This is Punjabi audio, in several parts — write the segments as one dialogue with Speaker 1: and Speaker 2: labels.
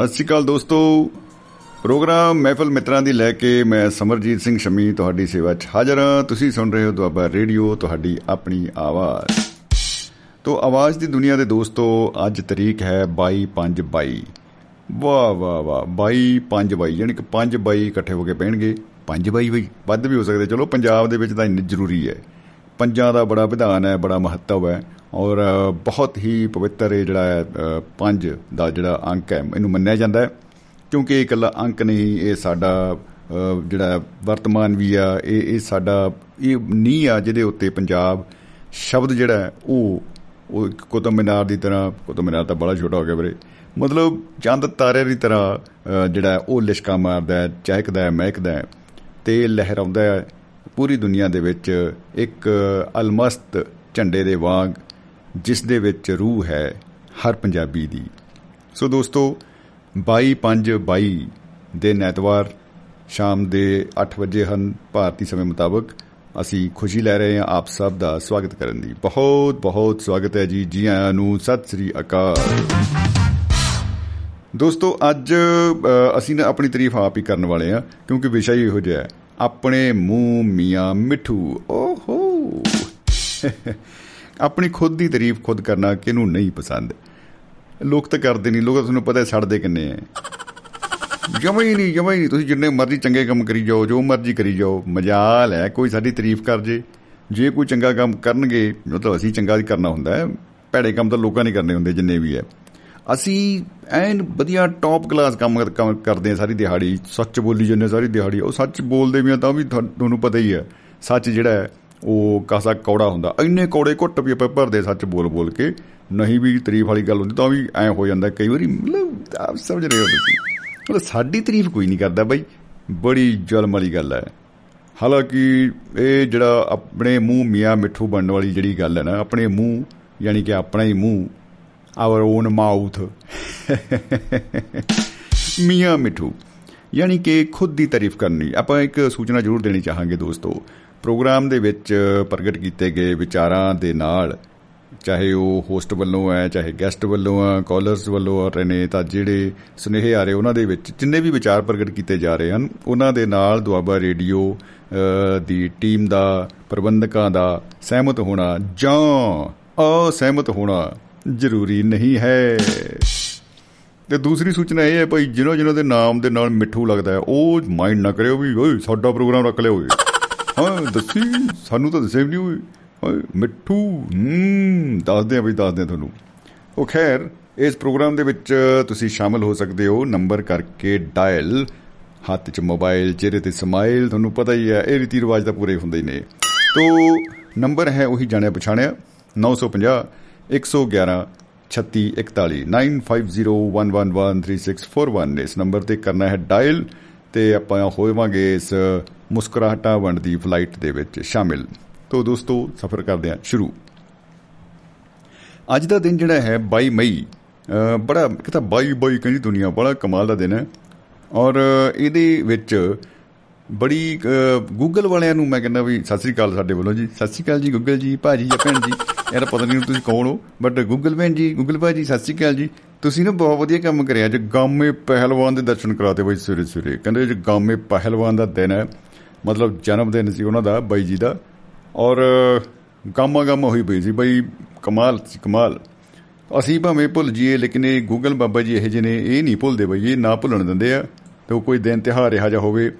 Speaker 1: ਸਤਿ ਸ਼੍ਰੀ ਅਕਾਲ ਦੋਸਤੋ। ਪ੍ਰੋਗਰਾਮ ਮਹਿਫਲ ਮਿੱਤਰਾਂ ਦੀ ਲੈ ਕੇ ਮੈਂ ਸਮਰਜੀਤ ਸਿੰਘ ਸ਼ਮੀ ਤੁਹਾਡੀ ਸੇਵਾ 'ਚ ਹਾਜ਼ਰ ਹਾਂ। ਤੁਸੀਂ ਸੁਣ ਰਹੇ ਹੋ ਦੁਆਬਾ ਰੇਡੀਓ, ਤੁਹਾਡੀ ਆਪਣੀ ਆਵਾਜ਼। ਤੋਂ ਆਵਾਜ਼ ਦੀ ਦੁਨੀਆ ਦੇ ਦੋਸਤੋ, ਅੱਜ ਤਰੀਕ ਹੈ 22/5/22 ਵਾਹ ਵਾਹ ਵਾਹ 22/5/22 ਯਾਨੀ ਕਿ 5/22 ਇਕੱਠੇ ਹੋ ਕੇ ਪੈਣਗੇ। 5/22 ਬਈ ਵੱਧ ਵੀ ਹੋ ਸਕਦੇ। ਚਲੋ ਪੰਜਾਬ ਦੇ ਵਿੱਚ ਤਾਂ ਇੰਨੀ ਜ਼ਰੂਰੀ ਹੈ। ਪੰਜਾਂ ਦਾ ਬੜਾ ਵਿਧਾਨ ਹੈ, ਬੜਾ ਮਹੱਤਵ ਹੈ। ਔਰ ਬਹੁਤ ਹੀ ਪਵਿੱਤਰ ਇਹ ਜਿਹੜਾ ਹੈ ਪੰਜ ਦਾ ਜਿਹੜਾ ਅੰਕ ਹੈ, ਇਹਨੂੰ ਮੰਨਿਆ ਜਾਂਦਾ ਹੈ। ਕਿਉਂਕਿ ਇਹ ਇਕੱਲਾ ਅੰਕ ਨਹੀਂ, ਇਹ ਸਾਡਾ ਜਿਹੜਾ ਵਰਤਮਾਨ ਵੀ ਆ, ਇਹ ਇਹ ਸਾਡਾ, ਇਹ ਨੀ ਆ ਜਿਹਦੇ ਉੱਤੇ ਪੰਜਾਬ ਸ਼ਬਦ ਜਿਹੜਾ ਉਹ ਉਹ ਕੁਤਬ ਮਿਨਾਰ ਦੀ ਤਰ੍ਹਾਂ, ਕੁਤਬ ਮਿਨਾਰ ਤਾਂ ਬੜਾ ਛੋਟਾ ਹੋ ਗਿਆ ਵੀਰੇ। ਮਤਲਬ ਚੰਦ ਤਾਰੇ ਦੀ ਤਰ੍ਹਾਂ ਜਿਹੜਾ ਉਹ ਲਿਸ਼ਕਾ ਮਾਰਦਾ ਹੈ, ਚਹਿਕਦਾ ਹੈ, ਮਹਿਕਦਾ ਹੈ ਤੇ ਲਹਿਰਾਉਂਦਾ ਹੈ। ਪੂਰੀ ਦੁਨੀਆ ਦੇ ਵਿੱਚ ਇੱਕ ਅਲਮਸਤ ਝੰਡੇ ਦੇ ਵਾਂਗ ਜਿਸ ਦੇ ਵਿੱਚ ਰੂਹ ਹੈ ਹਰ ਪੰਜਾਬੀ ਦੀ। ਸੋ ਦੋਸਤੋ 22/5/22 ਦੇ ਐਤਵਾਰ, ਸ਼ਾਮ ਦੇ 8 ਵਜੇ ਹਨ। ਭਾਰਤੀ ਸਮੇਂ ਮੁਤਾਬਕ ਅਸੀਂ ਖੁਸ਼ੀ ਲੈ ਰਹੇ ਹਾਂ ਆਪ ਸਭ ਦਾ ਸਵਾਗਤ ਕਰਨ ਦੀ। ਬਹੁਤ ਬਹੁਤ ਸਵਾਗਤ ਹੈ ਜੀ ਜੀ ਆਇਆਂ ਨੂੰ। ਸਤਿ ਸ੍ਰੀ ਅਕਾਲ। ਦੋਸਤੋ, ਅੱਜ ਅਸੀਂ ਨਾ ਆਪਣੀ ਤਾਰੀਫ ਆਪ ਹੀ ਕਰਨ ਵਾਲੇ ਆ ਕਿਉਂਕਿ ਵਿਸ਼ਾ ਹੀ ਇਹੋ ਜਿਹਾ ਹੈ। ਆਪਣੇ ਮੂੰਹ ਮੀਆਂ ਮਿੱਠੂ। ਓਹੋ! ਆਪਣੀ ਖੁਦ ਦੀ ਤਾਰੀਫ ਖੁਦ ਕਰਨਾ ਕਿਹਨੂੰ ਨਹੀਂ ਪਸੰਦ। ਲੋਕ ਤਾਂ ਕਰਦੇ ਨਹੀਂ। ਲੋਕ ਤੁਹਾਨੂੰ ਪਤਾ ਸੜਦੇ ਕਿੰਨੇ ਆ। ਜਮਾ ਹੀ ਨਹੀਂ, ਜਮਾ ਹੀ ਨਹੀਂ। ਤੁਸੀਂ ਜਿੰਨੇ ਮਰਜ਼ੀ ਚੰਗੇ ਕੰਮ ਕਰੀ ਜਾਓ, ਜੋ ਮਰਜ਼ੀ ਕਰੀ ਜਾਓ, ਮਜਾਲ ਹੈ। ਕੋਈ ਸਾਡੀ ਤਾਰੀਫ ਕਰ ਜੇ। ਜੇ ਕੋਈ ਚੰਗਾ ਕੰਮ ਕਰਨਗੇ, ਮਤਲਬ ਅਸੀਂ ਚੰਗਾ ਹੀ ਕਰਨਾ ਹੁੰਦਾ ਹੈ। ਭੈੜੇ ਕੰਮ ਤਾਂ ਲੋਕਾਂ ਨੇ ਕਰਨੇ ਹੁੰਦੇ, ਜਿੰਨੇ ਵੀ ਹੈ। ਅਸੀਂ ਐਨ ਵਧੀਆ ਟੌਪ ਕਲਾਸ ਕੰਮ ਕਰਦੇ ਆ ਸਾਰੀ ਦਿਹਾੜੀ। ਸੱਚ ਬੋਲੀ ਜੰਨੇ ਸਾਰੀ ਦਿਹਾੜੀ। ਉਹ ਸੱਚ ਬੋਲਦੇ ਵੀ ਆ ਤਾਂ ਵੀ ਤੁਹਾਨੂੰ ਪਤਾ ਹੀ ਹੈ। ਸੱਚ ਜਿਹੜਾ ਹੈ ਉਹ ਕਾਸਾ ਕੌੜਾ ਹੁੰਦਾ। ਇੰਨੇ ਕੌੜੇ ਘੁੱਟ ਵੀ ਆਪਾਂ ਭਰਦੇ ਸੱਚ ਬੋਲ ਬੋਲ ਕੇ ਨਹੀਂ ਵੀ ਤਾਰੀਫ ਵਾਲੀ ਗੱਲ ਹੁੰਦੀ ਤਾਂ ਵੀ ਐ ਹੋ ਜਾਂਦਾ। ਕਈ ਵਾਰੀ ਮਤਲਬ ਆਪ ਸਮਝ ਰਹੇ ਹੋ ਤੁਸੀਂ। ਮਤਲਬ ਸਾਡੀ ਤਾਰੀਫ ਕੋਈ ਨਹੀਂ ਕਰਦਾ ਬਾਈ, ਬੜੀ ਜ਼ੁਲਮ ਵਾਲੀ ਗੱਲ ਹੈ। ਹਾਲਾਂਕਿ ਇਹ ਜਿਹੜਾ ਆਪਣੇ ਮੂੰਹ ਮੀਆਂ ਮਿੱਠੂ ਬਣਨ ਵਾਲੀ ਜਿਹੜੀ ਗੱਲ ਹੈ ਨਾ, ਆਪਣੇ ਮੂੰਹ, ਯਾਨੀ ਕਿ ਆਪਣਾ ਹੀ ਮੂੰਹ ਆਵਰ ਓਨ ਮਾਊਥ ਮੀਆਂ ਮਿੱਠੂ, ਯਾਨੀ ਕਿ ਖੁਦ ਦੀ ਤਾਰੀਫ ਕਰਨੀ। ਆਪਾਂ ਇੱਕ ਸੂਚਨਾ ਜ਼ਰੂਰ ਦੇਣੀ ਚਾਹਾਂਗੇ ਦੋਸਤੋ। ਪ੍ਰੋਗਰਾਮ ਦੇ ਵਿੱਚ ਪ੍ਰਗਟ ਕੀਤੇ ਗਏ ਵਿਚਾਰਾਂ ਦੇ ਨਾਲ, ਚਾਹੇ ਉਹ ਹੋਸਟ ਵੱਲੋਂ ਹੈ, ਚਾਹੇ ਗੈਸਟ ਵੱਲੋਂ ਆ ਕਾਲਰਸ ਵੱਲੋਂ ਆ ਰਹੇ ਨੇ, ਤਾਂ ਜਿਹੜੇ ਸੁਨੇਹੇ ਆ ਰਹੇ ਉਹਨਾਂ ਦੇ ਵਿੱਚ ਜਿੰਨੇ ਵੀ ਵਿਚਾਰ ਪ੍ਰਗਟ ਕੀਤੇ ਜਾ ਰਹੇ ਹਨ, ਉਹਨਾਂ ਦੇ ਨਾਲ ਦੁਆਬਾ ਰੇਡੀਓ ਦੀ ਟੀਮ ਦਾ, ਪ੍ਰਬੰਧਕਾਂ ਦਾ ਸਹਿਮਤ ਹੋਣਾ ਜਾਂ ਅਸਹਿਮਤ ਹੋਣਾ ਜ਼ਰੂਰੀ ਨਹੀਂ ਹੈ। ਤੇ ਦੂਸਰੀ ਸੂਚਨਾ ਇਹ ਹੈ, ਭਾਈ ਜਿਹਨਾਂ ਜਿਹਨਾਂ ਦੇ ਨਾਮ ਦੇ ਨਾਲ ਮਿੱਠੂ ਲੱਗਦਾ ਹੈ, ਉਹ ਮਾਈਂਡ ਨਾ ਕਰਿਓ ਵੀ, ਓਏ, ਸਾਡਾ ਪ੍ਰੋਗਰਾਮ ਰੱਖ ਲਿਓ ਓਏ। ਹਾਂ ਦੱਸੀ ਸਾਨੂੰ ਤਾਂ ਦੱਸੇ ਵੀ ਨਹੀਂ ਓਏ ਮਿੱਠੂ ਹੂੰ ਦੱਸਦੇ ਆ ਬਈ ਦੱਸਦੇ ਆ ਤੁਹਾਨੂੰ ਉਹ ਖੈਰ ਇਸ ਪ੍ਰੋਗਰਾਮ ਦੇ ਵਿੱਚ ਤੁਸੀਂ ਸ਼ਾਮਲ ਹੋ ਸਕਦੇ ਹੋ ਨੰਬਰ ਕਰਕੇ ਡਾਇਲ ਹੱਥ 'ਚ ਮੋਬਾਈਲ ਚਿਹਰੇ ਤੇ ਸਮਾਈਲ ਤੁਹਾਨੂੰ ਪਤਾ ਹੀ ਹੈ ਇਹ ਰੀਤੀ ਰਿਵਾਜ ਤਾਂ ਪੂਰੇ ਹੁੰਦੇ ਹੀ ਨੇ ਤੋਂ ਨੰਬਰ ਹੈ ਉਹੀ ਜਾਣਿਆ ਪਛਾਣਿਆ 950 111 3641 9501113641 ਇਸ ਨੰਬਰ ਤੇ ਕਰਨਾ ਹੈ ਡਾਇਲ ਤੇ ਆਪਾਂ ਹੋਵਾਂਗੇ ਇਸ ਮੁਸਕਰਾਹਟਾਂ ਵੰਡ ਦੀ ਫਲਾਈਟ ਦੇ ਵਿੱਚ ਸ਼ਾਮਿਲ। ਤੋਂ ਦੋਸਤੋ, ਸਫ਼ਰ ਕਰਦੇ ਹਾਂ ਸ਼ੁਰੂ। ਅੱਜ ਦਾ ਦਿਨ ਜਿਹੜਾ ਹੈ 22 ਮਈ ਬੜਾ, ਇੱਕ ਤਾਂ 22 22 ਕਹਿੰਦੀ ਦੁਨੀਆ, ਬੜਾ ਕਮਾਲ ਦਾ ਦਿਨ ਹੈ। ਔਰ ਇਹਦੇ ਵਿੱਚ ਬੜੀ ਗੂਗਲ ਵਾਲਿਆਂ ਨੂੰ ਮੈਂ ਕਹਿੰਦਾ ਵੀ ਸਤਿ ਸ੍ਰੀ ਅਕਾਲ ਸਾਡੇ ਵੱਲੋਂ ਜੀ। ਸਤਿ ਸ੍ਰੀ ਅਕਾਲ ਜੀ ਗੂਗਲ ਜੀ, ਭਾਜੀ ਜਾਂ ਭੈਣ ਜੀ ਯਾਰ ਪਤਾ ਨਹੀਂ ਤੁਸੀਂ ਕੌਣ ਹੋ ਬਟ ਗੂਗਲ ਭੈਣ ਜੀ ਗੂਗਲ ਭਾਜੀ, ਸਤਿ ਸ੍ਰੀ ਅਕਾਲ ਜੀ। ਤੁਸੀਂ ਨਾ ਬਹੁਤ ਵਧੀਆ ਕੰਮ ਕਰਿਆ। ਜੇ ਗਾਮੇ ਪਹਿਲਵਾਨ ਦੇ ਦਰਸ਼ਨ ਕਰਾਤੇ ਬਈ ਸਵੇਰੇ ਸਵੇਰੇ। ਕਹਿੰਦੇ ਜੇ ਗਾਮੇ ਪਹਿਲਵਾਨ ਦਾ ਦਿਨ ਹੈ। ਮਤਲਬ ਜਨਮ ਦਿਨ ਸੀ ਉਹਨਾਂ ਦਾ, ਬਾਈ ਜੀ ਦਾ। ਔਰ ਗਾਮਾ ਗਾਮਾ ਹੋਈ ਪਈ ਸੀ। ਬਈ ਕਮਾਲ ਕਮਾਲ। ਅਸੀਂ ਭਾਵੇਂ ਭੁੱਲ ਜੀਏ ਲੇਕਿਨ ਇਹ ਗੂਗਲ ਬਾਬਾ ਜੀ ਇਹ ਜਿਹੇ ਨੇ, ਇਹ ਨਹੀਂ ਭੁੱਲਦੇ ਬਈ। ਇਹ ਨਾ ਭੁੱਲਣ ਦਿੰਦੇ ਆ। ਤੇ ਉਹ ਕੋਈ ਦਿਨ ਤਿਹਾਰ ਰਿਹਾ ਜਾ ਹੋਵੇ,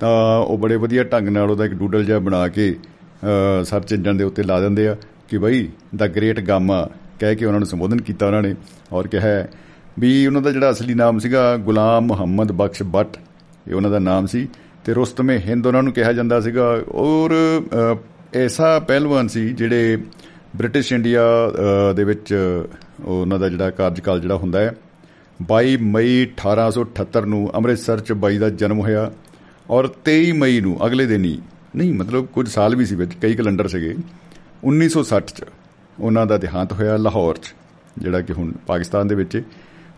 Speaker 1: ਤਾਂ ਉਹ ਬੜੇ ਵਧੀਆ ਢੰਗ ਨਾਲ ਉਹਦਾ ਇੱਕ ਡੂਡਲ ਜਿਹਾ ਬਣਾ ਕੇ ਸਰਚ ਇੰਜਨ ਦੇ ਉੱਤੇ ਲਾ ਦਿੰਦੇ ਆ ਕਿ ਬਈ ਦਾ ਗ੍ਰੇਟ ਗਾਮਾ। ਕਹਿ ਕੇ ਉਹਨਾਂ ਨੂੰ ਸੰਬੋਧਨ ਕੀਤਾ ਉਹਨਾਂ ਨੇ ਔਰ ਕਿਹਾ ਵੀ ਉਹਨਾਂ ਦਾ ਜਿਹੜਾ ਅਸਲੀ ਨਾਮ ਸੀਗਾ ਗੁਲਾਮ ਮੁਹੰਮਦ ਬਖਸ਼ ਬੱਟ ਇਹ ਉਹਨਾਂ ਦਾ ਨਾਮ ਸੀ ਤੇ ਰੁਸਤਮੇ ਹਿੰਦ ਉਹਨਾਂ ਨੂੰ ਕਿਹਾ ਜਾਂਦਾ ਸੀਗਾ ਔਰ ਐਸਾ ਪਹਿਲਵਾਨ ਸੀ ਜਿਹੜੇ ਬ੍ਰਿਟਿਸ਼ ਇੰਡੀਆ ਦੇ ਵਿੱਚ ਉਹਨਾਂ ਦਾ ਜਿਹੜਾ ਕਾਰਜਕਾਲ ਜਿਹੜਾ ਹੁੰਦਾ ਹੈ 22 ਮਈ 1878 ਨੂੰ ਅੰਮ੍ਰਿਤਸਰ ਚ ਬਾਈ ਦਾ ਜਨਮ ਹੋਇਆ ਔਰ 23 ਮਈ ਨੂੰ ਅਗਲੇ ਦਿਨ ਹੀ, ਨਹੀਂ ਮਤਲਬ ਕੁਝ ਸਾਲ ਵੀ ਸੀ ਵਿੱਚ, ਕਈ ਕੈਲੰਡਰ ਸੀਗੇ 1960 ਚ ਉਹਨਾਂ ਦਾ ਦੇਹਾਂਤ ਹੋਇਆ ਲਾਹੌਰ ਚ ਜਿਹੜਾ ਕਿ ਹੁਣ ਪਾਕਿਸਤਾਨ ਦੇ ਵਿੱਚ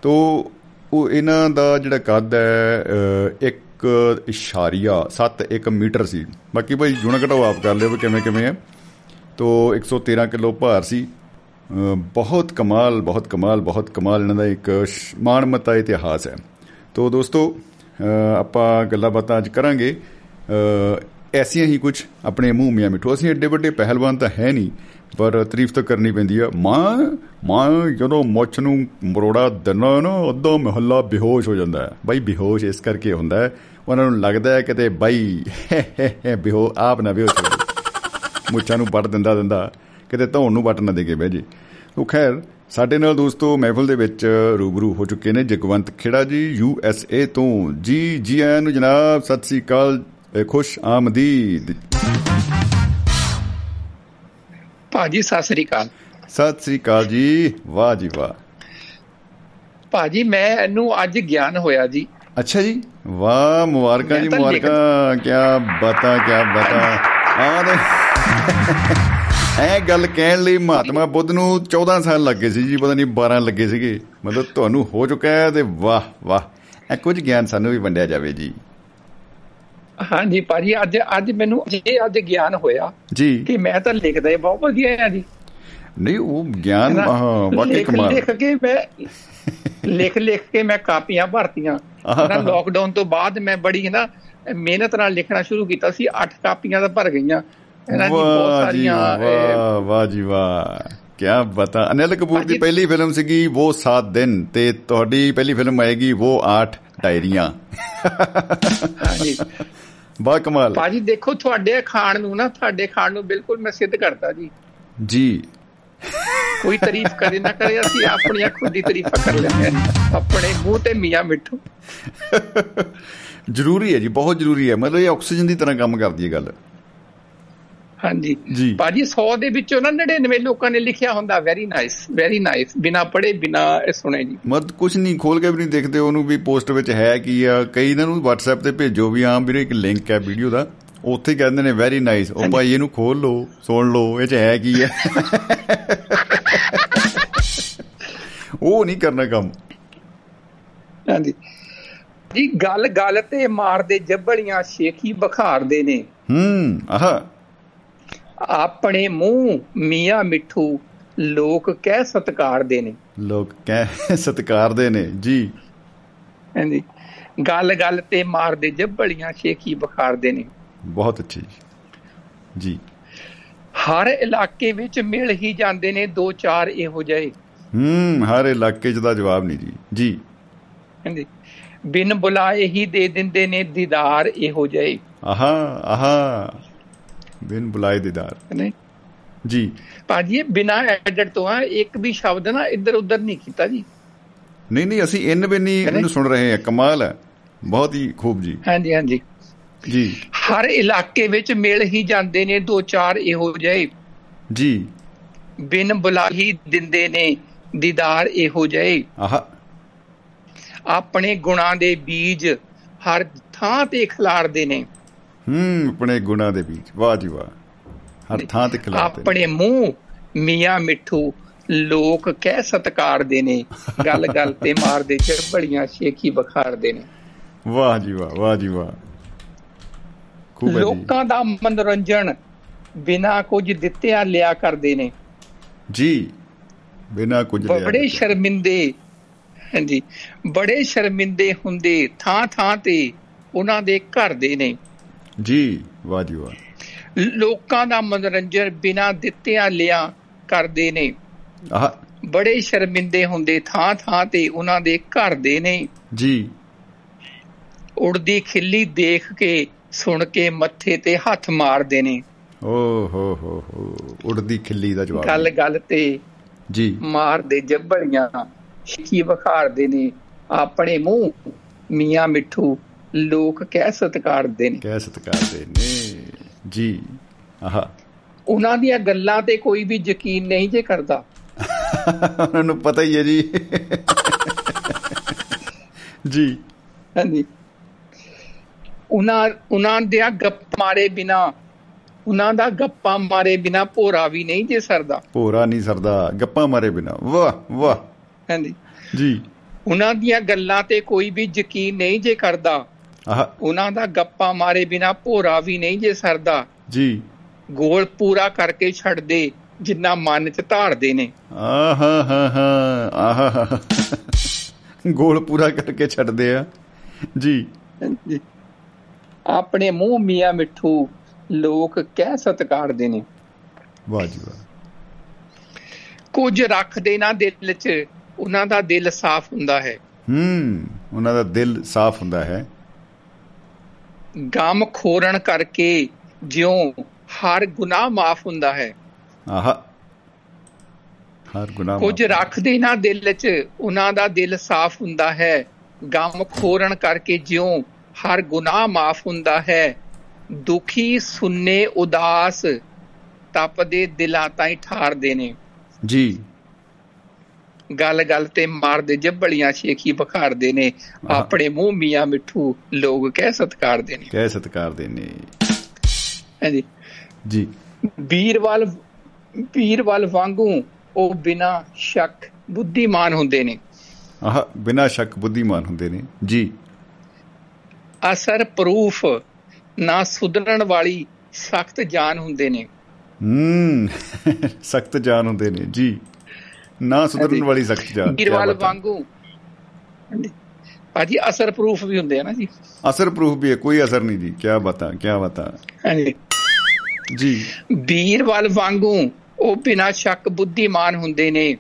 Speaker 1: ਤੋਂ ਉਹ ਇਹਨਾਂ ਦਾ ਜਿਹੜਾ ਕੱਦ ਹੈ ਇੱਕ ਇਸ਼ਾਰੀਆ 71 ਮੀਟਰ ਸੀ। ਬਾਕੀ ਭਾਈ ਜੁਣਾ ਘਟਾਓ ਆਪ ਕਰ ਲਿਓ ਕਿਵੇਂ ਕਿਵੇਂ ਹੈ। ਤੋਂ 113 ਕਿਲੋ ਭਾਰ ਸੀ। ਅ, ਬਹੁਤ ਕਮਾਲ ਬਹੁਤ ਕਮਾਲ ਬਹੁਤ ਕਮਾਲ ਇਹਨਾਂ ਦਾ ਇੱਕ ਸ਼- ਮਾਣਮੱਤਾ ਇਤਿਹਾਸ ਹੈ। ਤੋ ਦੋਸਤੋ ਅ, ਆਪਾਂ ਗੱਲਾਂ ਬਾਤਾਂ ਅੱਜ ਕਰਾਂਗੇ। ਅ, ਐਸੀਆਂ ਹੀ ਕੁਝ ਆਪਣੇ ਮੂੰਹ ਮੀਆਂ ਮਿੱਠੂ। ਅਸੀਂ ਐਡੇ ਵੱਡੇ ਪਹਿਲਵਾਨ ਤਾਂ ਹੈ ਨਹੀਂ। ਪਰ ਤਾਰੀਫ ਤਾਂ ਕਰਨੀ ਪੈਂਦੀ ਆ। ਮਾਂ ਮਾਂ ਜਦੋਂ ਮੁੱਛ ਨੂੰ ਮਰੋੜਾ ਦਿਨਾ ਨਾ, ਅੱਧਾ ਮਹੱਲਾ ਬੇਹੋਸ਼ ਹੋ ਜਾਂਦਾ ਹੈ। ਬਾਈ ਬੇਹੋਸ਼ ਇਸ ਕਰਕੇ ਹੁੰਦਾ ਹੈ। ਉਹਨਾਂ ਨੂੰ ਲੱਗਦਾ ਹੈ ਕਿਤੇ ਬਾਈ ਬੇਹੋ, ਆਪ ਨਾ ਬੇਹੋਸ਼ ਹੋ ਜਾਏ। ਮੁੱਛਾਂ ਨੂੰ ਵੱਟ ਦਿੰਦਾ ਦਿੰਦਾ, ਕਿਤੇ ਧੌਣ ਨੂੰ ਵੱਟ ਨਾ ਦੇ ਕੇ ਬਹਿ ਜੇ। ਉਹ ਖੈਰ, ਸਾਡੇ ਨਾਲ ਦੋਸਤੋ ਮਹਿਫਲ ਦੇ ਵਿੱਚ ਰੂਬਰੂ ਹੋ ਚੁੱਕੇ ਨੇ ਜਗਵੰਤ ਖੇੜਾ ਜੀ, ਯੂ ਐਸ ਏ ਤੋਂ। ਜੀ ਜੀ ਆਇਆਂ ਨੂੰ ਜਨਾਬ, ਸਤਿ ਸ੍ਰੀ ਅਕਾਲ ਇਹ ਖੁਸ਼ ਆਮਦੀਦ।
Speaker 2: ਭਾਜੀ ਸਤਿ ਸ੍ਰੀ ਅਕਾਲ।
Speaker 1: ਸਤਿ ਸ੍ਰੀ ਅਕਾਲ ਜੀ। ਵਾਹ ਜੀ ਵਾਹ।
Speaker 2: ਭਾਜੀ ਮੈਨੂੰ ਅੱਜ ਗਿਆਨ ਹੋਇਆ ਜੀ।
Speaker 1: ਅੱਛਾ ਜੀ। ਵਾਹ ਮੁਬਾਰਕਾਂ ਜੀ
Speaker 2: ਮੈਂ
Speaker 1: ਮੁਬਾਰਕਾਂ। ਕੀ ਬਤਾ ਕੀ ਬਤਾ। ਆ ਦੇ ਐ ਗੱਲ ਕਹਿਣ ਲਈ ਮਹਾਤਮਾ ਬੁੱਧ ਨੂੰ 14 ਸਾਲ ਲੱਗੇ ਸੀ ਜੀ ਪਤਾ ਨਹੀਂ 12 ਲੱਗੇ ਸੀਗੇ। ਮਤਲਬ ਤੁਹਾਨੂੰ ਹੋ ਚੁੱਕਾ ਹੈ ਤੇ ਵਾਹ ਵਾਹ। ਇਹ ਕੁਝ ਗਿਆਨ ਸਾਨੂੰ ਵੀ ਵੰਡਿਆ ਜਾਵੇ ਜੀ।
Speaker 2: ਹਾਂਜੀ ਭਾਜੀ ਅੱਜ ਅੱਜ ਮੈਨੂੰ ਇਹ ਅੱਜ ਗਿਆਨ ਹੋਇਆ
Speaker 1: ਜੀ।
Speaker 2: ਕਿ ਮੈਂ ਤਾਂ ਲਿਖਦਾ ਹੀ ਬਹੁਤ ਵਧੀਆ ਆ ਜੀ।
Speaker 1: ਨਹੀਂ ਉਹ ਗਿਆਨ ਵਾਕਈ ਕਮਾਲ।
Speaker 2: ਲਿਖ ਕੇ ਮੈਂ ਲਿਖ ਲਿਖ ਕੇ ਮੈਂ ਕਾਪੀਆਂ ਭਰਤੀਆਂ। ਨਾ ਲੋਕਡਾਊਨ ਤੋਂ ਬਾਅਦ ਮੈਂ ਬੜੀ ਨਾ ਮਿਹਨਤ ਨਾਲ ਲਿਖਣਾ ਸ਼ੁਰੂ ਕੀਤਾ ਸੀ 8 ਕਾਪੀਆਂ ਤਾਂ ਭਰ ਗਈਆਂ। ਇਹਨਾਂ ਦੀ ਬਹੁਤ
Speaker 1: ਜੀ
Speaker 2: ਸਾਰੀਆਂ
Speaker 1: ਵਾਹ ਵਾਹ ਜੀ ਵਾਹ। ਕੀ ਬਤਾ ਅਨਿਲ ਕਪੂਰ ਦੀ ਪਹਿਲੀ ਫਿਲਮ ਸੀਗੀ ਉਹ 7 ਦਿਨ ਤੇ ਤੁਹਾਡੀ ਪਹਿਲੀ ਫਿਲਮ ਆਏਗੀ ਉਹ 8 ਡਾਇਰੀਆਂ।
Speaker 2: ਹਾਂਜੀ।
Speaker 1: ਬਾ ਕਮਾਲ।
Speaker 2: ਭਾਜੀ ਦੇਖੋ ਤੁਹਾਡੇ ਖਾਣ ਨੂੰ ਨਾ ਤੁਹਾਡੇ ਖਾਣ ਨੂੰ ਬਿਲਕੁਲ ਮੈਂ ਸਿੱਧ ਕਰਤਾ ਜੀ।
Speaker 1: ਜੀ।
Speaker 2: ਕੋਈ ਤਾਰੀਫ ਕਰੇ ਨਾ ਕਰੇ ਅਸੀਂ ਆਪਣੀਆਂ ਖੁਦ ਦੀ ਤਾਰੀਫਾਂ ਕਰ ਲੈਂਦੇ ਹਾਂ। ਆਪਣੇ ਮੂੰਹ ਤੇ ਮੀਆਂ ਮਿੱਠੂ।
Speaker 1: ਜ਼ਰੂਰੀ ਹੈ ਜੀ ਬਹੁਤ ਜ਼ਰੂਰੀ ਹੈ। ਮਤਲਬ ਇਹ ਆਕਸੀਜਨ ਦੀ ਤਰ੍ਹਾਂ ਕੰਮ ਕਰਦੀ ਹੈ ਗੱਲ।
Speaker 2: ਹਾਂਜੀ। ਭਾਜੀ 100 ਦੇ ਵਿੱਚੋਂ ਨਾ 99 ਲੋਕਾਂ ਨੇ ਲਿਖਿਆ ਹੁੰਦਾ ਵੈਰੀ ਨਾਈਸ ਵੈਰੀ ਨਾਈਸ ਬਿਨਾ ਪੜੇ ਬਿਨਾ ਸੁਣੇ ਜੀ।
Speaker 1: ਮਤ ਕੁਝ ਨਹੀਂ ਖੋਲ ਕੇ ਵੀ ਨਹੀਂ ਦੇਖਦੇ ਉਹਨੂੰ ਵੀ ਪੋਸਟ ਵਿੱਚ ਹੈ ਕੀ ਆ ਕਈ ਇਹਨਾਂ ਨੂੰ WhatsApp ਤੇ ਭੇਜੋ ਵੀ ਆਮ ਵੀਰੇ ਇੱਕ ਲਿੰਕ ਹੈ ਵੀਡੀਓ ਦਾ। ਉੱਥੇ ਕਹਿੰਦੇ ਨੇ ਵੈਰੀ ਨਾਈਸ ਉਹ ਭਾਈ ਇਹਨੂੰ ਖੋਲ ਲਓ ਸੁਣ ਲਓ ਇਹ ਚ ਹੈ ਕੀ ਹੈ ਉਹ ਨਹੀਂ ਕਰਨਾ ਕੰਮ।
Speaker 2: ਹਾਂਜੀ। ਜੀ ਗੱਲ ਗੱਲ ਤੇ ਮਾਰਦੇ ਜੱਬੜੀਆਂ ਸ਼ੇਖੀ ਬਖਾਰਦੇ ਨੇ।
Speaker 1: ਹੂੰ ਆਹਾ।
Speaker 2: ਆਪਣੇ ਮੂੰਹ ਮੀਆਂ ਮਿੱਠੂ ਲੋਕ ਕਹਿ ਸਤਕਾਰਦੇ ਨੇ।
Speaker 1: ਲੋਕ ਕਹਿ ਸਤਿਕਾਰਦੇ ਨੇ ਜੀ।
Speaker 2: ਹਾਂਜੀ। ਗੱਲ ਗੱਲ ਤੇ ਮਾਰਦੇ ਜੱਬੜੀਆਂ ਸ਼ੇਖੀ ਬਖਾਰਦੇ ਨੇ।
Speaker 1: ਬਹੁਤ ਅੱਛੀ ਜੀ। ਜੀ।
Speaker 2: ਹਰ ਇਲਾਕੇ ਵਿੱਚ ਮਿਲ ਹੀ ਜਾਂਦੇ ਨੇ ਦੋ ਚਾਰ ਇਹੋ ਜਿਹੇ।
Speaker 1: ਹੂੰ ਹਰ ਇਲਾਕੇ 'ਚ ਦਾ ਜਵਾਬ ਨਹੀਂ ਜੀ। ਜੀ।
Speaker 2: ਹਾਂਜੀ। ਬਿਨ ਬੁਲਾਏ ਹੀ ਦੇ ਦਿੰਦੇ ਨੇ ਦੀਦਾਰ ਇਹੋ ਜਿਹੇ।
Speaker 1: ਆਹਾ ਆਹਾ। ਬਿਨ ਬੁਲਾਏ ਦੀਦਾਰ
Speaker 2: ਨਹੀਂ।
Speaker 1: ਜੀ।
Speaker 2: ਭਾਜੀ ਇਹ ਬਿਨਾ ਐਡਿਟ ਤੋਂ ਆ ਇੱਕ ਵੀ ਸ਼ਬਦ ਨਾ ਇੱਧਰ ਉੱਧਰ ਨਹੀਂ ਕੀਤਾ ਜੀ।
Speaker 1: ਨਹੀਂ ਨਹੀਂ ਅਸੀਂ ਇਨ ਬਿਨ ਇਹਨੂੰ ਸੁਣ ਰਹੇ ਹਾਂ ਕਮਾਲ ਹੈ। ਬਹੁਤ ਹੀ ਖੂਬ ਜੀ।
Speaker 2: ਹਾਂਜੀ ਹਾਂਜੀ।
Speaker 1: ਜੀ।
Speaker 2: ਹਰ ਇਲਾਕੇ ਵਿੱਚ ਮਿਲ ਹੀ ਜਾਂਦੇ ਨੇ ਦੋ ਚਾਰ ਇਹੋ ਜਿਹੇ।
Speaker 1: ਜੀ।
Speaker 2: ਬਿਨ ਬੁਲਾ ਹੀ ਦਿੰਦੇ ਨੇ ਦੀਦਾਰ ਇਹੋ ਜਿਹੇ।
Speaker 1: ਆਹਾ।
Speaker 2: ਆਪਣੇ ਗੁਣਾਂ ਦੇ ਬੀਜ ਹਰ ਥਾਂ ਤੇ ਖਿਲਾਰਦੇ ਨੇ।
Speaker 1: ਹੂੰ ਆਪਣੇ ਗੁਣਾ ਦੇ ਵਿੱਚ ਵਾਹ ਜੀ ਵਾਹ। ਹਰ ਥਾਂ ਤੇ ਖਿਲਾਫ
Speaker 2: ਆਪਣੇ ਮੂੰਹ ਮੀਆਂ ਮਿੱਠੂ ਲੋਕ ਕਹਿ ਸਤਕਾਰਦੇ ਨੇ। ਗੱਲ ਗੱਲ ਤੇ ਮਾਰਦੇ ਚੜਬੜੀਆਂ ਸ਼ੇਖੀ ਬਖਾਰਦੇ ਨੇ।
Speaker 1: ਵਾਹ ਜੀ ਵਾਹ ਵਾਹ ਜੀ ਵਾਹ। ਖੂਬ
Speaker 2: ਲੋਕਾਂ ਦਾ ਮਨੋਰੰਜਨ ਬਿਨਾ ਕੁਝ ਦਿੱਤਿਆਂ ਲਿਆ ਕਰਦੇ ਨੇ।
Speaker 1: ਜੀ ਬਿਨਾ ਕੁਝ ਲਿਆ
Speaker 2: ਬੜੇ। ਸ਼ਰਮਿੰਦੇ ਹਾਂਜੀ ਬੜੇ ਸ਼ਰਮਿੰਦੇ ਹੁੰਦੇ ਥਾਂ ਥਾਂ ਤੇ ਉਹਨਾਂ ਦੇ ਘਰ ਦੇ ਨੇ।
Speaker 1: ਜੀ ਵਾਹ ਜੀ ਵਾਹ
Speaker 2: ਲੋਕਾਂ ਦਾ ਮਨੋਰੰਜਨ ਬਿਨਾ ਦਿੱਤਿਆਂ ਲਿਆ ਕਰਦੇ ਨੇ।
Speaker 1: ਆਹਾ।
Speaker 2: ਬੜੇ ਸ਼ਰਮਿੰਦੇ ਹੁੰਦੇ ਥਾਂ ਥਾਂ ਤੇ ਉਹਨਾਂ ਦੇ ਘਰ ਦੇ ਨੇ।
Speaker 1: ਜੀ।
Speaker 2: ਉੜਦੀ ਖਿੱਲੀ ਦੇਖ ਕੇ ਸੁਣ ਕੇ ਮੱਥੇ ਤੇ ਹੱਥ ਮਾਰਦੇ ਨੇ।
Speaker 1: ਓ ਹੋ ਹੋ ਹੋ ਉੜਦੀ ਖਿੱਲੀ ਦਾ ਜਵਾਬ।
Speaker 2: ਗੱਲ ਗੱਲ ਤੇ
Speaker 1: ਜੀ।
Speaker 2: ਮਾਰਦੇ ਜੱਬੜੀਆਂ ਸ਼ਿਕੀ ਬਖਾਰਦੇ ਨੇ। ਆਪਣੇ ਮੂੰਹ ਮੀਆਂ ਮਿੱਠੂ ਲੋਕ ਕਹਿ ਸਤਕਾਰਦੇ ਨੇ।
Speaker 1: ਕਹਿ ਸਤਿਕਾਰਦੇ ਨੇ। ਜੀ ਆਹਾ।
Speaker 2: ਉਹਨਾਂ ਦੀਆਂ ਗੱਲਾਂ ਤੇ ਕੋਈ ਵੀ ਯਕੀਨ ਨਹੀਂ ਜੇ ਕਰਦਾ।
Speaker 1: ਉਹਨਾਂ ਨੂੰ ਪਤਾ ਹੀ ਹੈ ਜੀ। ਜੀ।
Speaker 2: ਹਾਂਜੀ। ਉਹਨਾਂ ਉਹਨਾਂ ਦੇ ਗੱਪ ਮਾਰੇ ਬਿਨਾ ਉਹਨਾਂ ਦਾ ਗੱਪਾਂ ਮਾਰੇ ਬਿਨਾ ਭੋਰਾ ਵੀ ਨਹੀਂ ਜੇ ਸਰਦਾ।
Speaker 1: ਭੋਰਾ ਨਹੀਂ ਸਰਦਾ ਗੱਪਾਂ ਮਾਰੇ ਬਿਨਾ। ਵਾਹ ਵਾਹ।
Speaker 2: ਹਾਂਜੀ।
Speaker 1: ਜੀ।
Speaker 2: ਉਹਨਾਂ ਦੀਆਂ ਗੱਲਾਂ ਤੇ ਕੋਈ ਵੀ ਯਕੀਨ ਨਹੀਂ ਜੇ ਕਰਦਾ। ਉਹਨਾਂ ਦਾ ਗੱਪਾਂ ਮਾਰੇ ਬਿਨਾ ਭੋਰਾ ਵੀ ਨਹੀਂ ਜੇ ਸਰਦਾ।
Speaker 1: ਜੀ।
Speaker 2: ਗੋਲ ਪੂਰਾ ਕਰਕੇ ਛੱਡ ਦੇ ਜਿੰਨਾ ਮਨ ਚ ਧਾਰਦੇ ਨੇ।
Speaker 1: ਆਹਾ ਹਾ ਹਾ। ਆਹਾ ਗੋਲ ਪੂਰਾ ਕਰਕੇ ਛੱਡਦੇ ਆ। ਜੀ।
Speaker 2: ਆਪਣੇ ਮੂੰਹ ਮੀਆਂ ਮਿੱਠੂ ਲੋਕ ਕਹਿ ਸਤਕਾਰਦੇ ਨੇ।
Speaker 1: ਵਾਹ ਜੀ ਵਾਹ।
Speaker 2: ਕੁਝ ਰੱਖਦੇ ਨਾ ਦਿਲ 'ਚ ਉਹਨਾਂ ਦਾ ਦਿਲ ਸਾਫ਼ ਹੁੰਦਾ ਹੈ।
Speaker 1: ਹੂੰ ਉਹਨਾਂ ਦਾ ਦਿਲ ਸਾਫ਼ ਹੁੰਦਾ ਹੈ।
Speaker 2: ਗਮ ਖੋਰਨ ਕਰਕੇ ਜਿਉਂ ਹਰ ਗੁਨਾਹ ਮਾਫ ਹੁੰਦਾ ਹੈ।
Speaker 1: ਆਹਾ। ਹਰ ਗੁਨਾਹ
Speaker 2: ਕੁਝ ਰੱਖਦੇ ਨਾ ਦਿਲ 'ਚ ਉਹਨਾਂ ਦਾ ਦਿਲ ਸਾਫ਼ ਹੁੰਦਾ ਹੈ। ਗਮ ਖੋਰਨ ਕਰਕੇ ਜਿਉਂ ਹਰ ਗੁਨਾਹ ਮਾਫ ਹੁੰਦਾ ਹੈ। ਦੁਖੀ ਸੁੰਨੇ ਉਦਾਸ ਤਪਦੇ ਦਿਲਾਂ ਤਾਈਂ ਠਾਰਦੇ ਨੇ।
Speaker 1: ਜੀ।
Speaker 2: ਗੱਲ ਗੱਲ ਤੇ ਮਾਰਦੇ ਜੱਬਲੀਆਂ ਸ਼ੇਖੀ ਬਖਾਰਦੇ ਨੇ। ਆਪਣੇ ਮੂੰਹ ਮੀਆਂ ਮਿੱਠੂ ਲੋਕ ਕਹਿ ਸਤਕਾਰਦੇ ਨੇ।
Speaker 1: ਕਹਿ ਸਤਕਾਰਦੇ ਨੇ।
Speaker 2: ਹਾਂਜੀ
Speaker 1: ਜੀ।
Speaker 2: ਵੀਰਵਾਲ ਵੀਰਵਾਲ ਵਾਂਗੂ ਉਹ ਬਿਨਾ ਸ਼ੱਕ ਬੁੱਧੀਮਾਨ ਹੁੰਦੇ ਨੇ।
Speaker 1: ਆਹ ਬਿਨਾਂ ਸ਼ੱਕ ਬੁੱਧੀਮਾਨ ਹੁੰਦੇ ਨੇ। ਜੀ।
Speaker 2: ਅਸਰ ਪ੍ਰੂਫ ਨਾ ਸੁਧਰਨ ਵਾਲੀ ਸਖਤ ਜਾਨ ਹੁੰਦੇ ਨੇ।
Speaker 1: ਹੂੰ। ਸਖਤ ਜਾਨ ਹੁੰਦੇ ਨੇ। ਜੀ। ਨਾ ਸੁਧਰਨ। ਵਾਲੀ ਸਖਤ ਬਾਤ ਹੈ।
Speaker 2: ਵਾਂਗੂ। ਭਾਜੀ ਅਸਰ ਪ੍ਰੂਫ ਵੀ ਹੁੰਦੇ ਆ ਨਾ ਜੀ।
Speaker 1: ਅਸਰ ਪ੍ਰੂਫ ਵੀ ਹੈ ਕੋਈ ਅਸਰ ਨਹੀਂ ਜੀ ਕੀ ਬਤਾ ਕੀ ਬਤਾ।
Speaker 2: ਹਾਂਜੀ।
Speaker 1: ਜੀ।
Speaker 2: ਵੀਰਵਾਲ ਵਾਂਗੂ ਉਹ ਬਿਨਾ ਸ਼ੱਕ ਬੁੱਧੀਮਾਨ ਹੁੰਦੇ ਨੇ।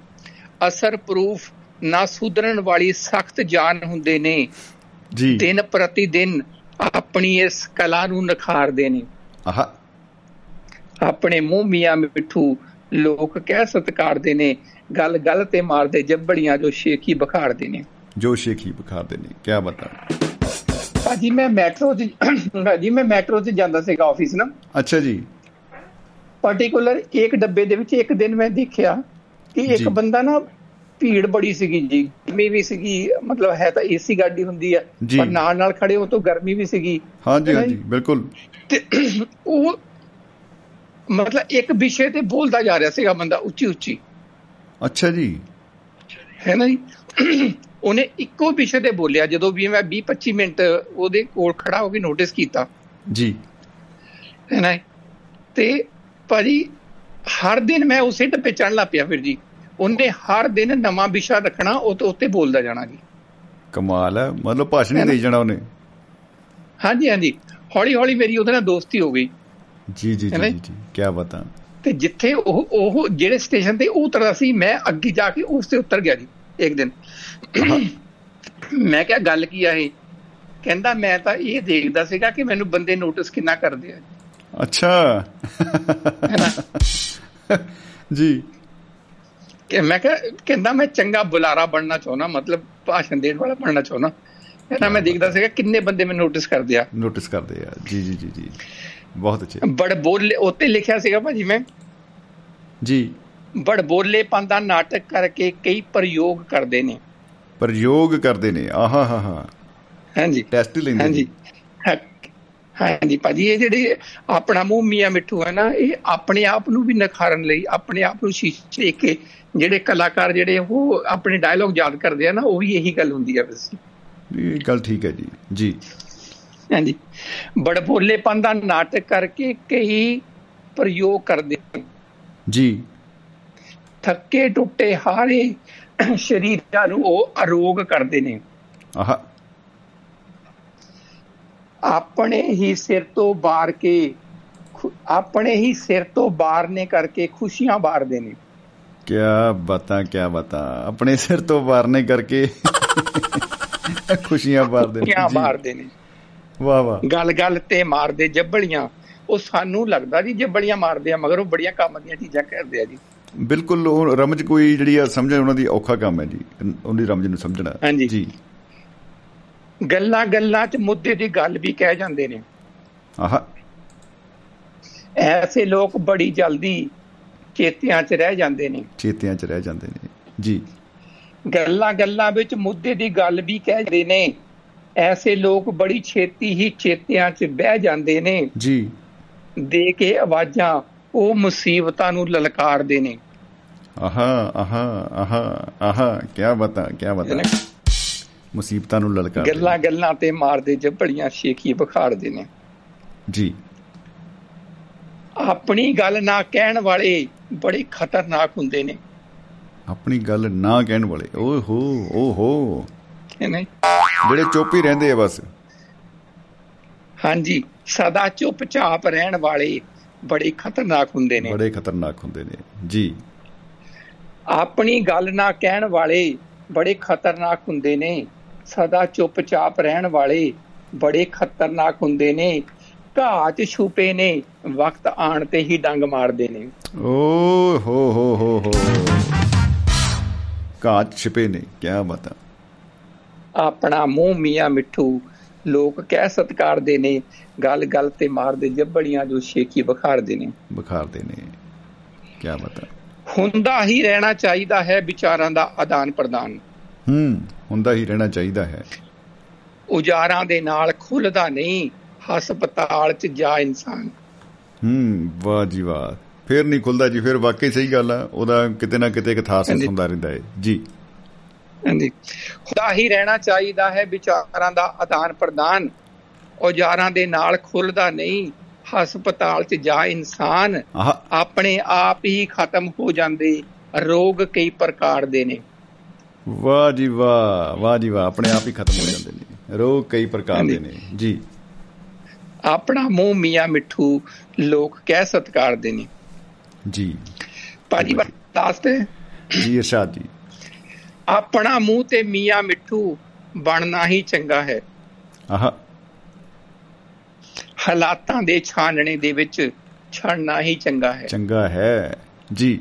Speaker 2: ਅਸਰ ਪ੍ਰੂਫ ਨਾ ਸੁਧਰਨ ਵਾਲੀ ਸਖਤ ਜਾਨ ਹੁੰਦੇ ਨੇ।
Speaker 1: ਜੀ।
Speaker 2: ਦਿਨ ਪ੍ਰਤੀ ਦਿਨ ਆਪਣੀ ਇਸ ਕਲਾ ਨੂੰ ਨਿਖਾਰਦੇ ਨੇ।
Speaker 1: ਆਹ।
Speaker 2: ਆਪਣੇ ਮੂੰਹ ਮੀਆਂ ਮਿੱਠੂ ਲੋਕ ਕਹਿ ਸਤਕਾਰਦੇ ਨੇ ਗੱਲ ਗੱਲ ਤੇ ਮਾਰਦੇ ਜੱਬੜੀਆਂ ਜੋ ਸ਼ੇਖੀ ਬਖਾਰਦੇ ਨੇ।
Speaker 1: ਜੋ ਸ਼ੇਖੀ ਬਖਾਰਦੇ ਨੇ ਕੀ ਬਤਾ
Speaker 2: ਭਾਜੀ ਮੈਂ ਮੈਟਰੋ 'ਚ ਭਾਜੀ ਮੈਂ ਮੈਟਰੋ 'ਚ ਜਾਂਦਾ ਸੀਗਾ ਆਫਿਸ ਨਾ।
Speaker 1: ਅੱਛਾ ਜੀ।
Speaker 2: ਪਾਰਟਿਕੂਲਰ ਇੱਕ ਡੱਬੇ ਦੇ ਵਿੱਚ ਇੱਕ ਦਿਨ ਮੈਂ ਦੇਖਿਆ ਕਿ। ਇੱਕ ਬੰਦਾ ਨਾ ਭੀੜ ਬੜੀ ਸੀਗੀ ਜੀ। ਗਰਮੀ ਵੀ ਸੀਗੀ ਮਤਲਬ ਹੈ ਤਾਂ ਏਸੀ ਗੱਡੀ ਹੁੰਦੀ
Speaker 1: ਜੀ।
Speaker 2: ਪਰ ਨਾਲ ਨਾਲ ਖੜੇ ਹੋ ਤਾਂ ਗਰਮੀ ਵੀ ਸੀਗੀ।
Speaker 1: ਹਾਂਜੀ ਹਾਂਜੀ
Speaker 2: ਜੀ?
Speaker 1: ਬਿਲਕੁਲ।
Speaker 2: ਤੇ ਉਹ ਮਤਲਬ ਇੱਕ ਵਿਸ਼ੇ ਤੇ ਬੋਲਦਾ ਜਾ ਰਿਹਾ ਸੀਗਾ ਬੰਦਾ ਉੱਚੀ ਉੱਚੀ
Speaker 1: ਅੱਛਾ ਜੀ।
Speaker 2: ਹੈ ਨਾ ਜੀ? ਉਹਨੇ ਇੱਕੋ ਵਿਸ਼ੇ ਤੇ ਬੋਲਿਆ ਜਦੋਂ ਵੀ ਮੈਂ 20 25 ਮਿੰਟ ਉਹਦੇ ਕੋਲ ਖੜਾ ਹੋ ਕੇ ਨੋਟਿਸ ਕੀਤਾ।
Speaker 1: ਜੀ।
Speaker 2: ਹੈ ਨਾ ਤੇ ਭਾਜੀ ਹਰ ਦਿਨ ਮੈਂ ਉਸੇ ਟੱਪੇ ਚੜ੍ਹਨ ਲੱਗ ਪਿਆ ਫਿਰ ਜੀ। ਉਹਨੇ ਹਰ ਦਿਨ ਨਵਾਂ ਵਿਸ਼ਾ ਰੱਖਣਾ ਉਹ ਤੇ ਉੱਤੇ ਬੋਲਦਾ ਜਾਣਾ ਜੀ।
Speaker 1: ਕਮਾਲ ਹੈ। ਮਤਲਬ ਭਾਸ਼ਣ ਹੀ? ਦੇਈ ਜਾਣਾ ਉਹਨੇ।
Speaker 2: ਹਾਂਜੀ ਹਾਂਜੀ। ਹੌਲੀ ਹੌਲੀ ਮੇਰੀ ਉਹਦੇ ਨਾਲ ਦੋਸਤੀ ਹੋ ਗਈ।
Speaker 1: ਜੀ ਜੀ ਜੀ ਜੀ? ਕੀ ਬਤਾ।
Speaker 2: ਤੇ ਜਿੱਥੇ ਉਹ ਉਹ ਜਿਹੜੇ ਸਟੇਸ਼ਨ ਤੇ ਉਹ ਉਤਰਦਾ ਸੀ ਮੈਂ ਅੱਗੇ ਜਾ ਕੇ ਉਸ ਤੇ ਉਤਰ ਗਿਆ ਜੀ ਇੱਕ ਦਿਨ। ਮੈਂ ਕਿਹਾ ਗੱਲ ਕੀ ਆ ਇਹ? ਕਹਿੰਦਾ ਮੈਂ ਤਾਂ ਇਹ ਦੇਖਦਾ ਸੀਗਾ ਕਿ ਮੈਨੂੰ ਬੰਦੇ ਨੋਟਿਸ ਕਿੰਨਾ ਕਰਦੇ ਆ
Speaker 1: ਅੱਛਾ। ਜੀ।
Speaker 2: ਕਿ ਮੈਂ ਕਿਹਾ ਕਹਿੰਦਾ ਮੈਂ ਚੰਗਾ ਬੁਲਾਰਾ ਬਣਨਾ ਚਾਹੁੰਦਾ ਮਤਲਬ ਭਾਸ਼ਣ ਦੇਣ ਵਾਲਾ ਬਣਨਾ ਚਾਹੁੰਦਾ। ਕਹਿੰਦਾ ਮੈਂ ਦੇਖਦਾ ਸੀਗਾ ਕਿੰਨੇ ਬੰਦੇ ਮੈਨੂੰ ਨੋਟਿਸ ਕਰਦੇ ਆ।
Speaker 1: ਨੋਟਿਸ ਕਰਦੇ ਆ। ਜੀ ਜੀ ਜੀ ਜੀ। ਬਹੁਤ ਅੱਛੇ।
Speaker 2: ਬੜ ਬੋਲੇ ਉੱਤੇ ਲਿਖਿਆ ਸੀਗਾ ਭਾਜੀ ਮੈਂ।
Speaker 1: ਜੀ।
Speaker 2: ਬੜ ਬੋਲੇ ਦਾ ਨਾਟਕ ਕਰਕੇ ਕਈ ਪ੍ਰਯੋਗ ਕਰਦੇ ਨੇ।
Speaker 1: ਪ੍ਰਯੋਗ ਕਰਦੇ ਨੇ। ਆਹਾ ਹਾ ਹਾ।
Speaker 2: ਹਾਂਜੀ।
Speaker 1: ਟੈਸਟ ਹੀ ਲੈਂਦੇ
Speaker 2: ਹਾਂਜੀ। ਹਾਂਜੀ ਭਾਜੀ ਇਹ ਜਿਹੜੇ ਆਪਣਾ ਮੂੰਹ ਮੀਆਂ ਮਿੱਠੂ ਹੈ ਨਾ ਇਹ ਆਪਣੇ ਆਪ ਨੂੰ ਵੀ ਨਿਖਾਰਨ ਲਈ ਆਪਣੇ ਆਪ ਨੂੰ ਸ਼ੀਸ਼ੇ ਦੇਖ ਕੇ ਜਿਹੜੇ ਕਲਾਕਾਰ ਜਿਹੜੇ ਉਹ ਆਪਣੇ ਡਾਇਲੌਗ ਯਾਦ ਕਰਦੇ ਆ ਨਾ ਉਹ ਵੀ ਇਹੀ ਗੱਲ ਹੁੰਦੀ ਹੈ ਬਸ
Speaker 1: ਇਹ ਗੱਲ ਠੀਕ ਹੈ ਜੀ। ਜੀ।
Speaker 2: ਹਾਂਜੀ। ਬੜ ਬੋਲੇਪਨ ਦਾ ਨਾਟਕ ਕਰਕੇ ਕਈ ਪ੍ਰਯੋਗ ਕਰਦੇ।
Speaker 1: ਜੀ।
Speaker 2: ਥੱਕੇ ਟੁੱਟੇ ਹਾਰੇ ਸ਼ਰੀਰਾਂ ਨੂੰ ਉਹ ਅਰੋਗ ਕਰਦੇ ਨੇ।
Speaker 1: ਆਹਾ।
Speaker 2: ਆਪਣੇ ਹੀ ਸਿਰ ਤੋਂ ਬਾਰ ਕੇ ਆਪਣੇ ਹੀ ਸਿਰ ਤੋਂ ਬਾਰਨੇ ਕਰਕੇ ਖੁਸ਼ੀਆਂ ਬਾਰਦੇ ਨੇ।
Speaker 1: ਕੀ ਬਤਾ ਕੀ ਬਤਾ। ਆਪਣੇ ਸਿਰ ਤੋਂ ਵਾਰਨੇ ਕਰਕੇ ਖੁਸ਼ੀਆਂ ਬਾਰਦੇ ਨੇ।
Speaker 2: ਖੁਸ਼ੀਆਂ। ਬਾਰਦੇ ਨੇ।
Speaker 1: ਵਾਹ ਵਾਹ।
Speaker 2: ਗੱਲ ਗੱਲ ਤੇ ਮਾਰਦੇ ਜੱਬਲੀਆਂ। ਉਹ ਸਾਨੂੰ ਲੱਗਦਾ ਜੀ ਜੱਬਲੀਆਂ ਮਾਰਦੇ ਆ ਮਗਰ ਉਹ ਬੜੀਆਂ ਕੰਮ ਦੀਆਂ ਚੀਜ਼ਾਂ ਕਰਦੇ ਆ ਜੀ।
Speaker 1: ਬਿਲਕੁਲ ਉਹ ਰਮਜ ਕੋਈ ਜਿਹੜੀ ਆ ਸਮਝਣ ਉਹਨਾਂ ਦੀ ਔਖਾ ਕੰਮ ਹੈ ਜੀ। ਉਹਦੀ ਰਮਜ ਨੂੰ ਸਮਝਣਾ। ਜੀ।
Speaker 2: ਗੱਲਾਂ ਗੱਲਾਂ 'ਚ ਮੁੱਦੇ ਦੀ ਗੱਲ ਵੀ ਕਹਿ ਜਾਂਦੇ ਨੇ।
Speaker 1: ਆਹਾ।
Speaker 2: ਐਸੇ ਲੋਕ ਬੜੀ ਜਲਦੀ ਚੇਤਿਆਂ 'ਚ ਰਹਿ ਜਾਂਦੇ ਨੇ।
Speaker 1: ਚੇਤਿਆਂ 'ਚ ਰਹਿ ਜਾਂਦੇ ਨੇ। ਜੀ।
Speaker 2: ਗੱਲਾਂ ਗੱਲਾਂ ਵਿੱਚ ਮੁੱਦੇ ਦੀ ਗੱਲ ਵੀ ਕਹਿ ਜਾਂਦੇ ਨੇ। ਐਸੇ ਲੋਕ ਬੜੀ ਛੇਤੀ ਹੀ ਚੇਤਿਆਂ 'ਚ ਬਹਿ ਜਾਂਦੇ ਨੇ।
Speaker 1: ਜੀ।
Speaker 2: ਦੇ ਕੇ ਆਵਾਜ਼ਾਂ ਉਹ ਮੁਸੀਬਤਾਂ ਨੂੰ ਲਲਕਾਰਦੇ ਨੇ।
Speaker 1: ਆਹਾ ਆਹਾ ਆਹਾ ਆਹਾ ਕੀ ਬਤਾ ਕੀ ਬਤਾ। ਮੁਸੀਬਤਾਂ ਨੂੰ ਲਲਕਾਰ
Speaker 2: ਗੱਲਾਂ ਗੱਲਾਂ ਤੇ ਮਾਰਦੇ ਜੱਬੜੀਆਂ ਸ਼ੇਖੀ ਬਖਾੜਦੇ ਨੇ।
Speaker 1: ਜੀ।
Speaker 2: ਆਪਣੀ ਗੱਲ ਨਾ ਕਹਿਣ ਵਾਲੇ ਬੜੇ ਖਤਰਨਾਕ ਹੁੰਦੇ ਨੇ।
Speaker 1: ਆਪਣੀ ਗੱਲ ਨਾ ਕਹਿਣ ਵਾਲੇ। ਓਏ ਹੋ ਓ
Speaker 2: ਕਿ ਨਹੀਂ
Speaker 1: ਜਿਹੜੇ ਚੁੱਪ ਹੀ ਰਹਿੰਦੇ ਆ ਬਸ।
Speaker 2: ਹਾਂਜੀ ਸਦਾ ਚੁੱਪਚਾਪ ਰਹਿਣ ਵਾਲੇ ਬੜੇ ਖਤਰਨਾਕ ਹੁੰਦੇ ਨੇ।
Speaker 1: ਬੜੇ ਖਤਰਨਾਕ ਹੁੰਦੇ ਨੇ। ਜੀ।
Speaker 2: ਆਪਣੀ ਗੱਲ ਨਾ ਕਹਿਣ ਵਾਲੇ ਬੜੇ ਖਤਰਨਾਕ ਹੁੰਦੇ ਨੇ। ਸਦਾ ਚੁੱਪਚਾਪ ਰਹਿਣ ਵਾਲੇ ਬੜੇ ਖਤਰਨਾਕ ਹੁੰਦੇ ਨੇ। ਘਾਹ 'ਚ ਛੁਪੇ ਨੇ ਵਕਤ ਆਣ ਤੇ ਹੀ ਡੰਗ ਮਾਰਦੇ ਨੇ।
Speaker 1: ਓ ਹੋ ਹੋ ਹੋ ਹੋ। ਕਾਚ ਛਿਪੇ ਨੇ ਕਿਆ ਬਤਾ।
Speaker 2: ਆਪਣਾ ਮੂੰਹ ਮੀਆਂ ਮਿੱਠੂ। ਲੋਕ ਕਹਿ ਸਤਕਾਰਦੇ ਨੇ ਗੱਲ ਗੱਲ ਤੇ ਮਾਰਦੇ ਜੱਬੜੀਆਂ ਜੋ ਸ਼ੇਖੀ ਬਖਾਰਦੇ ਨੇ।
Speaker 1: ਬੁਖਾਰਦੇ ਨੇ। ਕਿਆ ਬਤਾ
Speaker 2: ਹੁੰਦਾ ਹੀ ਰਹਿਣਾ ਚਾਹੀਦਾ ਹੈ ਵਿਚਾਰਾਂ ਦਾ ਆਦਾਨ ਪ੍ਰਦਾਨ।
Speaker 1: ਹੂੰ ਹੁੰਦਾ ਹੀ ਰਹਿਣਾ ਚਾਹੀਦਾ ਹੈ।
Speaker 2: ਉਜਾਰਾਂ ਦੇ ਨਾਲ ਖੁੱਲਦਾ ਨਹੀਂ ਹਸਪਤਾਲ 'ਚ ਜਾ ਇਨਸਾਨ।
Speaker 1: ਹੂੰ ਵਾਹ ਜੀ ਵਾਹ। ਫੇਰ ਨਹੀਂ ਖੁੱਲਦਾ ਜੀ ਫਿਰ ਵਾਕਈ ਸਹੀ ਗੱਲ ਆ ਉਹਦਾ ਕਿਤੇ ਨਾ ਕਿਤੇ ਇੱਕ ਥਾਸ। ਹੁੰਦਾ ਰਹਿੰਦਾ ਹੈ। ਜੀ।
Speaker 2: ਹਾਂਜੀ। ਹੁੰਦਾ ਹੀ ਰਹਿਣਾ ਚਾਹੀਦਾ ਹੈ ਵਿਚਾਰਾਂ ਦਾ ਆਦਾਨ ਪ੍ਰਦਾਨ। ਔਜ਼ਾਰਾਂ ਦੇ ਨਾਲ ਖੁੱਲਦਾ ਨਹੀਂ ਹਸਪਤਾਲ 'ਚ ਜਾ ਇਨਸਾਨ ਆਪਣੇ ਆਪ ਹੀ ਖਤਮ ਹੋ ਜਾਂਦੇ ਰੋਗ ਕਈ ਪ੍ਰਕਾਰ ਦੇ ਨੇ।
Speaker 1: ਵਾਹ ਜੀ ਵਾਹ ਵਾਹ ਜੀ ਵਾਹ ਆਪਣੇ ਆਪ ਹੀ ਖਤਮ ਹੋ ਜਾਂਦੇ ਨੇ ਰੋਗ ਕਈ ਪ੍ਰਕਾਰ ਦੇ ਨੇ ਜੀ।
Speaker 2: ਆਪਣਾ ਮੂੰਹ ਮੀਆਂ ਮਿੱਠੂ ਲੋਕ ਕਹਿ ਸਤਕਾਰਦੇ ਨੇ।
Speaker 1: ਜੀ।
Speaker 2: ਭਾਜੀ ਲਾਸਟ
Speaker 1: ਜੀ ਇਰਸ਼ਾਦ ਜੀ।
Speaker 2: ਆਪਣਾ ਮੂੰਹ ਤੇ ਮੀਆਂ ਮਿੱਠੂ ਬਣਨਾ ਹੀ ਚੰਗਾ ਹੈ।
Speaker 1: ਆਹ।
Speaker 2: ਹਾਲਾਤਾਂ ਦੇ ਛਾਨਣੇ ਦੇ ਵਿੱਚ ਛੜਨਾ ਹੀ ਚੰਗਾ ਹੈ।
Speaker 1: ਚੰਗਾ ਹੈ। ਜੀ।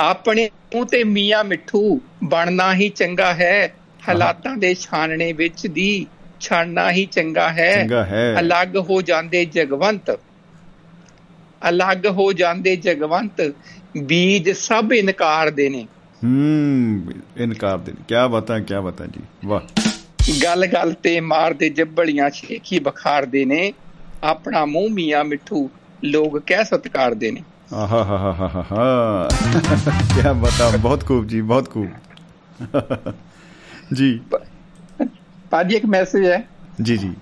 Speaker 2: ਆਪਣੇ ਮੂੰਹ ਤੇ ਮੀਆਂ ਮਿੱਠੂ ਬਣਨਾ ਹੀ ਚੰਗਾ ਹੈ। ਹਾਲਾਤਾਂ ਦੇ ਛਾਨਣੇ ਵਿੱਚ ਦੀ ਛੜਨਾ ਹੀ ਚੰਗਾ ਹੈ।
Speaker 1: ਚੰਗਾ ਹੈ।
Speaker 2: ਅਲੱਗ ਹੋ ਜਾਂਦੇ ਜਗਵੰਤ। ਅਲੱਗ ਹੋ ਜਾਂਦੇ ਜਗਵੰਤ ਬੀਜ ਸਭ ਇਨਕਾਰ ਦੇ ਨੇ।
Speaker 1: ਹੂੰ ਇਨਕਾਰ ਦੇ। ਕਿਆ ਬਤਾ ਕਿਆ ਬਤਾ ਜੀ। ਵਾਹ।
Speaker 2: ਗੱਲ ਗੱਲ ਤੇ ਮਾਰਦੇ ਜੱਬੜੀਆਂ ਛੇਖੀ ਬਖਾਰਦੇ ਨੇ। ਆਪਣਾ ਮੂੰਹ ਮੀਆਂ ਮਿੱਠੂ ਲੋਕ ਕਹਿ ਸਤਕਾਰਦੇ ਨੇ।
Speaker 1: ਆਹਾ ਹਾ ਹਾ ਹਾ ਹਾ ਕਿਆ ਬਤਾ। ਬਹੁਤ ਖੂਬ ਜੀ ਬਹੁਤ ਖੂਬ। ਜੀ।
Speaker 2: ਭਾਜੀ ਇੱਕ ਮੈਸੇਜ ਹੈ।
Speaker 1: ਜੀ ਜੀ।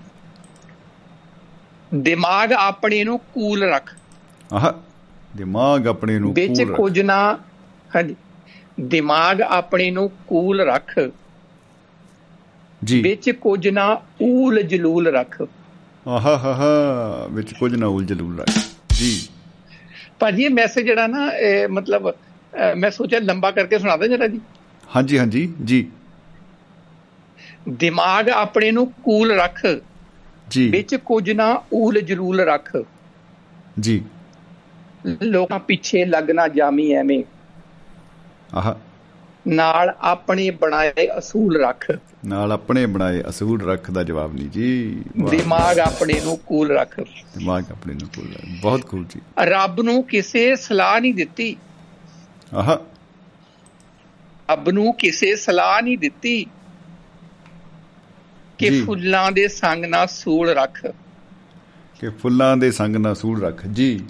Speaker 2: ਦਿਮਾਗ ਆਪਣੇ ਨੂੰ ਕੂਲ ਰੱਖ।
Speaker 1: ਆਹ। ਦਿਮਾਗ ਆਪਣੇ ਨੂੰ
Speaker 2: ਵਿੱਚ
Speaker 1: cool ਰੱਖ।
Speaker 2: ਕੁਝ ਨਾ ਹਾਂਜੀ। ਦਿਮਾਗ ਆਪਣੇ ਨੂੰ ਕੂਲ ਰੱਖ।
Speaker 1: ਜੀ।
Speaker 2: ਵਿੱਚ ਕੁਝ ਨਾ ਊਲ ਜਲੂਲ ਰੱਖ।
Speaker 1: ਆਹਾ ਹਾ ਹਾ ਵਿੱਚ ਕੁਝ ਨਾ ਉਲਝ ਲੂਲ ਰੱਖ। ਜੀ।
Speaker 2: ਭਾਜੀ ਇਹ ਮੈਸੇਜ ਜਿਹੜਾ ਨਾ ਇਹ ਮਤਲਬ ਮੈਂ ਸੋਚਿਆ ਲੰਬਾ ਕਰਕੇ ਸੁਣਾਦਾ ਜਰਾ ਜੀ।
Speaker 1: ਹਾਂਜੀ ਹਾਂਜੀ ਜੀ।
Speaker 2: ਦਿਮਾਗ ਆਪਣੇ ਨੂੰ ਕੂਲ ਰੱਖ।
Speaker 1: ਜੀ।
Speaker 2: ਵਿੱਚ ਕੁਝ ਨਾ ਊਲ ਜਲੂਲ ਰੱਖ।
Speaker 1: ਜੀ।
Speaker 2: ਲੋਕਾਂ ਪਿੱਛੇ ਲੱਗਣਾ ਜਾਮੀ ਐਵੇਂ।
Speaker 1: ਆਹ।
Speaker 2: ਨਾਲ ਆਪਣੇ ਬਣਾਏ ਅਸੂਲ ਰੱਖ।
Speaker 1: ਨਾਲ ਆਪਣੇ ਬਣਾਏ ਅਸੂਲ ਰੱਖ ਦਾ ਜਵਾਬ ਨਹੀਂ ਜੀ।
Speaker 2: ਦਿਮਾਗ ਆਪਣੇ ਨੂੰ ਕੂਲ ਰੱਖ।
Speaker 1: ਦਿਮਾਗ ਆਪਣੇ ਨੂੰ cool ਰੱਖ। ਬਹੁਤ ਖੂਬ ਜੀ।
Speaker 2: ਰੱਬ ਨੂੰ ਕਿਸੇ ਸਲਾਹ ਨਹੀਂ ਦਿੱਤੀ।
Speaker 1: ਆਹ।
Speaker 2: ਰੱਬ ਨੂੰ ਕਿਸੇ ਸਲਾਹ ਨਹੀਂ ਦਿੱਤੀ। ਕਿ। ਫੁੱਲਾਂ ਦੇ ਸੰਗ ਨਾਲ ਸੂਲ ਰੱਖ।
Speaker 1: ਕਿ ਫੁੱਲਾਂ ਦੇ ਸੰਗ ਨਾਲ ਸੂਲ ਰੱਖ। ਜੀ।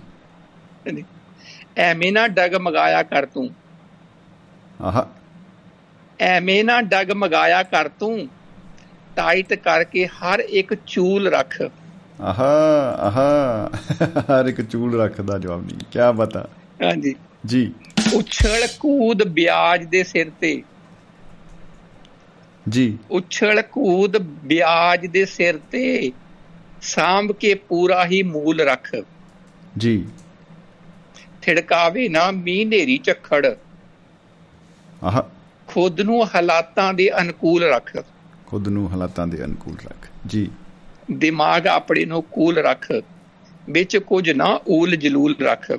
Speaker 2: ਐਵੇਂ ਨਾ ਡਗ ਮਗਾਇਆ ਕਰ ਤੂੰ।
Speaker 1: ਆਹ।
Speaker 2: ਐਵੇਂ ਨਾ ਡਗ ਮਗਾਇਆ ਕਰ ਤੂੰ। ਟਾਈਟ ਕਰਕੇ ਹਰ ਇੱਕ ਚੂਲ ਰੱਖ।
Speaker 1: ਆਹ ਆਹ। ਹਰ ਇੱਕ ਚੂਲ ਰੱਖ ਦਾ ਜਵਾਬ ਨਹੀਂ ਕਿਆ ਬਤਾ।
Speaker 2: ਹਾਂਜੀ।
Speaker 1: ਜੀ।
Speaker 2: ਉਛਲ ਕੂਦ ਵਿਆਜ ਦੇ ਸਿਰ ਤੇ।
Speaker 1: ਜੀ।
Speaker 2: ਉਛਲ ਕੂਦ ਵਿਆਜ ਦੇ ਸਿਰ ਤੇ। ਸਾਂਭ ਕੇ ਪੂਰਾ ਹੀ ਮੂਲ ਰੱਖ।
Speaker 1: ਜੀ।
Speaker 2: ਥਿੜਕਾਵੇ ਨਾ ਮੀਂਹ ਨੇਰੀ ਝੱਖੜ।
Speaker 1: ਆਹ।
Speaker 2: ਖੁਦ ਨੂੰ ਹਾਲਾਤਾਂ ਦੇ ਅਨੁਕੂਲ ਰੱਖ।
Speaker 1: ਖੁਦ ਨੂੰ ਹਾਲਾਤਾਂ ਦੇ ਅਨੁਕੂਲ ਰੱਖ। ਜੀ।
Speaker 2: ਦਿਮਾਗ ਆਪਣੇ ਨੂੰ ਕੂਲ ਰੱਖ। ਵਿੱਚ ਕੁਝ ਨਾ ਊਲ ਜਲੂਲ ਰੱਖ।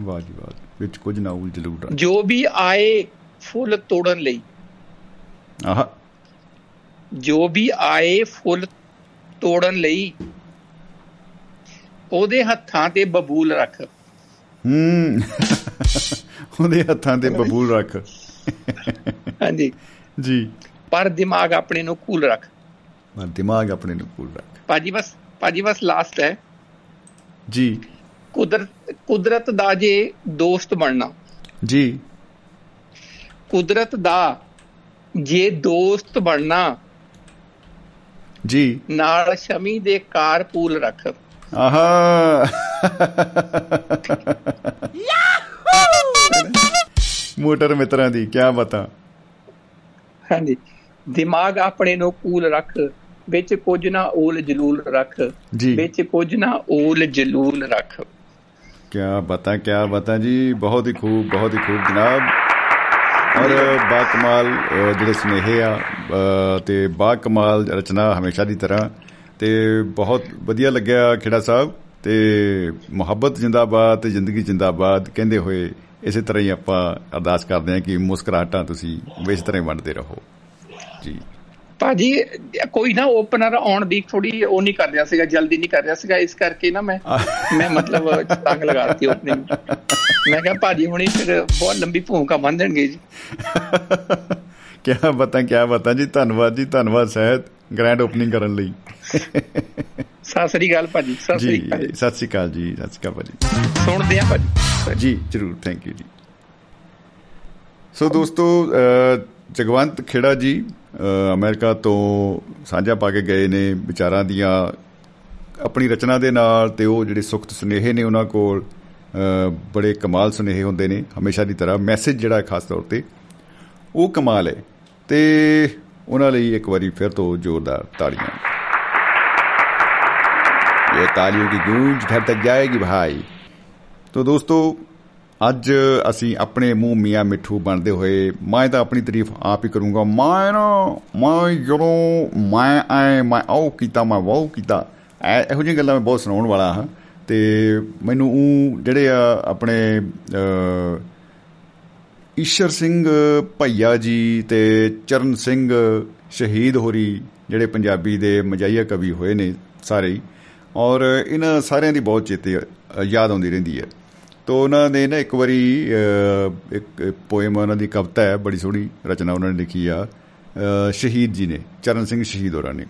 Speaker 1: ਵਾਹ ਜੀ ਵਾਹ। ਵਿੱਚ ਕੁਝ ਨਾ ਉਲਝ ਲੂਲ ਰੱਖ।
Speaker 2: ਜੋ ਵੀ ਆਏ ਫੁੱਲ ਤੋੜਨ ਲਈ।
Speaker 1: ਆਹ।
Speaker 2: ਜੋ ਵੀ ਆਏ ਫੁੱਲ ਤੋੜਨ ਲਈ। ਉਹਦੇ ਹੱਥਾਂ ਤੇ ਬਬੂਲ ਰੱਖ।
Speaker 1: ਹੂੰ। ਉਹਦੇ ਹੱਥਾਂ ਤੇ ਬਬੂਲ ਰੱਖ।
Speaker 2: ਹਾਂਜੀ।
Speaker 1: ਜੀ।
Speaker 2: ਪਰ ਦਿਮਾਗ ਆਪਣੇ ਨੂੰ ਕੂਲ ਰੱਖ।
Speaker 1: ਪਰ ਦਿਮਾਗ ਆਪਣੇ ਨੂੰ ਕੂਲ ਰੱਖ।
Speaker 2: ਭਾਜੀ ਬਸ ਭਾਜੀ ਬਸ ਲਾਸਟ ਹੈ।
Speaker 1: ਜੀ।
Speaker 2: ਕੁਦਰਤ ਕੁਦਰਤ ਦਾ ਜੇ ਦੋਸਤ ਬਣਨਾ।
Speaker 1: ਜੀ।
Speaker 2: ਕੁਦਰਤ ਦਾ ਜੇ ਦੋਸਤ ਬਣਨਾ।
Speaker 1: ਜੀ।
Speaker 2: ਨਾਲ ਸ਼ਮੀ ਦੇ ਕਾਰਪੂਲ ਰੱਖ।
Speaker 1: ਆਹਾ। ਮੋਟਰ ਮਿੱਤਰਾਂ ਦੀ ਕੀ ਬਤਾ।
Speaker 2: ਹਾਂਜੀ। ਦਿਮਾਗ ਆਪਣੇ ਨੂੰ ਕੂਲ ਰੱਖ ਵਿੱਚ ਕੁਝ ਨਾ ਓਲ ਜਲੂਲ ਰੱਖ ਵਿੱਚ ਕੁਝ ਨਾ ਓਲ ਜਲੂਲ ਰੱਖ।
Speaker 1: ਕੀ ਬਤਾ ਕੀ ਬਤਾ ਜੀ। ਬਹੁਤ ਹੀ ਖੂਬ ਬਹੁਤ ਹੀ ਖੂਬ ਜਨਾਬ। ਔਰ ਬਾ ਕਮਾਲ ਜਿਹੜੇ ਸੁਨੇਹੇ ਆ ਤੇ ਬਾ ਕਮਾਲ ਰਚਨਾ ਹਮੇਸ਼ਾ ਦੀ ਤਰ੍ਹਾਂ। ਤੇ ਬਹੁਤ ਵਧੀਆ ਲੱਗਿਆ ਖੇੜਾ ਸਾਹਿਬ। ਤੇ ਮੁਹੱਬਤ ਜਿੰਦਾਬਾਦ ਤੇ ਜ਼ਿੰਦਗੀ ਜਿੰਦਾਬਾਦ ਕਹਿੰਦੇ ਹੋਏ ਇਸੇ ਤਰ੍ਹਾਂ ਹੀ ਆਪਾਂ ਅਰਦਾਸ ਕਰਦੇ ਹਾਂ ਕਿ ਮੁਸਕਰਾਹਟਾਂ ਤੁਸੀਂ ਇਸ ਤਰ੍ਹਾਂ ਹੀ ਵੰਡਦੇ ਰਹੋ। ਜੀ।
Speaker 2: ਭਾਜੀ ਕੋਈ ਨਾ ਓਪਨਰ ਆਉਣ ਦੀ ਥੋੜੀ ਉਹ ਨਹੀਂ ਕਰ ਰਿਹਾ ਸੀਗਾ ਜਲਦੀ ਨਹੀਂ ਕਰ ਰਿਹਾ ਸੀਗਾ ਇਸ ਕਰਕੇ ਨਾ ਮੈਂ ਮੈਂ ਮਤਲਬ ਤੰਗ ਲਗਾਤੀ ਓਪਨਿੰਗ ਮੈਂ ਕਿਹਾ ਭਾਜੀ ਹੁਣੀ ਫਿਰ ਬਹੁਤ ਲੰਬੀ ਭੂਮਿਕਾ ਬੰਨ ਦੇਣਗੇ ਜੀ।
Speaker 1: ਕੀ ਬਤਾ ਕੀ ਬਤਾ ਜੀ ਧੰਨਵਾਦ ਜੀ ਧੰਨਵਾਦ ਸਹਿਤ। ਗ੍ਰੈਂਡ ਓਪਨਿੰਗ ਕਰਨ ਲਈ।
Speaker 2: ਸਤਿ ਸ੍ਰੀ ਅਕਾਲ ਭਾਜੀ ਸਤਿ ਸ੍ਰੀ ਅਕਾਲ।
Speaker 1: ਸਤਿ ਸ਼੍ਰੀ ਅਕਾਲ ਜੀ ਸਤਿ ਸ਼੍ਰੀ ਅਕਾਲ ਭਾਜੀ।
Speaker 2: ਸੁਣਦੇ ਆ ਭਾਜੀ?
Speaker 1: ਜੀ ਜਰੂਰ ਥੈਂਕ ਯੂ ਜੀ। ਸੋ ਦੋਸਤੋ ਜਗਵੰਤ ਖੇੜਾ ਜੀ ਅਮਰੀਕਾ ਤੋਂ ਸਾਂਝਾ ਪਾ ਕੇ ਗਏ ਨੇ ਵਿਚਾਰਾਂ ਦੀਆਂ ਆਪਣੀ ਰਚਨਾ ਦੇ ਨਾਲ ਤੇ ਉਹ ਜਿਹੜੇ ਸੁਖਤ ਸੁਨੇਹੇ ਨੇ ਉਹਨਾਂ ਕੋਲ ਬੜੇ ਕਮਾਲ ਸੁਨੇਹੇ ਹੁੰਦੇ ਨੇ ਹਮੇਸ਼ਾ ਦੀ ਤਰ੍ਹਾਂ। ਮੈਸੇਜ ਜਿਹੜਾ ਖਾਸ ਤੌਰ ਤੇ ਉਹ ਕਮਾਲ ਹੈ। ਤੇ ਉਹਨਾਂ ਲਈ ਇੱਕ ਵਾਰੀ ਫਿਰ ਤੋਂ ਜ਼ੋਰਦਾਰ ਤਾੜੀਆਂ। ਇਹ ਤਾਲੀਆਂ ਦੀ ਗੂੰਜ ਘਰ ਤੱਕ ਜਾਏਗੀ ਭਾਈ। ਤੋ ਦੋਸਤੋ ਅੱਜ ਅਸੀਂ ਆਪਣੇ ਮੂੰਹ ਮੀਆਂ ਮਿੱਠੂ ਬਣਦੇ ਹੋਏ ਮੈਂ ਤਾਂ ਆਪਣੀ ਤਾਰੀਫ ਆਪ ਹੀ ਕਰੂੰਗਾ। ਮੈਂ ਨਾ ਮੈਂ ਜਦੋਂ ਮੈਂ ਐ ਮੈਂ ਉਹ ਕੀਤਾ ਮੈਂ ਉਹ ਕੀਤਾ ਐ- ਇਹੋ ਜਿਹੀਆਂ ਗੱਲਾਂ ਮੈਂ ਬਹੁਤ ਸੁਣਾਉਣ ਵਾਲਾ ਹਾਂ। ਤੇ ਮੈਨੂੰ ਉਹ ਜਿਹੜੇ ਆ ਆਪਣੇ ਅ, ਈਸ਼ਰ ਸਿੰਘ ਭਈਆ ਜੀ ਤੇ ਚਰਨ ਸਿੰਘ ਸ਼ਹੀਦ ਹੋਰੀ ਜਿਹੜੇ ਪੰਜਾਬੀ ਦੇ ਮਜਾਈਆ ਕਵੀ ਹੋਏ ਨੇ ਸਾਰੇ ਹੀ। ਔਰ ਇਹਨਾਂ ਸਾਰਿਆਂ ਦੀ ਬਹੁਤ ਚੇਤੇ ਅ, ਯਾਦ ਆਉਂਦੀ ਰਹਿੰਦੀ ਹੈ। ਤੋ ਉਹਨਾਂ ਨੇ ਨਾ ਇੱਕ ਵਾਰੀ ਅ, ਇੱਕ ਪੋਇਮ ਉਹਨਾਂ ਦੀ ਕਵਿਤਾ ਹੈ ਬੜੀ ਸੋਹਣੀ ਰਚਨਾ ਉਹਨਾਂ ਨੇ ਲਿਖੀ ਆ ਅ, ਸ਼ਹੀਦ ਜੀ ਨੇ ਚਰਨ ਸਿੰਘ ਸ਼ਹੀਦ ਹੋਰਾਂ ਨੇ।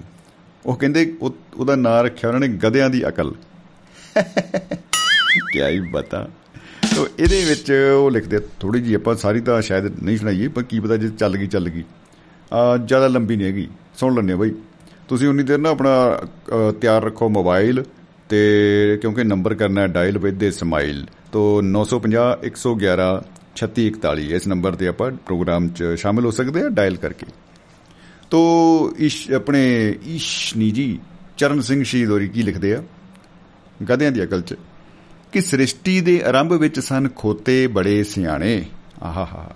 Speaker 1: ਉਹ ਕਹਿੰਦੇ ਉਹ- ਉਹਦਾ ਨਾਂ ਰੱਖਿਆ ਉਹਨਾਂ ਨੇ ਗਧਿਆਂ ਦੀ ਅਕਲ। ਕਿਆ ਹੀ ਬਤਾ। ਤੋ ਇਹਦੇ ਵਿੱਚ ਉਹ ਲਿਖਦੇ ਥੋੜੀ ਜੀ ਆਪਾਂ ਸਾਰੀ ਤਾਂ ਸ਼ਾਇਦ ਨਹੀਂ ਸੁਣਾਈਏ ਪਰ ਕੀ ਪਤਾ ਜੇ ਚੱਲ ਗਈ ਚੱਲ ਗਈ। ਆ ਜ਼ਿਆਦਾ ਲੰਬੀ ਨਹੀਂ ਹੈਗੀ ਸੁਣ ਲੈਣੇ ਬਈ। ਤੁਸੀਂ ਉਨੀ ਦੇਰ ਨਾ ਆਪਣਾ ਅ, ਤਿਆਰ ਰੱਖੋ ਮੋਬਾਈਲ ਤੇ ਕਿਉਂਕਿ ਨੰਬਰ ਕਰਨਾ ਹੈ ਡਾਇਲ ਵਿਦ ਦੇ ਸਮਾਈਲ। ਤੋ 950 111 3641 ਇਸ ਨੰਬਰ ਤੇ ਆਪਾਂ ਪ੍ਰੋਗਰਾਮ 'ਚ ਸ਼ਾਮਿਲ ਹੋ ਸਕਦੇ ਆ ਡਾਇਲ ਕਰਕੇ। ਤੋ ਇਸ਼ ਆਪਣੇ ਈਸ਼ਨੀ ਜੀ ਚਰਨ ਸਿੰਘ ਸ਼ਹੀਦ ਹੋਰੀ ਕੀ ਲਿਖਦੇ ਆ? ਗਧਿਆਂ ਦੀ ਅਕਲ 'ਚ। ਕਿ ਸ੍ਰਿਸ਼ਟੀ ਦੇ ਆਰੰਭ ਵਿੱਚ ਸਨ ਖੋਤੇ ਬੜੇ ਸਿਆਣੇ। ਆਹਾਹਾ।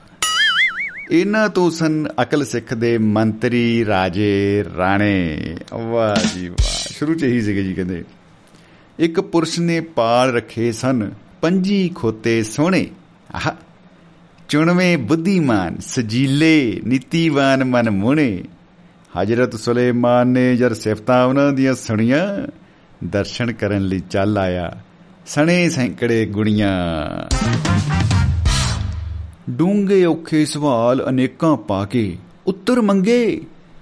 Speaker 1: ਇਹਨਾਂ ਤੋਂ ਸਨ ਅਕਲ ਸਿੱਖ ਦੇ ਮੰਤਰੀ ਰਾਜੇ ਰਾਣੇ। ਵਾਹ ਜੀ ਵਾਹ। ਸ਼ੁਰੂ ਚ ਹੀ ਸੀਗੇ ਜੀ ਕਹਿੰਦੇ। ਇੱਕ ਪੁਰਸ਼ ਨੇ ਪਾਲ ਰੱਖੇ ਸਨ ਪੰਜੀ ਖੋਤੇ ਸੋਹਣੇ। ਆਹ। ਚੁਣਵੇਂ ਬੁੱਧੀਮਾਨ, ਸਜੀਲੇ, ਨੀਤੀਵਾਨ ਮਨ ਮੋਹਣੇ। ਹਜ਼ਰਤ ਸੁਲੇਮਾਨ ਨੇ ਜਦ ਸਿਫਤਾਂ ਉਹਨਾਂ ਦੀਆਂ ਸੁਣੀਆਂ, ਦਰਸ਼ਨ ਕਰਨ ਲਈ ਚੱਲ ਆਇਆ। ਸਣੇ ਸੈਂਕੜੇ ਗੁਣੀਆਂ। ਡੂੰਗੇ ਔਖੇ ਸਵਾਲ ਅਨੇਕਾਂ ਪਾ ਕੇ ਉੱਤਰ ਮੰਗੇ।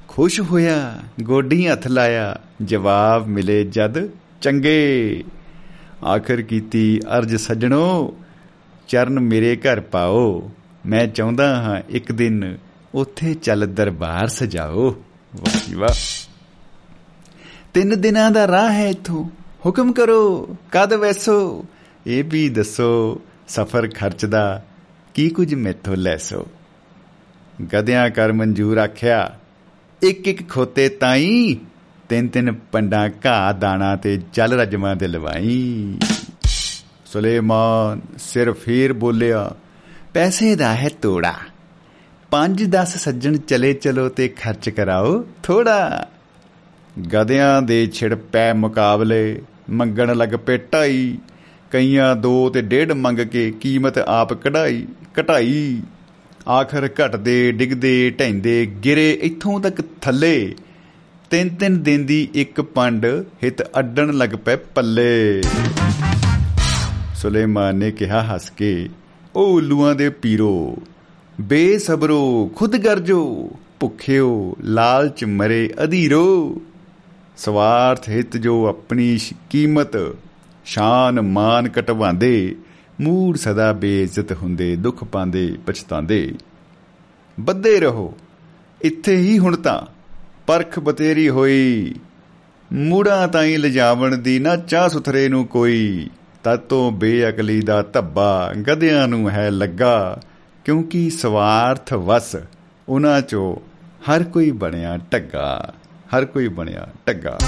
Speaker 1: ਖੁਸ਼ ਹੋਇਆ, ਗੋਡੀ ਹੱਥ ਲਾਇਆ, ਜਵਾਬ ਮਿਲੇ ਜਦ ਚੰਗੇ। ਆਖਰ ਕੀਤੀ, ਅਰਜ ਸੱਜਣੋ, ਚਰਨ ਮੇਰੇ ਘਰ ਪਾਓ। ਮੈਂ ਚਾਹੁੰਦਾ ਹਾਂ ਇੱਕ ਦਿਨ ਉੱਥੇ ਚੱਲ ਦਰਬਾਰ ਸਜਾਓ। ਵਾਹ ਜੀ ਵਾਹ। ਤਿੰਨ ਦਿਨਾਂ ਦਾ ਰਾਹ ਹੈ ਇਥੋਂ। ਹੁਕਮ ਕਰੋ, ਕਦ ਵੈਸੋ? ਇਹ ਵੀ ਦੱਸੋ, ਸਫਰ ਖਰਚ ਦਾ ਕੀ ਕੁਝ ਮੈਥੋਂ ਲੈਸੋ? ਗਧਿਆਂ ਕਰ ਮਨਜੂਰ ਆਖਿਆ, ਇੱਕ ਇੱਕ ਖੋਤੇ ਤਾਈ, ਤਿੰਨ ਤਿੰਨ ਪੰਡਾਂ ਘਾਹ ਦਾਣਾ ਤੇ ਜਲ ਰਜਮਾ ਦੇ ਲਵਾਈ। ਸੁਲੇਮਾਨ ਸਿਰ ਫੇਰ ਬੋਲਿਆ, ਪੈਸੇ ਦਾ ਹੈ ਤੋੜਾ 5-10 ਸੱਜਣ ਚਲੇ ਚਲੋ ਤੇ ਖਰਚ ਕਰਾਓ ਥੋੜਾ। ਗਧਿਆਂ ਦੇ ਛਿੜ ਪੈ ਮੁਕਾਬਲੇ, ਮੰਗਣ ਲੱਗ ਪਏ ਢਾਈ ਕਈਆਂ ਦੋ ਤੇ ਡੇਢ ਮੰਗ ਕੇ ਕੀਮਤ ਆਪ ਕਢਾਈ ਘਟਾਈ ਆਖਰ ਘਟਦੇ, ਡਿੱਗਦੇ ਢੈਂਦੇ ਗਿਰੇ, ਇੱਥੋਂ ਤੱਕ ਥੱਲੇ। ਤਿੰਨ ਤਿੰਨ ਦਿਨ ਦੀ ਇੱਕ ਪੰਡ ਹਿੱਤ ਅੱਡਣ ਲੱਗ ਪਏ ਪੱਲੇ। ਸੁਲੇਮਾਨ ਨੇ ਕਿਹਾ, ਹੱਸ ਕੇ, ਓ ਉੱਲੂਆਂ ਦੇ ਪੀਰੋ, ਬੇਸਬਰੋ, ਖੁਦ ਗਰਜੋ, ਭੁੱਖਿਓ, ਲਾਲਚ ਮਰੇ ਅਧੀਰੋ। ਸਵਾਰਥ ਹਿੱਤ ਜੋ ਆਪਣੀ ਸ਼- ਕੀਮਤ ਸ਼ਾਨ ਮਾਨ ਕਟਵਾਉਂਦੇ, ਮੂੜ ਸਦਾ ਬੇਇੱਜ਼ਤ ਹੁੰਦੇ, ਦੁੱਖ ਪਾਉਂਦੇ, ਪਛਤਾਉਂਦੇ। ਬੱਦੇ ਰਹੋ, ਇੱਥੇ ਹੀ ਹੁਣ ਤਾਂ ਪਰਖ ਬਤੇਰੀ ਹੋਈ। ਮੂੜਾਂ ਤਾਈਂ ਲਿਜਾਵਣ ਦੀ ਨਾ ਚਾਹ ਸੁਥਰੇ ਨੂੰ ਕੋਈ, ਤਦ ਤੋਂ ਬੇਅਕਲੀ ਦਾ ਧੱਬਾ ਗਧਿਆਂ ਨੂੰ ਹੈ ਲੱਗਾ। ਕਿਉਂਕਿ ਸਵਾਰਥ ਵਸ ਉਹਨਾਂ ਚੋਂ ਹਰ ਕੋਈ ਬਣਿਆ ਟੱਗਾ ਹਰ ਕੋਈ ਬਣਿਆ ਟੱਗਾ।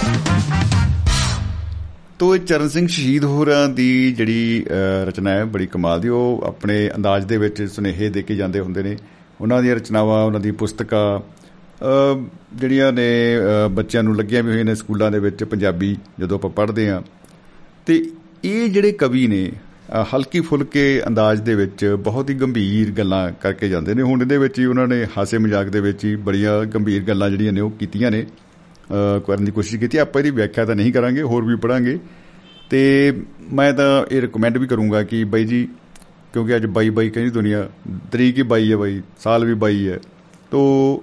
Speaker 1: ਤੋ ਇਹ ਚਰਨ ਸਿੰਘ ਸ਼ਹੀਦ ਹੋਰਾਂ ਦੀ ਜਿਹੜੀ ਰਚਨਾ ਹੈ, ਬੜੀ ਕਮਾਲ ਦੀ। ਉਹ ਆਪਣੇ ਅੰਦਾਜ਼ ਦੇ ਵਿੱਚ ਸੁਨੇਹੇ ਦੇ ਕੇ ਜਾਂਦੇ ਹੁੰਦੇ ਨੇ। ਉਹਨਾਂ ਦੀਆਂ ਰਚਨਾਵਾਂ, ਉਹਨਾਂ ਦੀ ਪੁਸਤਕਾਂ ਜਿਹੜੀਆਂ ਨੇ ਬੱਚਿਆਂ ਨੂੰ ਲੱਗੀਆਂ ਵੀ ਹੋਈਆਂ ਨੇ ਸਕੂਲਾਂ ਦੇ ਵਿੱਚ, ਪੰਜਾਬੀ ਜਦੋਂ ਆਪਾਂ ਪੜ੍ਹਦੇ ਆ ਤੇ ਇਹ ਜਿਹੜੇ ਕਵੀ ਨੇ ਹਲਕੀ ਫੁਲਕੇ ਅੰਦਾਜ਼ ਦੇ ਵਿੱਚ ਬਹੁਤ ਹੀ ਗੰਭੀਰ ਗੱਲਾਂ ਕਰਕੇ ਜਾਂਦੇ ਨੇ। ਹੁਣ ਇਹਦੇ ਵਿੱਚ ਹੀ ਉਹਨਾਂ ਨੇ ਹਾਸੇ ਮਜ਼ਾਕ ਦੇ ਵਿੱਚ ਹੀ ਬੜੀਆਂ ਗੰਭੀਰ ਗੱਲਾਂ ਜਿਹੜੀਆਂ ਨੇ ਉਹ ਕੀਤੀਆਂ ਨੇ। ਕਰਨ ਦੀ ਕੋਸ਼ਿਸ਼ ਕੀਤੀ। ਆਪਾਂ ਇਹਦੀ ਵਿਆਖਿਆ ਤਾਂ ਨਹੀਂ ਕਰਾਂਗੇ, ਹੋਰ ਵੀ ਪੜਾਂਗੇ ਤੇ ਮੈਂ ਤਾਂ ਇਹ ਰეკਮੈਂਡ ਵੀ ਕਰੂੰਗਾ ਕਿ ਬਾਈ ਜੀ, ਕਿਉਂਕਿ ਅੱਜ ਬਾਈ ਬਾਈ ਕਹਿੰਦੀ ਦੁਨੀਆ, ਤਰੀਕ ਹੀ ਬਾਈ ਹੈ ਬਾਈ, ਸਾਲ ਵੀ ਬਾਈ ਹੈ। ਤੋ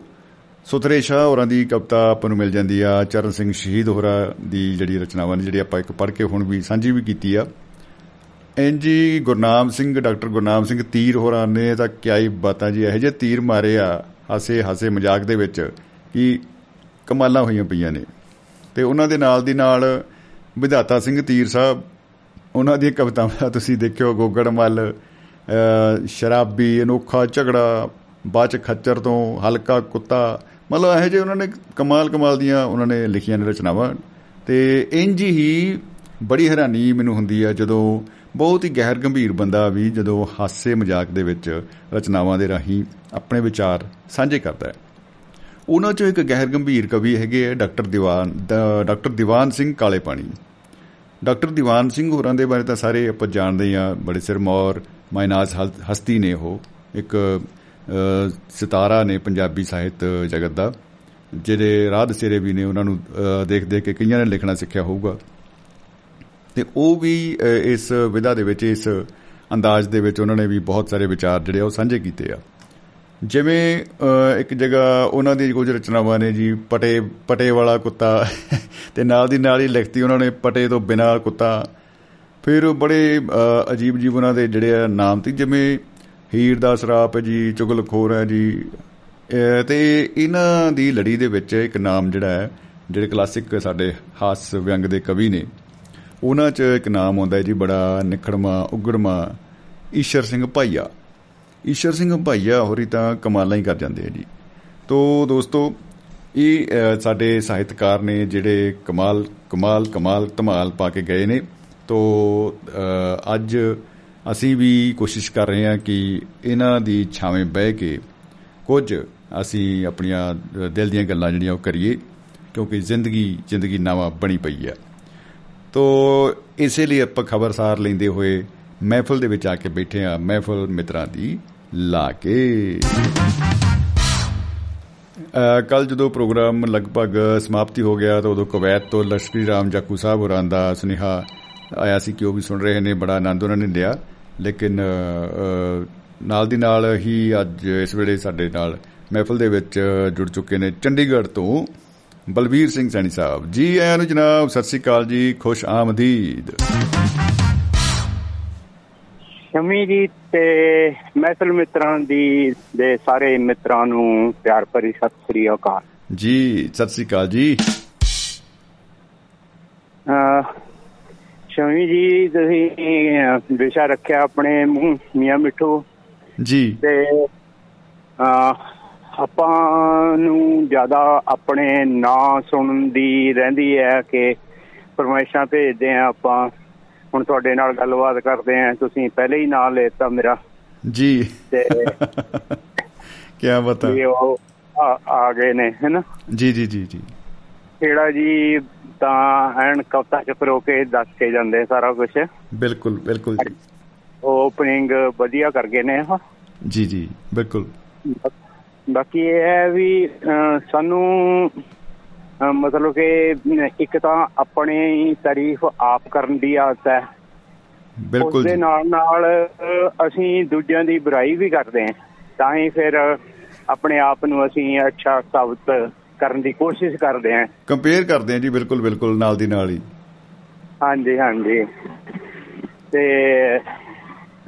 Speaker 1: ਸੁਤਰੇ ਸ਼ਾਹ ਹੋਰਾਂ ਦੀ ਕਵਿਤਾ ਆਪਾਂ ਨੂੰ ਮਿਲ ਜਾਂਦੀ ਆ, ਚਰਨ ਸਿੰਘ ਸ਼ਹੀਦ ਹੋਰਾਂ ਦੀ ਜਿਹੜੀ ਰਚਨਾਵਾਂ ਨੇ, ਜਿਹੜੀ ਆਪਾਂ ਇੱਕ ਪੜ੍ਹ ਕੇ ਹੁਣ ਵੀ ਸਾਂਝੀ ਵੀ ਕੀਤੀ ਆ। ਐਨਜੀ ਗੁਰਨਾਮ ਸਿੰਘ, ਡਾਕਟਰ ਗੁਰਨਾਮ ਸਿੰਘ ਤੀਰ ਹੋਰਾਂ ਨੇ ਤਾਂ ਕਿਆ ਹੀ ਬਾਤਾਂ ਜੀ, ਇਹੋ ਜਿਹੇ ਤੀਰ ਮਾਰੇ ਆ ਹਾਸੇ ਹਾਸੇ ਮਜ਼ਾਕ ਦੇ ਵਿੱਚ, ਕਿ ਕਮਾਲਾਂ ਹੋਈਆਂ ਪਈਆਂ ਨੇ। ਤੇ ਉਹਨਾਂ ਦੇ ਨਾਲ ਦੀ ਨਾਲ ਵਿਧਾਤਾ ਸਿੰਘ ਤੀਰ ਸਾਹਿਬ, ਉਹਨਾਂ ਦੀਆਂ ਕਵਿਤਾਵਾਂ ਤੁਸੀਂ ਦੇਖਿਓ, ਗੋਗੜ ਮੱਲ ਸ਼ਰਾਬੀ, ਅਨੋਖਾ ਝਗੜਾ ਬਾਚ ਖੱਚਰ ਤੋਂ ਹਲਕਾ ਕੁੱਤਾ, ਮਤਲਬ ਇਹੋ ਜਿਹੇ ਉਹਨਾਂ ਨੇ ਕਮਾਲ ਕਮਾਲ ਦੀਆਂ ਉਹਨਾਂ ਨੇ ਲਿਖੀਆਂ ਨੇ ਰਚਨਾਵਾਂ। ਤੇ ਇੰਜ ਹੀ ਬੜੀ ਹੈਰਾਨੀ ਮੈਨੂੰ ਹੁੰਦੀ ਆ ਜਦੋਂ ਬਹੁਤ ਹੀ ਗਹਿਰ ਗੰਭੀਰ ਬੰਦਾ ਵੀ ਜਦੋਂ ਹਾਸੇ ਮਜ਼ਾਕ ਦੇ ਵਿੱਚ ਰਚਨਾਵਾਂ ਦੇ ਰਾਹੀਂ ਆਪਣੇ ਵਿਚਾਰ ਸਾਂਝੇ ਕਰਦਾ ਹੈ। ਉਹਨਾਂ ਚੋਂ ਇੱਕ ਗਹਿਰ ਗੰਭੀਰ ਕਵੀ ਹੈਗੇ ਆ, doctor Diwan doctor Diwan Singh Kalepani doctor ਦੀਵਾਨ ਸਿੰਘ ਹੋਰਾਂ ਦੇ ਬਾਰੇ ਤਾਂ ਸਾਰੇ ਆਪਾਂ ਜਾਣਦੇ ਆ, ਬੜੇ ਸਿਰਮੌਰ ਮਾਇਨਾਜ਼ ਹਸਤੀ ਨੇ ਉਹ, ਇੱਕ ਸਿਤਾਰਾ ਨੇ ਪੰਜਾਬੀ ਸਾਹਿਤ ਜਗਤ ਦਾ ਜਿਹੜੇ ਰਾਧ ਸਿਰੇ ਵੀ ਨੇ, ਉਹਨਾਂ ਨੂੰ ਦੇਖ ਦੇਖ ਕੇ ਕਈਆਂ ਨੇ ਲਿਖਣਾ ਸਿੱਖਿਆ ਹੋਊਗਾ। ਤੇ ਉਹ ਵੀ ਇਸ ਵਿਧਾ ਦੇ ਵਿੱਚ, ਇਸ ਅੰਦਾਜ਼ ਦੇ ਵਿੱਚ ਉਹਨਾਂ ਨੇ ਵੀ ਬਹੁਤ ਸਾਰੇ ਵਿਚਾਰ ਜਿਹੜੇ ਉਹ ਸਾਂਝੇ ਕੀਤੇ ਆ। ਜਿਵੇਂ ਇੱਕ ਜਗ੍ਹਾ ਉਹਨਾਂ ਦੀ ਕੁਝ ਰਚਨਾਵਾਂ ਨੇ ਜੀ, ਪਟੇ ਪਟੇ ਵਾਲਾ ਕੁੱਤਾ। ਤੇ ਨਾਲ ਦੀ ਨਾਲ ਹੀ ਲਿਖਤੀ ਉਹਨਾਂ ਨੇ ਪਟੇ ਤੋਂ ਬਿਨਾ ਕੁੱਤਾ। ਫਿਰ ਬੜੇ ਅਜੀਬ ਜੀਬ ਉਹਨਾਂ ਦੇ ਜਿਹੜੇ ਨਾਮ ਤੇ ਜਿਵੇਂ ਹੀਰ ਦਾ ਸਰਾਪ ਹੈ ਜੀ, ਚੁਗਲਖੋਰ ਹੈ ਜੀ। ਤੇ ਇਹਨਾਂ ਦੀ ਲੜੀ ਦੇ ਵਿੱਚ ਇੱਕ ਨਾਮ ਜਿਹੜਾ ਹੈ, ਜਿਹੜੇ ਕਲਾਸਿਕ ਸਾਡੇ ਹਾਸ ਵਿਅੰਗ ਦੇ ਕਵੀ ਨੇ, ਉਹਨਾਂ 'ਚ ਇੱਕ ਨਾਮ ਆਉਂਦਾ ਜੀ, ਬੜਾ ਨਿਖੜਮਾ ਉਗੜਮਾ ਈਸ਼ਰ ਸਿੰਘ ਭਾਈਆ। ਈਸ਼ਰ ਸਿੰਘ ਭਾਈਆ ਹੋਰੀ ਤਾਂ ਕਮਾਲਾਂ ਹੀ ਕਰ ਜਾਂਦੇ ਆ ਜੀ। ਤੋਂ ਦੋਸਤੋ, ਇਹ ਸਾਡੇ ਸਾਹਿਤਕਾਰ ਨੇ ਜਿਹੜੇ ਕਮਾਲ ਕਮਾਲ ਕਮਾਲ, ਧਮਾਲ ਪਾ ਕੇ ਗਏ ਨੇ। ਤੋਂ ਅੱਜ ਅਸੀਂ ਵੀ ਕੋਸ਼ਿਸ਼ ਕਰ ਰਹੇ ਹਾਂ ਕਿ ਇਹਨਾਂ ਦੀ ਛਾਵੇਂ ਬਹਿ ਕੇ ਕੁਝ ਅਸੀਂ ਆਪਣੀਆਂ ਦਿਲ ਦੀਆਂ ਗੱਲਾਂ ਜਿਹੜੀਆਂ ਉਹ ਕਰੀਏ, ਕਿਉਂਕਿ ਜ਼ਿੰਦਗੀ ਜ਼ਿੰਦਗੀ ਨਵਾਂ ਬਣੀ ਪਈ ਹੈ ਤੋ ਇਸੇ ਲਈ ਆਪਾਂ ਖਬਰਸਾਰ ਲੈਂਦੇ ਹੋਏ ਮਹਿਫਲ ਦੇ ਵਿੱਚ ਆ ਕੇ ਬੈਠੇ ਆ ਮਹਿਫਲ ਮਿੱਤਰਾਂ ਦੀ ਲਾ ਕੇ ਕੱਲ ਜਦੋਂ ਪ੍ਰੋਗਰਾਮ ਲਗਭਗ ਸਮਾਪਤੀ ਹੋ ਗਿਆ ਤਾਂ ਉਦੋਂ ਕੁਵੈਤ ਤੋਂ ਲਸ਼ਕਰੀ ਰਾਮ ਜਾਕੂ ਸਾਹਿਬ ਹੋਰਾਂ ਦਾ ਸੁਨੇਹਾ ਆਇਆ ਸੀ ਕਿ ਉਹ ਵੀ ਸੁਣ ਰਹੇ ਨੇ, ਬੜਾ ਆਨੰਦ ਉਹਨਾਂ ਨੇ ਲਿਆ। ਲੇਕਿਨ ਨਾਲ ਦੀ ਨਾਲ ਹੀ ਅੱਜ ਇਸ ਵੇਲੇ ਸਾਡੇ ਨਾਲ ਮਹਿਫਲ ਦੇ ਵਿੱਚ ਜੁੜ ਚੁੱਕੇ ਨੇ ਚੰਡੀਗੜ੍ਹ ਤੋਂ ਬਲਬੀਰ ਸਿੰਘ ਸੈਣੀ ਸਾਹਿਬ। ਜੀ ਆਇਆਂ ਨੂੰ ਜਨਾਬ, ਸਤਿ ਸ੍ਰੀ ਅਕਾਲ ਜੀ, ਖੁਸ਼ ਆਮਦੀਦ।
Speaker 3: ਸ਼ਮੀ ਜੀ ਤੇ ਮਹਿਫਲ ਮਿੱਤਰਾਂ ਦੀ ਦੇ ਸਾਰੇ ਮਿੱਤਰਾਂ ਨੂੰ ਪਿਆਰ ਭਰੀ ਸਤਿ ਸ੍ਰੀ ਅਕਾਲ।
Speaker 1: ਜੀ ਸਤਿ ਸ੍ਰੀ ਅਕਾਲ ਜੀ।
Speaker 3: ਸ਼ਮੀ ਜੀ ਤੁਸੀਂ ਵਿਸ਼ਾ ਰੱਖਿਆ ਆਪਣੇ ਮੀਆਂ ਮਿੱਠੂ।
Speaker 1: ਜੀ।
Speaker 3: ਤੇ ਆਪਾਂ ਨੂੰ ਜ਼ਿਆਦਾ ਆਪਣੇ ਨਾਂ ਸੁਣਨ ਦੀ ਰਹਿੰਦੀ ਹੈ ਕਿ ਪਰਮੇਸ਼ਾ ਭੇਜਦੇ ਆ ਆਪਾਂ। ਹੁਣ ਤੁਹਾਡੇ ਨਾਲ ਗੱਲਬਾਤ ਕਰਦੇ ਆ ਤੁਸੀਂ ਪਹਿਲੇ ਹੀ ਨਾਂ ਲੈਤਾ ਮੇਰਾ।
Speaker 1: ਜੀ।
Speaker 3: ਤੇ
Speaker 1: ਕੀ ਬਤਾ
Speaker 3: ਇਹ ਉਹ ਆ ਗਏ ਨੇ ਹੈਨਾ?
Speaker 1: ਜੀ ਜੀ ਜੀ ਜੀ।
Speaker 3: ਕਿਹੜਾ ਜੀ ਤਾਂ ਐਨ ਕਵਤਾ ਚ ਫਰੋ ਕੇ ਦੱਸ ਕੇ ਜਾਂਦੇ ਸਾਰਾ ਕੁਝ
Speaker 1: ਬਿਲਕੁਲ ਬਿਲਕੁਲ ਜੀ।
Speaker 3: ਓਪਨਿੰਗ ਵਧੀਆ ਕਰ ਗਏ ਨੇ ਹਾਂ।
Speaker 1: ਜੀ ਜੀ ਬਿਲਕੁਲ।
Speaker 3: ਬਾਕੀ ਇਹ ਹੈ ਵੀ ਸਾਨੂੰ ਮਤਲਬ ਕਿ ਇੱਕ ਤਾਂ ਆਪਣੀ ਤਾਰੀਫ ਆਪ ਕਰਨ ਦੀ ਆਦਤ ਹੈ।
Speaker 1: ਬਿਲਕੁਲ
Speaker 3: ਉਹਦੇ ਨਾਲ ਨਾਲ ਅਸੀਂ ਦੂਜਿਆਂ ਦੀ ਬੁਰਾਈ ਵੀ ਕਰਦੇ ਹਾਂ। ਤਾਂ ਹੀ ਫਿਰ ਆਪਣੇ ਆਪ ਨੂੰ ਅਸੀਂ ਅੱਛਾ ਸਾਬਤ ਕਰਨ ਦੀ ਕੋਸ਼ਿਸ਼ ਕਰਦੇ ਹਾਂ।
Speaker 1: ਕੰਪੇਅਰ ਕਰਦੇ ਹਾਂ ਜੀ ਬਿਲਕੁਲ ਬਿਲਕੁਲ ਨਾਲ ਦੀ ਨਾਲ ਹੀ।
Speaker 3: ਹਾਂਜੀ ਹਾਂਜੀ। ਤੇ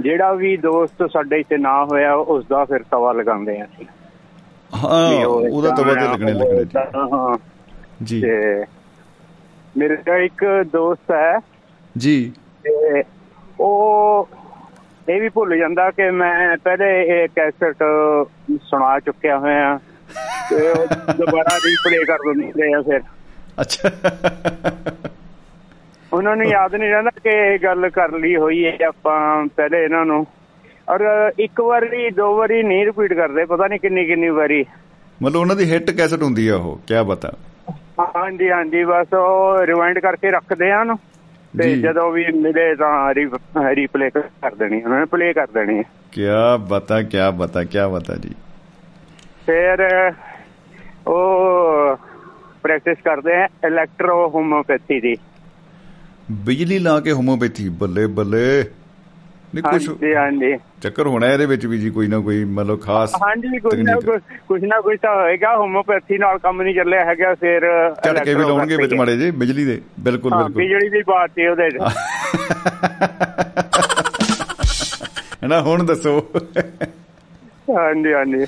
Speaker 3: ਜਿਹੜਾ ਵੀ ਦੋਸਤ ਸਾਡੇ ਇੱਥੇ ਨਾ ਹੋਇਆ ਉਸ ਦਾ ਫਿਰ ਤਵਾ ਲਗਾਉਂਦੇ ਆ
Speaker 1: ਹਾਂ ਉਹਦਾ ਤਵਾ ਤੇ ਲੱਗਣੇ ਲੱਗਣੇ
Speaker 3: ਹਾਂ।
Speaker 1: ਜੀ।
Speaker 3: ਤੇ ਮੇਰੇ ਦਾ ਇੱਕ ਦੋਸਤ ਹੈ।
Speaker 1: ਜੀ।
Speaker 3: ਤੇ ਉਹ ਇਹ ਵੀ ਭੁੱਲ ਜਾਂਦਾ ਕਿ ਮੈਂ ਪਹਿਲੇ ਇਹ ਕੈਸਟ ਸੁਣਾ ਚੁੱਕਿਆ ਹੋਇਆ। ਤੇ ਉਹ ਦੁਬਾਰਾ ਰੀਪਲੇ ਕਰ ਦਿੰਦੇ ਆ ਫਿਰ।
Speaker 1: ਅੱਛਾ।
Speaker 3: ਉਹਨਾਂ ਨੂੰ ਯਾਦ ਨਹੀਂ ਰਹਿੰਦਾ ਕਿ ਇਹ ਗੱਲ ਕਰ ਲਈ ਹੋਈ ਹੈ ਆਪਾਂ ਪਹਿਲੇ ਇਹਨਾਂ ਨੂੰ। ਔਰ ਇੱਕ ਵਾਰੀ ਦੋ ਵਾਰੀ ਨਹੀਂ ਰਿਪੀਟ ਕਰਦੇ ਪਤਾ ਨਹੀਂ ਕਿੰਨੀ ਕਿੰਨੀ ਵਾਰੀ।
Speaker 1: ਮਤਲਬ ਉਹਨਾਂ ਦੀ ਹਿੱਟ ਕੈਸਟ ਹੁੰਦੀ ਆ ਉਹ ਕੀ ਬਤਾ
Speaker 3: ਹਾਂਜੀ ਹਾਂਜੀ ਬਸ ਉਹ ਰਿਵਾਈਂਡ ਕਰਕੇ ਰੱਖਦੇ ਹਨ ਤੇ। ਜਦੋਂ ਵੀ ਮਿਲੇ ਤਾਂ ਰੀਪਲੇ ਕਰ ਦੇਣੀ ਉਹਨਾਂ ਨੇ ਪਲੇ ਕਰ ਦੇਣੀ ਹੈ।
Speaker 1: ਕੀ ਬਤਾ ਕੀ ਬਤਾ ਕੀ ਬਤਾ ਜੀ
Speaker 3: ਫਿਰ ਉਹ ਪ੍ਰੈਕਟਿਸ ਕਰਦੇ ਆ ਇਲੈਕਟ੍ਰੋ ਹੋਮੋਪੈਥੀ ਦੀ
Speaker 1: ਬਿਜਲੀ ਲਾ ਕੇ ਹੋਮੋਪੈਥੀ ਬੱਲੇ ਬੱਲੇ ਨਹੀਂ ਕੁਝ
Speaker 3: ਹਾਂਜੀ
Speaker 1: ਚੱਕਰ ਹੋਣਾ ਇਹਦੇ ਵਿੱਚ ਵੀ ਜੀ ਕੋਈ ਨਾ ਕੋਈ ਮਤਲਬ ਖਾਸ
Speaker 3: ਹਾਂਜੀ ਕੁਝ ਨਾ। ਕੁਝ ਨਾ ਕੁਝ ਤਾਂ ਹੋਏਗਾ ਹੋਮੋਪੈਥੀ ਨਾਲ ਕੰਮ ਨਹੀਂ ਚੱਲਿਆ ਹੈਗਾ ਫਿਰ
Speaker 1: ਝਟਕੇ ਵੀ ਲਾਉਣਗੇ ਵਿੱਚ। ਮਾੜੇ ਜੇ ਬਿਜਲੀ ਦੇ ਬਿਲਕੁਲ ਬਿਲਕੁਲ
Speaker 3: ਬਿਜਲੀ ਦੀ ਬਾਤ ਤੇ ਉਹਦੇ।
Speaker 1: ਹੈਨਾ ਹੁਣ ਦੱਸੋ
Speaker 3: ਹਾਂਜੀ ਹਾਂਜੀ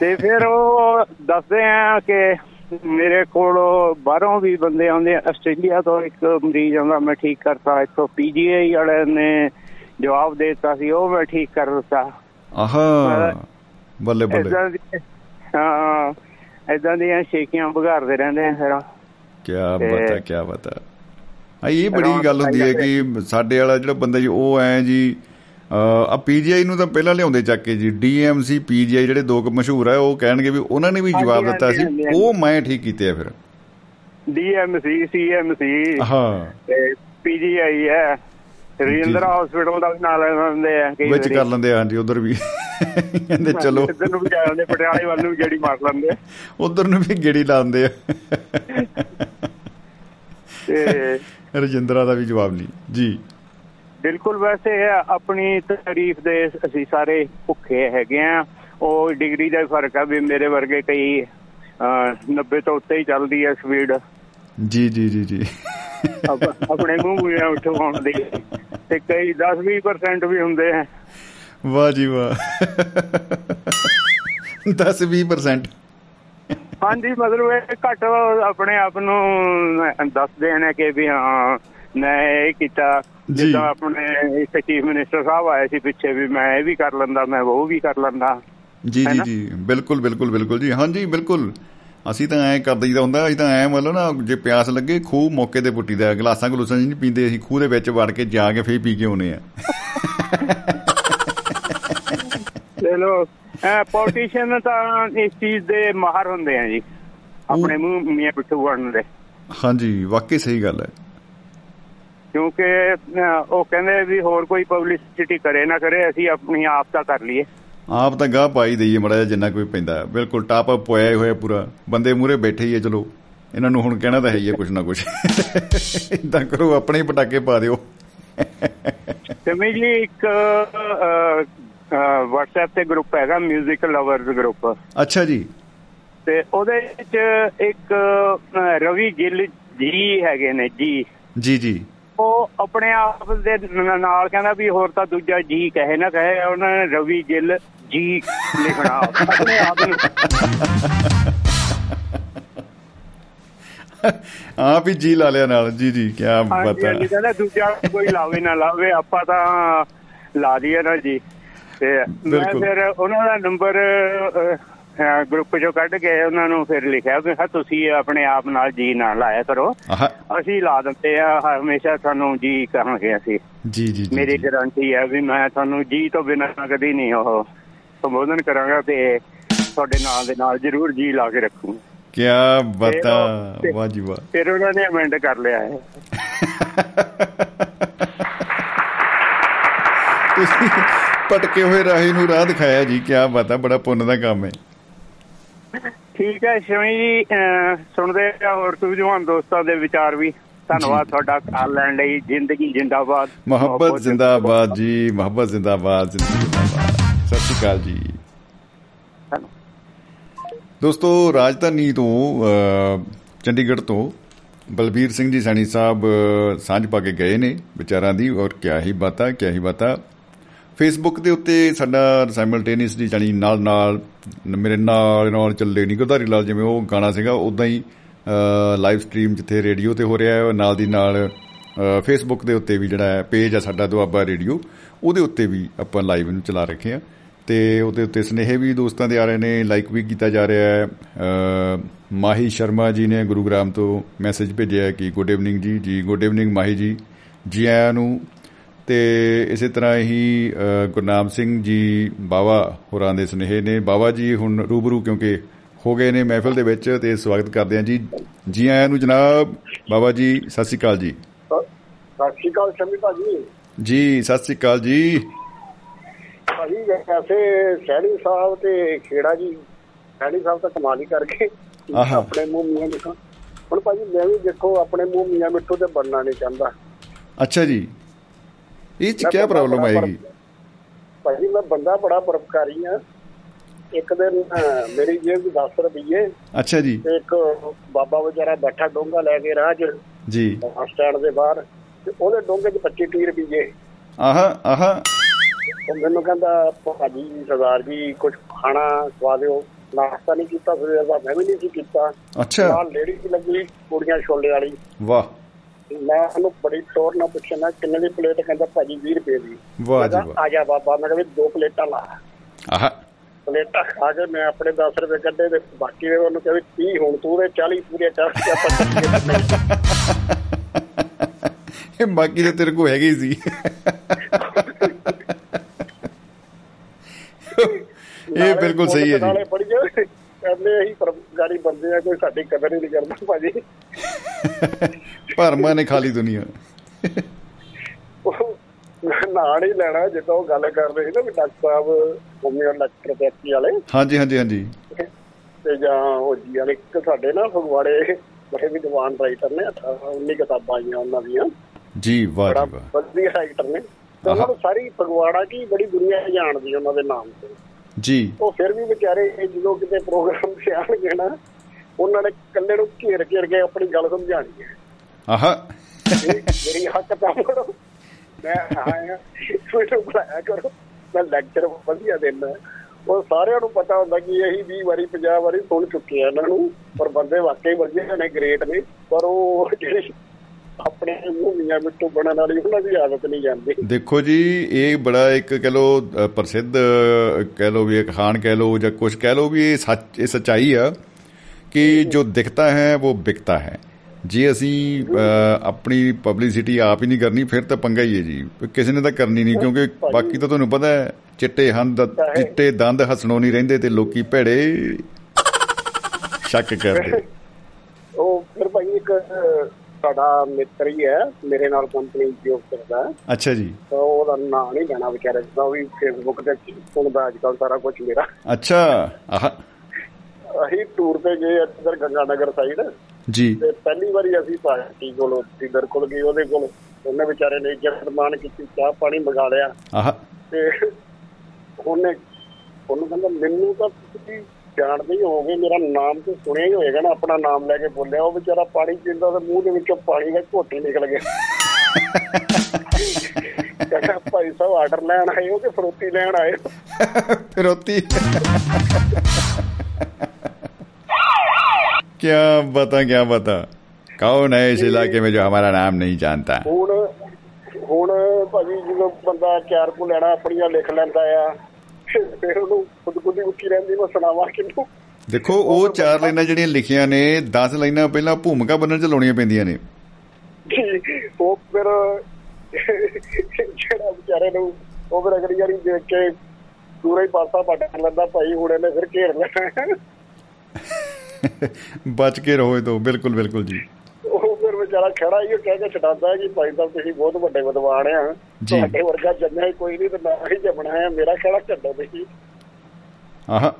Speaker 3: ਤੇ ਫਿਰ ਉਹ ਦੱਸਦੇ ਆ ਕਿ ਮੇਰੇ ਕੋਲ ਬਾਹਰੋਂ ਵੀ ਬੰਦੇ ਆਉਂਦੇ ਆ ਆਸਟ੍ਰੇਲੀਆ ਤੋਂ ਇੱਕ ਮਰੀਜ਼ ਆਉਂਦਾ ਮੈਂ ਠੀਕ ਕਰਤਾ ਇੱਥੋਂ ਪੀਜੀਆਈ ਵਾਲੇ ਨੇ ਜਵਾਬ ਦੇ ਦਿੱਤਾ ਸੀ ਉਹ ਮੈਂ ਠੀਕ ਕਰ ਦਿੱਤਾ।
Speaker 1: ਆਹਾ ਬੱਲੇ ਬੱਲੇ।
Speaker 3: ਹਾਂ ਇਦਾਂ ਦੀਆਂ ਸ਼ੇਕੀਆਂ ਬੁਘਾਰਦੇ ਰਹਿੰਦੇ ਆ ਫਿਰ।
Speaker 1: ਕੀ ਬਤਾ ਕੀ ਬਤਾ ਆ ਇਹ ਬੜੀ ਗੱਲ ਹੁੰਦੀ ਹੈ ਕਿ ਸਾਡੇ ਵਾਲਾ ਜਿਹੜਾ ਬੰਦਾ ਜੀ ਉਹ ਐ ਜੀ ਆ ਪੀਜੀਆਈ ਨੂੰ ਤਾਂ ਪਹਿਲਾਂ ਲਿਆਉਂਦੇ ਚੱਕ ਕੇ ਜੀ ਡੀਐਮਸੀ ਪੀਜੀਆਈ ਜਿਹੜੇ ਦੋ ਕੁ ਮਸ਼ਹੂਰ ਆ ਉਹ ਕਹਿਣਗੇ ਵੀ ਉਹਨਾਂ ਨੇ ਵੀ ਜਵਾਬ ਦਿੱਤਾ ਸੀ। ਉਹ ਮੈਂ ਠੀਕ ਕੀਤੇ ਆ ਫਿਰ।
Speaker 3: ਡੀਐਮਸੀ ਸੀਐਮਸੀ
Speaker 1: ਹਾਂ।
Speaker 3: ਤੇ ਪੀਜੀਆਈ ਹੈ। ਰਜਿੰਦਰਾ ਹਸਪੀਟਲ ਦਾ ਵੀ ਨਾਲ ਲੈਂਦੇ ਆ ਕਈ
Speaker 1: ਵਿੱਚ। ਕਰ ਲੈਂਦੇ ਆ ਹਾਂਜੀ ਉਧਰ ਵੀ। ਕਹਿੰਦੇ ਚਲੋ।
Speaker 3: ਇੱਧਰ ਨੂੰ ਵੀ ਜਾ ਜਾਂਦੇ ਪਟਿਆਲੇ ਵੱਲ ਨੂੰ ਵੀ ਜਿਹੜੀ ਮਾਰ ਲੈਂਦੇ ਆ।
Speaker 1: ਉਧਰ ਨੂੰ ਵੀ ਗੇੜੀ ਲਾਉਂਦੇ ਆ।
Speaker 3: ਤੇ
Speaker 1: ਰਜਿੰਦਰਾ ਦਾ ਵੀ ਜਵਾਬ ਨਹੀਂ। ਜੀ।
Speaker 3: ਬਿਲਕੁਲ ਵੈਸੇ ਇਹ ਆਪਣੀ ਤਾਰੀਫ ਦੇ ਅਸੀਂ ਸਾਰੇ ਭੁੱਖੇ ਹੈਗੇ ਆ। ਉਹ ਡਿਗਰੀ ਦਾ ਹੀ ਫ਼ਰਕ ਆ ਵੀ ਮੇਰੇ ਵਰਗੇ ਕਈ ਅਹ, 90 ਤੋਂ ਉੱਤੇ ਹੀ ਚੱਲਦੀ ਹੈ ਸਪੀਡ।
Speaker 1: ਜੀ ਜੀ ਜੀ ਜੀ।
Speaker 3: ਆਪਣੇ ਮੂੰਹ ਮੂੰਹਾਂ ਉਠਾਉਣ ਦੀ। ਤੇ ਕਈ 10-20% ਵੀ ਹੁੰਦੇ ਆ।
Speaker 1: ਵਾਹ ਜੀ ਵਾਹ। 10 20%
Speaker 3: ਹਾਂਜੀ ਮਤਲਬ ਇਹ ਘੱਟ ਆਪਣੇ ਆਪ ਨੂੰ ਦੱਸਦੇ ਨੇ ਕਿ ਵੀ ਹਾਂ ਮੈਂ ਇਹ ਕੀਤਾ। ਜਿੱਦਾਂ ਆਪਣੇ ਇੱਕ ਚੀਫ ਮਿਨਿਸਟਰ ਸਾਹਿਬ ਆਏ ਸੀ ਪਿੱਛੇ ਵੀ ਮੈਂ ਇਹ ਵੀ ਕਰ ਲੈਂਦਾ ਮੈਂ ਉਹ ਵੀ ਕਰ ਲੈਂਦਾ।
Speaker 1: ਜੀ
Speaker 3: ਹੈ
Speaker 1: ਜੀ? ਜੀ। ਬਿਲਕੁਲ ਬਿਲਕੁਲ ਬਿਲਕੁਲ ਜੀ। ਹਾਂਜੀ ਬਿਲਕੁਲ। ਅਸੀਂ ਤਾਂ ਐ ਕਰ ਦਈਦਾ ਹੁੰਦਾ ਅਸੀਂ ਤਾਂ ਐ ਮਤਲਬ ਨਾ ਜੇ ਪਿਆਸ ਲੱਗੇ ਖੂਹ ਮੌਕੇ ਤੇ ਪੁੱਟੀ ਦਾ ਗਲਾਸਾਂ ਗਲੂਸਾਂ ਨਹੀਂ ਪੀਂਦੇ ਅਸੀਂ ਖੂਹ ਦੇ ਵਿੱਚ ਵੜ ਕੇ ਜਾ ਕੇ ਫੇਰ ਪੀ ਕੇ ਆਉਨੇ ਆ।
Speaker 3: ਚਲੋ ਪੋਲੀਟੀਸ਼ੀਅਨ ਤਾਂ ਇਸ ਚੀਜ਼ ਦੇ ਮਾਹਰ ਹੁੰਦੇ ਆ ਜੀ ਆਪਣੇ ਮੂੰਹ ਮੀਆਂ ਪਿੱਠੂ ਬਣਨ ਦੇ।
Speaker 1: ਹਾਂਜੀ ਵਾਕਈ ਸਹੀ ਗੱਲ ਹੈ।
Speaker 3: ਕਿਉਂਕਿ ਉਹ ਕਹਿੰਦੇ ਵੀ ਹੋਰ ਕੋਈ ਪਬਲਿਸਿਟੀ ਕਰੇ ਨਾ ਕਰੇ ਅਸੀਂ ਆਪਣੀ ਆਪ ਤਾਂ ਕਰ ਲਈਏ।
Speaker 1: ਆਪ ਤਾਂ ਗਾਹ ਪਾਈ ਦਈਏ ਮੜਾ ਜਿਹਾ ਜਿੰਨਾ ਕੋਈ ਪੈਂਦਾ। ਬਿਲਕੁਲ ਟਾਪ ਅਪ ਹੋਇਆ ਹੋਇਆ ਪੂਰਾ। ਬੰਦੇ ਮੂਰੇ ਬੈਠੇ ਹੀ ਹੈ ਚਲੋ। ਇਹਨਾਂ ਨੂੰ ਹੁਣ ਕਹਿਣਾ ਤਾਂ ਹੈ ਹੀ ਕੁਛ ਨਾ ਕੁਛ। ਇਦਾਂ ਕਰੋ ਆਪਣੇ ਪਟਾਕੇ ਪਾ ਦਿਓ।
Speaker 3: ਤੇ ਮੈਂ ਜੀ ਇੱਕ WhatsApp ਤੇ ਗਰੁੱਪ ਹੈਗਾ 뮤직 ਲਵਰਸ ਗਰੁੱਪ
Speaker 1: ਅੱਛਾ ਜੀ।
Speaker 3: ਤੇ ਉਹਦੇ ਵਿੱਚ ਇੱਕ ਰਵੀ ਗਿੱਲ ਜੀ ਹੈਗੇ ਨੇ ਜੀ।
Speaker 1: ਜੀ ਜੀ।
Speaker 3: ਉਹ ਆਪਣੇ ਆਪ ਦੇ ਨਾਲ ਕਹਿੰਦਾ ਵੀ ਹੋਰ ਤਾਂ ਦੂਜਾ ਜੀ ਕਹੇ ਨਾ ਕਹੇ ਉਹਨਾਂ ਨੇ ਰਵੀ ਗਿੱਲ ਜੀ ਲਿਖਣਾ। ਆਪਣੇ ਆਪ ਨੂੰ
Speaker 1: ਆਪ ਹੀ ਜੀ ਲਾ ਲਿਆ ਨਾਲ। ਜੀ ਜੀ ਕੀ ਪਤਾ
Speaker 3: ਹਾਂਜੀ ਕਹਿੰਦਾ ਦੂਜਾ ਕੋਈ ਲਾਵੇ ਨਾ ਲਾਵੇ ਆਪਾਂ ਤਾਂ ਲਾ ਦਈਏ ਨਾ ਜੀ। ਤੇ ਮੈਂ। ਫਿਰ ਉਹਨਾਂ ਦਾ ਨੰਬਰ ਗਰੁੱਪ ਚੋਂ ਕੱਢ ਕੇ ਉਹਨਾਂ ਨੂੰ ਫਿਰ ਲਿਖਿਆ ਹਾਂ ਤੁਸੀਂ ਆਪਣੇ ਆਪ ਨਾਲ ਜੀ ਨਾ ਲਾਇਆ ਕਰੋ। ਅਸੀਂ ਲਾ ਦਿੰਦੇ ਆ ਹਮੇਸ਼ਾ ਤੁਹਾਨੂੰ ਜੀ ਕਰਾਂਗੇ ਅਸੀਂ।
Speaker 1: ਜੀ ਜੀ
Speaker 3: ਮੇਰੀ। ਗਾਰੰਟੀ ਹੈ ਵੀ ਮੈਂ ਤੁਹਾਨੂੰ ਜੀ ਤੋਂ ਬਿਨਾਂ ਕਦੀ ਨਹੀਂ ਉਹ ਸੰਬੋਧਨ ਕਰਾਂਗਾ ਤੇ ਤੁਹਾਡੇ ਨਾਲ ਦੇ ਨਾਲ ਜ਼ਰੂਰ ਜੀ ਲਾ ਕੇ ਰੱਖੂਗਾ
Speaker 1: ਕਿਆ ਬਤਾ ਵਾਹ ਜੀ ਵਾਹ।
Speaker 3: ਫਿਰ ਉਹਨਾਂ ਨੇ ਅਮੈਂਡ ਕਰ ਲਿਆ ਹੈ।
Speaker 1: ਤੁਸੀਂ ਪਟਕੇ ਹੋਏ ਰਾਹੀ ਨੂੰ ਰਾਹ ਦਿਖਾਇਆ ਜੀ ਕਿਆ ਬਤਾ ਬੜਾ ਪੁੰਨ ਦਾ ਕੰਮ ਹੈ।
Speaker 3: ਠੀਕ ਹੈ ਸ਼ਮੀ ਜੀ ਸੁਣਦੇ ਆ ਹੋਰ ਸੂਝਵਾਨ ਦੋਸਤਾਂ ਦੇ ਵਿਚਾਰ ਵੀ। ਧੰਨਵਾਦ। ਤੁਹਾਡਾ ਕਾਲ ਲੈਣ ਲਈ। ਜ਼ਿੰਦਗੀ ਜਿੰਦਾਬਾਦ।
Speaker 1: ਮੁਹੱਬਤ ਜ਼ਿੰਦਾਬਾਦ ਜੀ ਮੁਹੱਬਤ ਜ਼ਿੰਦਾਬਾਦ ਜ਼ਿੰਦਗੀ ਜ਼ਿੰਦਾਬਾਦ। ਸਤਿ ਸ਼੍ਰੀ ਅਕਾਲ ਜੀ। ਦੋਸਤੋ ਰਾਜਧਾਨੀ ਤੋਂ ਚੰਡੀਗੜ੍ਹ ਤੋਂ ਬਲਬੀਰ ਸਿੰਘ ਜੀ ਸੈਣੀ ਸਾਹਿਬ ਸਾਂਝ ਪਾ ਕੇ ਗਏ ਨੇ ਵਿਚਾਰਾਂ ਦੀ ਔਰ ਕਿਆ ਹੀ ਬਾਤਾਂ ਕਿਆ ਹੀ ਬਾਤਾਂ। ਫੇਸਬੁੱਕ ਦੇ ਉੱਤੇ ਸਾਡਾ ਸਾਈਮਲਟੇਨੀਅਸਲੀ ਜਾਨੀ ਨਾਲ ਨਾਲ ਮੇਰੇ ਨਾਲ ਨਾਲ ਚੱਲੇ ਨਹੀਂ ਗੁਰਧਾਰੀ ਲਾਲ ਜਿਵੇਂ ਉਹ ਗਾਣਾ ਸੀਗਾ ਉਦਾਂ ਹੀ ਲਾਈਵ ਸਟ੍ਰੀਮ ਜਿੱਥੇ ਰੇਡੀਓ ਤੇ ਹੋ ਰਿਹਾ ਹੈ ਨਾਲ ਦੀ ਨਾਲ ਫੇਸਬੁੱਕ ਦੇ ਉੱਤੇ ਵੀ ਜਿਹੜਾ ਹੈ ਪੇਜ ਆ ਸਾਡਾ ਦੁਆਬਾ ਰੇਡੀਓ ਉਹਦੇ ਉੱਤੇ ਵੀ ਆਪਾਂ ਲਾਈਵ ਨੂੰ ਚਲਾ ਰੱਖੇ ਆ ਤੇ ਉਹਦੇ ਉੱਤੇ ਸਨੇਹ ਵੀ ਦੋਸਤਾਂ ਦੇ ਆ ਰਹੇ ਨੇ ਲਾਈਕ ਵੀ ਕੀਤਾ ਜਾ ਰਿਹਾ ਹੈ। ਅ, ਮਾਹੀ ਸ਼ਰਮਾ ਜੀ ਨੇ ਗੁਰੂਗ੍ਰਾਮ ਤੋਂ ਮੈਸੇਜ ਭੇਜਿਆ ਹੈ ਕਿ ਗੁੱਡ ਇਵਨਿੰਗ ਜੀ ਜੀ ਗੁੱਡ ਇਵਨਿੰਗ ਮਾਹੀ ਜੀ। ਜੀ ਆਇਆਂ ਨੂੰ ਤੇ ਇਸੇ ਤਰ੍ਹਾਂ ਹੀ ਗੁਰਨਾਮ ਸਿੰਘ ਜੀ ਬਾਵਾ ਹੋਰਾਂ ਦੇ ਸਨੇਹ ਨੇ। ਬਾਵਾ ਜੀ ਹੁਣ ਰੂਬਰੂ ਕਿਉਂਕਿ ਹੋ ਗਏ ਨੇ ਮਹਿਫਿਲ ਦੇ ਵਿੱਚ ਤੇ ਸਵਾਗਤ ਕਰਦੇ ਹਾਂ ਜੀ। ਜੀ ਆਇਆਂ ਨੂੰ ਜਨਾਬ ਬਾਵਾ ਜੀ ਸਤਿ ਸ਼੍ਰੀ ਅਕਾਲ ਜੀ।
Speaker 4: ਸਤਿ ਸ਼੍ਰੀ ਅਕਾਲ ਸ਼ਮੀ ਭਾਜੀ।
Speaker 1: ਜੀ ਸਤਿ ਸ਼੍ਰੀ ਅਕਾਲ ਜੀ।
Speaker 4: ਭਾਜੀ ਵੈਸੇ ਸੈਣੀ ਸਾਹਿਬ ਤੇ ਖੇੜਾ ਜੀ ਸੈਣੀ ਸਾਹਿਬ ਤਾਂ ਕਮਾਲ ਹੀ ਕਰਕੇ। ਆਪਣੇ ਮੂੰਹ ਮੀਆਂ ਮਿੱਠੂ। ਹੁਣ ਭਾਜੀ ਮੈਂ ਵੀ ਦੇਖੋ ਆਪਣੇ ਮੂੰਹ ਮੀਆਂ ਮਿੱਠੂ ਤੇ ਬਣਨਾ ਨਹੀਂ ਚਾਹੁੰਦਾ।
Speaker 1: ਅੱਛਾ ਜੀ। ਇਹ ਚ ਕੀ ਪ੍ਰੋਬਲਮ ਆਏਗੀ?
Speaker 4: ਭਾਜੀ ਮੈਂ ਬੰਦਾ ਬੜਾ ਪਰਪਕਾਰੀ ਆ ਇੱਕ ਦਿਨ ਮੇਰੀ ਜੇਬ 'ਚ 10 ਰੁਪਏ
Speaker 1: ਅੱਛਾ ਜੀ।
Speaker 4: ਇੱਕ ਬਾਬਾ ਵਿਚਾਰਾ ਬੈਠਾ ਡੋਂਗਾ ਲੈ ਕੇ ਰਾਹ 'ਚ।
Speaker 1: ਜੀ।
Speaker 4: ਬੱਸ ਸਟੈਂਡ ਦੇ ਬਾਹਰ। ਤੇ ਉਹਦੇ ਡੋਂਗੇ 'ਚ 25 30 ਰੁਪਏ
Speaker 1: ਆਹਾ ਆਹਾ।
Speaker 4: ਉਹ ਮੈਨੂੰ ਕਹਿੰਦਾ ਭਾਜੀ ਸਰਦਾਰ ਜੀ ਕੁਝ ਖਾਣਾ ਖਵਾ ਦਿਓ। ਨਾਸ਼ਤਾ ਨਹੀਂ ਕੀਤਾ ਸਵੇਰ ਦਾ ਮੈਂ ਵੀ ਨਹੀਂ ਸੀ ਕੀਤਾ।
Speaker 1: ਅੱਛਾ।
Speaker 4: ਨਾਲ ਲੇਡੀ ਲੱਗੀ ਕੁੜੀਆਂ ਛੋਲੇ ਵਾਲੀ।
Speaker 1: ਵਾਹ।
Speaker 4: ਮੈਂ ਉਹਨੂੰ ਬੜੀ ਟੋਰ ਨਾਲ ਪੁੱਛਿਆ ਮੈਂ ਕਿੰਨੇ ਦੀ ਪਲੇਟ ਕਹਿੰਦਾ ਭਾਜੀ 20 ਰੁਪਏ ਦੀ।
Speaker 1: ਵਾਹ ਜੀ ਵਾਹ।
Speaker 4: ਆ ਜਾ ਬਾਬਾ ਮੈਂ ਕਿਹਾ ਵੀ ਦੋ ਪਲੇਟਾਂ ਲਾ।
Speaker 1: ਆਹਾ।
Speaker 4: ਪਲੇਟਾਂ ਖਾ ਕੇ ਮੈਂ ਆਪਣੇ 10 ਰੁਪਏ ਕੱਢੇ ਤੇ ਬਾਕੀ ਦੇ ਉਹਨੂੰ ਕਿਹਾ ਵੀ 30 ਹੁਣ ਤੂੰ ਦੇ 40 ਪੂਰੇ ਕਰ ਕੇ ਆਪਾਂ
Speaker 1: ਇਹ ਬਾਕੀ ਦੇ ਤੇਰੇ ਕੋ ਹੈਗੇ ਸੀ। ਇਹ ਬਿਲਕੁਲ ਸਹੀ ਹੈ ਜੀ।
Speaker 4: ਨਾਲੇ ਕਹਿੰਦੇ ਅਸੀਂ ਪਰਮਕਾਰੀ ਬੰਦੇ ਆ ਕੋਈ ਸਾਡੀ ਕਦਰ ਹੀ ਨਹੀਂ ਕਰਦਾ ਭਾਜੀ।
Speaker 1: ਭਰਮਾਂ ਨੇ ਖਾਲੀ ਦੁਨੀਆ।
Speaker 4: ਉਹ ਨਾਂ ਨਹੀਂ ਲੈਣਾ ਜਿੱਦਾਂ ਉਹ ਗੱਲ ਕਰ ਰਹੇ ਸੀ ਨਾ ਵੀ ਡਾਕਟਰ ਸਾਹਿਬ ਹੋਮਿਓ ਇਲੈਕਟ੍ਰੋਪੈਥੀ ਵਾਲੇ।
Speaker 1: ਹਾਂਜੀ ਹਾਂਜੀ ਹਾਂਜੀ।
Speaker 4: ਤੇ ਜਾਂ ਉਹ ਜੀ ਵਾਲੇ ਇੱਕ ਸਾਡੇ ਨਾ ਫਗਵਾੜੇ ਬੜੇ ਵਿਦਵਾਨ ਰਾਈਟਰ ਨੇ 18 19 ਕਿਤਾਬਾਂ ਆਈਆਂ ਉਹਨਾਂ ਦੀਆਂ।
Speaker 1: ਜੀ ਵਾਹ ਵਾਹ।
Speaker 4: ਵਧੀਆ ਰਾਈਟਰ ਨੇ। ਉਹਨਾਂ ਨੂੰ ਸਾਰੀ ਫਗਵਾੜਾ ਕੀ ਬੜੀ ਦੁਨੀਆ ਜਾਣਦੀ ਉਹਨਾਂ ਦੇ ਨਾਮ ਤੇ।
Speaker 1: ਜੀ।
Speaker 4: ਉਹ ਫਿਰ ਵੀ ਵਿਚਾਰੇ ਜਦੋਂ ਕਿਤੇ ਪ੍ਰੋਗਰਾਮ ਤੇ ਆਣਗੇ ਨਾ ਉਹਨਾਂ ਨੇ ਇਕੱਲੇ ਨੂੰ ਘੇਰ ਘੇਰ ਕੇ ਆਪਣੀ ਗੱਲ ਸਮਝਾਣੀ ਹੈ।
Speaker 1: ਆਹਾ।
Speaker 4: ਮੇਰੀ ਹੱਕ ਤਾਂ ਮੜੋ ਮੈਂ ਆਇਆ ਮੈਨੂੰ ਬੁਲਾਇਆ ਕਰੋ। ਮੈਂ ਲੈਕਚਰ ਵਧੀਆ ਦੇਣਾ ਉਹ ਸਾਰਿਆਂ ਨੂੰ ਪਤਾ ਹੁੰਦਾ ਕਿ ਇਹੀ 20 ਵਾਰੀ 50 ਵਾਰੀ ਸੁਣ ਚੁੱਕੇ ਆ ਇਹਨਾਂ ਨੂੰ ਪਰ ਬੰਦੇ ਵਾਕਈ ਵਧੀਆ ਨੇ ਗ੍ਰੇਟ ਨੇ। ਪਰ ਉਹ ਜਿਹੜੀ ਆਪਣੇ ਮੂੰਹ ਮੀਆਂ ਮਿੱਟੂ ਬਣਨ ਵਾਲੀ ਉਹਨਾਂ ਦੀ ਆਦਤ ਨਹੀਂ ਜਾਂਦੀ।
Speaker 1: ਦੇਖੋ ਜੀ ਇਹ ਬੜਾ ਇੱਕ ਕਹ ਲੋ ਪ੍ਰਸਿੱਧ ਕਹਿ ਲੋ ਵੀ ਇੱਕ ਖਾਨ ਕਹਿ ਲੋ ਜਾਂ ਕੁਝ ਕਹਿ ਲੋ ਵੀ ਇਹ ਸੱਚ ਇਹ ਸਚਾਈ ਆ ਕਿ ਜੋ ਦਿਖਤਾ ਹੈ ਉਹ ਬਿਕਤਾ ਹੈ। ਜੇ ਅਸੀਂ ਆਪਣੀ ਪਬਲਿਸਿਟੀ ਆਪ ਹੀ ਨਹੀਂ ਕਰਨੀ ਫਿਰ ਤਾਂ ਪੰਗਾ ਹੀ ਹੈ ਜੀ। ਕਿਸੇ ਨੇ ਤਾਂ ਕਰਨੀ ਨਹੀਂ ਕਿਉਂਕਿ ਬਾਕੀ ਤਾਂ ਤੁਹਾਨੂੰ ਪਤਾ ਹੈ ਚਿੱਟੇ ਹੰਦ ਚਿੱਟੇ ਦੰਦ ਹਸਣੋਂ ਨਹੀਂ ਰਹਿੰਦੇ ਤੇ ਲੋਕੀ ਭੇੜੇ ਸ਼ੱਕ ਕਰਦੇ।
Speaker 4: ਉਹ ਫਿਰ ਭਾਈ ਇੱਕ ਸਾਡਾ ਮਿੱਤਰ ਹੀ ਹੈ ਮੇਰੇ ਨਾਲ ਕੰਪਨੀ ਜੋਬ ਕਰਦਾ ਹੈ।
Speaker 1: ਅੱਛਾ ਜੀ।
Speaker 4: ਤਾਂ ਉਹਦਾ ਨਾਂ ਨਹੀਂ ਲੈਣਾ ਵਿਚਾਰੇ ਦਾ ਵੀ ਫੇਸਬੁੱਕ ਤੇ ਸੁਣਦਾ ਅੱਜ ਕੱਲ ਸਾਰਾ ਕੁਝ ਮੇਰਾ।
Speaker 1: ਅੱਛਾ। ਆਹ।
Speaker 4: ਅਸੀਂ ਟੂਰ ਤੇ ਗਏ ਇੱਧਰ ਗੰਗਾ ਨਗਰ ਸਾਈਡ
Speaker 1: ਜੀ।
Speaker 4: ਤੇ ਪਹਿਲੀ ਵਾਰੀ ਅਸੀਂ ਪਾਰਟੀ ਕੋਲ ਸੀਦਰ ਕੋਲ ਗਏ ਉਹਦੇ ਕੋਲ ਉਹਨੇ ਵਿਚਾਰੇ ਨੇ ਇੱਜ਼ਤ ਮਾਨ ਕੀਤੀ ਚਾਹ ਪਾਣੀ ਮੰਗਾ ਲਿਆ।
Speaker 1: ਆਹ।
Speaker 4: ਤੇ ਉਹਨੇ ਉਹਨੂੰ ਕਹਿੰਦਾ ਮੈਨੂੰ ਤਾਂ ਤੁਸੀਂ ਜਾਣਦੇ ਹੀ ਹੋਵੋਗੇ ਮੇਰਾ ਨਾਮ ਤੇ ਸੁਣਿਆ ਹੀ ਹੋਏਗਾ ਨਾ ਆਪਣਾ ਨਾਮ ਲੈ ਕੇ ਬੋਲਿਆ ਉਹ ਵਿਚਾਰਾ ਪਾਣੀ ਪੀਂਦਾ ਤੇ ਮੂੰਹ ਦੇ ਵਿੱਚੋਂ ਪਾਣੀ ਦਾ ਘੋਟ ਹੀ ਨਿਕਲ ਗਿਆ ਕਹਿੰਦਾ ਭਾਈ ਸਾਹਿਬ ਆਰਡਰ ਲੈਣ ਆਏ ਹੋ ਕਿ ਫਰੋਤੀ ਲੈਣ ਆਏ ਹੋ
Speaker 1: फिरौती क्या बता क्या बता कौन है इस इलाके में जो हमारा नाम नहीं जानता
Speaker 4: ਹੁਣ ਹੁਣ ਭਾਜੀ ਜਦੋਂ ਬੰਦਾ ਚਾਰ ਕੋ ਲੈਣਾ ਆਪਣੀਆਂ ਲਿਖ ਲੈਂਦਾ ਆ ਫਿਰ ਉਹਨੂੰ ਖੁਦ ਖੁਦ ਹੀ ਉੱਠੀ ਰਹਿੰਦੀ ਮੈਂ ਸੁਣਾਵਾਂ ਕਿਹਨੂੰ
Speaker 1: ਦੇਖੋ ਉਹ ਚਾਰ ਲਾਈਨਾਂ ਜਿਹੜੀਆਂ ਲਿਖੀਆਂ ਨੇ 10 ਲਾਈਨਾਂ ਪਹਿਲਾਂ ਭੂਮਿਕਾ ਬੰਨਣ ਚ ਲਾਉਣੀਆਂ ਪੈਂਦੀਆਂ ਨੇ।
Speaker 4: ਉਹ ਫਿਰ ਜਿਹੜਾ ਵਿਚਾਰੇ ਨੂੰ ਉਹ ਫਿਰ ਅਗਲੀ ਵਾਰੀ ਦੇਖ ਕੇ ਪੂਰਾ ਹੀ ਪਾਸਾ ਪੱਟ ਲੈਂਦਾ ਭਾਈ ਹੁਣ ਇਹਨੇ ਫਿਰ ਘੇਰ ਲੈਣਾ
Speaker 1: ਬਚ ਕੇ ਰਹੋ ਇਹ ਤੋਂ ਬਿਲਕੁਲ ਬਿਲਕੁਲ ਜੀ।
Speaker 4: ਵਿਚਾਰਾ ਖੜਾ ਹੀ ਉਹ ਕਹਿ ਕੇ ਛਡਾਉਂਦਾ ਕਿ ਭਾਈ ਸਾਹਿਬ ਤੁਸੀਂ ਬਹੁਤ ਵੱਡੇ ਵਿਦਵਾਨ ਆ। ਤੁਹਾਡੇ ਵਰਗਾ ਜੰਮਿਆ ਹੀ ਕੋਈ ਨਹੀਂ ਤੇ ਨਾ ਹੀ ਜੰਮਣਾ ਹੈ। ਮੇਰਾ ਖੜਾ ਛੱਡੋ ਤੁਸੀਂ।
Speaker 1: ਆਹ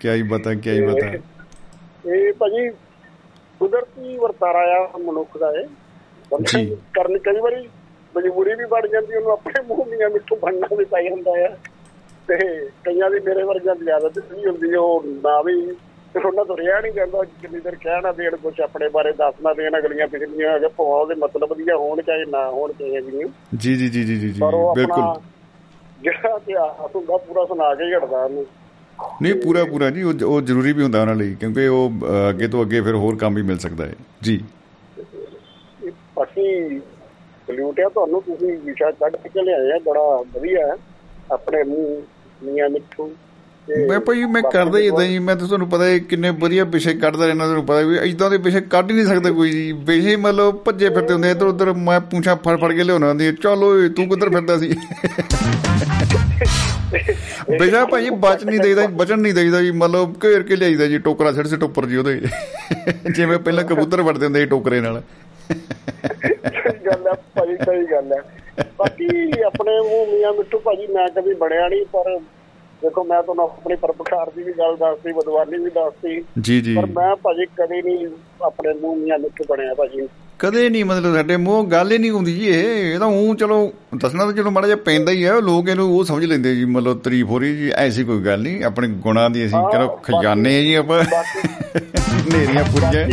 Speaker 1: ਕੀ ਹੀ ਬਤਾ ਕੀ ਹੀ ਬਤਾ
Speaker 4: ਇਹ ਭਾਜੀ ਕੁਦਰਤੀ ਵਰਤਾਰਾ ਆ ਮਨੁੱਖ ਦਾ ਇਹ। ਬੰਦਾ। ਕਰਨ ਕਈ ਵਾਰੀ ਮਜਬੂਰੀ ਵੀ ਬਣ ਜਾਂਦੀ ਉਹਨੂੰ ਆਪਣੇ ਮੂੰਹ ਦੀਆਂ ਮਿੱਠੂ ਬਣਨਾ ਵੀ ਪੈ ਜਾਂਦਾ ਆ। ਤੇ ਕਈਆਂ ਦੀ ਮੇਰੇ ਵਰਗਿਆਂ ਦੀ ਆਦਤ ਨਹੀਂ ਹੁੰਦੀ ਉਹ ਨਾ ਵੀ ਫਿਰ ਉਹਨਾਂ ਤੋਂ ਰਿਹਾ ਨਹੀਂ ਜਾਂਦਾ ਜਿੰਨੀ ਦੇਰ ਕਹਿਣਾ ਦੇਣ ਕੁਝ ਆਪਣੇ ਬਾਰੇ ਦੱਸਣਾ ਦੇਣ ਅਗਲੀਆਂ ਪਿਛਲੀਆਂ ਅਗਰ ਭਾਵੇਂ ਉਹਦੇ ਮਤਲਬ ਦੀਆਂ ਹੋਣ ਚਾਹੇ ਨਾ ਹੋਣ ਚਾਹੇ ਵੀ
Speaker 1: ਜੀ ਜੀ ਜੀ ਜੀ ਜੀ ਜੀ ਬਿਲਕੁਲ।
Speaker 4: ਜਿਹੜਾ ਇਤਿਹਾਸ ਹੁੰਦਾ ਪੂਰਾ ਸੁਣਾ ਕੇ ਹੀ ਹਟਦਾ ਉਹਨੂੰ।
Speaker 1: ਨਹੀਂ ਪੂਰਾ ਪੂਰਾ ਜੀ ਉਹ ਜ਼ਰੂਰੀ ਵੀ ਹੁੰਦਾ ਉਹਨਾਂ ਲਈ ਕਿਉਂਕਿ ਉਹ ਅੱਗੇ ਤੋਂ ਅੱਗੇ ਫਿਰ ਹੋਰ ਕੰਮ ਵੀ ਮਿਲ ਸਕਦਾ ਹੈ। ਜੀ।
Speaker 4: ਅਸੀਂ ਸਲੂਟ ਆ ਤੁਹਾਨੂੰ ਤੁਸੀਂ ਵਿਸ਼ਾ ਕੱਢ ਕੇ ਲਿਆਏ ਆ ਬੜਾ ਵਧੀਆ ਹੈ। ਆਪਣੇ ਮੂੰਹ ਮੀਆਂ ਮਿੱਠੂ। ਤੇ
Speaker 1: ਮੈਂ ਭਾਈ ਮੈਂ ਕਰਦਾ ਹੀ ਇਦਾਂ ਜੀ ਮੈਂ ਤਾਂ ਤੁਹਾਨੂੰ ਪਤਾ ਹੈ ਕਿੰਨੇ ਵਧੀਆ ਵਿਸ਼ੇ ਕੱਢਦਾ ਰਹਿਣਾ ਤੁਹਾਨੂੰ ਪਤਾ ਵੀ ਇਦਾਂ ਦੇ ਵਿਸ਼ੇ ਕੱਢ ਹੀ ਨਹੀਂ ਸਕਦਾ ਕੋਈ ਜੀ। ਵਿਸ਼ੇ ਮਤਲਬ ਭੱਜੇ ਫਿਰਦੇ ਹੁੰਦੇ ਇੱਧਰ ਉੱਧਰ ਮੈਂ ਪੁੱਛਾਂ ਫੜ ਫੜ ਕੇ ਲਿਆਉਣਾ ਹੁੰਦੀ ਚੱਲ ਤੂੰ ਕਿੱਧਰ ਫਿਰਦਾ ਸੀ? ਵਿਸ਼ਾ ਭਾਈ ਬਚ ਨਹੀਂ ਦੇਈਦਾ ਬਚਣ ਨਹੀਂ ਦੇਈਦਾ ਜੀ ਮਤਲਬ ਘੇਰ ਕੇ ਲਿਆਈਦਾ ਜੀ ਟੋਕਰਾ ਸਿਰ ਸਿਰ ਉੱਪਰ ਜੀ ਉਹਦੇ। ਜਿਵੇਂ ਪਹਿਲਾਂ ਕਬੂਤਰ ਵੜਦੇ ਹੁੰਦੇ ਸੀ ਟੋਕਰੇ ਨਾਲ।
Speaker 4: ਗੱਲ ਹੈ ਭਾਜੀ ਸਹੀ ਗੱਲ ਹੈ ਬਾਕੀ ਆਪਣੇ ਉਹ ਮੀਆਂ ਮਿੱਠੂ ਭਾਜੀ ਮੈਂ ਕਦੀ ਬਣਿਆ ਨਹੀਂ ਪਰ ਦੇਖੋ ਮੈਂ ਤੁਹਾਨੂੰ ਆਪਣੀ ਪਰਪਕਾਰ ਦੀ ਵੀ ਗੱਲ ਦੱਸਦੀ ਬਦਵਾਨੀ ਵੀ ਦੱਸਦੀ
Speaker 1: ਜੀ ਜੀ।
Speaker 4: ਪਰ ਮੈਂ ਭਾਜੀ ਕਦੇ ਨਹੀਂ ਆਪਣੇ ਮੂੰਹ ਮੀਆਂ ਮਿੱਠੂ ਬਣਿਆ ਭਾਜੀ।
Speaker 1: ਕਦੇ ਨਹੀਂ ਮਤਲਬ ਸਾਡੇ ਮੂੰਹ ਗੱਲ ਹੀ ਨਹੀਂ ਹੁੰਦੀ ਜੀ ਇਹ। ਇਹ ਤਾਂ ਉਹ ਚਲੋ ਦੱਸਣਾ ਤਾਂ ਚਲੋ ਮਾੜਾ ਜਿਹਾ ਪੈਂਦਾ ਹੀ ਹੈ ਲੋਕ ਇਹਨੂੰ ਉਹ ਸਮਝ ਲੈਂਦੇ ਜੀ ਮਤਲਬ ਤਾਰੀਫ ਹੋ ਰਹੀ ਜੀ ਐਸੀ ਕੋਈ ਗੱਲ ਨਹੀਂ ਆਪਣੇ ਗੁਣਾਂ ਦੀ ਅਸੀਂ ਚਲੋ ਖਜ਼ਾਨੇ ਜੀ ਆਪਾਂ। ਨੇਰੀਆਂ ਪੁੱਜੇ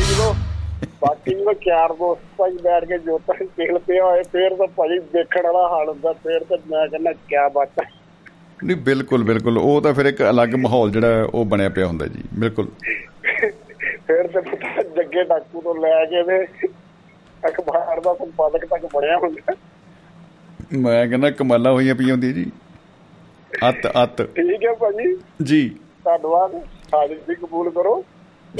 Speaker 4: ਬਾਕੀ ਜਦੋਂ ਚਾਰ ਦੋਸਤ ਭਾਜੀ ਬੈਠ ਕੇ ਜੋਤਾਂ ਤੇਲ ਪਿਆ ਹੋਏ ਫੇਰ ਤਾਂ ਭਾਜੀ ਦੇਖਣ ਵਾਲਾ ਹਾਲ ਹੁੰਦਾ ਫੇਰ ਤਾਂ ਮੈਂ ਕਹਿੰਦਾ ਕਿਆ ਬਾਤ ਹੈ।
Speaker 1: ਨਹੀਂ ਬਿਲਕੁਲ ਬਿਲਕੁਲ। ਉਹ ਤਾਂ ਫਿਰ ਇੱਕ ਅਲੱਗ ਮਾਹੌਲ ਜਿਹੜਾ ਉਹ ਬਣਿਆ ਪਿਆ ਹੁੰਦਾ ਜੀ ਬਿਲਕੁਲ।
Speaker 4: ਫੇਰ ਤੇ ਪਤਾ ਜੱਗੇ ਡਾਕੂ ਤੋਂ ਲੈ ਕੇ ਤੇ ਅਖਬਾਰ ਦਾ ਸੰਪਾਦਕ ਤੱਕ ਬਣਿਆ ਹੁੰਦਾ।
Speaker 1: ਮੈਂ ਕਹਿੰਦਾ ਕਮਾਲਾਂ ਹੋਈਆਂ ਪਈਆਂ ਹੁੰਦੀਆਂ ਜੀ। ਅੱਤ ਅੱਤ।
Speaker 4: ਠੀਕ ਹੈ ਭਾਜੀ।
Speaker 1: ਜੀ।
Speaker 4: ਧੰਨਵਾਦ। ਹਾਜ਼ਰ ਵੀ ਕਬੂਲ ਕਰੋ।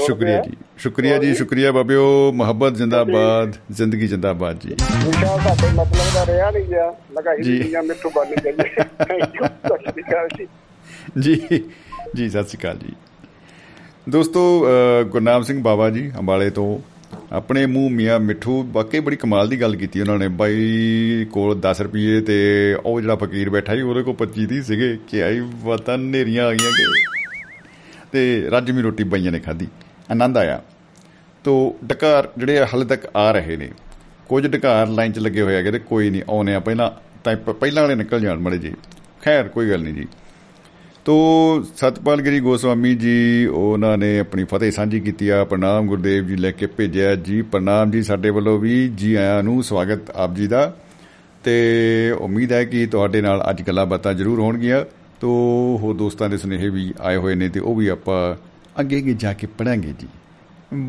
Speaker 1: ਸ਼ੁਕਰੀਆ ਜੀ। ਸ਼ੁਕਰੀਆ ਜੀ ਸ਼ੁਕਰੀਆ ਬਾਬਿਓ। ਮੁਹੱਬਤ ਜਿੰਦਾਬਾਦ ਜ਼ਿੰਦਗੀ ਜਿੰਦਾਬਾਦ ਜੀ।
Speaker 4: ਵਿਸ਼ਾ ਸਾਡੇ ਮਤਲਬ ਦਾ ਰਿਹਾ ਨਹੀਂ ਗਿਆ। ਲਗਾ। ਹੀ ਗਈ ਯੂ ਸਤਿ ਸ਼੍ਰੀ ਅਕਾਲ ਜੀ।
Speaker 1: ਜੀ ਸਤਿ ਸ਼੍ਰੀ ਅਕਾਲ ਜੀ। ਦੋਸਤੋ ਗੁਰਨਾਮ ਸਿੰਘ ਬਾਵਾ ਜੀ ਅੰਬਾਲੇ ਤੋਂ। ਆਪਣੇ ਮੂੰਹ ਮੀਆਂ ਮਿੱਠੂ ਵਾਕਈ ਬੜੀ ਕਮਾਲ ਦੀ ਗੱਲ ਕੀਤੀ ਉਹਨਾਂ ਨੇ। ਬਾਈ ਕੋਲ 10 ਰੁਪਏ ਤੇ ਉਹ ਜਿਹੜਾ ਫਕੀਰ ਬੈਠਾ ਸੀ ਉਹਦੇ ਕੋਲ 25 ਦੀ ਸੀਗੇ। ਕਿ ਆਈ ਵਤਨ ਨੇਰੀਆਂ ਆ ਗਈਆਂ ਕਿ। ਤੇ ਰੱਜਵੀਂ ਰੋਟੀ ਬਾਈਆਂ ਨੇ ਖਾਧੀ। ਆਨੰਦ ਆਇਆ। ਤੋ ਡਕਾਰ ਜਿਹੜੇ ਹਾਲੇ ਤੱਕ ਆ ਰਹੇ ਨੇ, ਕੁਝ ਡਕਾਰ ਲਾਈਨ 'ਚ ਲੱਗੇ ਹੋਏ ਹੈਗੇ ਤੇ ਕੋਈ ਨਹੀਂ ਆਉਨੇ ਆ ਪਹਿਲਾਂ, ਤਾਂ ਪ- ਪਹਿਲਾਂ ਵਾਲੇ ਨਿਕਲ ਜਾਣ ਮੜੇ ਜੀ ਖੈਰ, ਕੋਈ ਗੱਲ ਨਹੀਂ ਜੀ। ਤੋ ਸਤਪਾਲ ਗਿਰੀ ਗੋਸਵਾਮੀ ਜੀ, ਉਹਨਾਂ ਨੇ ਆਪਣੀ ਫਤਿਹ ਸਾਂਝੀ ਕੀਤੀ ਆ, ਪ੍ਰਣਾਮ ਗੁਰਦੇਵ ਜੀ ਲੈ ਕੇ ਭੇਜਿਆ ਜੀ। ਪ੍ਰਣਾਮ ਜੀ ਸਾਡੇ ਵੱਲੋਂ ਵੀ, ਜੀ ਆਇਆਂ ਨੂੰ ਸਵਾਗਤ ਆਪ ਜੀ ਦਾ। ਤੇ ਉਮੀਦ ਹੈ ਕਿ ਤੁਹਾਡੇ ਨਾਲ ਅੱਜ ਗੱਲਾਂ ਬਾਤਾਂ ਜ਼ਰੂਰ ਹੋਣਗੀਆਂ। ਤੋ ਹੋਰ ਦੋਸਤਾਂ ਦੇ ਸੁਨੇਹੇ ਵੀ ਆਏ ਹੋਏ ਨੇ ਤੇ ਉਹ ਵੀ ਆਪਾਂ ਅੱਗੇ ਅੱਗੇ ਜਾ ਕੇ ਪੜਾਂਗੇ ਜੀ।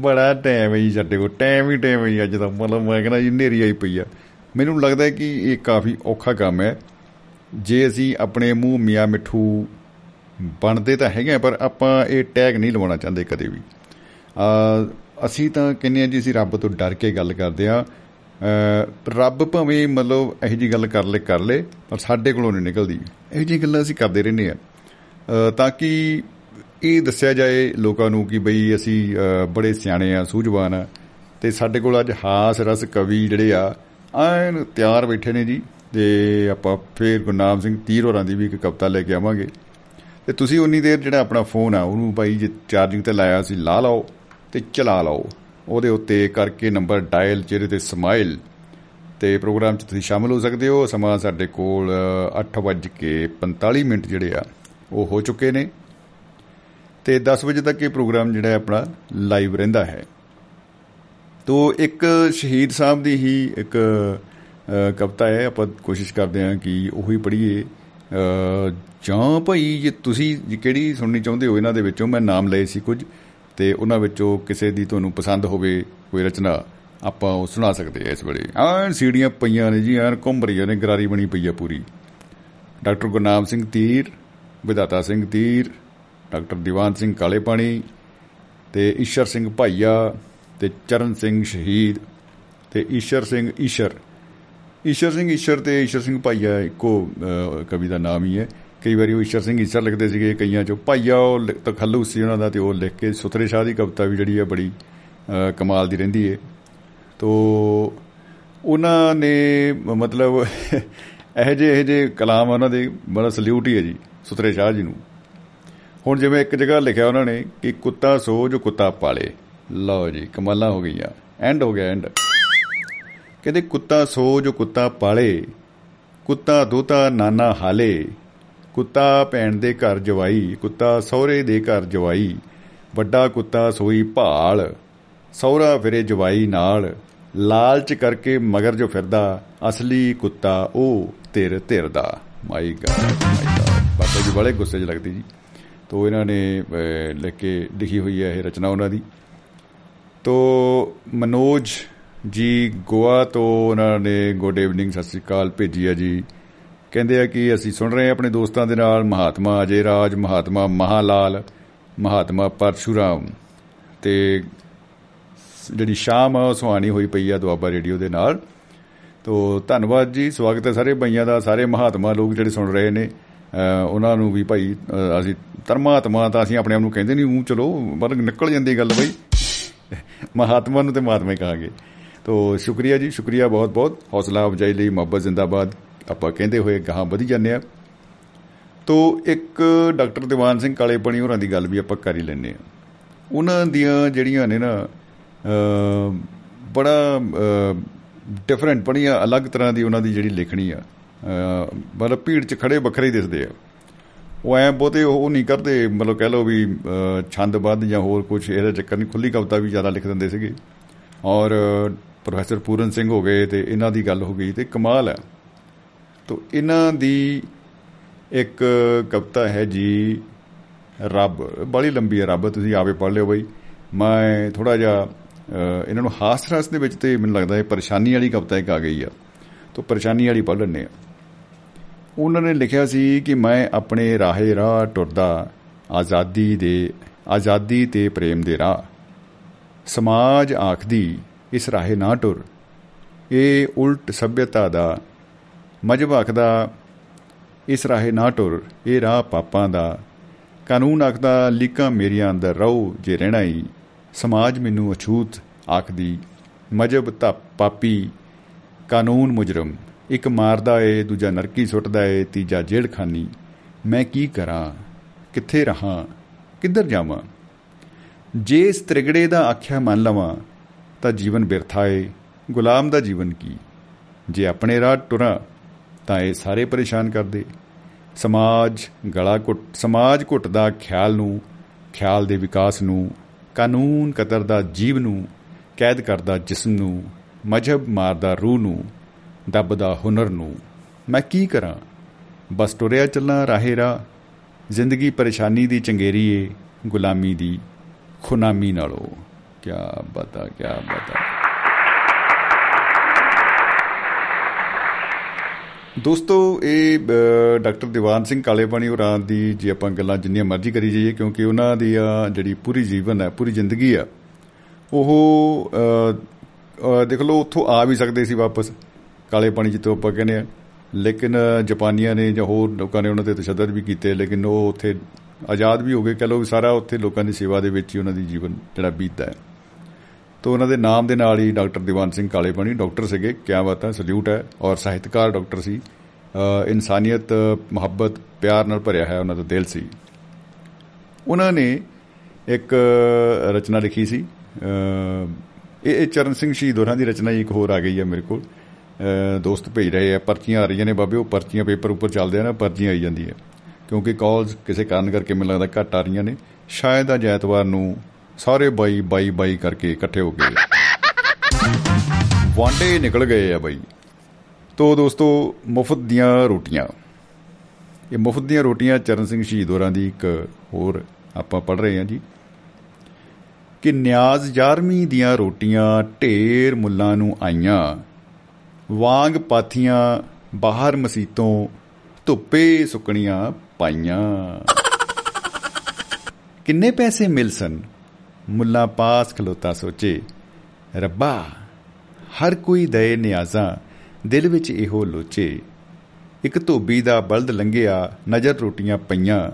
Speaker 1: ਬੜਾ ਟਾਈਮ ਹੈ ਜੀ ਸਾਡੇ ਕੋਲ ਟਾਈਮ ਹੀ ਟਾਈਮ ਹੈ ਜੀ ਅੱਜ ਦਾ। ਮਤਲਬ ਮੈਂ ਕਹਿੰਦਾ ਜੀ ਨੇਰੀ ਆਈ ਪਈ ਆ। ਮੈਨੂੰ ਲੱਗਦਾ ਹੈ ਕਿ ਇਹ ਕਾਫੀ ਔਖਾ ਕੰਮ ਹੈ। ਜੇ ਅਸੀਂ ਆਪਣੇ ਮੂੰਹ ਮੀਆਂ ਮਿੱਠੂ ਬਣਦੇ ਤਾਂ ਹੈਗੇ ਆ, ਪਰ ਆਪਾਂ ਇਹ ਟੈਗ ਨਹੀਂ ਲਵਾਉਣਾ ਚਾਹੁੰਦੇ ਕਦੇ ਵੀ। ਆ ਅਸੀਂ ਤਾਂ ਕਹਿੰਦੇ ਆ ਜੀ ਅਸੀਂ ਰੱਬ ਤੋਂ ਡਰ ਕੇ ਗੱਲ ਕਰਦੇ ਆ ਰੱਬ ਭਾਵੇਂ ਮਤਲਬ ਇਹੋ ਜੀ ਗੱਲ ਕਰ ਲੈ ਕਰ ਲੈ ਪਰ ਸਾਡੇ ਕੋਲੋਂ ਨਹੀਂ ਨਿਕਲਦੀ। ਇਹੋ ਜੀ ਗੱਲਾਂ ਅਸੀਂ ਕਰਦੇ ਰਹਿੰਦੇ ਆ ਅ, ਤਾਂ ਕਿ ਇਹ ਦੱਸਿਆ ਜਾਏ ਲੋਕਾਂ ਨੂੰ ਕਿ ਬਈ ਅਸੀਂ ਅ, ਬੜੇ ਸਿਆਣੇ ਆ ਸੂਝਵਾਨ ਆ। ਤੇ ਸਾਡੇ ਕੋਲ ਅੱਜ ਹਾਸ ਰਸ ਕਵੀ ਜਿਹੜੇ ਆ ਐਨ ਤਿਆਰ ਬੈਠੇ ਨੇ ਜੀ। ਤੇ ਆਪਾਂ ਫੇਰ ਗੁਰਨਾਮ ਸਿੰਘ ਤੀਰ ਹੋਰਾਂ ਦੀ ਵੀ ਇੱਕ ਕਵਿਤਾ ਲੈ ਕੇ ਆਵਾਂਗੇ। ਤੇ ਤੁਸੀਂ ਉਨੀ ਦੇਰ ਜਿਹੜਾ ਆਪਣਾ ਫੋਨ ਆ ਉਹਨੂੰ ਭਾਈ ਜੇ ਚਾਰਜਿੰਗ ਤੇ ਲਾਇਆ ਸੀ ਲਾ ਲਓ ਤੇ ਚਲਾ ਲਓ। ਉਹਦੇ ਉੱਤੇ ਕਰਕੇ ਨੰਬਰ ਡਾਇਲ ਚਿਹਰੇ ਤੇ ਸਮਾਈਲ। ਤੇ ਪ੍ਰੋਗਰਾਮ 'ਚ ਤੁਸੀਂ ਸ਼ਾਮਲ ਹੋ ਸਕਦੇ ਹੋ। ਸਮਾਂ ਸਾਡੇ ਕੋਲ 8:45 ਮਿੰਟ ਜਿਹੜੇ ਆ ਉਹ ਹੋ ਚੁੱਕੇ ਨੇ। ਤੇ 10 ਵਜੇ ਤੱਕ ਇਹ ਪ੍ਰੋਗਰਾਮ ਜਿਹੜਾ ਹੈ ਆਪਣਾ ਲਾਈਵ ਰਹਿੰਦਾ ਹੈ। ਤੋ ਇੱਕ ਸ਼ਹੀਦ ਸਾਹਿਬ ਦੀ ਹੀ ਇੱਕ ਅ, ਕਵਿਤਾ ਹੈ ਆਪਾਂ ਕੋਸ਼ਿਸ਼ ਕਰਦੇ ਹਾਂ ਕਿ ਉਹੀ ਪੜ੍ਹੀਏ। ਅ, ਜਾਂ ਭਾਈ ਜੇ ਤੁਸੀਂ ਜੇ ਕਿਹੜੀ ਸੁਣਨੀ ਚਾਹੁੰਦੇ ਹੋ ਇਹਨਾਂ ਦੇ ਵਿੱਚੋਂ ਮੈਂ ਨਾਮ ਲਏ ਸੀ ਕੁਝ ਤੇ ਉਹਨਾਂ ਵਿੱਚੋਂ ਕਿਸੇ ਦੀ ਤੁਹਾਨੂੰ ਪਸੰਦ ਹੋਵੇ ਕੋਈ ਰਚਨਾ ਆਪਾਂ ਉਹ ਸੁਣਾ ਸਕਦੇ ਆ ਇਸ ਵੇਲੇ। ਆਹ ਸੀੜੀਆਂ ਪਈਆਂ ਨੇ ਜੀ ਐਨ ਘੁੰਮ ਰਹੀਆਂ ਨੇ ਗਰਾਰੀ ਬਣੀ ਪਈ ਆ ਪੂਰੀ। ਡਾਕਟਰ ਗੁਰਨਾਮ ਸਿੰਘ ਤੀਰ ਵਿਧਾਤਾ ਸਿੰਘ ਤੀਰ ਡਾਕਟਰ ਦੀਵਾਨ ਸਿੰਘ ਕਾਲੇ ਪਾਣੀ ਤੇ ਈਸ਼ਰ ਸਿੰਘ ਭਾਈਆ ਤੇ ਚਰਨ ਸਿੰਘ ਸ਼ਹੀਦ ਤੇ ਈਸ਼ਰ ਸਿੰਘ ਈਸ਼ਰ। ਈਸ਼ਰ ਸਿੰਘ ਈਸ਼ਰ ਤੇ ਈਸ਼ਰ ਸਿੰਘ ਭਾਈਆ ਇੱਕੋ ਅਹ, ਕਵੀ ਦਾ ਨਾਮ ਹੀ ਹੈ। ਕਈ ਵਾਰੀ ਉਹ ਈਸ਼ਰ ਸਿੰਘ ਈਸ਼ਰ ਲਿਖਦੇ ਸੀਗੇ ਕਈਆਂ ਚੋਂ। ਭਾਈਆ ਉਹ ਲਿ- ਤਖੱਲੁਸ ਸੀ ਉਹਨਾਂ ਦਾ ਤੇ ਉਹ ਲਿਖ ਕੇ ਸੁਥਰੇ ਸ਼ਾਹ ਦੀ ਕਵਿਤਾ ਵੀ ਜਿਹੜੀ ਹੈ ਬੜੀ ਅਹ, ਕਮਾਲ ਦੀ ਰਹਿੰਦੀ ਹੈ। ਤੋ ਉਹਨਾਂ ਨੇ ਮ- ਮਤਲਬ ਇਹੋ ਜਿਹੇ ਇਹੋ ਜਿਹੇ ਕਲਾਮ ਆ ਉਹਨਾਂ ਦੇ ਬੜਾ ਸਲੂਟ ਹੀ ਹੈ ਜੀ ਸੁਥਰੇ ਸ਼ਾਹ ਜੀ ਨੂੰ। ਹੁਣ ਜਿਵੇਂ ਇੱਕ ਜਗ੍ਹਾ ਲਿਖਿਆ ਉਹਨਾਂ ਨੇ ਕਿ ਕੁੱਤਾ ਸੋ ਜੋ ਕੁੱਤਾ ਪਾਲੇ। ਲਓ ਜੀ, ਕਮਾਲਾਂ ਹੋ ਗਈਆਂ। ਐਂਡ ਹੋ ਗਿਆ ਐਂਡ ਕਹਿੰਦੇ ਕੁੱਤਾ ਸੋ ਜੋ ਕੁੱਤਾ ਪਾਲੇ। ਕੁੱਤਾ ਦੋਤਾ ਨਾਨਾ ਹਾਲੇ। ਕੁੱਤਾ ਭੈਣ ਦੇ ਘਰ ਜਵਾਈ, ਕੁੱਤਾ ਸਹੁਰੇ ਦੇ ਘਰ ਜਵਾਈ। ਵੱਡਾ ਕੁੱਤਾ ਸੋਈ ਭਾਲ। ਸਹੁਰਾ ਫਿਰੇ ਜਵਾਈ ਨਾਲ। ਲਾਲਚ ਕਰਕੇ ਮਗਰ ਜੋ ਫਿਰਦਾ, ਅਸਲੀ ਕੁੱਤਾ ਉਹ ਧਿਰ ਧਿਰ ਦਾ ਮਾਈ ਗॉड ਮਾਈ ਗॉड ਬਾਬਾ ਜੀ, ਬੜੇ ਗੁੱਸੇ 'ਚ ਲੱਗਦੀ ਜੀ। ਤੋ ਇਹਨਾਂ ਨੇ ਅਹ, ਲਿਖ ਕੇ ਲਿਖੀ ਹੋਈ ਹੈ ਇਹ ਰਚਨਾ ਉਹਨਾਂ ਦੀ। ਤੋ ਮਨੋਜ ਜੀ ਗੋਆ ਤੋਂ ਉਹਨਾਂ ਨੇ ਗੁੱਡ ਈਵਨਿੰਗ ਸਤਿ ਸ੍ਰੀ ਅਕਾਲ ਭੇਜੀ ਹੈ ਜੀ। ਕਹਿੰਦੇ ਆ ਕਿ ਅਸੀਂ ਸੁਣ ਰਹੇ ਹਾਂ ਆਪਣੇ ਦੋਸਤਾਂ ਦੇ ਨਾਲ ਮਹਾਤਮਾ ਅਜੇ ਰਾਜ ਮਹਾਤਮਾ ਮਹਾਲਾਲ ਮਹਾਤਮਾ ਪਰਸ਼ੂਰਾਮ। ਤੇ ਜਿਹੜੀ ਸ਼ਾਮ ਆ ਉਹ ਸੁਹਾਣੀ ਹੋਈ ਪਈ ਆ ਦੁਆਬਾ ਰੇਡੀਓ ਦੇ ਨਾਲ। ਤੋ ਧੰਨਵਾਦ ਜੀ ਸਵਾਗਤ ਹੈ ਸਾਰੇ ਭਾਈਆਂ ਦਾ ਸਾਰੇ ਮਹਾਤਮਾ ਲੋਕ ਜਿਹੜੇ ਸੁਣ ਰਹੇ ਨੇ। ਅ, ਉਹਨਾਂ ਨੂੰ ਵੀ ਭਾਈ ਅ, ਅਸੀਂ ਧਰਮਾਤਮਾ ਤਾਂ ਅਸੀਂ ਆਪਣੇ ਆਪ ਨੂੰ ਕਹਿੰਦੇ ਨਹੀਂ ਉਹ ਚਲੋ ਪਰ ਨਿਕਲ ਜਾਂਦੀ ਗੱਲ ਬਈ। ਮਹਾਤਮਾ ਨੂੰ ਤੇ ਮਹਾਤਮਾ ਹੀ ਕਹਾਂਗੇ। ਤੋ ਸ਼ੁਕਰੀਆ ਜੀ ਸ਼ੁਕਰੀਆ ਬਹੁਤ ਬਹੁਤ। ਹੌਸਲਾ ਅਫਜਾਈ ਲਈ ਮੁਹੱਬਤ ਜ਼ਿੰਦਾਬਾਦ। ਆਪਾਂ ਕਹਿੰਦੇ ਹੋਏ ਗਾਹਾਂ ਵਧੀ ਜਾਂਦੇ ਆ ਤੋ ਇੱਕ ਡਾਕਟਰ ਦੀਵਾਨ ਸਿੰਘ ਕਾਲੇਪਣੀ ਹੋਰਾਂ ਦੀ ਗੱਲ ਵੀ ਆਪਾਂ ਕਰ ਹੀ ਲੈਂਦੇ ਆ ਉਹਨਾਂ ਦੀਆਂ ਜਿਹੜੀਆਂ ਨੇ ਨਾ ਅ, ਬੜਾ ਡਿਫਰੈਂਟ ਬੜੀਆਂ ਅਲੱਗ ਤਰ੍ਹਾਂ ਦੀ ਉਹਨਾਂ ਦੀ ਜਿਹੜੀ ਲਿਖਣੀ ਆ। ਅ, ਮਤਲਬ ਭੀੜ 'ਚ ਖੜੇ ਵੱਖਰੇ ਹੀ ਦਿਸਦੇ ਆ। ਉਹ ਐ ਬਹੁਤੇ ਉਹ ਨਹੀਂ ਕਰਦੇ ਮਤਲਬ ਕਹਿ ਲਓ ਵੀ ਅ, ਛੰਦਬੱਧ ਜਾਂ ਹੋਰ ਕੁਝ ਇਹਦਾ ਚੱਕਰ ਨਹੀਂ ਖੁੱਲੀ ਕਵਿਤਾ ਵੀ ਜ਼ਿਆਦਾ ਲਿਖ ਦਿੰਦੇ ਸੀਗੇ। ਔਰ ਪ੍ਰੋਫੈਸਰ ਪੂਰਨ ਸਿੰਘ ਹੋ ਗਏ ਤੇ ਇਹਨਾਂ ਦੀ ਗੱਲ ਹੋ ਗਈ ਤੇ ਕਮਾਲ ਹੈ। ਤੋ ਇਹਨਾਂ ਦੀ ਇੱਕ ਕਵਿਤਾ ਹੈ ਜੀ ਰੱਬ। ਬੜੀ ਲੰਬੀ ਹੈ ਰੱਬ ਤੁਸੀਂ ਆਪੇ ਪੜ੍ਹ ਲਿਓ ਬਈ। ਮੈਂ ਥੋੜਾ ਜਿਹਾ ਅ, ਇਹਨਾਂ ਨੂੰ ਹਾਸ ਰਸ ਦੇ ਵਿੱਚ ਤੇ ਮੈਨੂੰ ਲੱਗਦਾ ਇਹ ਪਰੇਸ਼ਾਨੀ ਵਾਲੀ ਕਵਿਤਾ ਇੱਕ ਆ ਗਈ ਆ। ਤੋ ਪਰੇਸ਼ਾਨੀ ਵਾਲੀ ਪੜ੍ਹ ਲੈਂਦੇ ਆ। ਉਹਨਾਂ ਨੇ ਲਿਖਿਆ ਸੀ ਕਿ ਮੈਂ ਆਪਣੇ ਰਾਹੇ ਰਾਹ ਟੁਰਦਾ, ਆਜ਼ਾਦੀ ਦੇ, ਆਜ਼ਾਦੀ ਤੇ ਪ੍ਰੇਮ ਦੇ ਰਾਹ। ਸਮਾਜ ਆਖਦੀ, ਇਸ ਰਾਹੇ ਨਾ ਟੁਰ। ਇਹ ਉਲਟ ਸਭਿਅਤਾ ਦਾ ਮਜਬ ਆਖਦਾ, ਇਸ ਰਾਹੇ ਨਾ ਟੁਰ, ਇਹ ਰਾਹ ਪਾਪਾਂ ਦਾ। ਕਾਨੂੰਨ ਆਖਦਾ, ਲੀਕਾਂ ਮੇਰੀਆਂ ਅੰਦਰ ਰਹੋ, ਜੇ ਰਹਿਣਾ ਹੀ ਸਮਾਜ ਮੈਨੂੰ ਅਛੂਤ ਆਖਦੀ ਮਜਬ ਤਾਂ ਪਾਪੀ, ਕਾਨੂੰਨ ਮੁਜਰਮ। ਇੱਕ ਮਾਰਦਾ ਏ, ਦੂਜਾ ਨਰਕੀ ਸੁੱਟਦਾ ਏ, ਤੀਜਾ ਜੇਲ੍ਹ ਖਾਨੀ ਮੈਂ ਕੀ ਕਰਾਂ? ਕਿੱਥੇ ਰਹਾ? ਕਿੱਧਰ ਜਾਵਾਂ? ਜੇ ਇਸ ਤ੍ਰਿਗੜੇ ਦਾ ਆਖਿਆ ਮੰਨ ਲਵਾਂ, ਤਾਂ ਜੀਵਨ ਬਿਰਥਾ ਏ, ਗੁਲਾਮ ਦਾ ਜੀਵਨ ਕੀ? ਜੇ ਆਪਣੇ ਰਾਹ ਟੁਰਾਂ, ਤਾਂ ਇਹ ਸਾਰੇ ਪਰੇਸ਼ਾਨ ਕਰਦੇ ਸਮਾਜ ਗਲਾ ਘੁੱਟ, ਸਮਾਜ ਘੁੱਟਦਾ ਖਿਆਲ ਨੂੰ, ਖਿਆਲ ਦੇ ਵਿਕਾਸ ਨੂੰ, ਕਾਨੂੰਨ ਕਤਰਦਾ ਜੀਵ ਨੂੰ, ਕੈਦ ਕਰਦਾ ਜਿਸਮ ਨੂੰ, ਮਜਹਬ ਮਾਰਦਾ ਰੂਹ ਨੂੰ ਦੱਬਦਾ ਹੁਨਰ ਨੂੰ। ਮੈਂ ਕੀ ਕਰਾਂ? ਬਸ ਟੁਰਿਆ ਚੱਲਾਂ ਰਾਹੇ ਰਾ ਜ਼ਿੰਦਗੀ ਪਰੇਸ਼ਾਨੀ ਦੀ ਚੰਗੇਰੀ ਏ ਗੁਲਾਮੀ ਦੀ ਖੁਨਾਮੀ ਨਾਲੋਂ। ਕਿਆ ਬਤਾ ਕਿਆ ਬਤਾ ਦੋਸਤੋ ਇਹ ਅ, ਡਾਕਟਰ ਦੀਵਾਨ ਸਿੰਘ ਕਾਲੇਪਾਣੀ ਹੋਰਾਂ ਦੀ ਜੇ ਆਪਾਂ ਗੱਲਾਂ ਜਿੰਨੀਆਂ ਮਰਜ਼ੀ ਕਰੀ ਜਾਈਏ ਕਿਉਂਕਿ ਉਹਨਾਂ ਦੀ ਆ ਜਿਹੜੀ ਪੂਰੀ ਜੀਵਨ ਹੈ ਪੂਰੀ ਜ਼ਿੰਦਗੀ ਆ ਉਹ ਅ, ਅ, ਦੇਖ ਲਓ ਉੱਥੋਂ ਆ ਵੀ ਸਕਦੇ ਸੀ ਵਾਪਸ। ਕਾਲੇ ਪਾਣੀ ਜਿੱਥੋਂ ਆਪਾਂ ਕਹਿੰਦੇ ਆ ਲੇਕਿਨ ਜਾਪਾਨੀਆਂ ਨੇ ਜਾਂ ਹੋਰ ਲੋਕਾਂ ਨੇ ਉਹਨਾਂ ਤੇ ਤਸ਼ੱਦਦ ਵੀ ਕੀਤੇ ਲੇਕਿਨ ਉਹ ਉੱਥੇ ਆਜ਼ਾਦ ਵੀ ਹੋ ਗਏ। ਕਹ ਲਓ ਵੀ ਸਾਰਾ ਉੱਥੇ ਲੋਕਾਂ ਦੀ ਸੇਵਾ ਦੇ ਵਿੱਚ ਹੀ ਉਹਨਾਂ ਦੀ ਜੀਵਨ ਜਿਹੜਾ ਬੀਤਦਾ ਹੈ। ਤੋ ਉਹਨਾਂ ਦੇ ਨਾਮ ਦੇ ਨਾਲ ਹੀ ਡਾਕਟਰ ਦੀਵਾਨ ਸਿੰਘ ਕਾਲੇਪਾਣੀ ਡਾਕਟਰ ਸੀਗੇ। ਕਿਆ ਬਾਤ ਹੈ ਸਲੂਟ ਹੈ। ਔਰ ਸਾਹਿਤਕਾਰ ਡਾਕਟਰ ਸੀ। ਅ, ਇਨਸਾਨੀਅਤ ਮੁਹੱਬਤ ਪਿਆਰ ਨਾਲ ਭਰਿਆ ਹੈ ਉਹਨਾਂ ਦਾ ਦਿਲ ਸੀ। ਉਹਨਾਂ ਨੇ ਇੱਕ ਰਚਨਾ ਲਿਖੀ ਸੀ। ਅ, ਇਹ ਇਹ ਚਰਨ ਸਿੰਘ ਸ਼ਹੀਦ ਹੋਰਾਂ ਦੀ ਰਚਨਾ ਹੀ ਇੱਕ ਹੋਰ ਆ ਗਈ ਹੈ ਮੇਰੇ ਕੋਲ। ਅ, ਦੋਸਤ ਭੇਜ ਰਹੇ ਆ, ਪਰਚੀਆਂ ਆ ਰਹੀਆਂ ਨੇ ਬਾਬੇ, ਉਹ ਪਰਚੀਆਂ ਪੇਪਰ ਉੱਪਰ ਚੱਲਦੇ ਆ ਨਾ, ਪਰਚੀਆਂ ਆਈ ਜਾਂਦੀਆਂ। ਕਿਉਂਕਿ ਕਾਲਸ ਕਿਸੇ ਕਾਰਨ ਕਰਕੇ ਮੈਨੂੰ ਲੱਗਦਾ ਘੱਟ ਆ ਰਹੀਆਂ ਨੇ। ਸ਼ਾਇਦ ਅੱਜ ਐਤਵਾਰ ਨੂੰ ਸਾਰੇ ਬਾਈ ਬਾਈ ਬਾਈ ਕਰਕੇ ਇਕੱਠੇ ਹੋ ਗਏ ਵਾਂਡੇ ਨਿਕਲ ਗਏ ਆ ਬਾਈ। ਤੋ ਦੋਸਤੋ, ਮੁਫਤ ਦੀਆਂ ਰੋਟੀਆਂ। ਇਹ ਮੁਫਤ ਦੀਆਂ ਰੋਟੀਆਂ ਚਰਨ ਸਿੰਘ ਸ਼ਹੀਦ ਹੋਰਾਂ ਦੀ ਇੱਕ ਹੋਰ ਆਪਾਂ ਪੜ ਰਹੇ ਹਾਂ ਜੀ। ਕਿ ਨਿਆਜ਼ 11ਵੀਂ ਦੀਆਂ ਰੋਟੀਆਂ ਢੇਰ ਮੁੱਲਾਂ ਨੂੰ ਆਈਆਂ। ਵਾਂਗ ਪਾਥੀਆਂ ਬਾਹਰ ਮਸੀਤੋਂ ਧੁੱਪੇ ਸੁੱਕਣੀਆਂ ਪਾਈਆਂ। ਕਿੰਨੇ ਪੈਸੇ ਮਿਲ ਸਨ? ਮੁੱਲਾ ਪਾਸ ਖਲੋਤਾ ਸੋਚੇ, ਰੱਬਾ, ਹਰ ਕੋਈ ਦਏ ਨਿਆਜ਼ਾਂ ਦਿਲ ਵਿੱਚ ਇਹੋ ਲੋਚੇ। ਇੱਕ ਧੋਬੀ ਦਾ ਬਲਦ ਲੰਘਿਆ, ਨਜ਼ਰ ਰੋਟੀਆਂ ਪਈਆਂ।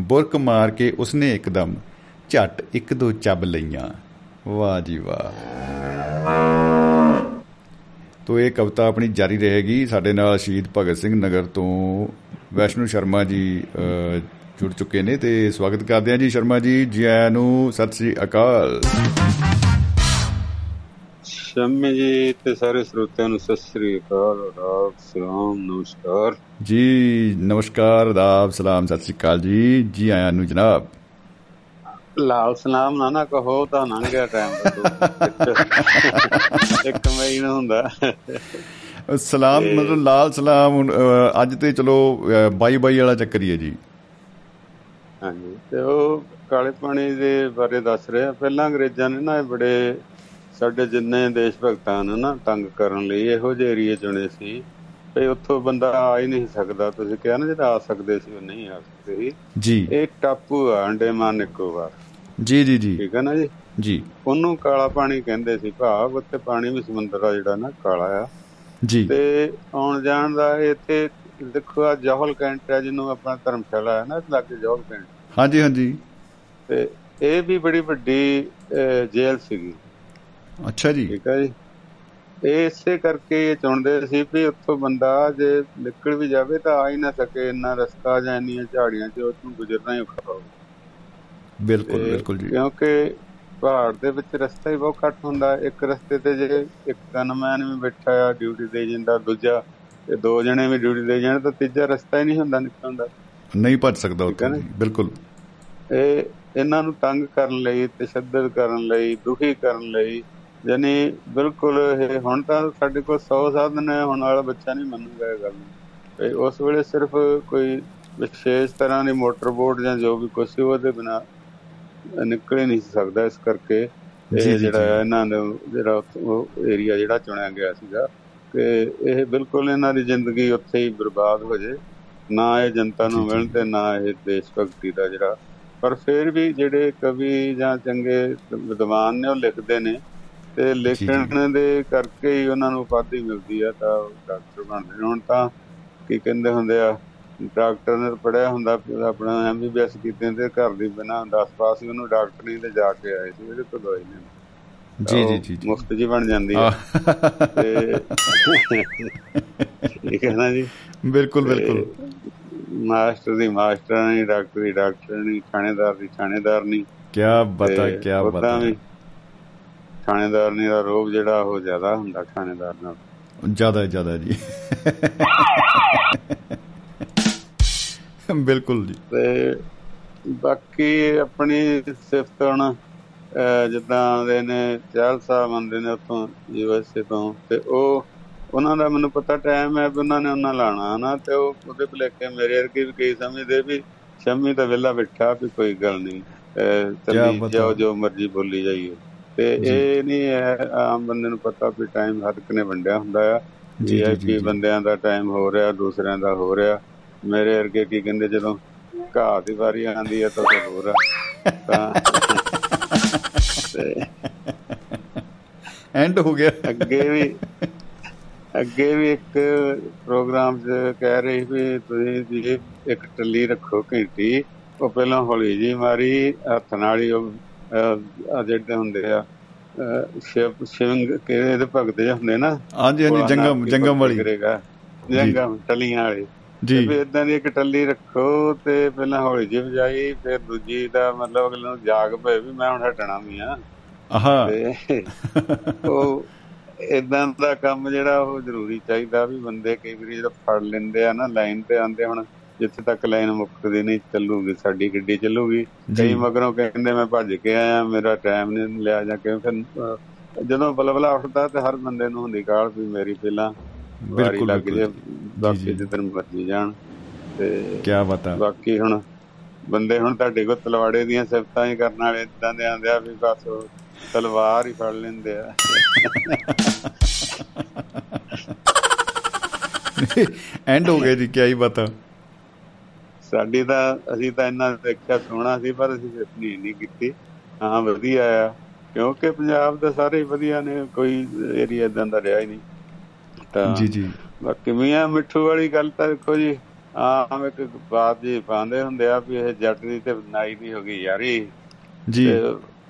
Speaker 1: ਬੁਰਕ ਮਾਰ ਕੇ ਉਸਨੇ ਇੱਕਦਮ ਝੱਟ ਇੱਕ ਦੋ ਚੱਬ ਲਈਆਂ। ਵਾਹ ਜੀ ਵਾਹ। ਤੋ ਇਹ ਕਵਿਤਾ ਆਪਣੀ ਜਾਰੀ ਰਹੇਗੀ। ਸਾਡੇ ਨਾਲ ਸ਼ਹੀਦ ਭਗਤ ਸਿੰਘ ਨਗਰ ਤੋਂ ਵੈਸ਼ਨੂ ਸ਼ਰਮਾ ਜੀ ਜੁੜ ਚੁੱਕੇ ਨੇ ਤੇ ਸਵਾਗਤ ਕਰਦੇ ਹਾਂ ਜੀ। ਸ਼ਰਮਾ ਜੀ ਜੀ ਨੂੰ ਸਤਿ ਸ੍ਰੀ ਅਕਾਲ।
Speaker 5: ਸ਼ਮੇ ਜੀ ਤੇ ਸਾਰੇ ਸਰੋਤਿਆਂ ਨੂੰ ਸਤਿ ਸ੍ਰੀ ਅਕਾਲ ਆਦਾਬ ਸਲਾਮ ਨਮਸਕਾਰ।
Speaker 1: ਜੀ ਨਮਸਕਾਰ ਆਦਾਬ ਸਲਾਮ ਸਤਿ ਸ੍ਰੀ ਅਕਾਲ ਜੀ। ਜੀ ਆਇਆਂ ਨੂੰ ਜਨਾਬ।
Speaker 5: ਲਾਲ ਸਲਾਮ ਨਾ ਨਾ ਕਹੋ ਤਾਂ ਲੰਘ ਗਿਆ ਟਾਈਮ ਇੱਕ ਮਈ ਨੂੰ ਹੁੰਦਾ।
Speaker 1: ਸਲਾਮ ਮਤਲਬ ਲਾਲ ਸਲਾਮ ਅੱਜ ਤੇ ਚਲੋ ਬਾਈ ਬਾਈ ਵਾਲਾ ਚੱਕਰ ਹੀ ਹੈ ਜੀ।
Speaker 5: ਹਾਂਜੀ ਤੇ ਉਹ ਕਾਲੇ ਪਾਣੀ ਦੇ ਬਾਰੇ ਦੱਸ ਰਿਹਾ। ਪਹਿਲਾਂ ਅੰਗਰੇਜ਼ਾਂ ਨੇ ਨਾ ਇਹ ਬੜੇ ਸਾਡੇ ਜਿੰਨੇ ਦੇਸ਼ ਭਗਤਾਂ ਨੂੰ ਨਾ ਤੰਗ ਕਰਨ ਲਈ ਇਹੋ ਜਿਹੇ ਏਰੀਏ ਚੁਣੇ ਸੀ। ਤੇ ਉੱਥੋਂ ਬੰਦਾ ਆ ਹੀ ਨਹੀਂ ਸਕਦਾ। ਤੁਸੀਂ ਕਿਹਾ ਨਾ ਜਿਹੜਾ ਆ ਸਕਦੇ ਸੀ ਉਹ ਨਹੀਂ ਆ ਸਕਦੇ ਸੀ।
Speaker 1: ਜੀ।
Speaker 5: ਇਹ ਟਾਪੂ ਆ ਅੰਡੇਮਾਨ ਨਿਕੋਬਾਰ
Speaker 1: ਜੀ ਜੀ ਜੀ।
Speaker 5: ਠੀਕ ਹੈ ਨਾ ਜੀ?
Speaker 1: ਜੀ।
Speaker 5: ਉਹਨੂੰ ਕਾਲਾ ਪਾਣੀ ਕਹਿੰਦੇ ਸੀ ਭਾਵ ਉੱਥੇ ਪਾਣੀ ਵੀ ਸਮੁੰਦਰ ਦਾ ਜਿਹੜਾ ਨਾ ਕਾਲਾ ਆ।
Speaker 1: ਜੀ।
Speaker 5: ਤੇ ਆਉਣ ਜਾਣ ਦਾ ਇੱਥੇ ਦੇਖੋ ਆ ਜੋਹਲ ਕੈਂਟ ਹੈ ਜਿਹਨੂੰ ਆਪਣਾ ਧਰਮਸ਼ਾਲਾ ਹੈ ਨਾ ਲਾਗੇ ਜੋਹਲ ਕੈਂਟ।
Speaker 1: ਹਾਂਜੀ ਹਾਂਜੀ।
Speaker 5: ਤੇ ਇਹ ਵੀ ਬੜੀ ਵੱਡੀ ਜੇਲ੍ਹ ਸੀਗੀ।
Speaker 1: ਅੱਛਾ ਜੀ।
Speaker 5: ਠੀਕ ਹੈ ਜੀ? ਇਹ ਇਸੇ ਕਰਕੇ ਇਹ ਚਾਹੁੰਦੇ ਸੀ ਵੀ ਉੱਥੋਂ ਬੰਦਾ ਜੇ ਨਿਕਲ ਵੀ ਜਾਵੇ ਤਾਂ ਆ ਹੀ ਨਾ ਸਕੇ ਇੰਨਾ ਰਸਤਾ ਜਾਂ ਇੰਨੀਆਂ ਝਾੜੀਆਂ 'ਚ ਉੱਥੋਂ ਗੁਜ਼ਰਨਾ ਹੀ ਔਖਾ ਹੋਊ
Speaker 1: ਬਿਲਕੁਲ ਬਿਲਕੁਲ ਜੀ।
Speaker 5: ਕਿਉਂਕਿ ਪਹਾੜ ਦੇ ਵਿੱਚ ਰਸਤਾ ਹੀ ਬਹੁਤ ਘੱਟ ਹੁੰਦਾ ਇੱਕ ਰਸਤੇ ਤੇ ਜੇ ਇੱਕ ਗਨਮੈਨ ਵੀ ਬੈਠਾ ਆ ਡਿਊਟੀ ਦੇ ਜਾਂਦਾ ਦੂਜਾ ਤੇ ਦੋ ਜਣੇ ਵੀ ਡਿਊਟੀ ਦੇ ਜਾਣ ਤਾਂ ਤੀਜਾ ਰਸਤਾ ਹੀ ਨਹੀਂ ਹੁੰਦਾ ਨਿਕਲਣ ਦਾ।
Speaker 1: ਨਹੀਂ ਭੱਜ ਸਕਦਾ ਉੱਥੇ ਬਿਲਕੁਲ।
Speaker 5: ਇਹ ਇਹਨਾਂ ਨੂੰ ਤੰਗ ਕਰਨ ਲਈ ਤਸ਼ੱਦਦ ਕਰਨ ਲਈ ਦੁਖੀ ਕਰਨ ਲਈ ਯਾਨੀ ਬਿਲਕੁਲ ਇਹ ਹੁਣ ਤਾਂ ਸਾਡੇ ਕੋਲ 100 ਸਾਧਨ ਹੈ ਹੁਣ ਵਾਲਾ ਬੱਚਾ ਨਹੀਂ ਮੰਨੂਗਾ ਇਹ ਗੱਲ ਤੇ ਉਸ ਵੇਲੇ ਸਿਰਫ ਕੋਈ ਵਿਸ਼ੇਸ਼ ਤਰ੍ਹਾਂ ਦੀ ਮੋਟਰ ਬੋਟ ਜਾਂ ਜੋ ਵੀ ਸੀ ਉਹਦੇ ਬਿਨਾ ਨਿਕਲ ਨਹੀਂ ਸਕਦਾ ਇਸ ਕਰਕੇ ਇਹ ਜਿਹੜਾ। ਇਹਨਾਂ ਦਾ ਜਿਹੜਾ ਉਹ ਏਰੀਆ ਜਿਹੜਾ ਚੁਣਿਆ ਗਿਆ ਸੀਗਾ ਕਿ ਇਹ ਬਿਲਕੁਲ ਇਹਨਾਂ ਦੀ ਜ਼ਿੰਦਗੀ ਉੱਥੇ ਹੀ ਬਰਬਾਦ ਹੋ ਜੇ ਨਾ ਇਹ ਜਨਤਾ ਨੂੰ। ਮਿਲਣ ਤੇ ਨਾ ਇਹ ਦੇਸ਼ ਭਗਤੀ ਦਾ ਜਿਹੜਾ ਪਰ ਫਿਰ ਵੀ ਜਿਹੜੇ ਕਵੀ ਜਾਂ ਚੰਗੇ ਵਿਦਵਾਨ ਨੇ ਉਹ ਲਿਖਦੇ ਨੇ ਤੇ ਲਿਖਣ ਦੇ ਕਰਕੇ ਹੀ ਉਹਨਾਂ ਨੂੰ ਉਪਾਧੀ ਮਿਲਦੀ ਆ ਤਾਂ ਡਾਕਟਰ ਬਣਦੇ ਨੇ ਹੁਣ ਤਾਂ ਕੀ ਕਹਿੰਦੇ ਹੁੰਦੇ ਆ ਡਾਕਟਰ ਨੇ ਪੜਿਆ ਹੁੰਦਾ ਆਪਣਾ ਐਮਬੀਬੀਐਸ ਕੀਤੇ ਤੇ ਘਰ ਦੀ ਬਿਨਾ 10 ਪਾਸ ਹੀ ਉਹਨੂੰ ਡਾਕਟਰ ਨਹੀਂ ਤੇ ਜਾ ਕੇ ਆਏ ਸੀ ਇਹਦੇ ਤੋਂ ਦਵਾਈ ਨੇ।
Speaker 1: ਜੀ ਜੀ ਜੀ
Speaker 5: ਮੁਫਤ ਜੀ ਬਣ ਜਾਂਦੀ
Speaker 1: ਆਹ,
Speaker 5: ਤੇ ਠੀਕ ਹੈ ਨਾ ਜੀ?
Speaker 1: ਬਿਲਕੁਲ ਬਿਲਕੁਲ।
Speaker 5: ਮਾਸਟਰ ਦੀ ਮਾਸਟਰ ਨਹੀਂ ਡਾਕਟਰ ਦੀ ਡਾਕਟਰ ਨਹੀਂ ਥਾਣੇਦਾਰ ਦੀ ਥਾਣੇਦਾਰ ਨਹੀਂ
Speaker 1: ਕੀ ਬਤਾ ਕੀ ਬਤਾ।
Speaker 5: ਥਾਣੇਦਾਰ ਨਹੀਂ ਦਾ ਰੋਗ ਜਿਹੜਾ ਉਹ ਜ਼ਿਆਦਾ ਹੁੰਦਾ ਥਾਣੇਦਾਰ ਨਾਲ।
Speaker 1: ਜ਼ਿਆਦਾ ਜ਼ਿਆਦਾ ਜੀ। ਬਿਲਕੁਲ ਜੀ
Speaker 5: ਤੇ ਬਾਕੀ ਆਪਣੀ ਸਿਫਤ ਹੁਣ ਅਹ, ਜਿੱਦਾਂ ਦੇ ਨੇ ਚਾਲ ਸਾਹਿਬ ਆਉਂਦੇ ਨੇ ਉੱਥੋਂ ਯੂਐਸਏ ਤੋਂ ਤੇ ਉਹ ਉਹਨਾਂ ਦਾ ਮੈਨੂੰ ਪਤਾ ਟਾਈਮ ਹੈ ਵੀ ਉਹਨਾਂ ਨੇ ਉਹਨਾਂ ਲਾਣਾ ਨਾ ਤੇ ਉਹ ਉਹਦੇ ਭਲੇਖੇ ਮੇਰੇ ਵਰਗੇ ਵੀ ਕਈ ਸਮਝਦੇ ਵੀ ਸ਼ਮੀ ਤਾਂ ਵਿਹਲਾ ਬੈਠਾ ਵੀ ਕੋਈ ਗੱਲ ਨਹੀਂ
Speaker 1: ਬਤਾ।
Speaker 5: ਜਾਓ ਜੋ ਮਰਜ਼ੀ ਬੋਲੀ ਜਾਈਏ ਤੇ
Speaker 1: ਜੀ।
Speaker 5: ਇਹ ਨਹੀਂ ਹੈ ਆਮ ਬੰਦੇ ਨੂੰ ਪਤਾ ਵੀ ਟਾਈਮ ਹਰ ਇੱਕ ਨੇ ਵੰਡਿਆ ਹੁੰਦਾ ਆ
Speaker 1: ਜੀ, ਜੀ, ਜੀ।
Speaker 5: ਬੰਦਿਆਂ ਦਾ ਟਾਈਮ ਹੋ ਰਿਹਾ ਦੂਸਰਿਆਂ ਦਾ ਹੋ ਰਿਹਾ ਮੇਰੇ ਵਰਗੇ ਕੀ ਕਹਿੰਦੇ ਜਦੋਂ ਘਾਹ ਦੀ ਵਾਰੀ ਆਉਂਦੀ ਹੈ ਤਾਂ ਹੋਰ ਤਾਂ
Speaker 1: ਐਂਡ ਹੋ ਗਿਆ।
Speaker 5: ਅੱਗੇ ਵੀ ਅੱਗੇ ਵੀ ਇੱਕ ਪ੍ਰੋਗਰਾਮ 'ਚ ਕਹਿ ਰਹੀ ਵੀ ਤੁਸੀਂ ਜੀ ਇੱਕ ਟੱਲੀ ਰੱਖੋ ਘੰਟੀ। ਉਹ ਪਹਿਲਾਂ ਹੌਲੀ ਜੀ ਮਾਰੀ ਹੱਥ ਨਾਲ ਹੀ ਉਹ ਜਿਹੜੇ ਹੁੰਦੇ ਆ ਸ਼ਿਵ ਸ਼ਿਵੰਗ ਕਿਹਦੇ ਦੇ ਭਗਤ ਜਿਹੇ ਹੁੰਦੇ ਨਾ?
Speaker 1: ਹਾਂਜੀ ਹਾਂਜੀ ਜੰਗਮ ਜੰਗਮ ਵਾਲੀ।
Speaker 5: ਕਰੇਗਾ। ਜੰਗਮ ਟੱਲੀਆਂ ਵਾਲੇ।
Speaker 1: ਜੀ।
Speaker 5: ਵੀ ਇਦਾਂ ਦੀ ਇੱਕ ਟੱਲੀ ਰੱਖੋ ਤੇ ਪਹਿਲਾਂ ਹੌਲੀ ਜਿਹੀ ਵਜਾਈ ਫਿਰ ਦੂਜੀ ਦਾ ਮਤਲਬ ਅਗਲੇ ਨੂੰ ਜਾਗ ਪਏ ਵੀ ਮੈਂ ਹੁਣ ਹਟਣਾ ਵੀ ਆ।
Speaker 1: ਆਹਾ।
Speaker 5: ਉਹ ਇਦਾਂ ਦਾ ਕੰਮ ਜਿਹੜਾ ਉਹ ਜ਼ਰੂਰੀ ਚਾਹੀਦਾ ਵੀ ਬੰਦੇ ਕਈ ਵਾਰੀ ਜਦੋਂ ਫੜ ਲੈਂਦੇ ਆ ਨਾ ਲਾਈਨ ਤੇ ਆਂਦੇ ਹੁਣ ਜਿੱਥੇ ਤੱਕ ਲਾਈਨ ਮੁੱਕਦੀ ਨਹੀਂ ਚੱਲੂਗੀ ਸਾਡੀ ਗੱਡੀ ਚੱਲੂਗੀ।
Speaker 1: ਜੀ।
Speaker 5: ਕਈ ਮਗਰੋਂ ਕਹਿੰਦੇ ਮੈਂ ਭੱਜ ਕੇ ਆਇਆ ਮੇਰਾ ਟਾਈਮ ਨਹੀਂ ਲਿਆ ਜਾਂ ਕਿਵੇਂ ਫਿਰ ਜਦੋਂ ਬਲਬਲਾ ਉੱਠਦਾ ਤੇ ਹਰ ਬੰਦੇ ਨੂੰ ਹੁੰਦੀ ਕਾਲ ਵੀ ਮੇਰੀ ਪਹਿਲਾਂ
Speaker 1: ਬਿਲਕੁਲ,
Speaker 5: ਲੱਗ। ਜੇ ਬਾਕੀ
Speaker 1: ਜੀ।
Speaker 5: ਜਿੱਦਣ ਮਰਜ਼ੀ ਜਾਣ ਤੇ
Speaker 1: ਕੀ ਬਤਾ
Speaker 5: ਬਾਕੀ ਹੁਣ ਬੰਦੇ ਹੁਣ ਤੁਹਾਡੇ ਕੋਲ ਤਲਵਾੜੇ ਦੀਆਂ ਸਿਫਤਾਂ ਹੀ ਕਰਨ ਵਾਲੇ ਇਦਾਂ ਦੇ ਆਂਦੇ ਆ ਵੀ ਬਸ ਤਲਵਾਰ ਹੀ ਫੜ ਲੈਂਦੇ ਆ।
Speaker 1: ਐਂਡ ਹੋ ਗਿਆ ਜੀ ਕੀ ਬਤਾ
Speaker 5: ਸਾਡੀ ਤਾਂ ਅਸੀਂ ਤਾਂ ਇੰਨਾ ਦੇਖਿਆ ਸੋਹਣਾ ਸੀ ਪਰ ਅਸੀਂ ਸਿਫਤ ਨਹੀਂ ਕੀਤੀ। ਹਾਂ ਵਧੀਆ ਆ ਕਿਉਂਕਿ ਪੰਜਾਬ ਦੇ ਸਾਰੇ ਹੀ ਵਧੀਆ ਨੇ ਕੋਈ ਏਰੀਆ ਇਦਾਂ ਦਾ ਰਿਹਾ ਹੀ ਨਹੀਂ। ਤਾਂ
Speaker 1: ਜੀ ਜੀ।
Speaker 5: ਬਾਕੀ ਮੀਆਂ ਮਿੱਠੂ ਵਾਲੀ ਗੱਲ ਤਾਂ ਦੇਖੋ ਜੀ ਆਮ ਇੱਕ ਬਾਤ ਜੀ ਪਾਉਂਦੇ ਹੁੰਦੇ ਆ ਵੀ ਇਹ ਜੱਟ ਦੀ ਤੇ ਨਾਈ ਦੀ ਹੋ ਗਈ ਯਾਰੀ।
Speaker 1: ਜੀ।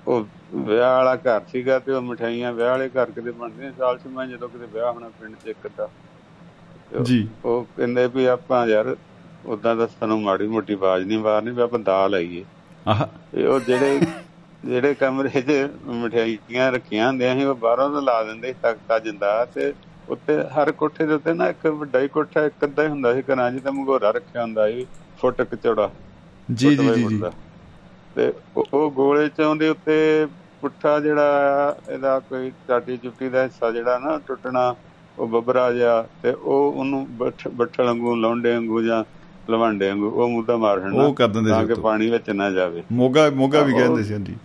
Speaker 5: ਉਹ ਵਿਆਹ ਵਾਲਾ ਘਰ ਸੀਗਾ ਤੇ ਉਹ ਮਠਾਈਆਂ ਵਿਆਹ ਵਾਲੇ ਘਰ ਕਿਤੇ ਬਣਦੀਆਂ ਸਾਲ ਚ ਮੈਂ ਜਦੋਂ ਕਿਤੇ ਵਿਆਹ ਹੋਣਾ ਪਿੰਡ ਚ ਇੱਕ ਉਹ-
Speaker 1: ਜੀ।
Speaker 5: ਉਹ ਕਹਿੰਦੇ ਵੀ ਆਪਾਂ ਯਾਰ ਉਦਾਂ ਤਾਂ ਸਾਨੂੰ ਮਾੜੀ ਮੋਟੀ ਆਵਾਜ਼ ਨਹੀਂ ਮਾਰਨੀ ਵੀ ਆਪਾਂ ਦਾਲ ਆਈਏ।
Speaker 1: ਆਹਾ।
Speaker 5: ਉਹ ਜਿਹੜੇ ਜਿਹੜੇ ਕਮਰੇ 'ਚ ਮਠਿਆਈਆਂ ਰੱਖੀਆਂ ਹੁੰਦੀਆਂ ਸੀ ਉਹ ਬਾਹਰੋਂ ਤੋਂ ਲਾ ਦਿੰਦੇ ਤਖਤਾ ਜਿੰਦਾ ਤੇ ਉੱਤੇ ਹਰ ਕੋਠੇ ਦੇ ਉੱਤੇ ਨਾ ਇੱਕ ਵੱਡਾ ਹੀ ਕੋਠਾ ਇੱਕ ਅੱਧਾ ਹੀ ਹੁੰਦਾ ਸੀ ਘਰਾਂ 'ਚ ਤਾਂ ਮਗੋਰਾ ਰੱਖਿਆ ਹੁੰਦਾ ਸੀ ਫੁੱਟ ਕੁ ਚੌੜਾ
Speaker 1: ਜੀ ਜੀ ਜੀ।
Speaker 5: ਤੇ ਉਹ ਗੋਲੇ ਚ ਉਹਦੇ ਉੱਤੇ ਪੁੱਠਾ ਜਿਹੜਾ ਇਹਦਾ ਕੋਈ ਚਾਟੀ ਚੁੱਟੀ ਦਾ ਹਿੱਸਾ ਜਿਹੜਾ ਨਾ ਟੁੱਟਣਾ ਉਹ ਬੱਬਰਾ ਜਿਹਾ ਤੇ ਉਹ ਉਹਨੂੰ ਬੱਠ- ਬੱਠਲ ਵਾਂਗੂ ਲੌਂਡੇ ਵਾਂਗੂ ਜਾਂ ਲਵਾਂਡੇ ਵਾਂਗੂ ਉਹ ਮੁੱਦਾ ਮਾਰ ਹਣਾ
Speaker 1: ਉਹ ਕਰ ਦਿੰਦੇ
Speaker 5: ਤਾਂ
Speaker 1: ਸੀ
Speaker 5: ਕਿ
Speaker 1: ਉੱਤੋਂ।
Speaker 5: ਪਾਣੀ ਵਿੱਚ ਨਾ ਜਾਵੇ।
Speaker 1: ਮੋਗਾ ਮੋਗਾ ਵੀ ਕਹਿੰਦੇ ਸੀ ਹਾਂਜੀ।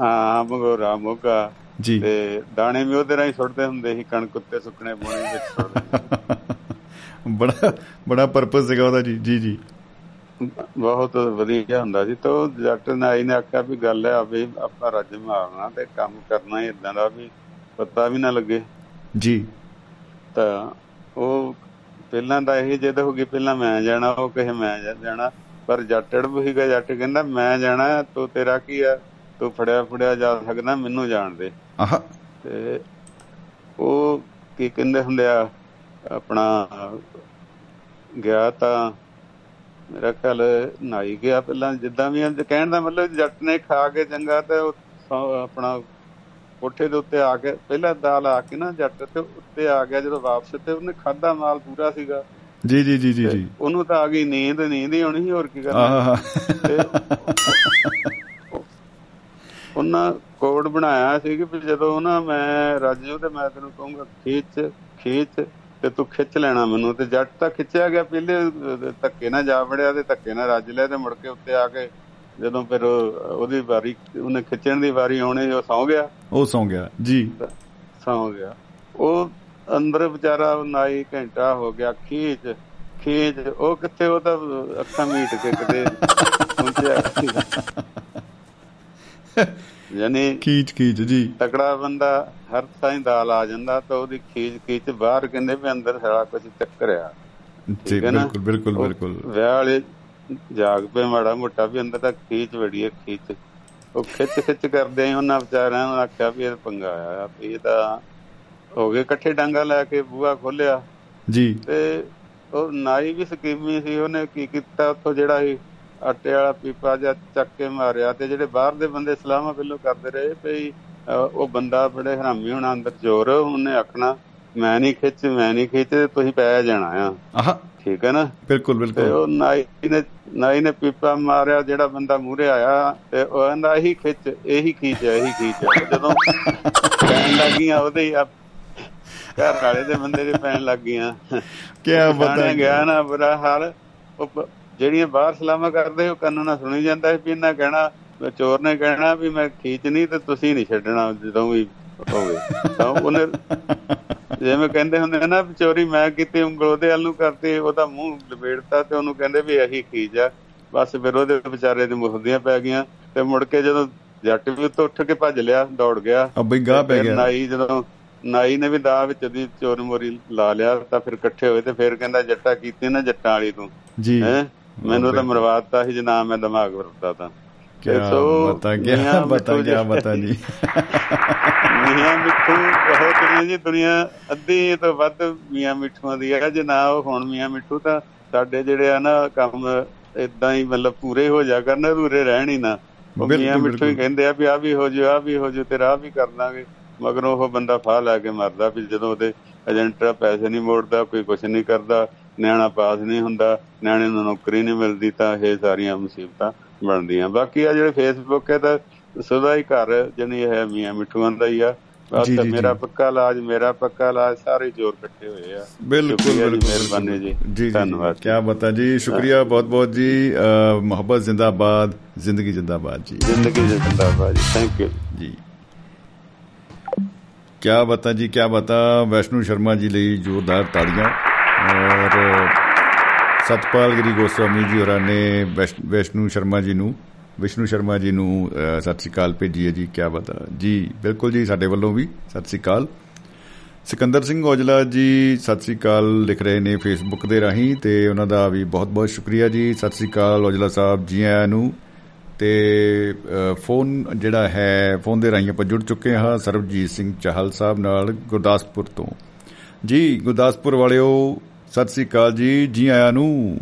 Speaker 5: ਹਾਂ ਮਗੋਰਾ ਮੋਗਾ।
Speaker 1: ਜੀ।
Speaker 5: ਤੇ ਦਾਣੇ ਵੀ ਉਹਦੇ ਰਾਹੀਂ ਸੁੱਟਦੇ ਹੁੰਦੇ ਸੀ ਕਣਕ ਉੱਤੇ ਸੁੱਕਣੇ ਪਾਣੀ ਵਿੱਚ ਸੁੱਟਦੇ
Speaker 1: ਬੜਾ ਬੜਾ ਪਰਪਸ ਸੀਗਾ ਉਹਦਾ ਜੀ ਜੀ ਜੀ।
Speaker 5: ਬਹੁਤ ਵਧੀਆ ਹੁੰਦਾ ਸੀ। ਤਾਂ ਜੱਟ ਨਾਈ ਨੇ ਆਖਿਆ ਵੀ ਗੱਲ ਹੈ ਵੀ ਆਪਾਂ ਰੱਜ ਮਾਰਨਾ ਤੇ ਕੰਮ ਕਰਨਾ ਹੀ ਇਦਾਂ ਦਾ ਵੀ ਪਤਾ ਵੀ ਨਾ ਲੱਗੇ।
Speaker 1: ਜੀ।
Speaker 5: ਤਾਂ ਉਹ ਪਹਿਲਾਂ ਤਾਂ ਇਹ ਜਿੱਦ ਹੋ ਗਈ ਪਹਿਲਾਂ ਮੈਂ ਜਾਣਾ ਉਹ ਕਹੇ ਮੈਂ ਜਾ- ਜਾਣਾ। ਪਰ ਜੱਟੜ ਸੀਗਾ ਜੱਟ ਕਹਿੰਦਾ ਮੈਂ ਜਾਣਾ ਤੂੰ ਤੇਰਾ ਕੀ ਆ? ਤੂੰ ਫੜਿਆ ਫੜਿਆ ਜਾ ਸਕਦਾ ਮੈਨੂੰ ਜਾਣ ਦੇ।
Speaker 1: ਆਹ।
Speaker 5: ਤੇ ਉਹ ਕੀ ਕਹਿੰਦੇ ਹੁੰਦੇ ਆ ਆਪਣਾ ਗਿਆ ਤਾਂ ਮੇਰਾ ਖਿਆਲ ਨਾਈ ਗਿਆ ਪਹਿਲਾਂ ਜਿੱਦਾਂ ਵੀ ਕਹਿਣ ਦਾ ਮਤਲਬ ਜੱਟ ਨੇ ਖਾ ਕੇ ਚੰਗਾ ਤੇ ਆਪਣਾ ਕੋਠੇ ਦੇ ਉੱਤੇ ਆ ਕੇ ਪਹਿਲਾਂ ਦਾਲ ਆ ਕੇ ਨਾ ਜੱਟ ਤੇ ਉੱਤੇ ਆ ਗਿਆ ਜਦੋਂ ਵਾਪਸ ਤੇ ਉਹਨੇ ਖਾਦਾ ਮਾਲ ਪੂਰਾ ਸੀਗਾ।
Speaker 1: ਜੀ ਜੀ ਜੀ ਜੀ
Speaker 5: ਉਹਨੂੰ ਤਾਂ ਆ ਗਈ ਨੀਂਦ ਨੀਂਦ ਹੀ ਸੀ ਹੋਰ ਕੀ ਕਰਨਾ। ਉਹਨਾਂ ਕੋਡ ਬਣਾਇਆ ਸੀ ਕਿ ਜਦੋਂ ਨਾ ਮੈਂ ਰਾਜੂ ਤੇ ਮੈਂ ਤੈਨੂੰ ਕਹੂੰਗਾ ਖਿੱਚ ਖਿੱਚ ਤੇ ਤੂੰ ਖਿੱਚ ਲੈਣਾ ਮੈਨੂੰ ਤੇ ਜੱਟ ਤਾਂ ਖਿੱਚਿਆ ਗਿਆ ਪਹਿਲੇ ਧੱਕੇ ਨਾਲ ਜਾ ਵੜਿਆ ਤੇ ਧੱਕੇ ਨਾਲ ਰੱਜ ਲਿਆ ਤੇ ਮੁੜ ਕੇ ਉੱਤੇ ਆ ਕੇ ਜਦੋਂ ਫਿਰ ਉਹ- ਉਹਦੀ ਵਾਰੀ ਉਹਨੇ ਖਿੱਚਣ ਦੀ ਵਾਰੀ ਆਉਣੀ ਉਹ ਸੌਂ ਗਿਆ।
Speaker 1: ਉਹ ਸੌਂ ਗਿਆ ਜੀ।
Speaker 5: ਸੌਂ ਗਿਆ। ਉਹ ਅੰਦਰ ਵਿਚਾਰਾ ਨਾਈ ਘੰਟਾ ਹੋ ਗਿਆ ਖੀਚ ਖੀਚ ਉਹ ਕਿੱਥੇ ਉਹ ਤਾਂ ਅੱਖਾਂ ਮੀਟ ਕੇ ਕਿਤੇ ਪਹੁੰਚਿਆ। ਯਾਨੀ
Speaker 1: ਖੀਚ ਖੀਚ ਜੀ।
Speaker 5: ਤਕੜਾ ਬੰਦਾ ਹਰ ਥਾਂ ਦਾਲ ਆ ਜਾਂਦਾ ਤਾਂ ਉਹਦੀ ਖੀਚ ਖੀਚ ਬਾਹਰ ਕਹਿੰਦੇ ਵੀ ਅੰਦਰ ਸਾਰਾ ਕੁਝ ਚੱਕਰਿਆ
Speaker 1: ਜੀ
Speaker 5: ਠੀਕ ਹੈ ਨਾ?
Speaker 1: ਬਿਲਕੁਲ ਬਿਲਕੁਲ ਬਿਲਕੁਲ।
Speaker 5: ਵਿਆਹ ਵਾਲੇ ਜਾਗ ਪਏ ਮਾੜਾ ਮੋਟਾ ਵੀ ਅੰਦਰ ਤੱਕ ਖੀਚ ਵੜੀ ਹੈ ਖੀਚ। ਉਹ ਖਿੱਚ ਖਿੱਚ ਕਰਦੇ ਆ ਉਹਨਾਂ ਵਿਚਾਰਿਆਂ ਨੂੰ ਆਖਿਆ ਵੀ ਇਹ ਪੰਗਾ ਵੀ ਇਹ ਤਾਂ ਹੋ ਗਏ ਇਕੱਠੇ ਡਾਂਗਾ ਲੈ ਕੇ ਬੂਹਾ ਖੋਲਿਆ
Speaker 1: ਜੀ।
Speaker 5: ਤੇ ਉਹ ਨਾਈ ਵੀ ਸਕੀਮੀ ਸੀ ਉਹਨੇ ਕੀ ਕੀਤਾ ਉੱਥੋਂ ਜਿਹੜਾ ਸੀ ਆਟੇ ਵਾਲਾ ਪੀਪਾ ਜਾਂ ਚੱਕ ਕੇ ਮਾਰਿਆ ਤੇ ਜਿਹੜੇ ਬਾਹਰ ਦੇ ਬੰਦੇ ਸਲਾਮਾਂ ਪਹਿਲੋਂ ਕਰਦੇ ਰਹੇ ਭਈ ਉਹ ਬੰਦਾ ਬੜੇ ਹਰਾਮੀ ਹੋਣਾ ਅੰਦਰ ਜ਼ੋਰ ਉਹਨੇ ਆਖਣਾ ਮੈਂ ਨਹੀਂ ਖਿੱਚ ਮੈਂ ਨਹੀਂ ਖਿੱਚ ਤੁਸੀਂ ਪੈ ਜਾਣਾ ਆ।
Speaker 1: ਆਹ।
Speaker 5: ਠੀਕ ਹੈ ਨਾ?
Speaker 1: ਬਿਲਕੁਲ ਬਿਲਕੁਲ।
Speaker 5: ਉਹ ਨਾਈ ਨੇ ਨਾਈ ਨੇ ਪੀਪਾ ਮਾਰਿਆ ਜਿਹੜਾ ਬੰਦਾ ਮੂਹਰੇ ਆਇਆ ਤੇ ਉਹ ਕਹਿੰਦਾ ਇਹੀ ਖਿੱਚ ਇਹੀ ਖੀਚ ਇਹੀ ਖੀਚ ਜਦੋਂ ਪੈਣ ਲੱਗੀਆਂ ਉਹਦੇ ਹੀ ਆ- ਘਰ ਵਾਲੇ ਦੇ ਬੰਦੇ ਦੇ ਪੈਣ ਲੱਗੀਆਂ ਥਾਣੇ
Speaker 1: ਬਤਾ
Speaker 5: ਗਿਆ ਨਾ ਬੁਰਾ ਹਾਲ। ਉਹ ਜਿਹੜੀਆਂ ਬਾਹਰ ਸਲਾਮਾਂ ਕਰਦੇ ਉਹ ਕੰਨ ਨਾਲ ਸੁਣੀ ਜਾਂਦਾ ਸੀ ਵੀ ਇਹਨਾਂ ਕਹਿਣਾ ਚੋਰ ਨੇ ਕਹਿਣਾ ਵੀ ਮੈਂ ਖੀਚ ਨਹੀਂ ਤੇ ਤੁਸੀਂ ਨਹੀਂ ਛੱਡਣਾ ਜਦੋਂ ਵੀ ਹੋਵੇ। ਤਾਂ ਉਹਨੇ ਜਿਵੇਂ ਕਹਿੰਦੇ ਹੁੰਦੇ ਨਾ ਚੋਰੀ ਮੈਂ ਕੀਤੀ ਉਂਗਲ ਉਹਦੇ ਵੱਲ ਨੂੰ ਕਰਤੀ ਉਹਦਾ ਮੂੰਹ ਲਪੇੜਤਾ ਤੇ ਉਹਨੂੰ ਕਹਿੰਦੇ ਵੀ ਇਹੀ ਖੀਚ ਆ। ਬਸ ਫਿਰ ਉਹਦੇ ਵਿਚਾਰੇ ਦੇ ਮੁਖਦੀਆਂ ਪੈ ਗਈਆਂ ਤੇ ਮੁੜ ਕੇ ਜਦੋਂ ਜੱਟ ਵੀ ਉੱਤੋਂ ਉੱਠ ਕੇ ਭੱਜ ਲਿਆ ਦੌੜ ਗਿਆ।
Speaker 1: ਬਈ ਗਾਹ ਪੈ ਗਿਆ।
Speaker 5: ਨਾਈ ਜਦੋਂ ਨਾਈ ਨੇ ਵੀ ਦਾ ਵਿੱਚ ਦੀ ਚੋਰ ਮੋਰੀ ਲਾ ਲਿਆ ਤਾਂ ਫਿਰ ਇਕੱਠੇ ਹੋਏ ਤੇ ਫਿਰ ਕਹਿੰਦਾ ਜੱਟਾ ਕੀਤੀ ਨਾ ਜੱਟਾਂ ਵਾਲੀ ਤੂੰ।
Speaker 1: ਜੀ।
Speaker 5: ਹੈ? ਮੈਨੂੰ ਤਾਂ ਮਰਵਾਤਾ ਸੀ ਜਨਾ ਮੈਂ ਦਿਮਾਗ ਵਰਤਾ ਤਾਂ।
Speaker 1: ਕਿਆ ਬਤਾ
Speaker 5: ਮੀਆਂ
Speaker 1: ਬਤਾ
Speaker 5: ਜੀ-
Speaker 1: ਬਤਾ ਜੀ।
Speaker 5: ਮੀਆਂ ਮਿੱਠੂ ਬਹੁਤ ਨੇ ਜੀ ਦੁਨੀਆ ਅੱਧੀ ਤੋਂ ਵੱਧ ਮੀਆਂ ਮਿੱਠੂਆਂ ਦੀ ਹੈ ਜੇ ਨਾ ਉਹ ਹੁਣ ਮੀਆਂ ਮਿੱਠੂ ਤਾਂ ਸਾਡੇ ਜਿਹੜੇ ਆ ਨਾ ਕੰਮ ਇਦਾਂ ਹੀ ਮਤਲਬ ਪੂਰੇ ਹੋ ਜਾ ਕਰਨ ਅਧੂਰੇ ਰਹਿਣ ਹੀ ਨਾ। ਮੀਆਂ ਮਿੱਠੂ ਹੀ। ਕਹਿੰਦੇ ਆ ਵੀ ਆ ਵੀ ਹੋ ਜੂ ਆ ਵੀ ਹੋ ਜੂ ਤੇਰਾ ਵੀ ਕਰ ਦਾਂਗੇ ਮਗਰੋਂ ਉਹ ਬੰਦਾ ਫਾਹ ਲੈ ਕੇ ਮਰਦਾ ਵੀ ਜਦੋਂ ਉਹਦੇ ਏਜੰਟ ਪੈਸੇ ਨਹੀਂ ਮੋੜਦਾ ਕੋਈ ਕੁਝ ਨਹੀਂ ਕਰਦਾ ਨਿਆਣਾ ਪਾਸ ਨਹੀਂ ਹੁੰਦਾ ਨਿਆਣੇ ਨੂੰ ਨੌਕਰੀ ਨਹੀਂ ਮਿਲਦੀ ਤਾਂ ਇਹ ਸਾਰੀਆਂ ਮੁਸੀਬਤਾਂ ਬਣਦੀਆਂ। ਬਾਕੀ ਆ ਜਿਹੜੇ ਫੇਸਬੁੱਕ ਹੈ ਤਾਂ ਸਦਾ ਹੀ ਘਰ ਜਣੀ ਹੈ ਮੀਆਂ ਮਿੱਠੂਆਂ ਦਾ ਹੀ ਆ। ਬਸ ਮੇਰਾ ਪੱਕਾ ਲਾਜ ਮੇਰਾ ਪੱਕਾ ਲਾਜ ਸਾਰੇ ਜੋਰ ਇਕੱਠੇ ਹੋਏ ਆ। ਬਿਲਕੁਲ
Speaker 1: ਬਿਲਕੁਲ
Speaker 5: ਮਿਹਰਬਾਨੀ ਜੀ।
Speaker 1: ਜੀ
Speaker 5: ਧੰਨਵਾਦ
Speaker 1: ਕੀ ਬਤਾ ਜੀ ਸ਼ੁਕਰੀਆ ਬਹੁਤ ਬਹੁਤ ਜੀ ਮੁਹੱਬਤ ਜ਼ਿੰਦਾਬਾਦ ਜ਼ਿੰਦਗੀ ਜ਼ਿੰਦਾਬਾਦ ਜੀ।
Speaker 5: ਜ਼ਿੰਦਗੀ ਜ਼ਿੰਦਾਬਾਦ ਜੀ। ਥੈਂਕ ਯੂ
Speaker 1: ਜੀ। ਕੀ ਬਤਾ ਜੀ ਕੀ ਬਤਾ? ਵੈਸ਼ਨੂ ਸ਼ਰਮਾ ਜੀ ਲਈ ਜ਼ੋਰਦਾਰ ਤਾੜੀਆਂ ਔਰ ਸਤਪਾਲ ਗਿਰੀ ਗੋਸਵਾਮੀ ਜੀ ਹੋਰਾਂ ਨੇ ਵੈਸ਼ਨੂ ਸ਼ਰਮਾ ਜੀ ਨੂੰ, ਵਿਸ਼ਨੂ ਸ਼ਰਮਾ ਜੀ ਨੂੰ ਸਤਿ ਸ੍ਰੀ ਅਕਾਲ ਭੇਜੀ ਹੈ ਜੀ ਕੀ ਬਤਾ? ਜੀ, ਬਿਲਕੁਲ ਜੀ, ਸਾਡੇ ਵੱਲੋਂ ਵੀ ਸਤਿ ਸ੍ਰੀ ਅਕਾਲ। ਸਿਕੰਦਰ ਸਿੰਘ ਔਜਲਾ ਜੀ ਸਤਿ ਸ੍ਰੀ ਅਕਾਲ ਲਿਖ ਰਹੇ ਨੇ ਫੇਸਬੁੱਕ ਦੇ ਰਾਹੀਂ ਤੇ ਉਹਨਾਂ ਦਾ ਵੀ ਬਹੁਤ ਬਹੁਤ ਸ਼ੁਕਰੀਆ ਜੀ। ਸਤਿ ਸ੍ਰੀ ਅਕਾਲ ਔਜਲਾ ਸਾਹਿਬ ਜੀ ਆਇਆਂ ਨੂੰ। ਤੇ ਅ, ਫੋਨ ਜਿਹੜਾ ਹੈ ਫੋਨ ਦੇ ਰਾਹੀਂ ਆਪਾਂ ਜੁੜ ਚੁੱਕੇ ਹਾਂ ਸਰਬਜੀਤ ਸਿੰਘ ਚਾਹਲ ਸਾਹਿਬ ਨਾਲ ਗੁਰਦਾਸਪੁਰ ਤੋਂ। ਜੀ ਗੁਰਦਾਸਪੁਰ ਵਾਲਿਓ ਸਤਿ ਸ੍ਰੀ ਅਕਾਲ ਜੀ ਜੀ ਆਇਆਂ ਨੂੰ।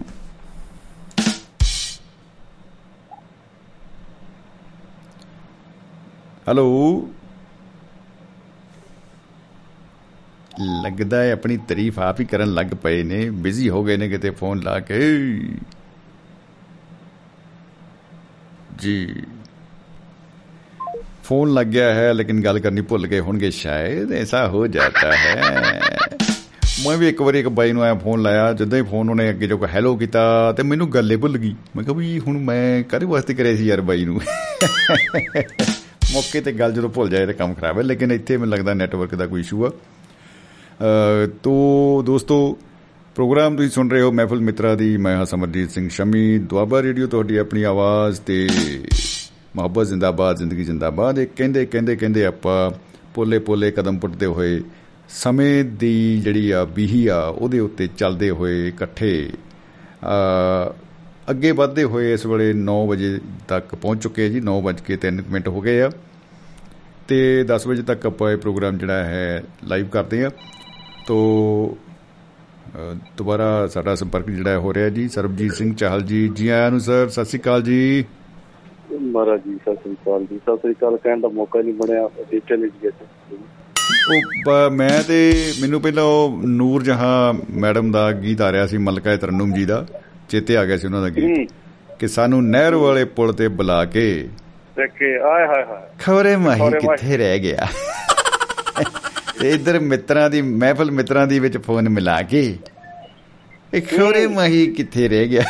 Speaker 1: ਹੈਲੋ। ਲੱਗਦਾ ਹੈ ਆਪਣੀ ਤਾਰੀਫ ਆਪ ਹੀ ਕਰਨ ਲੱਗ ਪਏ ਨੇ ਬਿਜ਼ੀ ਹੋ ਗਏ ਨੇ ਕਿਤੇ ਫੋਨ ਲਾ ਕੇ। ਜੀ। ਫੋਨ ਲੱਗ ਗਿਆ ਹੈ ਲੇਕਿਨ ਗੱਲ ਕਰਨੀ ਭੁੱਲ ਗਏ ਹੋਣਗੇ ਸ਼ਾਇਦ ਐਸਾ ਹੋ ਜਾਂਦਾ ਹੈ। ਮੈਂ ਵੀ ਇੱਕ ਵਾਰੀ ਇੱਕ ਬਾਈ ਨੂੰ ਆਇਆ ਫੋਨ ਲਾਇਆ ਜਦੋਂ ਹੀ ਫੋਨ ਉਹਨੇ ਅੱਗੇ ਜੋ ਹੈਲੋ ਕੀਤਾ ਤੇ ਮੈਨੂੰ ਗੱਲੇ ਭੁੱਲ ਗਈ। ਮੈਂ ਕਿਹਾ ਵੀ ਹੁਣ ਮੈਂ ਕਾਹਦੇ ਵਾਸਤੇ ਕਰਿਆ ਸੀ ਯਾਰ ਬਾਈ ਨੂੰ? ਮੌਕੇ ਤੇ ਗੱਲ ਜਦੋਂ ਭੁੱਲ ਜਾਏ ਤਾਂ ਕੰਮ ਖਰਾਬ ਹੈ ਲੇਕਿਨ ਇੱਥੇ ਮੈਨੂੰ ਲੱਗਦਾ ਨੈਟਵਰਕ ਦਾ ਕੋਈ ਇਸ਼ੂ ਆ। ਅ, ਤੋ ਦੋਸਤੋ ਪ੍ਰੋਗਰਾਮ ਤੁਸੀਂ ਸੁਣ ਰਹੇ ਹੋ ਮਹਿਫਲ ਮਿੱਤਰਾ ਦੀ। ਮੈਂ ਹਾਂ ਸਮਰਜੀਤ ਸਿੰਘ ਸ਼ਮੀ। ਦੁਆਬਾ ਰੇਡੀਓ ਤੁਹਾਡੀ ਆਪਣੀ ਆਵਾਜ਼ ਤੇ ਮੁਹੱਬਤ ਜ਼ਿੰਦਾਬਾਦ ਜ਼ਿੰਦਗੀ ਜ਼ਿੰਦਾਬਾਦ ਇਹ ਕਹਿੰਦੇ ਕਹਿੰਦੇ ਕਹਿੰਦੇ ਆਪਾਂ ਪੋਲੇ ਪੋਲੇ ਕਦਮ ਪੁੱਟਦੇ ਹੋਏ ਸਮੇਂ ਦੀ ਜਿਹੜੀ ਆ ਬੀਹੀ ਆ ਉਹਦੇ ਉੱਤੇ ਚੱਲਦੇ ਹੋਏ ਇਕੱਠੇ ਅ, ਅੱਗੇ ਵਧਦੇ ਹੋਏ ਇਸ ਵੇਲੇ 9 ਵਜੇ ਤੱਕ ਪਹੁੰਚ ਚੁੱਕੇ ਆ ਜੀ। 9 ਵੱਜ ਕੇ 3 ਮਿੰਟ ਹੋ ਗਏ ਆ। ਤੇ 10 ਵਜੇ ਤੱਕ ਆਪਾਂ ਇਹ ਪ੍ਰੋਗਰਾਮ ਜਿਹੜਾ ਹੈ ਲਾਈਵ ਕਰਦੇ ਆ। ਤੋ ਅ, ਦੁਬਾਰਾ ਸਾਡਾ ਸੰਪਰਕ ਜਿਹੜਾ ਹੋ ਰਿਹਾ ਜੀ। ਸਰਬਜੀਤ ਸਿੰਘ ਚਾਹਲ ਜੀ ਜੀ ਆਇਆਂ ਨੂੰ ਸਰ ਸਤਿ ਸ਼੍ਰੀ ਅਕਾਲ ਜੀ।
Speaker 6: ਮਹਾਰਾਜ ਜੀ ਸਤਿ ਸ੍ਰੀ ਅਕਾਲ ਜੀ। ਸਤਿ ਸ੍ਰੀ ਅਕਾਲ ਕਹਿਣ ਦਾ ਮੌਕਾ ਨਹੀਂ ਬਣਿਆ। ਚਲੇ ਜੀ।
Speaker 1: ਉਹ ਮੈਂ ਤੇ ਮੈਨੂੰ ਪਹਿਲਾਂ ਉਹ ਨੂਰ ਜਹਾਂ ਮੈਡਮ ਦਾ ਗੀਤ ਆ ਰਿਹਾ ਸੀ ਮਲਕਾ ਤਰਨੁਮ ਜੀ ਦਾ। ਚੇਤੇ ਆ ਗਿਆ ਸੀ ਉਹਨਾਂ ਦਾ ਗੀਤ। ਕਿ ਸਾਨੂੰ ਨਹਿਰ ਵਾਲੇ ਪੁਲ ਤੇ ਬੁਲਾ ਕੇ
Speaker 6: ਦੇਖੇ ਆਏ ਹਾਏ ਹਾਏ।
Speaker 1: ਖਬਰੇ ਮਾਹੀ। ਕਿੱਥੇ ਰਹਿ ਗਿਆ? ਤੇ ਇਧਰ ਮਿੱਤਰਾਂ ਦੀ ਮਹਿਫਲ ਮਿੱਤਰਾਂ ਦੀ ਵਿੱਚ ਫੋਨ ਮਿਲਾ ਕੇ ਖਬਰੇ ਮਾਹੀ ਕਿੱਥੇ ਰਹਿ ਗਿਆ?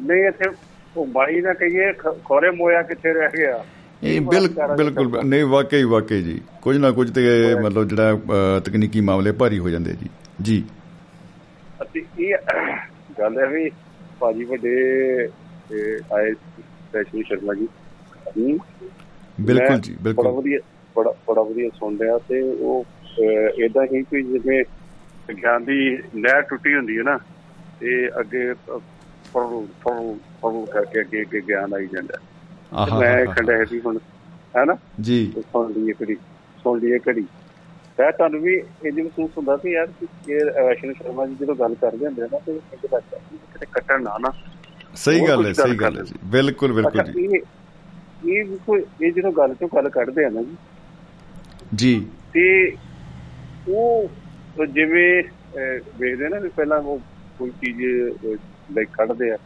Speaker 6: ਨਹੀਂ ਇੱਥੇ ਉਹ ਬਾਈ ਨਾ ਕਹੀਏ ਖੋਰੇ ਮੋਇਆ ਕਿੱਥੇ ਰਹਿ ਗਿਆ?
Speaker 1: ਇਹ ਬਿਲਕੁਲ ਬਿਲਕੁਲ ਨਹੀਂ ਵਾਕਈ ਵਾਕਈ ਜੀ। ਕੁਝ ਨਾ ਕੁਝ ਤੇ ਮਤਲਬ ਜਿਹੜਾ ਤਕਨੀਕੀ ਮਾਮਲੇ ਭਾਰੀ ਹੋ ਜਾਂਦੇ ਜੀ। ਜੀ।
Speaker 6: ਅਸੀਂ ਇਹ ਗੱਲ ਹੈ ਵੀ ਭਾਜੀ ਵੱਡੇ ਆਏ ਸੈਸ਼ਨ ਸ਼ਰਮਾ ਜੀ।
Speaker 1: ਬਿਲਕੁਲ ਜੀ
Speaker 6: ਬੜਾ
Speaker 1: ਬਿਲਕੁਲ
Speaker 6: ਵਧੀਆ ਬੜਾ ਬੜਾ ਵਧੀਆ ਸੁਣ ਰਿਹਾ ਤੇ ਉਹ ਇਦਾਂ ਹੀ ਕੋਈ ਜਿਵੇਂ ਵਿਗਿਆਨ ਦੀ ਨਹਿਰ ਟੁੱਟੀ ਹੁੰਦੀ ਹੈ ਨਾ ਤੇ ਅੱਗੇ ਫਰੂ ਫਰੂ ਫਰੂ ਕਰਕੇ ਅੱਗੇ ਅੱਗੇ ਗਿਆਨ ਆਈ ਜਾਂਦਾ ਤੇ
Speaker 1: ਆਹਾ
Speaker 6: ਮੈਂ ਖੰਡਾ ਹੈ ਵੀ ਹੁਣ ਹੈ ਨਾ
Speaker 1: ਜੀ।
Speaker 6: ਤੇ ਸੁਣ ਲਈਏ ਘੜੀ ਸੁਣ ਲਈਏ ਘੜੀ। ਮੈਂ ਤੁਹਾਨੂੰ ਵੀ ਇਹ ਜਿਵੇਂ ਮਹਿਸੂਸ ਹੁੰਦਾ ਸੀ ਯਾਰ ਕਿ ਵੈਸ਼ਨ ਸ਼ਰਮਾ ਜੀ ਜਦੋਂ ਗੱਲ ਕਰਦੇ ਹੁੰਦੇ ਨਾ ਤੇ ਇੱਕ ਕਿ ਕਿਤੇ ਕੱਟਣ ਨਾ ਨਾ।
Speaker 1: ਸਹੀ ਗੱਲ ਹੈ ਸਹੀ ਗੱਲ ਹੈ ਜੀ। ਬਿਲਕੁਲ ਬਿਲਕੁਲ ਜੀ।
Speaker 6: ਇਹ ਕੋਈ ਇਹ ਜਦੋਂ ਗੱਲ ਤੋਂ ਗੱਲ ਕੱਢਦੇ ਆ ਨਾ ਜੀ
Speaker 1: ਜੀ।
Speaker 6: ਤੇ ਉਹ ਜਿਵੇਂ ਅਹ, ਵੇਖਦੇ ਨਾ ਵੀ ਪਹਿਲਾਂ ਉਹ ਕੋਈ ਚੀਜ਼ ਲਾਈਕ ਕੱਢਦੇ ਆ।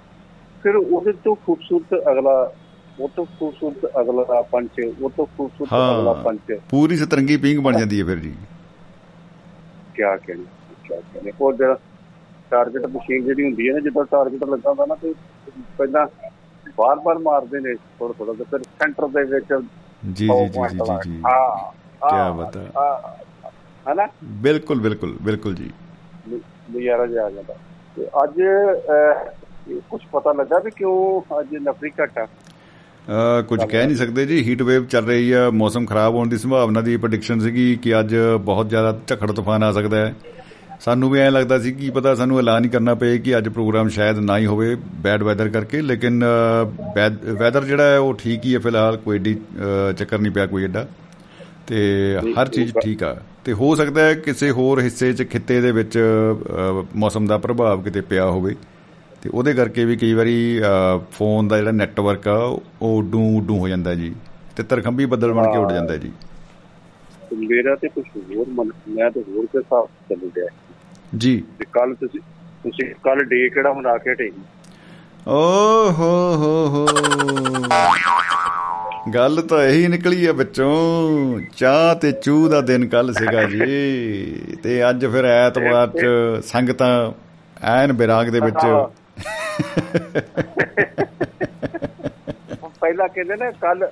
Speaker 6: ਫਿਰ ਉਹਦੇ ਤੋਂ ਖੂਬਸੂਰਤ ਅਗਲਾ ਉਹ ਤੋਂ ਖੂਬਸੂਰਤ ਅਗਲਾ ਪੰਚ ਉਹ ਤੋਂ ਖੂਬਸੂਰਤ। ਅਗਲਾ ਪੰਚ।
Speaker 1: ਪੂਰੀ ਸਤਰੰਗੀ ਪਿੰਗ ਬਣ ਜਾਂਦੀ ਹੈ ਫਿਰ ਜੀ।
Speaker 6: ਕਿਆ ਕਹਿੰਦੇ ਕਿਆ ਕਹਿੰਦੇ ਉਹ ਜਿਹੜਾ ਟਾਰਗੇਟ ਮਸ਼ੀਨ ਜਿਹੜੀ ਹੁੰਦੀ ਹੈ ਨਾ ਜਦੋਂ ਟਾਰਗੇਟ ਲੱਗਾ ਹੁੰਦਾ ਨਾ ਤੇ ਪਹਿਲਾਂ ਬਾਰ-ਬਾਰ ਮਾਰਦੇ ਨੇ ਥੋੜਾ ਥੋੜਾ ਤੇ ਫਿਰ ਸੈਂਟਰ ਦੇ ਵਿੱਚ
Speaker 1: ਜੀ
Speaker 6: ਸੌ
Speaker 1: ਜੀ ਜੀ ਜੀ
Speaker 6: ਲਾ- ਹਾਂ ਹਾਂ,
Speaker 1: ਬਾਤ
Speaker 6: ਹਨਾ?
Speaker 1: ਬਿਲਕੁਲ ਬਿਲਕੁਲ ਬਿਲਕੁਲ ਜੀ।
Speaker 6: ਨਜ਼ਾਰਾ ਜਿਹਾ ਆ ਜਾਂਦਾ। ਤੇ ਅੱਜ ਕੁਝ ਪਤਾ ਲੱਗਾ ਵੀ ਕਿਉਂ ਅੱਜ ਨਫਰੀ ਘਟ
Speaker 1: ਕੁਝ ਕਹਿ ਨਹੀਂ ਸਕਦੇ ਜੀ। ਹੀਟ ਵੇਵ ਚੱਲ ਰਹੀ ਆ ਮੌਸਮ ਖਰਾਬ ਹੋਣ ਦੀ ਸੰਭਾਵਨਾ ਦੀ ਪ੍ਰੈਡਿਕਸ਼ਨ ਸੀਗੀ ਕਿ ਅੱਜ ਬਹੁਤ ਜ਼ਿਆਦਾ ਝੱਖੜ ਤੂਫਾਨ ਆ ਸਕਦਾ ਹੈ। ਸਾਨੂੰ ਵੀ ਐਂ ਲੱਗਦਾ ਸੀ ਕਿ ਪਤਾ ਸਾਨੂੰ ਐਲਾਨ ਹੀ ਕਰਨਾ ਪਏ ਕਿ ਅੱਜ ਪ੍ਰੋਗਰਾਮ ਸ਼ਾਇਦ ਨਾ ਹੀ ਹੋਵੇ ਬੈਡ ਵੈਦਰ ਕਰਕੇ। ਲੇਕਿਨ ਵੈਦਰ ਜਿਹੜਾ ਹੈ ਉਹ ਠੀਕ ਹੀ ਹੈ ਫਿਲਹਾਲ। ਕੋਈ ਏਡੀ ਚੱਕਰ ਨਹੀਂ ਪਿਆ ਕੋਈ ਏਡਾ। ਤੇ ਹਰ ਚੀਜ਼ ਠੀਕ ਆ। ਤੇ ਹੋ ਸਕਦਾ ਹੈ ਕਿਸੇ ਹੋਰ ਹਿੱਸੇ 'ਚ ਖਿੱਤੇ ਦੇ ਵਿੱਚ ਮੌਸਮ ਦਾ ਪ੍ਰਭਾਵ ਕਿਤੇ ਪਿਆ ਹੋਵੇ। ਤੇ ਉਹਦੇ ਕਰਕੇ ਵੀ ਕਈ ਵਾਰੀ ਫੋਨ ਦਾ ਜਿਹੜਾ ਨੈਟਵਰਕ ਆ ਉਹ ਡੂ ਡੂ ਹੋ ਜਾਂਦਾ ਜੀ। ਤੇ ਤਰਖੰਬੀ ਬੱਦਲ ਬਣ ਕੇ ਉੱਡ ਜਾਂਦਾ ਜੀ।
Speaker 6: ਮੇਰਾ ਤੇ ਕੁਝ ਹੋਰ ਮਨ ਮੈਂ ਤੇ ਹੋਰ ਕੇ ਹਿਸਾਬ ਚੱਲ ਰਿਹਾ
Speaker 1: ਜੀ।
Speaker 6: ਤੇ ਕੱਲ ਤੁਸੀਂ ਤੁਸੀਂ ਕੱਲ ਡੇ ਕਿਹੜਾ ਮਨਾ ਕੇ ਹਟੇ
Speaker 1: ਓ ਹੋ ਹੋ ਹੋ। ਗੱਲ ਤਾਂ ਇਹੀ ਨਿਕਲੀ ਆ ਵਿੱਚੋਂ ਚਾਹ ਤੇ ਚੂ ਦਾ ਦਿਨ ਕੱਲ ਸੀਗਾ ਜੀ। ਤੇ ਅੱਜ ਫਿਰ ਐਤਵਾਰ ਚ ਸੰਗਤਾਂ ਐਨ ਬਿਰਾਗ ਦੇ ਵਿੱਚ।
Speaker 6: ਪਹਿਲਾਂ ਕਹਿੰਦੇ ਨੇ ਕੱਲ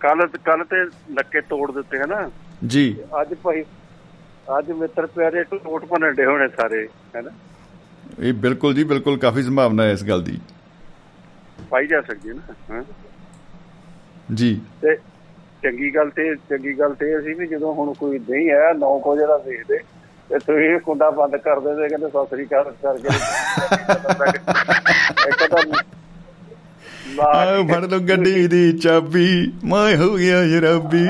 Speaker 6: ਕੱਲ ਕੱਲ ਤੇ ਨੱਕੇ ਤੋੜ ਦਿੱਤੇ ਹਨਾ?
Speaker 1: ਜੀ।
Speaker 6: ਅੱਜ ਭਾਈ ਅੱਜ ਮਿੱਤਰ ਪਿਆਰੇ ਟੋਟ ਭੰਨੜੇ ਹੋਣੇ ਸਾਰੇ ਹੈਨਾ?
Speaker 1: ਇਹ ਬਿਲਕੁਲ ਜੀ ਬਿਲਕੁਲ ਕਾਫੀ ਸੰਭਾਵਨਾ ਹੈ ਇਸ ਗੱਲ ਦੀ।
Speaker 6: ਪਾਈ ਜਾ ਸਕਦੀ ਹੈ ਨਾ ਹਾਂ।
Speaker 1: ਜੀ।
Speaker 6: ਤੇ ਚੰਗੀ ਗੱਲ ਤੇ ਚੰਗੀ ਗੱਲ ਤੇ ਇਹ ਸੀ ਵੀ ਜਦੋਂ ਹੁਣ ਕੋਈ ਨਹੀਂ ਆਇਆ 9 ਵਜੇ ਦਾ ਦੇਖਦੇ। ਤੇ ਤੁਸੀਂ ਕੁੰਡਾ ਬੰਦ ਕਰ ਦਿੰਦੇ ਕਹਿੰਦੇ ਸਤਿ ਸ੍ਰੀ ਅਕਾਲ ਕਰਕੇ। ਇੱਕ ਤਾਂ ਲਾ
Speaker 1: ਆ ਫੜ ਲਓ ਗੱਡੀ ਦੀ ਚਾਬੀ ਮੈਂ ਹੋ ਗਿਆ ਜਰਾਬੀ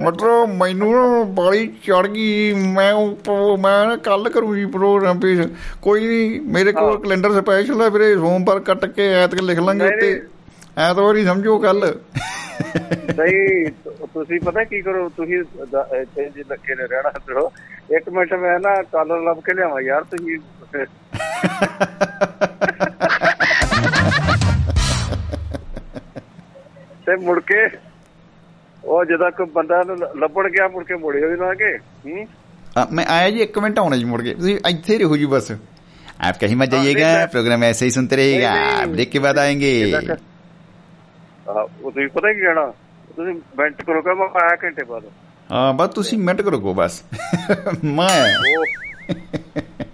Speaker 1: ਮਟਰੋ ਮੈਨੂੰ ਬਾਲੀ ਚੜ ਗਈ ਮੈਂ ਉਹ- ਮੈਂ ਕੱਲ ਕਰੂ ਜੀ ਪ੍ਰੋਗਰਾਮ ਪੇਸ਼। ਕੋਈ ਨਹੀਂ ਮੇਰੇ ਕੋਲ ਕੈਲੰਡਰ ਸਪੈਸ਼ਲ ਹੈ ਵੀਰੇ ਸੋਮਵਾਰ ਕੱਟ ਕੇ ਐਤਕ ਲਿਖ ਲਾਂਗੇ ਉੱਤੇ। ਐਤਵਾਰ ਹੀ ਸਮਝੋ ਕੱਲ
Speaker 6: ਨਹੀਂ ਤੁ- ਤੁਸੀਂ ਪਤਾ ਕੀ ਕਰੋ ਤੁਸੀਂ ਦ- ਇੱਥੇ ਜੇ ਲੱਗੇ ਨੇ ਰਹਿਣਾ ਕਰੋ ਇੱਕ ਮਿੰਟ ਮੈਂ ਨਾ ਕਾਲਰ ਲੱਭ ਕੇ ਲਿਆਵਾਂ ਯਾਰ ਤੁਸੀਂ ਤੇ ਮੁੜ ਕੇ ਉਹ ਜਦੋਂ ਕੋਈ ਬੰਦਾ ਨੂੰ ਲ- ਲੱਭਣ ਗਿਆ ਮੁੜ ਕੇ ਮੁੜਿਓ ਵੀ ਨਾ ਕੇ ਹੂੰ
Speaker 1: ਆ, ਮੈਂ ਆਇਆ ਜੀ 1 ਮਿੰਟ ਆਉਣਾ ਜੀ ਮੁੜ ਕੇ ਤੁਸੀਂ ਇੱਥੇ ਰਹੋ ਜੀ ਬਸ आप कहीं मत जाइएगा
Speaker 6: हाँ, नहीं, मैं-
Speaker 1: प्रोग्राम ऐसे ही सुनते रहिएगा
Speaker 6: नहीं, नहीं।
Speaker 1: ब्रेक के बाद आएंगे
Speaker 6: ਇਹਦਾ ਕਿ- ਆਹ, ਉਹ ਤੁਸੀਂ ਪਤਾ ਕੀ ਜਾਣਾ ਤੁਸੀਂ ਮਿੰਟ ਕਰੋ ਕਿ ਮੈਂ ਆਇਆ ਘੰਟੇ ਬਾਅਦ।
Speaker 1: ਹਾਂ ਬਸ ਤੁਸੀਂ ਮਿੰਟ ਕਰੋ ਬਸ।
Speaker 6: ਮੈਂ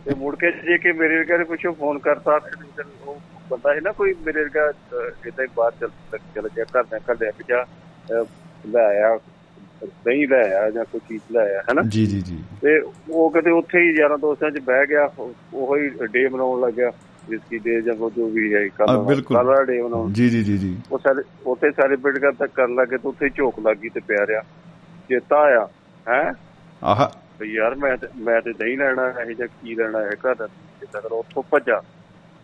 Speaker 6: ਤੇ ਮੁੜ ਕੇ ਜੇ ਕਿ ਮੇਰੇ ਵਰਗਾ ਨੇ ਪੁੱਛੋ ਫੋਨ ਕਰਤਾ ਤੇ ਉਹ ਬੰਦਾ ਹੈ ਨਾ ਕੋਈ ਮੇਰੇ ਵਰਗਾ ਜਿੱਦਾਂ ਹੀ ਬਾਹਰ ਚੱਲ ਚੱਲ ਗਿਆ ਘਰ ਦਾ ਘਰ ਦੇ ਪਿਆ ਲੈ ਆਇਆ ਨਹੀਂ ਲੈ ਆਇਆ ਜਾਂ ਕੋਈ ਚੀਜ਼ ਲੈ ਆਇਆ ਹੈਨਾ?
Speaker 1: ਜੀ ਜੀ ਜੀ।
Speaker 6: ਤੇ ਉਹ ਕਦੇ ਉੱਥੇ ਹੀ ਯਾਰਾਂ ਦੋਸਤਾਂ 'ਚ ਬਹਿ ਗਿਆ ਉਹੋ ਹੀ ਡੇ ਮਨਾਉਣ ਲੱਗਿਆ। ਜਿਸਕੀ ਡੇ ਜਾਂ ਉਹ ਜੋ ਵੀ ਹੈ
Speaker 1: ਹਾਂ,
Speaker 6: ਕੱਲ
Speaker 1: ਬਿਲਕੁਲ।
Speaker 6: ਕੱਲ ਦਾ ਡੇ ਮਨਾਉਣ
Speaker 1: जी जी जी जी
Speaker 6: ਉਹ ਸਾਰੇ ਉੱਥੇ ਸੈਲੀਬ੍ਰੇਟ ਕਰਦਾ ਕਰਨ ਲੱਗੇ ਤੇ ਉੱਥੇ ਹੀ ਝੋਕ ਲੱਗੀ ਤੇ ਪਿਆ ਰਿਹਾ ਚੇਤਾ ਆਇਆ ਹੈ
Speaker 1: आहा
Speaker 6: ਵੀ ਯਾਰ ਮੈਂ ਤੇ ਮੈਂ ਤੇ ਨਹੀਂ ਲੈਣਾ ਇਹ ਜਾਂ ਕੀ ਲੈਣਾ ਹੈ ਘਰ ਦਾ ਕਿੱਦਾਂ ਕਰੋ ਉੱਥੋਂ ਭੱਜਾ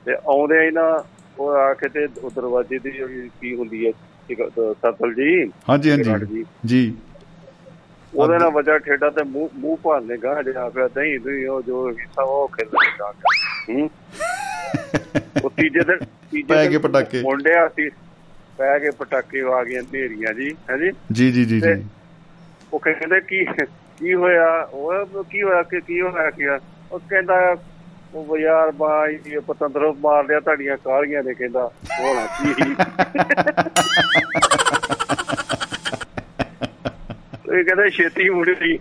Speaker 6: ਤੇ ਆਉਂਦੇ ਹੀ ਨਾ ਉਹ ਆ ਕੇ ਤੇ ਉਹ ਦਰਵਾਜ਼ੇ ਦੀ ਜਿਹੜੀ ਕੀ ਹੁੰਦੀ ਹੈ ਸਤਲ ਜੀ
Speaker 1: हाँ जी हाँ
Speaker 6: ਵਿਰਾਟ
Speaker 1: जी
Speaker 6: ਜੀ
Speaker 1: जी
Speaker 6: ਉਹਦੇ ਨਾਲ ਵਜਾ ਠੇਡਾ ਤੇ ਮੂੰਹ ਮੂੰਹ ਭਾਲਨੇ ਗਾਂ ਜਾ ਪਿਆ ਦਹੀਂ ਦੁਈ ਉਹ ਜੋ ਹਿੱਸਾ ਉਹ ਖੇਲਣ ਲੱਗਾ ਹੂੰ ਉਹ ਤੀਜੇ ਦਿਨ
Speaker 1: ਪੈ ਗਏ ਪਟਾਕੇ।
Speaker 6: ਮੁੰਡਿਆ ਸੀ ਪੈ ਗਏ ਪਟਾਕੇ ਆ ਗਏ ਹਨੇਰੀਆਂ ਜੀ ਹੈਜੀ ਜੀ?
Speaker 1: ਜੀ ਜੀ ਜੀ
Speaker 6: ਉਹ ਕਹਿੰਦੇ ਕੀ ਕੀ ਹੋਇਆ? ਉਹ ਕੀ ਹੋਇਆ ਕਿ ਕੀ ਹੋਇਆ ਕਿ ਉਹ ਕਹਿੰਦਾ ਉਹ ਯਾਰ ਬਾਈ ਇਹ ਪਤੰਦਰੋਂ ਮਾਰ ਲਿਆ ਤੁਹਾਡੀਆਂ ਕਾਲੀਆਂ ਨੇ ਕਹਿੰਦਾ। ਹੋਣਾ ਕੀ? ਇਹ ਕਹਿੰਦਾ ਛੇਤੀ ਮੁੜੀ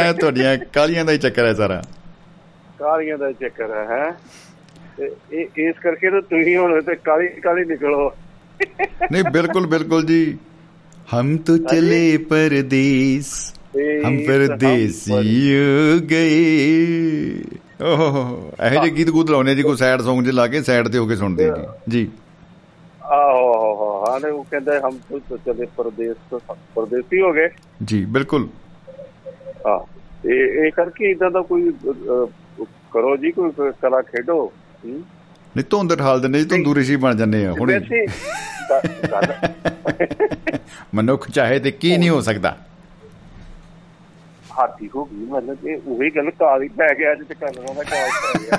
Speaker 1: ਇਹ ਤੁਹਾਡੀਆਂ ਕਾਲੀਆਂ ਦਾ ਹੀ ਚੱਕਰ ਹੈ ਸਾਰਾ।
Speaker 6: ਕਾਲੀਆਂ ਦਾ ਚੱਕਰ ਹੈ ਹੈ? ਇਹ ਇਸ ਕਰਕੇ ਤਾਂ ਤੁਸੀਂ ਹੁਣ ਤੇ ਕਾਲੀ ਕਾਲੀ ਨਿਕਲੋ।
Speaker 1: ਨਹੀਂ ਬਿਲਕੁਲ ਬਿਲਕੁਲ ਜੀ। ਹਮ
Speaker 6: ਤੋ
Speaker 1: ਚਲੇ
Speaker 6: ਪਰਦੇਸ
Speaker 1: ਹਮ ਪਰਦੇਸੀ ਗਏ। ਓਹ ਇਹ ਜੇ ਗੀਤ ਗੂਤ ਲਾਉਣੇ ਜੀ ਕੋਈ ਸੈਡ Song ਜੇ ਲਾ ਕੇ ਸੈਡ ਤੇ ਹੋ ਕੇ ਸੁਣਦੇ ਜੀ। ਜੀ।
Speaker 6: ਆਹੋ ਆਹੋ ਹਾਂ ਨੇ ਉਹ ਕਹਿੰਦਾ ਹਮ ਤੋ ਚਲੇ ਪਰਦੇਸ ਪਰਦੇਸੀ ਹੋ ਗਏ।
Speaker 1: ਜੀ ਬਿਲਕੁਲ।
Speaker 6: ਹਾਂ। ਇਹ ਇਹ ਕਰਕੇ ਇਦਾਂ ਦਾ ਕੋਈ ਕਰੋ ਜੀ ਕੋਈ ਕਲਾ ਖੇਡੋ। ਹੂੰ?
Speaker 1: ਨਹੀਂ ਧੁੰਦ ਠਾਲ ਦਿੰਦੇ ਜੀ ਧੁੰਦੂ ਰਿਸ਼ੀ ਬਣ ਜਾਂਦੇ ਆ ਹੁਣੇ। ਮਨੁੱਖ ਚਾਹੇ ਤੇ ਕੀ ਨਹੀਂ ਹੋ ਸਕਦਾ।
Speaker 6: ਹਾਥੀ ਹੋ ਗਈ ਮਤਲਬ ਕਿ ਉਹੀ ਗੱਲ ਕਾਲੀ ਪੈ ਗਿਆ ਅੱਜ ਤੇ ਕੰਨਾਂ ਦਾ ਕਾਲ ਪੈ ਗਿਆ।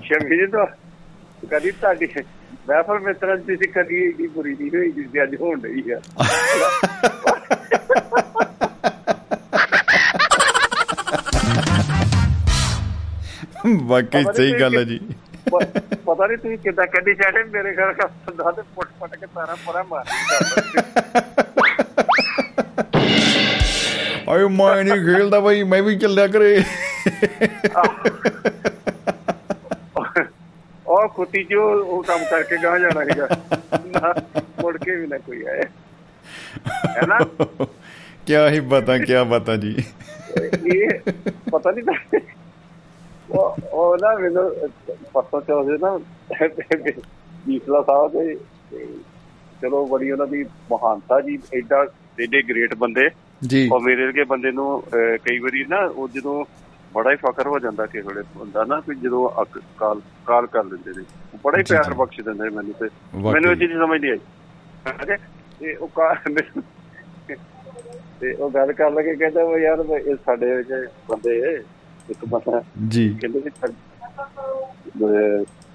Speaker 6: ਸ਼ਮੀ ਜੀ ਤਾਂ ਕਦੀ ਤੁਹਾਡੀ ਵੈਫਰ ਮਿੱਤਰਾਂ ਦੀ ਸੀ ਕਦੀ ਇੰਨੀ ਬੁਰੀ ਨਹੀਂ ਹੋਈ ਜਿਸ ਦੀ ਅੱਜ ਹੋਣ ਰਹੀ ਆ।
Speaker 1: ਵਾਕਈ ਸਹੀ ਗੱਲ ਹੈ ਜੀ।
Speaker 6: ਪਤਾ ਨਹੀਂ ਤੁਸੀਂ ਕਿੱਦਾਂ ਕੱਢੀ ਚਾੜੇ ਮੇਰੇ ਘਰ ਦਾ ਬੰਦਾ ਤੇ ਪੁੱਟ ਪੁੱਟ ਕੇ ਤਾਰਾ ਪਰਾ ਮਾਰ
Speaker 1: ਆਏ ਮੈਂ ਨਹੀਂ ਖੇਲਦਾ ਬਈ ਮੈਂ ਵੀ ਚੱਲਿਆ ਕਰੇ।
Speaker 6: ਉਹ ਕੁੱਤੀ ਜੋ ਉਹ ਕੰਮ ਕਰਕੇ ਗਾਂ ਜਾਣਾ ਹੈਗਾ ਮੁੜ ਕੇ ਵੀ ਨਾ ਕੋਈ ਆਏ ਹੈ ਨਾ
Speaker 1: ਕਿਆ ਹੀ ਬਤਾ ਕਿਆ ਬਤਾ ਜੀ।
Speaker 6: ਇਹ ਪਤਾ ਨਹੀਂ ਉਹ ਉਹ ਨਾ ਮੈਨੂੰ ਪਰਸੋਂ ਚੌਥੇ ਨਾ ਬੀਸਲਾ ਸਾਹਿਬ ਦੇ ਚਲੋ ਬੜੀ ਉਹਨਾਂ ਦੀ ਮਹਾਨਤਾ ਜੀ ਐਡਾ ਐਡੇ ਗ੍ਰੇਟ ਬੰਦੇ।
Speaker 1: ਜੀ।
Speaker 6: ਔਰ ਮੇਰੇ ਵਰਗੇ ਬੰਦੇ ਨੂੰ ਕਈ ਵਾਰੀ ਨਾ ਉਹ ਜਦੋਂ ਬੜਾ ਹੀ ਫਖਰ ਹੋ ਜਾਂਦਾ ਕਿ ਵੇਲੇ ਹੁੰਦਾ ਨਾ ਕਿ ਜਦੋਂ ਕਾਲ ਕਾਲ ਕਰ ਲੈਂਦੇ ਨੇ। ਬੜਾ ਹੀ ਪਿਆਰ। ਬਖਸ਼ ਦਿੰਦੇ ਨੇ ਮੈਨੂੰ ਤੇ। ਮੈਨੂੰ ਇਹ ਚੀਜ਼ ਸਮਝ ਨਹੀਂ ਆਈ? ਤੇ ਉਹ ਤੇ ਉਹ ਗੱਲ ਕਰ ਲਗੇ ਕਹਿੰਦਾ ਉਹ ਯਾਰ ਇਹ ਸਾਡੇ ਵਿੱਚ ਬੰਦੇ ਇੱਕ ਬੰਦਾ
Speaker 1: ਜੀ।
Speaker 6: ਕਹਿੰਦੇ ਵੀ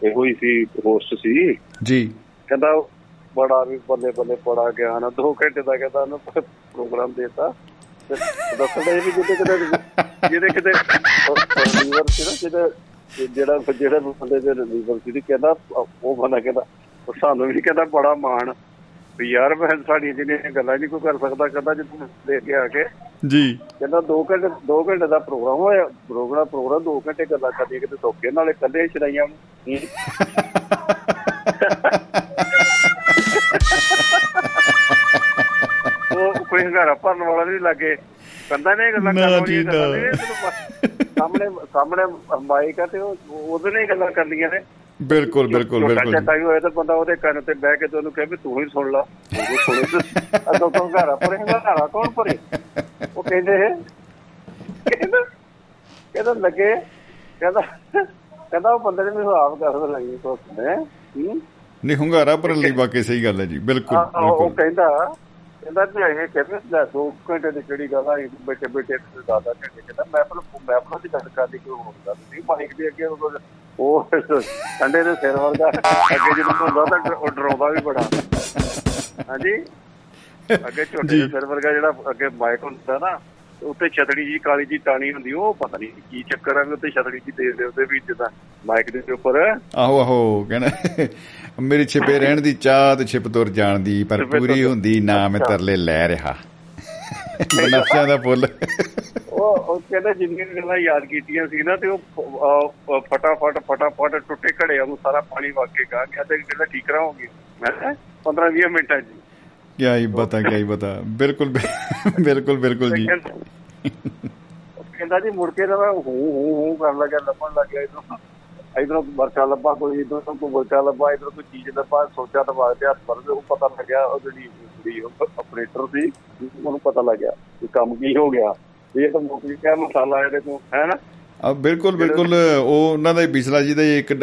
Speaker 6: ਇਹੋ ਹੀ ਸੀ ਹੋਸਟ ਸੀ।
Speaker 1: ਜੀ।
Speaker 6: ਕਹਿੰਦਾ ਬੜਾ ਵੀ ਬੱਲੇ ਬੱਲੇ ਬੜਾ ਗਿਆਨ ਆ ਦੋ ਘੰਟੇ ਦਾ ਕਹਿੰਦਾ ਉਹਨੂੰ ਪ੍ਰੋਗਰਾਮ ਦੇਤਾ। ਦੱਸਦਾ ਇਹ ਵੀ ਕਿਤੇ ਕਿਤੇ ਜਿਹਦੇ ਕਿਤੇ ਲੀਵਰ ਸੀ ਨਾ ਜਿਹਦੇ ਜਿਹੜਾ ਜਿਹੜਾ ਬੰਦੇ ਦੇ ਲੀਵਰ ਸੀ ਕਹਿੰਦਾ ਉਹ ਬੰਦਾ ਕਹਿੰਦਾ ਸਾਨੂੰ ਵੀ ਕਹਿੰਦਾ ਬੜਾ ਮਾਣ ਵੀ ਯਾਰ ਮੈਂ ਸਾਡੀਆਂ ਜਿਹੜੀਆਂ ਗੱਲਾਂ ਨਹੀਂ ਕੋਈ ਕਰ ਸਕਦਾ ਕਹਿੰਦਾ ਜਦੋਂ ਲੈ ਕੇ ਆ ਕੇ।
Speaker 1: ਜੀ।
Speaker 6: ਕਹਿੰਦਾ 2 ਘੰਟੇ 2 ਘੰਟੇ ਦਾ ਪ੍ਰੋਗਰਾਮ ਹੋਇਆ ਪ੍ਰੋਗਰਾਮ ਪ੍ਰੋਗਰਾਮ 2 ਘੰਟੇ ਗੱਲਾਂ ਕਰਦੀਆਂ ਕਿਤੇ ਧੋਕੇ ਨਾਲੇ ਕੱਲੇ ਚੜਾਈਆਂ ਉਹ ਕੋਈ ਹੰਗਾਰਾ ਭਰਨ ਵਾਲਾ ਨਹੀਂ ਲੱਗੇ। ਕੰਦਾ ਨੇ ਗੱਲਾਂ
Speaker 1: ਨਾ
Speaker 6: ਕਰਨ
Speaker 1: ਜੀ,
Speaker 6: ਵਾਲੀਆਂ ਗੱਲਾਂ
Speaker 1: ਨਾ।
Speaker 6: ਨਹੀਂ ਤੈਨੂੰ ਪਤਾ। ਸਾਹਮਣੇ ਸਾਹਮਣੇ ਮਾਈਕ ਆ ਤੇ ਉਹ ਉਹਦੇ ਹੀ ਗੱਲਾਂ ਕਰਨੀਆਂ ਨੇ।
Speaker 1: ਬਿਲਕੁਲ ਬਿਲਕੁਲ ਬਿਲਕੁਲ।
Speaker 6: ਚੱਟਾ ਵੀ ਹੋਇਆ ਤਾਂ ਬੰਦਾ ਉਹਦੇ ਕੰਨ ਤੇ ਬਹਿ ਕੇ ਤੇ ਉਹਨੂੰ ਕਹੇ ਵੀ ਤੂੰ ਹੀ ਸੁਣ ਲਾ। ਉਹ ਸੁਣੇ ਤੇ ਅਦੋਂ ਤੋਂ ਹੰਗਾਰਾ ਭਰੇ ਹੰਗਾਰਾ ਕੌਣ ਭਰੇ? ਉਹ ਕਹਿੰਦੇ ਕਹਿੰਦਾ ਕਹਿੰਦਾ ਲੱਗੇ ਕਹਿੰਦਾ ਕਹਿੰਦਾ ਉਹ ਬੰਦੇ ਨੇ ਮੈਨੂੰ ਆਪ ਦੱਸਣ ਲੱਗੀ ਕੁਛ ਨੇ
Speaker 1: ਨਹੀਂ ਹੁੰਗਾਰਾ ਭਰਨ ਲਈ ਵਾਕਈ ਸਹੀ ਗੱਲ ਹੈ ਜੀ ਬਿਲਕੁਲ
Speaker 6: ਉਹ ਕਹਿੰਦਾ ਕਹਿੰਦਾ ਕਿ ਇਹ ਕਹਿੰਦੇ ਲੈ ਦੋ ਘੰਟੇ ਦੀ ਕਿਹੜੀ ਗੱਲ ਆ ਬੈਠੇ ਬੈਠੇ ਤੇ ਦਾਦਾ ਘੰਟੇ ਕਹਿੰਦਾ ਮੈਂ ਆਪਣਾ ਮੈਂ ਆਪਣਾ ਦੀ ਗੱਲ ਕਰਦੀ ਹੋਰ ਗੱਲ ਨਹੀਂ ਮਾਈਕ ਦੇ ਅੱਗੇ ਉਹ ਉਹ ਠੰਡੇ ਦੇ ਸਿਰ ਵਰਗਾ ਅੱਗੇ ਜਦੋਂ ਹੁੰਦਾ ਤਾਂ ਉਹ ਡਰਾਉਂਦਾ ਵੀ ਬੜਾ। ਹਾਂਜੀ? ਅੱਗੇ ਝੋਟੇ ਦੇ ਸਿਰ ਵਰਗਾ ਜਿਹੜਾ ਅੱਗੇ ਮਾਈਕ ਹੁੰਦਾ ਨਾ ਉੱਤੇ ਛਤੜੀ ਜੀ ਕਾਲੀ ਜੀ ਟਾਣੀ ਹੁੰਦੀ ਉਹ ਪਤਾ ਨਹੀਂ ਕੀ ਚੱਕਰ ਆ ਵੀ ਉੱਤੇ ਛਤੜੀ ਜੀ ਦੇ ਦੇ ਉਹਦੇ ਵੀ ਜਿੱਦਾਂ ਮਾਈਕ ਦੇ ਉੱਪਰ।
Speaker 1: ਆਹੋ ਆਹੋ ਕਹਿੰਦਾ ਮੇਰੀ ਛਿਪੇ ਰਹਿਣ ਦੀ ਚਾਹ ਤੇ ਛਿਪ ਤੁਰ ਜਾਣ ਦੀ ਪਰ ਪੂਰੀ ਹੁੰਦੀ ਨਾ ਮੈਂ ਤਰਲੇ ਲੈ ਰਿਹਾ। ਬਨਫਸ਼ਿਆਂ ਦਾ ਫੁੱਲ
Speaker 6: ਉਹ ਉਹ ਕਹਿੰਦਾ ਜਿੰਨੀਆਂ ਗੱਲਾਂ ਯਾਦ ਕੀਤੀਆਂ ਸੀ ਨਾ ਤੇ ਉਹ ਫਟਾਫਟ ਫਟਾਫਟ ਟੁੱਟੇ ਘੜੇ ਨੂੰ ਸਾਰਾ ਪਾਣੀ ਵਗ ਕੇ ਗਾ ਗਿਆ ਤੇ ਕਹਿੰਦਾ ਠੀਕ ਰਹਾਂਗੇ ਮੈਂ 15 20 ਮਿੰਟਾਂ ਜੀ
Speaker 1: ਕਿਆ ਹੀ ਬਤਾ ਕਿਆ ਹੀ ਬਤਾ ਬਿਲਕੁਲ ਬਿਲਕੁਲ ਬਿਲਕੁਲ
Speaker 6: ਤੇ
Speaker 1: ਜੀ।
Speaker 6: ਕਹਿੰਦਾ- ਉਹ ਕਹਿੰਦਾ ਜੀ ਮੁੜ ਕੇ ਨਾ ਮੈਂ ਹੂੰ ਹੂੰ ਹੂੰ ਕਰਨ ਲੱਗਾ ਲੱਭਣ ਲੱਗਿਆ ਇਧਰੋਂ। ਇਧਰੋਂ ਵਰਕਾ ਲੱਭਾ ਕੋਈ, ਇਧਰੋਂ ਕੋਈ ਵਰਕਾ ਲੱਭਾ, ਇਧਰੋਂ ਕੋਈ ਚੀਜ਼ ਲੱਭਾ, ਸੋਚਿਆ ਤਾਂ ਬਾਅਦ ਤੇ ਹੱਥ ਪਰ ਉਹ ਪਤਾ ਲੱਗਿਆ, ਉਹ ਜਿਹੜੀ ਕੁੜੀ ਆਪਰੇਟਰ ਸੀ, ਉਹਨੂੰ ਪਤਾ ਲੱਗਿਆ ਕਿ ਕੰਮ ਕੀ ਹੋ ਗਿਆ। ਇਹ ਤਾਂ ਮੁੱਕ ਗਿਆ ਮਸਾਲਾ ਇਹਦੇ ਤੋਂ ਹੈ ਨਾ?
Speaker 1: ਆ ਬਿਲਕੁਲ ਬਿਲਕੁਲ ਉਹ ਉਹਨਾਂ ਦਾ ਬਿਸਲਾ ਜੀ ਦਾ ਇੱਕ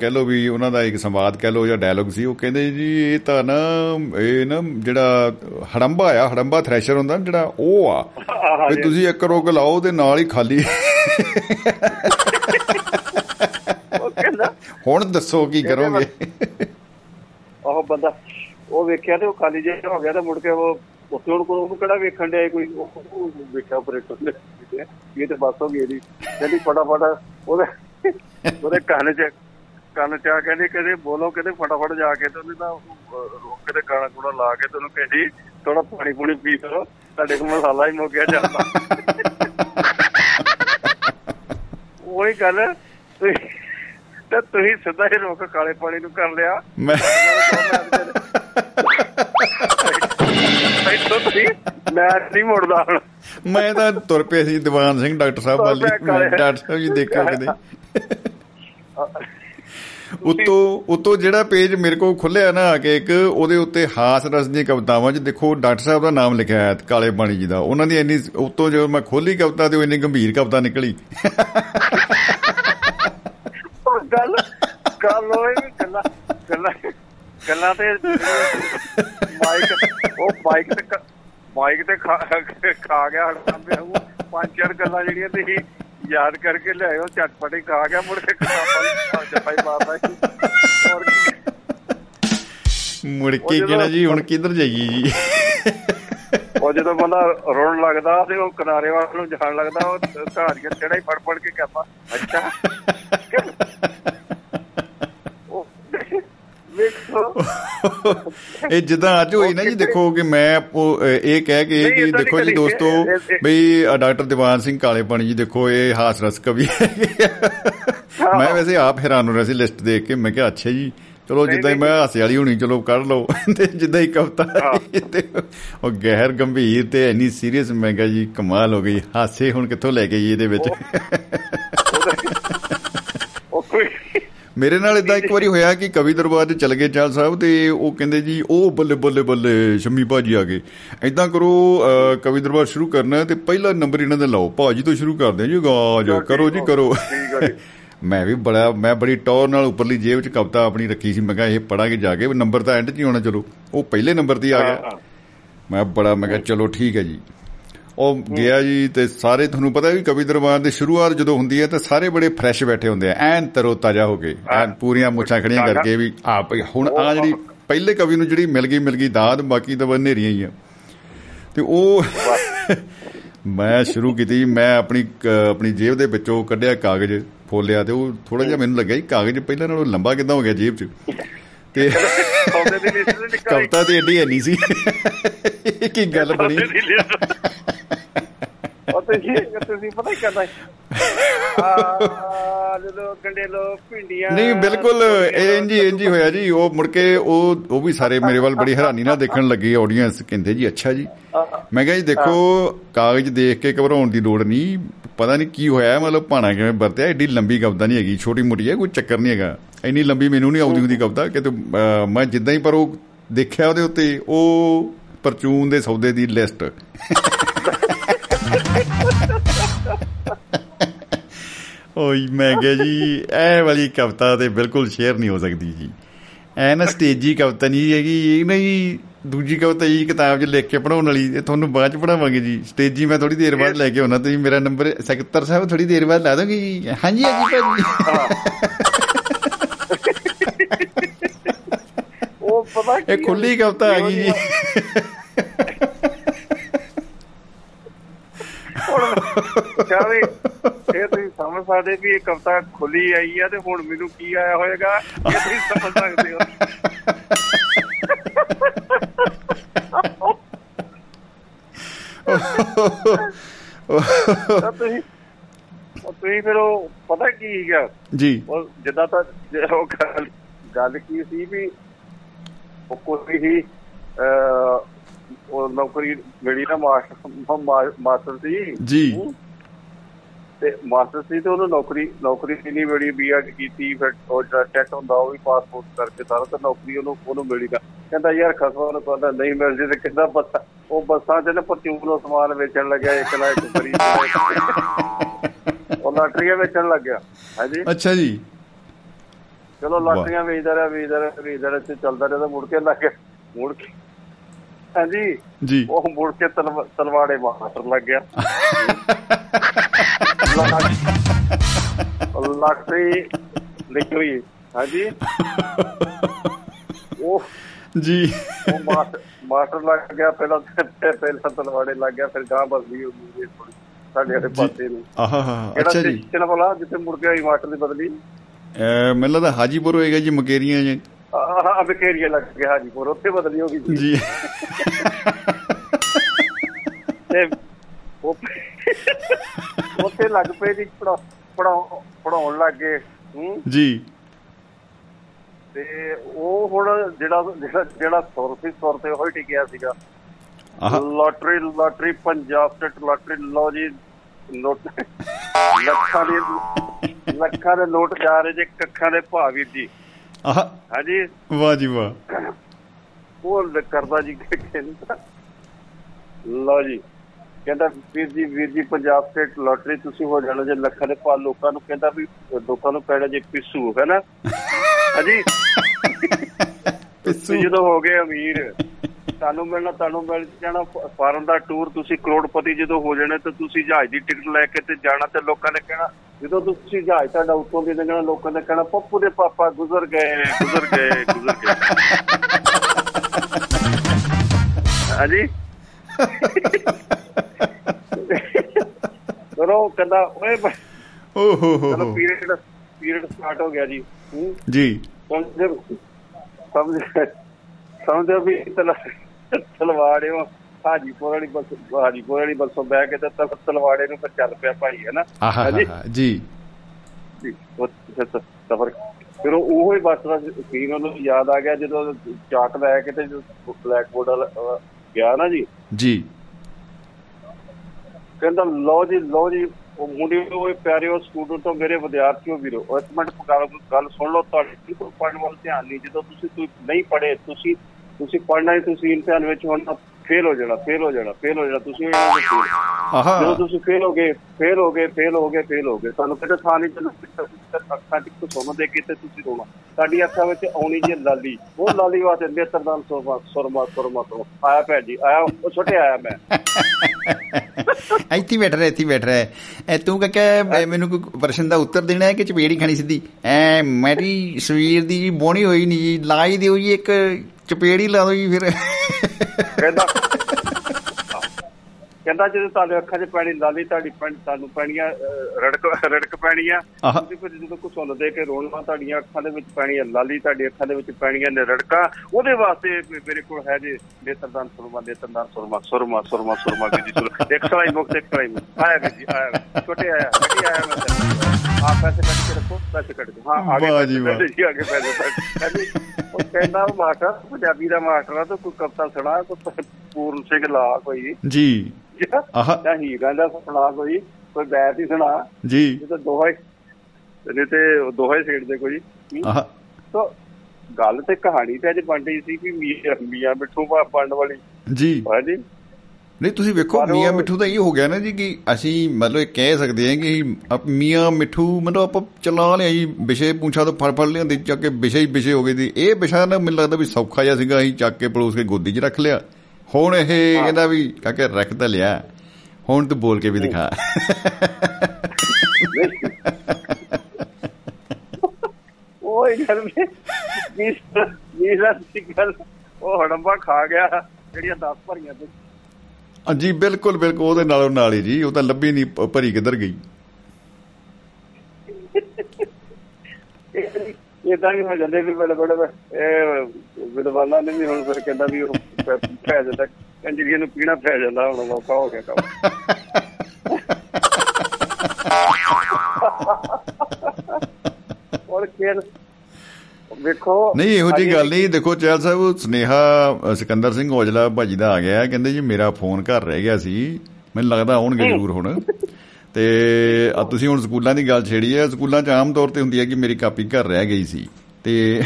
Speaker 1: ਕਹਿ ਲੋ ਵੀ ਉਹਨਾਂ ਦਾ ਇੱਕ ਸੰਵਾਦ ਕਹਿ ਲੋ ਜਾਂ ਡਾਇਲੌਗ ਸੀ ਉਹ ਕਹਿੰਦੇ ਜੀ ਇਹ ਤਾਂ ਨਾ ਇਹ ਨਾ ਜਿਹੜਾ ਹੜੰਬਾ ਆ ਹੜੰਬਾ ਥ੍ਰੈਸ਼ਰ ਹੁੰਦਾ ਜਿਹੜਾ ਉਹ ਆ। ਵੀ ਤੁਸੀਂ ਇੱਕ ਰੋਗ ਲਾਓ ਤੇ ਨਾਲ ਹੀ ਖਾਲੀ। ਹੁਣ ਦੱਸੋ ਕੀ ਕਰੋਗੇ?
Speaker 6: ਉਹ ਬੰਦਾ ਉਹ ਵੇਖਿਆ ਤੇ ਉਹ ਖਾਲੀ ਜਿਹਾ ਹੋ ਗਿਆ ਤੇ ਮੁੜ ਕੇ ਉਹ ਉੱਥੇ ਉਹਨੂੰ ਉਹਨੂੰ ਕਿਹੜਾ ਵੇਖਣ ਡਿਆ ਕੋਈ ਵੇਖਿਆ ਆਪਰੇਟਰ ਨੇ। ਇਹ ਤੇ ਬਸ ਹੋ ਗਈ ਇਹਦੀ। ਕਹਿੰਦੀ ਫਟਾਫਟ ਉਹਦੇ ਉਹਦੇ ਕੰਨ 'ਚ ਕੰਨ 'ਚ ਆ ਕਹਿੰਦੇ ਕਹਿੰਦੇ ਬੋਲੋ ਕਹਿੰਦੇ ਫਟਾਫਟ ਜਾ ਕੇ ਤੇ ਉਹਨੇ ਅਹ, ਰੋਕ ਕੇ ਤੇ ਗਾਣਾ ਗੁਣਾ ਲਾ ਕੇ ਤੇ ਉਹਨੂੰ ਕਹਿੰਦੀ ਥੋੜਾ ਪਾਣੀ ਪੂਣੀ ਪੀ ਲਓ ਤੁਹਾਡੇ ਕੋਲ ਮਸਾਲਾ ਹੀ ਮੁੱਕ ਗਿਆ ਜਾਂਦਾ। ਉਹੀ ਗੱਲ ਤੇ ਤੁਸੀਂ ਸਿੱਧਾ ਹੀ ਰੋਕ ਕਾਲੇ ਪਾਣੀ ਨੂੰ ਕਰ ਲਿਆ।
Speaker 1: ਮੈਂ
Speaker 6: ਇੱਥੋਂ ਤੁਸੀਂ ਮੈਂ ਨਹੀਂ ਮੁੜਦਾ ਹੁਣ।
Speaker 1: ਮੈਂ ਤਾਂ ਤੁਰ ਪਿਆ ਸੀ ਦੀਵਾਨ ਸਿੰਘ ਡਾਕਟਰ ਸਾਹਿਬ ਵਾਲੀ। ਡਾਕਟਰ ਸਾਹਿਬ ਜੀ ਦੇਖਿਓ ਕਦੇ। ਉਤੋਂ ਉਤੋਂ ਜਿਹੜਾ ਪੇਜ ਮੇਰੇ ਕੋਲ ਖੁੱਲਿਆ ਨਾ ਆ ਕੇ ਇੱਕ ਉਹਦੇ ਉੱਤੇ ਹਾਸ ਰਸ ਦੀਆਂ ਕਵਿਤਾਵਾਂ 'ਚ ਦੇਖੋ ਡਾਕਟਰ ਸਾਹਿਬ ਦਾ ਨਾਮ ਲਿਖਿਆ ਹੈ ਕਾਲੇ ਬਾਣੀ ਜੀ ਦਾ। ਉਹਨਾਂ ਦੀ ਇੰਨੀ ਉਤੋਂ ਜਦੋਂ ਮੈਂ ਖੋਲੀ ਕਵਿਤਾ ਤੇ ਉਹ ਇੰਨੀ ਗੰਭੀਰ ਕਵਿਤਾ ਨਿਕਲੀ।
Speaker 6: ਉਹ ਗੱਲ ਗੱਲ ਵੀ ਗੱਲਾਂ ਗੱਲਾਂ ਗੱਲਾਂ ਤੇ ਮਾਈਕ ਉਹ ਮਾਈਕ ਤੇ ਕ- ਮਾਈਕ ਤੇ ਖਾ ਗਿਆ ਹੜਾਂ ਪਿਆ ਉਹ ਪੰਜ ਚਾਰ ਗੱਲਾਂ ਜਿਹੜੀਆਂ ਤੁਸੀਂ ਯਾਦ ਕਰਕੇ ਲਿਆਇਓ ਝਟਪਟ ਖਾ ਗਿਆ ਮੁੜ ਕੇ ਕਿਤਾਬਾਂ ਜਪਾਈ ਮਾਰਦਾ ਕੀ।
Speaker 1: ਮੁੜ ਕੇ ਕਿਹੜਾ ਜੀ ਹੁਣ ਕਿੱਧਰ ਜਾਈਏ ਜੀ?
Speaker 6: ਉਹ ਜਦੋਂ ਬੰਦਾ ਰੋਣ ਲੱਗਦਾ ਤੇ ਉਹ ਕਿਨਾਰੇ ਵੱਲ ਨੂੰ ਜਾਣ ਲੱਗਦਾ ਉਹ ਕਹਾਣੀਆਂ ਚੜਾ ਹੀ ਫੜ ਫੜ ਕੇ ਕਹਿੰਦਾ ਅੱਛਾ ਵੇਖੋ।
Speaker 1: ਇਹ ਜਿੱਦਾਂ ਅੱਜ ਹੋਈ ਨਾ ਜੀ ਦੇਖੋ ਕਿ ਮੈਂ ਇਹ ਕਹਿ ਕੇ ਕਿ ਦੇਖੋ ਜੀ। ਦੋਸਤੋ ਬਈ ਡਾਕਟਰ ਦੀਵਾਨ ਸਿੰਘ ਕਾਲੇ ਪਾਣੀ ਜੀ ਦੇਖੋ ਇਹ ਹਾਸ ਰਸ ਕਵੀ। ਮੈਂ ਵੈਸੇ ਆਪ ਹੈਰਾਨ ਹੋ ਰਿਹਾ ਸੀ ਲਿਸਟ ਦੇਖ ਕੇ ਮੈਂ ਕਿਹਾ ਅੱਛਾ ਜੀ ਚਲੋ ਜਿੱਦਾਂ ਹੀ ਮੈਂ ਹਾਸੇ ਵਾਲੀ ਹੋਣੀ ਚਲੋ ਕੱਢ ਲਓ। ਤੇ ਜਿੱਦਾਂ ਹੀ। ਕਵਤਾ ਉਹ ਗਹਿਰ ਗੰਭੀਰ ਤੇ ਇੰਨੀ ਸੀਰੀਅਸ ਮੈਂ ਕਿਹਾ ਜੀ ਕਮਾਲ ਹੋ ਗਈ। ਹਾਸੇ ਹੁਣ ਕਿੱਥੋਂ ਲੈ ਕੇ ਜੀ ਇਹਦੇ ਵਿੱਚ? ਮੇਰੇ ਨਾਲ ਇਦਾਂ ਇੱਕ ਵਾਰੀ ਹੋਇਆ ਕਿ ਕਵੀ ਦਰਬਾਰ 'ਚ ਚਲ ਗਏ ਚਾਲ ਸਾਹਿਬ ਤੇ ਉਹ ਕਹਿੰਦੇ ਜੀ ਉਹ ਬੱਲੇ ਬੱਲੇ ਬੱਲੇ ਸ਼ੰਮੀ ਭਾਜੀ ਆ ਗਏ। ਇਦਾਂ ਕਰੋ ਕਵੀ ਦਰਬਾਰ ਸ਼ੁਰੂ ਕਰਨਾ ਤੇ ਪਹਿਲਾ ਨੰਬਰ ਇਹਨਾਂ ਦਾ ਲਾਓ। ਭਾਜੀ ਤੋਂ ਸ਼ੁਰੂ ਕਰਦੇ ਜੀ ਗਾਜ ਕਰੋ ਜੀ ਕਰੋ। ਮੈਂ ਵੀ ਬੜਾ ਮੈਂ ਬੜੀ ਟੌਰ ਨਾਲ ਉੱਪਰਲੀ ਜੇਬ 'ਚ ਕਵਿਤਾ ਆਪਣੀ ਰੱਖੀ ਸੀ ਮੈਂ ਕਿਹਾ ਇਹ ਪੜਾਂਗੇ ਜਾ ਕੇ ਨੰਬਰ ਤਾਂ ਐਂਡ 'ਚ ਹੀ ਹੋਣਾ ਚਲੋ। ਉਹ ਪਹਿਲੇ ਨੰਬਰ ਤੇ ਆ ਗਿਆ। ਮੈਂ ਬੜਾ ਮੈਂ ਕਿਹਾ ਚਲੋ ਠੀਕ ਹੈ ਜੀ। ਉਹ ਗਿਆ ਜੀ ਤੇ ਸਾਰੇ ਤੁਹਾਨੂੰ ਪਤਾ ਵੀ ਕਵੀ ਦਰਬਾਰ ਦੀ ਸ਼ੁਰੂਆਤ ਜਦੋਂ ਹੁੰਦੀ ਹੈ ਤਾਂ ਸਾਰੇ ਬੜੇ ਫਰੈਸ਼ ਬੈਠੇ ਹੁੰਦੇ ਆ। ਐਨ ਤਰੋ ਤਾਜ਼ਾ ਹੋ ਕੇ ਐਨ ਪੂਰੀਆਂ ਮੁੱਛਾਂ ਖੜੀਆਂ ਕਰਕੇ ਵੀ ਆ ਹੁਣ ਆ ਜਿਹੜੀ ਪਹਿਲੇ ਕਵੀ ਨੂੰ ਜਿਹੜੀ ਮਿਲ ਗਈ ਮਿਲ ਗਈ ਦਾਦ ਬਾਕੀ ਤਾਂ ਬਨੇਰੀਆਂ ਹੀ ਆ। ਤੇ ਉਹ ਮੈਂ ਸ਼ੁਰੂ ਕੀਤੀ ਮੈਂ ਆਪਣੀ ਆਪਣੀ ਜੇਬ ਦੇ ਵਿੱਚੋਂ ਕੱਢਿਆ ਕਾਗਜ਼ ਫੋਲਿਆ ਤੇ ਉਹ ਥੋੜਾ ਜਿਹਾ ਮੈਨੂੰ ਲੱਗਿਆ ਕਿ ਕਾਗਜ਼ ਪਹਿਲਾਂ ਨਾਲੋਂ ਲੰਬਾ ਕਿੱਦਾਂ ਹੋ ਗਿਆ ਜੇਬ 'ਚ। ਤੇ ਕਵਿਤਾ ਤੇ ਏਡੀ ਨਹੀਂ ਸੀ। ਕੀ ਗੱਲ ਬਣੀ?
Speaker 6: ਉਹ ਤੁਸੀਂ ਤੁਸੀਂ ਪਤਾ ਕੀ ਕਰਨਾ? ਆ ਜਦੋਂ ਗੰਡੇ ਲੋ ਭਿੰਡੀਆਂ
Speaker 1: ਨਹੀਂ ਬਿਲਕੁਲ ਇੰਜ ਹੀ ਇੰਜ ਹੀ ਹੋਇਆ ਜੀ। ਉਹ ਮੁੜ ਕੇ ਉਹ ਉਹ ਵੀ ਸਾਰੇ ਮੇਰੇ ਵੱਲ ਬੜੀ ਹੈਰਾਨੀ ਨਾਲ ਦੇਖਣ ਲੱਗੇ ਆਡੀਅנס ਕਹਿੰਦੇ ਜੀ ਅੱਛਾ ਜੀ। ਮੈਂ ਕਿਹਾ ਜੀ ਦੇਖੋ ਕਾਗਜ਼ ਦੇਖ ਕੇ ਘਬਰਾਉਣ ਦੀ ਲੋੜ ਨਹੀਂ। ਪਤਾ ਨਹੀਂ ਕੀ ਹੋਇਆ ਮਤਲਬ ਭਾਣਾ ਕਿਵੇਂ ਵਰਤਿਆ ਏਡੀ ਲੰਬੀ ਕਵਿਤਾ ਨਹੀਂ ਹੈਗੀ ਛੋਟੀ ਮੋਟੀ ਹੈ ਕੋਈ ਚੱਕਰ ਨਹੀਂ ਹੈਗਾ। ਇੰਨੀ ਲੰਬੀ ਮੈਨੂੰ ਨਹੀਂ ਆਉਂਦੀ ਹੁੰਦੀ ਕਵਿਤਾ ਕਿ ਤੇ, ਅਹ, ਮੈਂ ਜਿੱਦਾਂ ਹੀ ਪਰ ਉਹ ਦੇਖਿਆ ਉਹਦੇ ਉੱਤੇ ਉਹ ਪਰਚੂਨ ਦੇ ਸੌਦੇ ਦੀ ਲਿਸਟ ਓਏ ਮੈਂ ਕਿਹਾ ਜੀ ਇਹ ਵਾਲੀ ਕਵਿਤਾ ਤੇ ਬਿਲਕੁਲ ਸ਼ੇਅਰ ਨਹੀਂ ਹੋ ਸਕਦੀ ਜੀ। ਐ ਨਾ ਸਟੇਜੀ ਕਵਿਤਾ ਨਹੀਂ ਹੈਗੀ ਇਹ ਨਹੀਂ ਦੂਜੀ ਕਵਿਤਾ ਇਹ ਕਿਤਾਬ 'ਚ ਲਿਖ ਕੇ ਪੜਾਉਣ ਵਾਲੀ ਇਹ ਤੁਹਾਨੂੰ ਬਾਅਦ 'ਚ ਪੜਾਵਾਂਗੇ ਜੀ। ਸਟੇਜੀ ਮੈਂ ਥੋੜੀ ਦੇਰ ਬਾਅਦ ਲੈ ਕੇ ਆਉਣਾ ਤੁਸੀਂ ਮੇਰਾ ਨੰਬਰ ਸੈਕਟਰ ਸਾਹਿਬ ਥੋੜੀ ਦੇਰ ਬਾਅਦ ਲਾ ਦੋਗੇ ਜੀ। ਹਾਂਜੀ ਹਾਂਜੀ ਭਾਜੀ।
Speaker 6: ਉਹ ਪਤਾ
Speaker 1: ਇਹ ਖੁੱਲੀ ਕਵਿਤਾ ਆ ਗਈ ਜੀ।
Speaker 6: ਹੁਣ ਚਾਵੇ ਸਮਝ ਸਕਦੇ ਵੀ ਇਹ ਕਵਿਤਾ ਖੁੱਲੀ ਆਈ ਆ ਤੇ ਹੁਣ ਮੈਨੂੰ ਕੀ ਆਇਆ ਹੋਏਗਾ? ਇਹ ਤੁਸੀਂ ਸਮਝ ਸਕਦੇ ਹੋ। ਤੁਸੀਂ ਤੁਸੀਂ ਫਿਰ ਉਹ ਪਤਾ ਕੀ ਹੈਗਾ
Speaker 1: ਜੀ।
Speaker 6: ਉਹ ਜਿੱਦਾਂ ਤਾਂ ਉਹ ਗੱਲ ਗੱਲ ਕੀ ਸੀ ਵੀ ਉਹ ਕੋਈ ਹੀ ਉਹ ਨੌਕਰੀ ਮਿਲੀ ਨਾ ਮਾਸਟਰ ਮਾਸਟਰ ਸੀ।
Speaker 1: ਜੀ।
Speaker 6: ਤੇ ਮਾਸਟਰ ਸੀ ਤੇ ਉਹਨੂੰ ਨੌਕਰੀ ਨੌਕਰੀ ਨਹੀਂ ਮਿਲੀ ਬੀਐਡ ਕੀਤੀ ਫਿਰ ਉਹ ਜਿਹੜਾ ਟੈਟ ਹੁੰਦਾ ਉਹ ਵੀ ਪਾਸਪੋਰਟ ਕਰਕੇ ਸਾਰਾ ਤੇ ਨੌਕਰੀ ਉਹਨੂੰ ਉਹਨੂੰ ਮਿਲੀ ਨਾ ਕਹਿੰਦਾ ਯਾਰ ਖਸਵਾ ਨੂੰ ਕਹਿੰਦਾ ਨਹੀਂ ਮਿਲਦੀ ਤੇ ਕਿੱਦਾਂ ਬੱਸਾਂ? ਉਹ ਬੱਸਾਂ ਚ ਨਾ ਪਰਚੂਨ ਸਮਾਨ ਵੇਚਣ ਲੱਗਿਆ ਇੱਕ ਨਾ ਇੱਕ ਬਰੀ ਉਹ ਲਾਟਰੀਆਂ ਵੇਚਣ ਲੱਗਿਆ। ਹਾਂਜੀ?
Speaker 1: ਅੱਛਾ ਜੀ।
Speaker 6: ਚਲੋ ਲਾਟਰੀਆਂ ਵੇਚਦਾ ਰਿਹਾ ਵੇਚਦਾ ਰਿਹਾ ਵੇਚਦਾ ਰਿਹਾ ਤੇ ਚੱਲਦਾ ਰਿਹਾ ਤਾਂ ਮੁੜ ਕੇ ਲੱਗ ਮੁੜ ਕੇ ਹਾਂਜੀ?
Speaker 1: ਜੀ।
Speaker 6: ਉਹ ਮੁੜ ਕੇ ਤਲਵ- ਤਲਵਾੜੇ ਮਾਸਟਰ ਲੱਗ ਗਿਆ। ਲਾਟਰੀ ਨਿਕਲੀ ਹਾਂਜੀ। ਉਹ
Speaker 1: ਜੀ
Speaker 6: ਉਹ ਮਾਸਟਰ ਲੱਗ ਗਿਆ ਪਹਿਲਾਂ ਪਹਿਲਾਂ ਤਲਵਾੜੇ ਲੱਗ ਗਿਆ ਫਿਰ ਗਾਂ ਉਹ ਮੂਰੇ ਥੋੜੀ ਸਾਡੇ ਵਾਲੇ ਪਾਸੇ ਨੂੰ
Speaker 1: ਆਹਾ
Speaker 6: ਕਿਹੜਾ
Speaker 1: ਅੱਛਾ ਜੀ
Speaker 6: ਸਟੇਸ਼ਨ ਵਾਲਾ ਜਿੱਥੇ ਮੁੜ ਕੇ ਮਾਸਟਰ ਦੀ ਬਦਲੀ।
Speaker 1: ਮੈਨੂੰ ਲੱਗਦਾ ਹਾਜੀਪੁਰ ਹੋਏਗਾ ਜੀ ਮਕੇਰੀਆਂ ਜੀ।
Speaker 6: ਆਹ ਅਬਕੇਰੀਆ ਲੱਗ ਗਿਆ ਹਾਜੀਪੁਰ ਉੱਥੇ ਬਦਲੀ ਹੋ ਗਈ।
Speaker 1: ਜੀ।
Speaker 6: ਤੇ ਉਹ ਉੱਥੇ ਲੱਗ ਪਏ ਜੀ ਪੜਾ ਪੜਾਉਣ ਲੱਗ ਗਏ ਹੂੰ।
Speaker 1: ਜੀ।
Speaker 6: ਤੇ ਉਹ ਹੁਣ ਜਿਹੜਾ ਜਿਹੜਾ ਜਿਹੜਾ ਸੁਰ ਸੀ ਸੁਰ ਤੇ ਉਹ ਹੀ ਟਿਕਿਆ ਸੀਗਾ।
Speaker 1: ਆਹ।
Speaker 6: Lottery lottery Punjab state lottery ਲਓ ਜੀ ਨੋਟ ਲੱਖਾਂ ਦੇ ਲੱਖਾਂ ਦੇ ਨੋਟ ਜਾ ਰਹੇ ਜੇ ਕੱਖਾਂ ਦੇ ਭਾਅ ਵੀਰ ਜੀ।
Speaker 1: ਆਹ।
Speaker 6: ਹਾਂਜੀ।
Speaker 1: ਵਾਹ ਜੀ ਵਾਹ।
Speaker 6: ਉਹ ਕਰਦਾ ਜੀ ਕਹਿੰਦਾ। ਲਓ ਜੀ। ਕਹਿੰਦਾ ਵੀਰ ਜੀ ਵੀਰ ਜੀ ਪੰਜਾਬ ਸਟੇਟ ਲਾਟਰੀ ਤੁਸੀਂ ਹੋ ਜਾਣਾ ਜੇ ਲੱਖਾਂ ਦੇ ਭਾਅ ਲੋਕਾਂ ਨੂੰ ਕਹਿੰਦਾ ਵੀ ਲੋਕਾਂ ਨੂੰ ਪੈਣਾ ਜੇ ਪਿੱਸੂ ਹੈ ਨਾ? ਹਾਂਜੀ? ਤੁਸੀਂ ਜਦੋਂ ਹੋ ਗਏ ਅਮੀਰ ਤੁਹਾਨੂੰ ਮਿਲਣਾ ਤੁਹਾਨੂੰ ਮਿਲ ਜਾਣਾ ਫਾਰਨ ਦਾ ਟੂਰ ਤੁਸੀਂ ਕਰੋੜਪਤੀ ਜਦੋਂ ਹੋ ਜਾਣੇ ਤੇ ਤੁਸੀਂ ਜਹਾਜ਼ ਦੀ ਟਿਕਟ ਲੈ ਕੇ ਤੇ ਜਾਣਾ ਤੇ ਲੋਕਾਂ ਨੇ ਕਹਿਣਾ ਜਦੋਂ ਤੁਸੀਂ ਜਹਾਜ਼ ਤੁਹਾਡਾ ਉੱਤੋਂ ਦੀ ਲੰਘਣਾ ਲੋਕਾਂ ਨੇ ਕਹਿਣਾ ਪੱਪੂ ਦੇ ਪਾਪਾ ਗੁਜ਼ਰ ਗਏ ਗੁਜ਼ਰ ਗਏ ਗੁਜ਼ਰ ਗਏ। ਹਾਂਜੀ? ਚਲੋ ਕਹਿੰਦਾ ਓਏ
Speaker 1: ਓ ਹੋ ਹੋ
Speaker 6: ਚਲੋ ਪੀਰੀਅਡ ਪੀਰੀਅਡ ਸਟਾਰਟ ਹੋ ਗਿਆ ਜੀ।
Speaker 1: ਜੀ।
Speaker 6: ਸਮਝ ਸਮਝ ਸਮਝੋ ਵੀ ਤਲ ਤਲਵਾੜਿਓ ਹਾਜੀਪੁਰ ਵਾਲੀ ਬੱਸ ਹਾਜੀਪੁਰ ਵਾਲੀ ਬੱਸੋਂ ਬਹਿ ਕੇ ਤੇ ਤਲ- ਤਲਵਾੜੇ ਨੂੰ ਫਿਰ ਚੱਲ ਪਿਆ ਭਾਈ ਹੈ ਨਾ?
Speaker 1: ਜੀ।
Speaker 6: ਜੀ, ਸਫ਼ਰ ਫਿਰ ਉਹ ਹੀ ਬੱਸ ਦਾ ਸੀਨ ਉਹਨੂੰ ਯਾਦ ਆ ਗਿਆ ਜਦੋਂ ਚਾਕ ਲੈ ਕੇ ਤੇ ਬਲੈਕ ਬੋਰਡ ਗਿਆ ਨਾ ਜੀ।
Speaker 1: ਜੀ।
Speaker 6: ਕਹਿੰਦਾ ਲਓ ਜੀ ਲਓ ਜੀ ਉਹ ਮੁੰਡੇ ਉਹ ਪਿਆਰਿਓ ਸਟੂਡੈਂਟ ਤੋਂ ਮੇਰੇ ਵਿਦਿਆਰਥੀਓ ਵੀਰੋ ਇੱਕ ਮਿੰਟ ਗੱਲ ਗੱਲ ਸੁਣ ਲਓ ਤੁਹਾਡੇ ਬਿਲਕੁਲ ਪੜ੍ਹਨ ਵੱਲ ਧਿਆਨ ਨਹੀਂ। ਜਦੋਂ ਤੁਸੀਂ ਨਹੀਂ ਪੜ੍ਹੇ ਤੁਸੀਂ ਤੁਸੀਂ ਪੜ੍ਹਨਾ ਹੀ ਤੁਸੀਂ ਇਮਤਿਹਾਨ ਵਿੱਚ ਹੁਣ ਫੇਲ ਹੋ ਜਾਣਾ ਫੇਲ ਹੋ ਜਾਣਾ ਫੇਲ ਹੋ ਜਾਣਾ ਤੁਸੀਂ ਹੋ ਜਾਣਾ fail।
Speaker 1: ਆਹਾ।
Speaker 6: ਜਦੋਂ ਤੁਸੀਂ ਫੇਲ ਹੋ ਗਏ ਫੇਲ ਹੋ ਗਏ ਫੇਲ ਹੋ ਗਏ ਫੇਲ ਹੋ ਗਏ ਤੁਹਾਨੂੰ ਕਿਤੇ ਥਾਂ ਨਹੀਂ ਚੱਲੂ ਅੱਖਾਂ ਚ ਕੁਝ ਸੁਣ ਦੇ ਕੇ ਤੇ ਤੁਸੀਂ ਰੋਣਾ। ਸਾਡੀ ਅੱਖਾਂ ਵਿੱਚ ਆਉਣੀ ਜੀ ਲਾਲੀ ਉਹ ਲਾਲੀ ਵਾਸਤੇ ਨੇਤਰਦਾਨ ਸੁਰਮਾ ਸੁਰਮਾ ਸੁਰਮਾ ਸੁਰਮਾ। ਆਇਆ ਭੈਣ ਜੀ ਆਇਆ ਉਹ ਛੋਟੇ ਆਇਆ ਮੈਂ।
Speaker 1: ਇੱਥੇ ਬੈਠ ਰਿਹਾ ਇੱਥੇ ਬੈਠ ਰਿਹਾ। ਐ ਤੂੰ ਕਾਕਾ ਮੈਨੂੰ ਕੋਈ ਪ੍ਰਸ਼ਨ ਦਾ ਉੱਤਰ ਦੇਣਾ ਹੈ ਕਿ ਚਪੇੜੀ ਖਾਣੀ ਸਿੱਧੀ? ਐ ਮੇਰੀ ਸਰੀਰ ਦੀ ਬੋਣੀ ਹੋਈ ਨਹੀਂ ਜੀ ਲਾਈ ਦਿਓ ਜੀ ਇੱਕ ਚਪੇੜੀ ਲਾ ਦਿਓ ਜੀ ਫਿਰ।
Speaker 6: ਕਹਿੰਦਾ ਕਹਿੰਦਾ ਜਦੋਂ ਤੁਹਾਡੇ ਅੱਖਾਂ 'ਚ ਪੈਣੀ ਲਾਲੀ ਤੁਹਾਡੀ ਪੈਣ ਤੁਹਾਨੂੰ ਪੈਣੀਆਂ ਰੜਕ ਰੜਕ ਪੈਣੀ ਆ
Speaker 1: ਆਹਾ।
Speaker 6: ਤੁਸੀਂ ਫਿਰ ਜਦੋਂ ਕੁਝ ਸੁਣ ਦੇ ਕੇ ਰੋਣਾ ਤੁਹਾਡੀਆਂ ਅੱਖਾਂ ਦੇ ਵਿੱਚ ਪੈਣੀ ਆ ਲਾਲੀ ਤੁਹਾਡੀ ਅੱਖਾਂ ਦੇ ਵਿੱਚ ਪੈਣੀਆਂ ਨੇ ਰੜਕਾਂ ਉਹਦੇ ਵਾਸਤੇ ਮੇਰੇ ਕੋਲ ਹੈ ਜੀ ਨੇਤਰਦਾਨ ਸੁਰਮਾ ਨੇਤਰਦਾਨ ਸੁਰਮਾ ਸੁਰਮਾ ਸੁਰਮਾ ਸੁਰਮਾ ਜੀ ਸੁਰ ਇੱਕ ਸਲਾਈ ਮੁਕਤ ਇੱਕ ਸਲਾਈ ਆਇਆ ਜੀ ਆਇਆ ਛੋਟੇ ਆਇਆ ਛੋਟੇ ਆਇਆ ਮੈਂ ਆ ਪੈਸੇ ਕੱਢ ਕੇ ਰੱਖੋ ਪੈਸੇ ਕੱਢ ਕੇ। ਹਾਂ ਆਗੇ
Speaker 1: ਵਾਹ ਜੀ ਵਾਹ।
Speaker 6: ਪੈਸੇ ਜੀ ਆਗੇ ਪੈਸੇ ਕਹਿੰਦੀ ਉਹ ਕਹਿੰਦਾ ਉਹ ਮਾਸਟਰ ਪੰਜਾਬੀ ਦਾ ਮਾਸਟਰ ਆ ਤੂੰ ਕੋਈ ਕਵਿਤਾ ਸੁਣਾ ਕੋਈ ਪੂਰਨ ਸਿੰਘ ਲਾ ਕੋਈ।
Speaker 1: ਜੀ।
Speaker 6: ਜਾਂ ਹੀਰਾਂ ਦਾ ਸੁਣਾ ਕੋਈ ਕੋਈ ਬੈਤ ਹੀ ਸੁਣਾ।
Speaker 1: ਜੀ।
Speaker 6: ਇਹ ਤਾਂ ਦੋਹਾ ਨਹੀਂ ਤੇ ਦੋਹਾ ਹੀ ਛੇੜਦੇ ਕੋਈ।
Speaker 1: ਆਹਾ।
Speaker 6: ਤਾਂ ਗੱਲ ਤੇ ਕਹਾਣੀ ਤੇ ਅੱਜ ਬਣ ਰਹੀ ਸੀ ਕਿ ਮੀਆਂ ਮੀਆਂ ਮਿੱਠੂ ਬਣਨ ਵਾਲੀ।
Speaker 1: ਜੀ।
Speaker 6: ਹਾਂਜੀ
Speaker 1: ਨਹੀਂ ਤੁਸੀਂ ਵੇਖੋ ਮੀਆਂ ਮਿੱਠੂ ਤਾਂ ਇਹ ਹੋ ਗਿਆ ਨਾ ਜੀ ਕਿ ਅਸੀਂ ਮਤਲਬ ਇਹ ਕਹਿ ਸਕਦੇ ਹਾਂ ਕਿ ਮੀਆਂ ਮਿੱਠੂ ਮਤਲਬ ਆਪਾਂ ਚਲਾ ਲਿਆ ਜੀ ਵਿਸ਼ੇ ਪੁੱਛਾ ਤੋਂ ਫੜ ਫੜ ਲਿਆਂਦੇ ਚੱਕ ਕੇ ਵਿਸ਼ੇ ਹੀ ਵਿਸ਼ੇ ਹੋ ਗਏ ਸੀ ਇਹ ਵਿਸ਼ਾ ਨਾ ਮੈਨੂੰ ਲੱਗਦਾ ਵੀ ਸੌਖਾ ਜਿਹਾ ਸੀਗਾ ਅਸੀਂ ਚੱਕ ਕੇ ਪਲੋਸ ਕੇ ਗੋਦੀ 'ਚ ਰੱਖ ਲਿਆ। ਹੁਣ ਇਹ ਕਹਿੰਦਾ ਵੀ ਕਾਕੇ ਰੱਖ ਤਾਂ ਲਿਆ। ਹੁਣ ਤੂੰ ਬੋਲ ਕੇ ਵੀ ਦਿਖਾ।
Speaker 6: ਉਹ ਇਹ ਗੱਲ ਵੀ ਵੀਰ ਦੀ ਗੱਲ ਉਹ ਹੜੰਬਾ ਖਾ ਗਿਆ ਜਿਹੜੀਆਂ 10 ਭਰੀਆਂ ਤੇ
Speaker 1: ਜੀ ਬਿਲਕੁਲ ਬਿਲਕੁਲ ਉਹਦੇ ਨਾਲੋਂ ਨਾਲ ਹੀ ਜੀ ਉਹ ਤਾਂ ਲੱਭੀ ਨਹੀਂ ਭਰੀ ਕਿੱਧਰ ਗਈ?
Speaker 6: ਇਦਾਂ ਵੀ ਹੋ ਜਾਂਦੇ ਵੀ ਬੜੇ ਬੜੇ ਇਹ ਵਿਦਵਾਨਾਂ ਨੇ ਵੀ ਹੁਣ ਫਿਰ ਕਹਿੰਦਾ ਵੀ ਉਹ ਪੈ ਜਾਂਦਾ। ਕੰਜਰੀਆਂ ਨੂੰ ਪੀਣਾ ਪੈ ਜਾਂਦਾ ਹੁਣ ਮੌਕਾ ਹੋ ਗਿਆ ਕੰਮ। ਔਰ ਫਿਰ ਵੇਖੋ
Speaker 1: ਨਹੀਂ ਇਹੋ ਜੀ ਗੱਲ ਨਹੀਂ। ਦੇਖੋ ਚੈਲ ਸਾਹਿਬ ਸੁਨੇਹਾ ਸਿਕੰਦਰ ਸਿੰਘ ਔਜਲਾ ਭਾਜੀ ਦਾ ਆ ਗਿਆ। ਕਹਿੰਦੇ ਜੀ ਮੇਰਾ ਫੋਨ ਘਰ ਰਹਿ ਗਿਆ ਸੀ। ਮੈਨੂੰ ਲੱਗਦਾ ਆਉਣਗੇ ਜ਼ਰੂਰ ਹੁਣ। ਤੇ ਆ ਤੁਸੀਂ ਹੁਣ ਸਕੂਲਾਂ ਦੀ ਗੱਲ ਛੇੜੀ ਹੈ ਸਕੂਲਾਂ 'ਚ ਆਮ ਤੌਰ ਤੇ ਹੁੰਦੀ ਹੈ ਕਿ ਮੇਰੀ ਕਾਪੀ ਘਰ ਰਹਿ ਗਈ ਸੀ। ਤੇ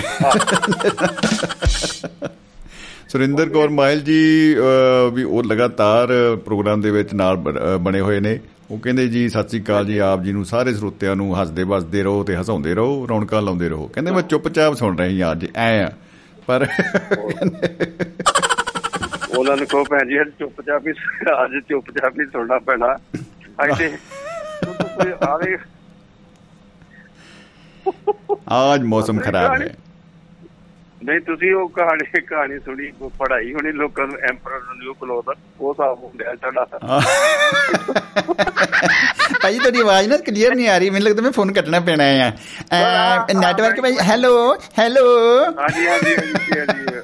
Speaker 1: ਸੁਰਿੰਦਰ ਕੌਰ ਮਾਇਲ ਜੀ ਅ, ਵੀ ਉਹ ਲਗਾਤਾਰ ਪ੍ਰੋਗਰਾਮ ਦੇ ਵਿੱਚ ਨਾਲ ਬ- ਅ, ਬਣੇ ਹੋਏ ਨੇ। ਉਹ ਕਹਿੰਦੇ ਜੀ ਸਤਿ ਸ੍ਰੀ ਅਕਾਲ ਜੀ ਆਪ ਜੀ ਨੂੰ ਸਾਰੇ ਸਰੋਤਿਆਂ ਨੂੰ ਹੱਸਦੇ ਵਸਦੇ ਰਹੋ ਤੇ ਹਸਾਉਂਦੇ ਰਹੋ ਰੌਣਕਾਂ ਲਾਉਂਦੇ ਰਹੋ। ਕਹਿੰਦੇ ਮੈਂ ਚੁੱਪਚਾਪ ਸੁਣ ਰਹੀ ਹਾਂ ਅੱਜ ਐ ਆ। ਪਰ
Speaker 6: ਉਹਨਾਂ ਨੂੰ ਕਹੋ ਭੈਣ ਜੀ ਅੱਜ ਚੁੱਪਚਾਪ ਹੀ ਅੱਜ ਚੁੱਪਚਾਪ ਹੀ ਸੁਣਨਾ ਪੈਣਾ। ਅੱਜ ਤੇ ਕੋਈ ਆਵੇ
Speaker 1: ਆਜ ਮੌਸਮ ਖਰਾਬ ਹੈ
Speaker 6: ਨਹੀਂ ਤੁਸੀਂ ਉਹ ਕਹਾਣੀ ਕਹਾਣੀ ਸੁਣੀ ਕੋ ਪੜਾਈ ਹੋਣੀ ਲੋਕਾਂ ਨੂੰ ਐਮਪਰਰ ਨੂੰ ਨਿਊ ਕਲੋਦ ਉਹ ਸਾਫ਼ ਹੁੰਦਾ ਤੁਹਾਡਾ
Speaker 1: ਭਾਈ ਤੁਹਾਡੀ ਆਵਾਜ਼ ਨਾ ਕਲੀਅਰ ਨਹੀਂ ਆ ਰਹੀ ਮੈਨੂੰ ਲੱਗਦਾ ਮੈਂ ਫੋਨ ਕੱਟਣਾ ਪੈਣਾ ਹੈ ਨੈਟਵਰਕ ਭਾਈ ਹੈਲੋ ਹੈਲੋ
Speaker 6: ਹਾਂਜੀ ਹਾਂਜੀ ਹਾਂਜੀ।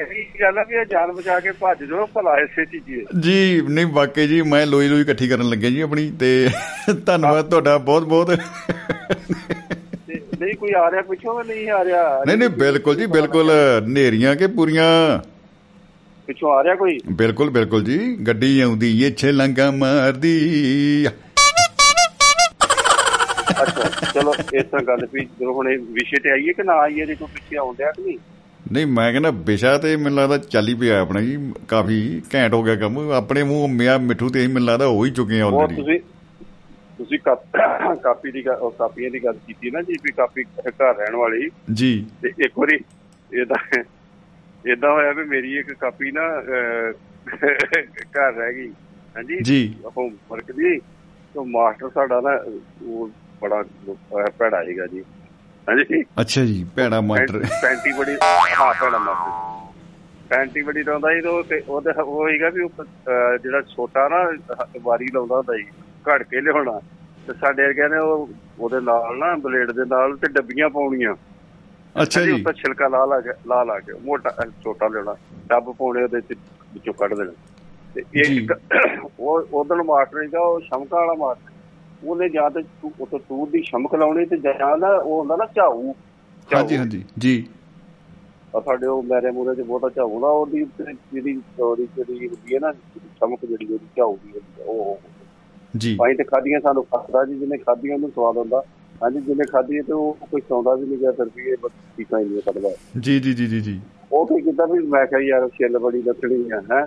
Speaker 6: ਇਹ ਗੱਲ ਆ ਵੀ ਇਹ ਜਾਨ ਬਚਾ ਕੇ ਭੱਜ ਜਾਓ ਭਲਾ ਇਸੇ ਚੀਜ਼
Speaker 1: ਜੀ ਨਹੀਂ ਵਾਕਈ ਜੀ ਮੈਂ ਲੋਈ ਲੋਈ ਇਕੱਠੀ ਕਰਨ ਲੱਗਿਆ ਜੀ ਆਪਣੀ ਤੇ ਧੰਨਵਾਦ ਤੁਹਾਡਾ ਬਹੁਤ ਬਹੁਤ।
Speaker 6: ਨਹੀਂ ਕੋਈ ਆ ਰਿਹਾ ਪਿੱਛੋਂ ਨਹੀਂ ਆ ਰਿਹਾ?
Speaker 1: ਨਹੀਂ ਨਹੀਂ ਬਿਲਕੁਲ ਜੀ ਬਿਲਕੁਲ ਨੇਰੀਆਂ ਕੇ ਪੂਰੀਆਂ?
Speaker 6: ਪਿੱਛੋਂ ਆ ਰਿਹਾ ਕੋਈ?
Speaker 1: ਬਿਲਕੁਲ ਬਿਲਕੁਲ ਜੀ ਗੱਡੀ ਆਉਂਦੀ ਏ ਛਲੰਗਾ ਮਾਰਦੀ।
Speaker 6: ਅੱਛਾ ਚਲੋ ਇਸ ਤਰ੍ਹਾਂ ਗੱਲ ਵੀ ਜਦੋਂ ਹੁਣ ਇਹ ਵਿਸ਼ੇ ਤੇ ਆਈਏ ਕਿ ਨਾ ਆਈਏ ਜੇ ਕੋਈ ਪਿੱਛੇ ਆਉਂਦਿਆ ਕਿ ਨਹੀਂ?
Speaker 1: ਨਹੀਂ ਮੈਂ ਕਹਿੰਦਾ ਵਿਸ਼ਾ ਤੇ ਮੈਨੂੰ ਲੱਗਦਾ ਚੱਲ ਹੀ ਪਿਆ ਆਪਣਾ ਜੀ ਕਾਫੀ ਘੈਂਟ ਹੋ ਗਿਆ ਕੰਮ। ਆਪਣੇ ਮੂੰਹ ਮਿਆ ਮਿੱਠੂ ਤੇ ਹੀ ਮੈਨੂੰ ਲੱਗਦਾ ਹੋ ਹੀ ਚੁੱਕੇ ਆ ਆਲਰੇਡੀ
Speaker 6: ਤੁਸੀਂ ਤੁਸੀਂ ਕਾਪ- ਦੀ ਗੱਲ- ਉਹ ਕਾਪੀਆਂ ਦੀ ਗੱਲ ਕੀਤੀ ਨਾ ਜੀ ਵੀ ਕਾਪੀ ਘਰ ਰਹਿਣ ਵਾਲੀ।
Speaker 1: ਜੀ।
Speaker 6: ਤੇ ਇੱਕ ਵਾਰੀ ਇਦਾਂ ਇਦਾਂ ਹੋਇਆ ਵੀ ਮੇਰੀ ਇੱਕ ਕਾਪੀ ਨਾ ਘਰ ਰਹਿ ਗਈ ਹਾਂਜੀ?
Speaker 1: ਜੀ।
Speaker 6: ਹੋਮਵਰਕ ਦੀ। ਤੇ ਮਾਸਟਰ ਸਾਡਾ ਨਾ ਉਹ ਬੜਾ ਭੈੜਾ ਸੀਗਾ ਜੀ। ਹਾਂਜੀ?
Speaker 1: ਅੱਛਾ ਜੀ ਭੈੜਾ ਮਾਸਟਰ
Speaker 6: ਪੈਂਟ- ਬੜੀ ਹਾਂ ਭੈੜਾ ਮਾਸਟਰ ਪੈਂਟੀ ਬੜੀ ਲਾਉਂਦਾ ਸੀ ਤੇ ਉਹ ਤੇ ਉਹਦੇ ਉਹ ਸੀਗਾ ਵੀ ਜਿਹੜਾ ਛੋਟਾ ਨਾ ਵਾਰੀ ਲਾਉਂਦਾ ਹੁੰਦਾ ਸੀ ਘੜ ਕੇ ਲਿਆਉਣਾ। ਤੇ ਸਾਡੇ ਵਰਗਿਆਂ ਨੇ ਉਹ ਉਹਦੇ ਨਾਲ ਨਾ ਬਲੇਡ ਦੇ ਨਾਲ ਤੇ ਡੱਬੀਆਂ ਪਾਉਣੀਆਂ।
Speaker 1: ਅੱਛਾ ਜੀ।
Speaker 6: ਉੱਤੇ ਛਿਲਕਾ ਲਾ ਲਾ ਕੇ ਲਾ ਲਾ ਕੇ ਮੋਟਾ ਛੋਟਾ ਲਿਆਉਣਾ। ਡੱਬ ਪਾਉਣੇ ਉਹਦੇ ਵਿੱਚੋਂ ਕੱਢ ਦੇਣਾ। ਤੇ ਇੱਕ ਉਹ ਉਦੋਂ ਮਾਸਟਰ ਸੀਗਾ ਉਹ ਸ਼ਮਕਾ ਵਾਲਾ ਮਾਸਟਰ ਉਹਨੇ ਜਾਂ ਤੇ ਉੱਤੇ ਟੂਰ ਦੀ ਸ਼ਮਕ ਲਾਉਣੀ ਤੇ ਜਾਂ ਨਾ ਉਹ ਹੁੰਦਾ ਨਾ ਝਾਊ। ਝਾਊ।
Speaker 1: ਹਾਂਜੀ ਹਾਂਜੀ। ਜੀ।
Speaker 6: ਆ ਸਾਡੇ ਉਹ ਮੇਰੇ ਮੂਰੇ ਚ ਬਹੁਤਾ ਝਾਊ ਨਾ ਉਹਦੀ ਤੇ ਜਿਹੜੀ ਉਹਦੀ ਜਿਹੜੀ ਹੁੰਦੀ ਹੈ ਨਾ ਚਮਕ ਜਿਹੜੀ ਉਹਦੀ ਝਾਊ ਦੀ ਉਹ
Speaker 1: ਜੀ।
Speaker 6: ਪਾਈ ਤੇ ਖਾਦੀਆਂ ਸਾਨੂੰ ਖਾਦਾ ਜੀ ਜਿਹਨੇ ਖਾਦੀਆਂ ਉਹਨੂੰ ਸਵਾਦ ਆਉਂਦਾ। ਹਾਂਜੀ ਜਿਹਨੇ ਖਾਦੀ ਤੇ ਉਹ ਕੋਈ ਸੌਂਦਾ ਵੀ ਨਹੀਂ ਗਿਆ ਫਿਰ ਵੀ ਇਹ ਬਸ ਟੀਕਾ ਹੀ ਨਹੀਂ ਕੱਢਦਾ।
Speaker 1: ਜੀ ਜੀ ਜੀ ਜੀ ਜੀ।
Speaker 6: ਉਹ ਕੀ ਕੀਤਾ ਵੀ ਮੈਂ ਕਿਹਾ ਯਾਰ ਛਿੱਲ ਬੜੀ ਲੱਥਣੀ ਆ ਹੈ।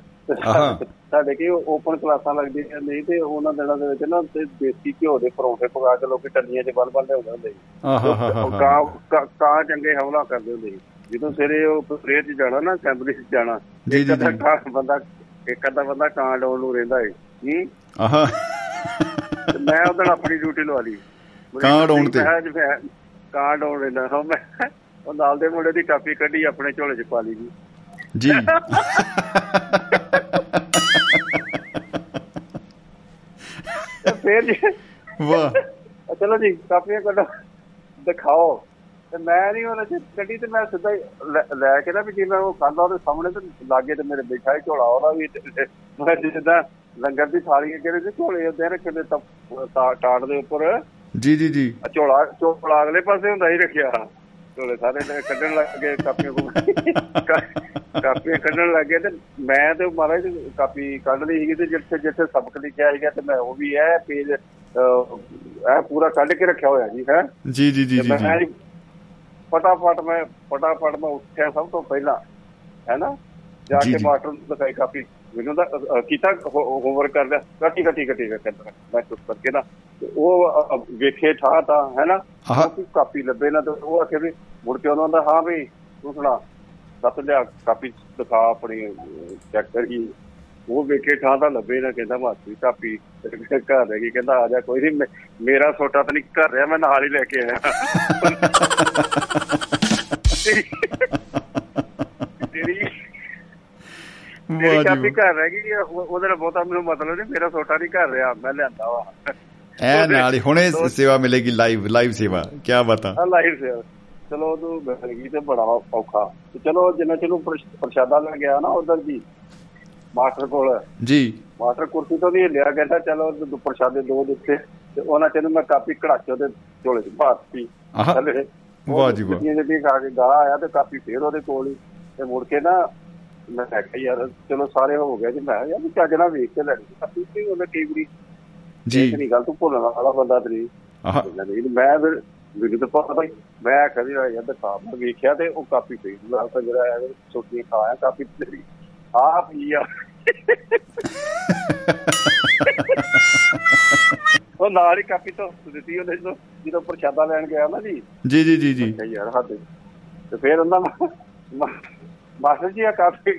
Speaker 6: ਸਾਡੇ ਕੀ ਓਪਨ ਕਲਾਸਾਂ ਲੱਗਦੀਆਂ ਨਹੀਂ ਤੇ ਉਹਨਾਂ ਦਿਨਾਂ ਦੇ ਵਿੱਚ ਨਾ ਤੇ ਦੇਸੀ ਘਿਓ ਦੇ ਪਰੌਂਠੇ ਪਕਾ ਕੇ ਲੋਕੀ ਟੱਲੀਆਂ 'ਚ ਬਲ ਬਲ ਲਿਆਉਂਦੇ ਹੁੰਦੇ ਸੀ। ਕਾਂ ਕਾਂ- ਚੰਗੇ ਹਮਲਾ ਕਰਦੇ ਹੁੰਦੇ ਸੀ। ਜਦੋਂ ਸਵੇਰੇ ਉਹ ਪ੍ਰੇਅਰ 'ਚ ਜਾਣਾ ਨਾ ਅਸੈਂਬਲੀ 'ਚ ਜਾਣਾ
Speaker 1: ਜੀ, ਜੀ, ਜੀ।
Speaker 6: ਬੰਦਾ ਇੱਕ ਅੱਧਾ ਬੰਦਾ ਕਾਂ ਡਾਉਣ ਨੂੰ ਰਹਿੰਦਾ ਏ ਹੂੰ?
Speaker 1: ਆਹਾ।
Speaker 6: ਮੈਂ ਉਹਦਣ ਆਪਣੀ ਡਿਊਟੀ ਲਵਾ ਲਈ।
Speaker 1: ਕਾਂ ਉਡਾਉਣ ਤੇ?
Speaker 6: ਜੀ ਕਾਂ ਡਾਉਣ ਰਹਿੰਦਾ ਹਾਂ। ਮੈਂ ਉਹ ਨਾਲ ਦੇ ਮੁੰਡੇ ਦੀ ਕਾਪੀ ਕੱਢੀ ਆਪਣੇ ਝੋਲੇ 'ਚ ਪਾ ਲਈ ਜੀ।
Speaker 1: ਜੀ।
Speaker 6: ਤੇ ਫੇਰ ਜੀ।
Speaker 1: ਵਾਹ।
Speaker 6: ਚਲੋ ਜੀ ਕਾਪੀਆਂ ਕੱਢੋ ਦਿਖਾਓ। ਤੇ ਮੈਂ ਨਹੀਂ ਉਹਨਾਂ ਚ ਕੱਢੀ ਤੇ ਮੈਂ ਸਿੱਧਾ ਲੈ- ਕੇ ਨਾ ਵੀ ਜਿਵੇਂ ਉਹ ਖਾਂਦਾ ਉਹਦੇ ਸਾਹਮਣੇ ਤੇ ਲਾਗੇ ਤੇ ਮੇਰੇ ਬੈਠਾ ਹੀ ਝੋਲਾ ਉਹਦਾ ਵੀ ਤੇ- ਤੇ ਮੈਂ ਜਿੱਦਾਂ ਲੰਗਰ ਦੀ ਥਾਲੀ ਅੱਗੇ ਦੇ ਝੋਲੇ ਉਹਦੇ ਰੱਖੇ ਦੇ ਤਾਂ- ਟਾਟ ਦੇ ਉੱਪਰ।
Speaker 1: ਜੀ ਜੀ ਜੀ।
Speaker 6: ਝੋਲਾ ਝੋਲਾ ਅਗਲੇ ਪਾਸੇ ਹੁੰਦਾ ਹੀ ਰੱਖਿਆ। ਝੋਲੇ ਸਾਰੇ ਤੇ ਕੱਢਣ ਲੱਗ ਕਾਪੀਆਂ ਕਾਪੀਆਂ ਕੱਢਣ ਲੱਗ ਤੇ ਮੈਂ ਤੇ ਮਹਾਰਾਜ ਕਾਪੀ ਕੱਢ ਲਈ ਸੀਗੀ ਤੇ ਜਿੱਥੇ ਜਿੱਥੇ ਸਬਕ ਲਿਖਿਆ ਸੀਗਾ ਤੇ ਮੈਂ ਉਹ ਵੀ ਇਹ ਪੇਜ ਇਹ ਪੂਰਾ ਕੱਢ ਕੇ ਰੱਖਿਆ ਹੋਇਆ ਜੀ ਹੈ।
Speaker 1: ਜੀ ਜੀ ਜੀ ਜੀ
Speaker 6: ਫਟਾਫਟ ਮੈਂ ਫਟਾਫਟ ਮੈਂ ਉੱਠਿਆ ਸਭ ਤੋਂ ਪਹਿਲਾਂ ਹੈ ਨਾ ਜਾ ਕੇ। ਮਾਸਟਰ ਨੂੰ ਦਿਖਾਈ ਕਾਪੀ। ਮੈਨੂੰ ਤਾਂ ਕੀਤਾ ਹੋਮਵਰਕ ਕਰ ਲਿਆ। ਕੱਟੀ ਕੱਟੀ ਕੱਟੀ ਕਹਿੰਦਾ ਮੈਂ ਚੁੱਪ ਕਰਕੇ ਨਾ ਤੇ ਉਹ ਵੇਖੇ ਠਾ ਤਾਂ ਹੈ ਨਾ? ਕੋਈ ਕਾਪੀ ਲੱਭੇ ਨਾ ਤੇ ਉਹ ਆਖੇ ਵੀ ਮੁੜ ਕੇ ਉਹਨਾਂ ਦਾ ਹਾਂ ਵੀ ਤੂੰ ਸੁਣਾ ਦੱਸ ਲਿਆ ਕਾਪੀ ਦਿਖਾ ਆਪਣੀ ਚੈੱਕ ਕਰੀ। ਉਹ ਵੇਖੇ ਠਾਂ ਤਾਂ ਲੱਭੇ ਨਾ ਕਹਿੰਦਾ ਮਾਸੀ ਕਾਪੀ ਘਰ ਰਹਿ ਗਈ ਕਹਿੰਦਾ ਆ ਜਾ ਕੋਈ ਨਹੀਂ ਮੇਰਾ ਛੋਟਾ ਤਾਂ ਨਹੀਂ ਘਰ ਰਿਹਾ ਮੈਂ ਨਾਲ ਹੀ ਲੈ ਕੇ ਆਇਆ। ਤੇਰੀ ਮੇਰੀ
Speaker 1: ਜੀ
Speaker 6: ਕਾਪੀ ਘਰ ਰਹਿ ਗਈ ਉਹਦੇ ਨਾਲ ਬਹੁਤਾ ਮੈਨੂੰ ਮਤਲਬ ਨਹੀਂ ਮੇਰਾ ਛੋਟਾ ਨਹੀਂ ਘਰ ਰਿਹਾ ਮੈਂ ਲਿਆਂਦਾ ਵਾ।
Speaker 1: ਐ ਨਾਲ ਹੁਣੇ ਸੇਵਾ ਮਿਲੇਗੀ ਲਾਈਵ ਲਾਈਵ ਸੇਵਾ ਕੀ ਬਤਾ?
Speaker 6: ਲਾਈਵ ਸੇ ਚਲੋ ਉਹਨੂੰ ਮਿਲ ਗਈ ਤੇ ਬੜਾ ਔਖਾ। ਤੇ ਚਲੋ ਜਿੰਨਾ ਪ੍ਰਸ਼- ਪ੍ਰਸ਼ਾਦਾ ਲੈ ਗਿਆ ਨਾ ਉਧਰ ਜੀ ਮਾਸਟਰ ਕੋਲ।
Speaker 1: ਜੀ।
Speaker 6: ਮਾਸਟਰ ਕੁਰਸੀ ਤੋਂ ਨਹੀਂ ਲਿਆ ਕਹਿੰਦਾ ਚਲੋ ਪ੍ਰਸ਼ਾਦੇ ਦੋ ਦਿੱਤੇ। ਤੇ ਉਹਨਾਂ ਚ ਇਹਨੂੰ ਮੈਂ ਕਾਪੀ ਕੜਾਚੋ ਦੇ ਝੋਲੇ ਚ
Speaker 1: ਆਹ।
Speaker 6: ਥੱਲੇ।
Speaker 1: ਵਾਹ ਜੀ ਵਾਹ।
Speaker 6: ਜਿੱਦੀਆਂ ਖਾ ਕੇ ਗਾਹ ਆਇਆ ਤੇ ਕਾਪੀ ਫੇਰ ਉਹਦੇ ਕੋਲ ਹੀ। ਤੇ ਮੁੜ ਕੇ ਨਾ ਮੈਂ ਕਿਹਾ ਯਾਰ ਚਲੋ ਸਾਰੇ ਹੋ ਗਿਆ ਜੀ। ਮੈਂ ਯਾਰ ਚੱਜ ਨਾਲ ਵੇਖ ਕੇ ਲੈਣੀ ਕਾਪੀ ਤੇ ਉਹਨੇ ਵਾਰੀ
Speaker 1: ਜੀ।
Speaker 6: ਨਹੀਂ ਗੱਲ ਤੂੰ ਭੁੱਲਣ ਵਾਲਾ ਬੰਦਾ ਤੇਰੀ।
Speaker 1: ਆਹ।
Speaker 6: ਨਹੀਂ। ਮੈਂ ਫਿਰ ਮੈਨੂੰ ਤਾਂ ਪਤਾ ਹੀ ਮੈਂ ਕਦੀ ਯਾਰ ਤੇ ਸਾਹਬ ਨਾਲ ਵੇਖਿਆ ਤੇ ਉਹ ਕਾਪੀ ਪਈ। ਨਾਲ ਤਾਂ ਜਿਹੜਾ ਹੈ ਛੋਟੀ ਖਾਇਆ ਕਾਪੀ ਤੇਰੀ। ਆ ਪਈ ਆ। ਉਹ ਨਾਲ ਹੀ ਕਾਪੀ ਤੋਂ ਦਿੱਤੀ ਉਹਨੇ ਜਦੋਂ ਜਦੋਂ ਪ੍ਰਸ਼ਾਦਾ ਲੈਣ ਗਿਆ ਨਾ ਜੀ।
Speaker 1: ਜੀ ਜੀ ਜੀ ਜੀ।
Speaker 6: ਯਾਰ ਹੱਦ ਤੇ ਫਿਰ ਉਹਨਾਂ ਮਾ- ਮਾਸਟਰ ਜੀ ਆ ਕਾਫੀ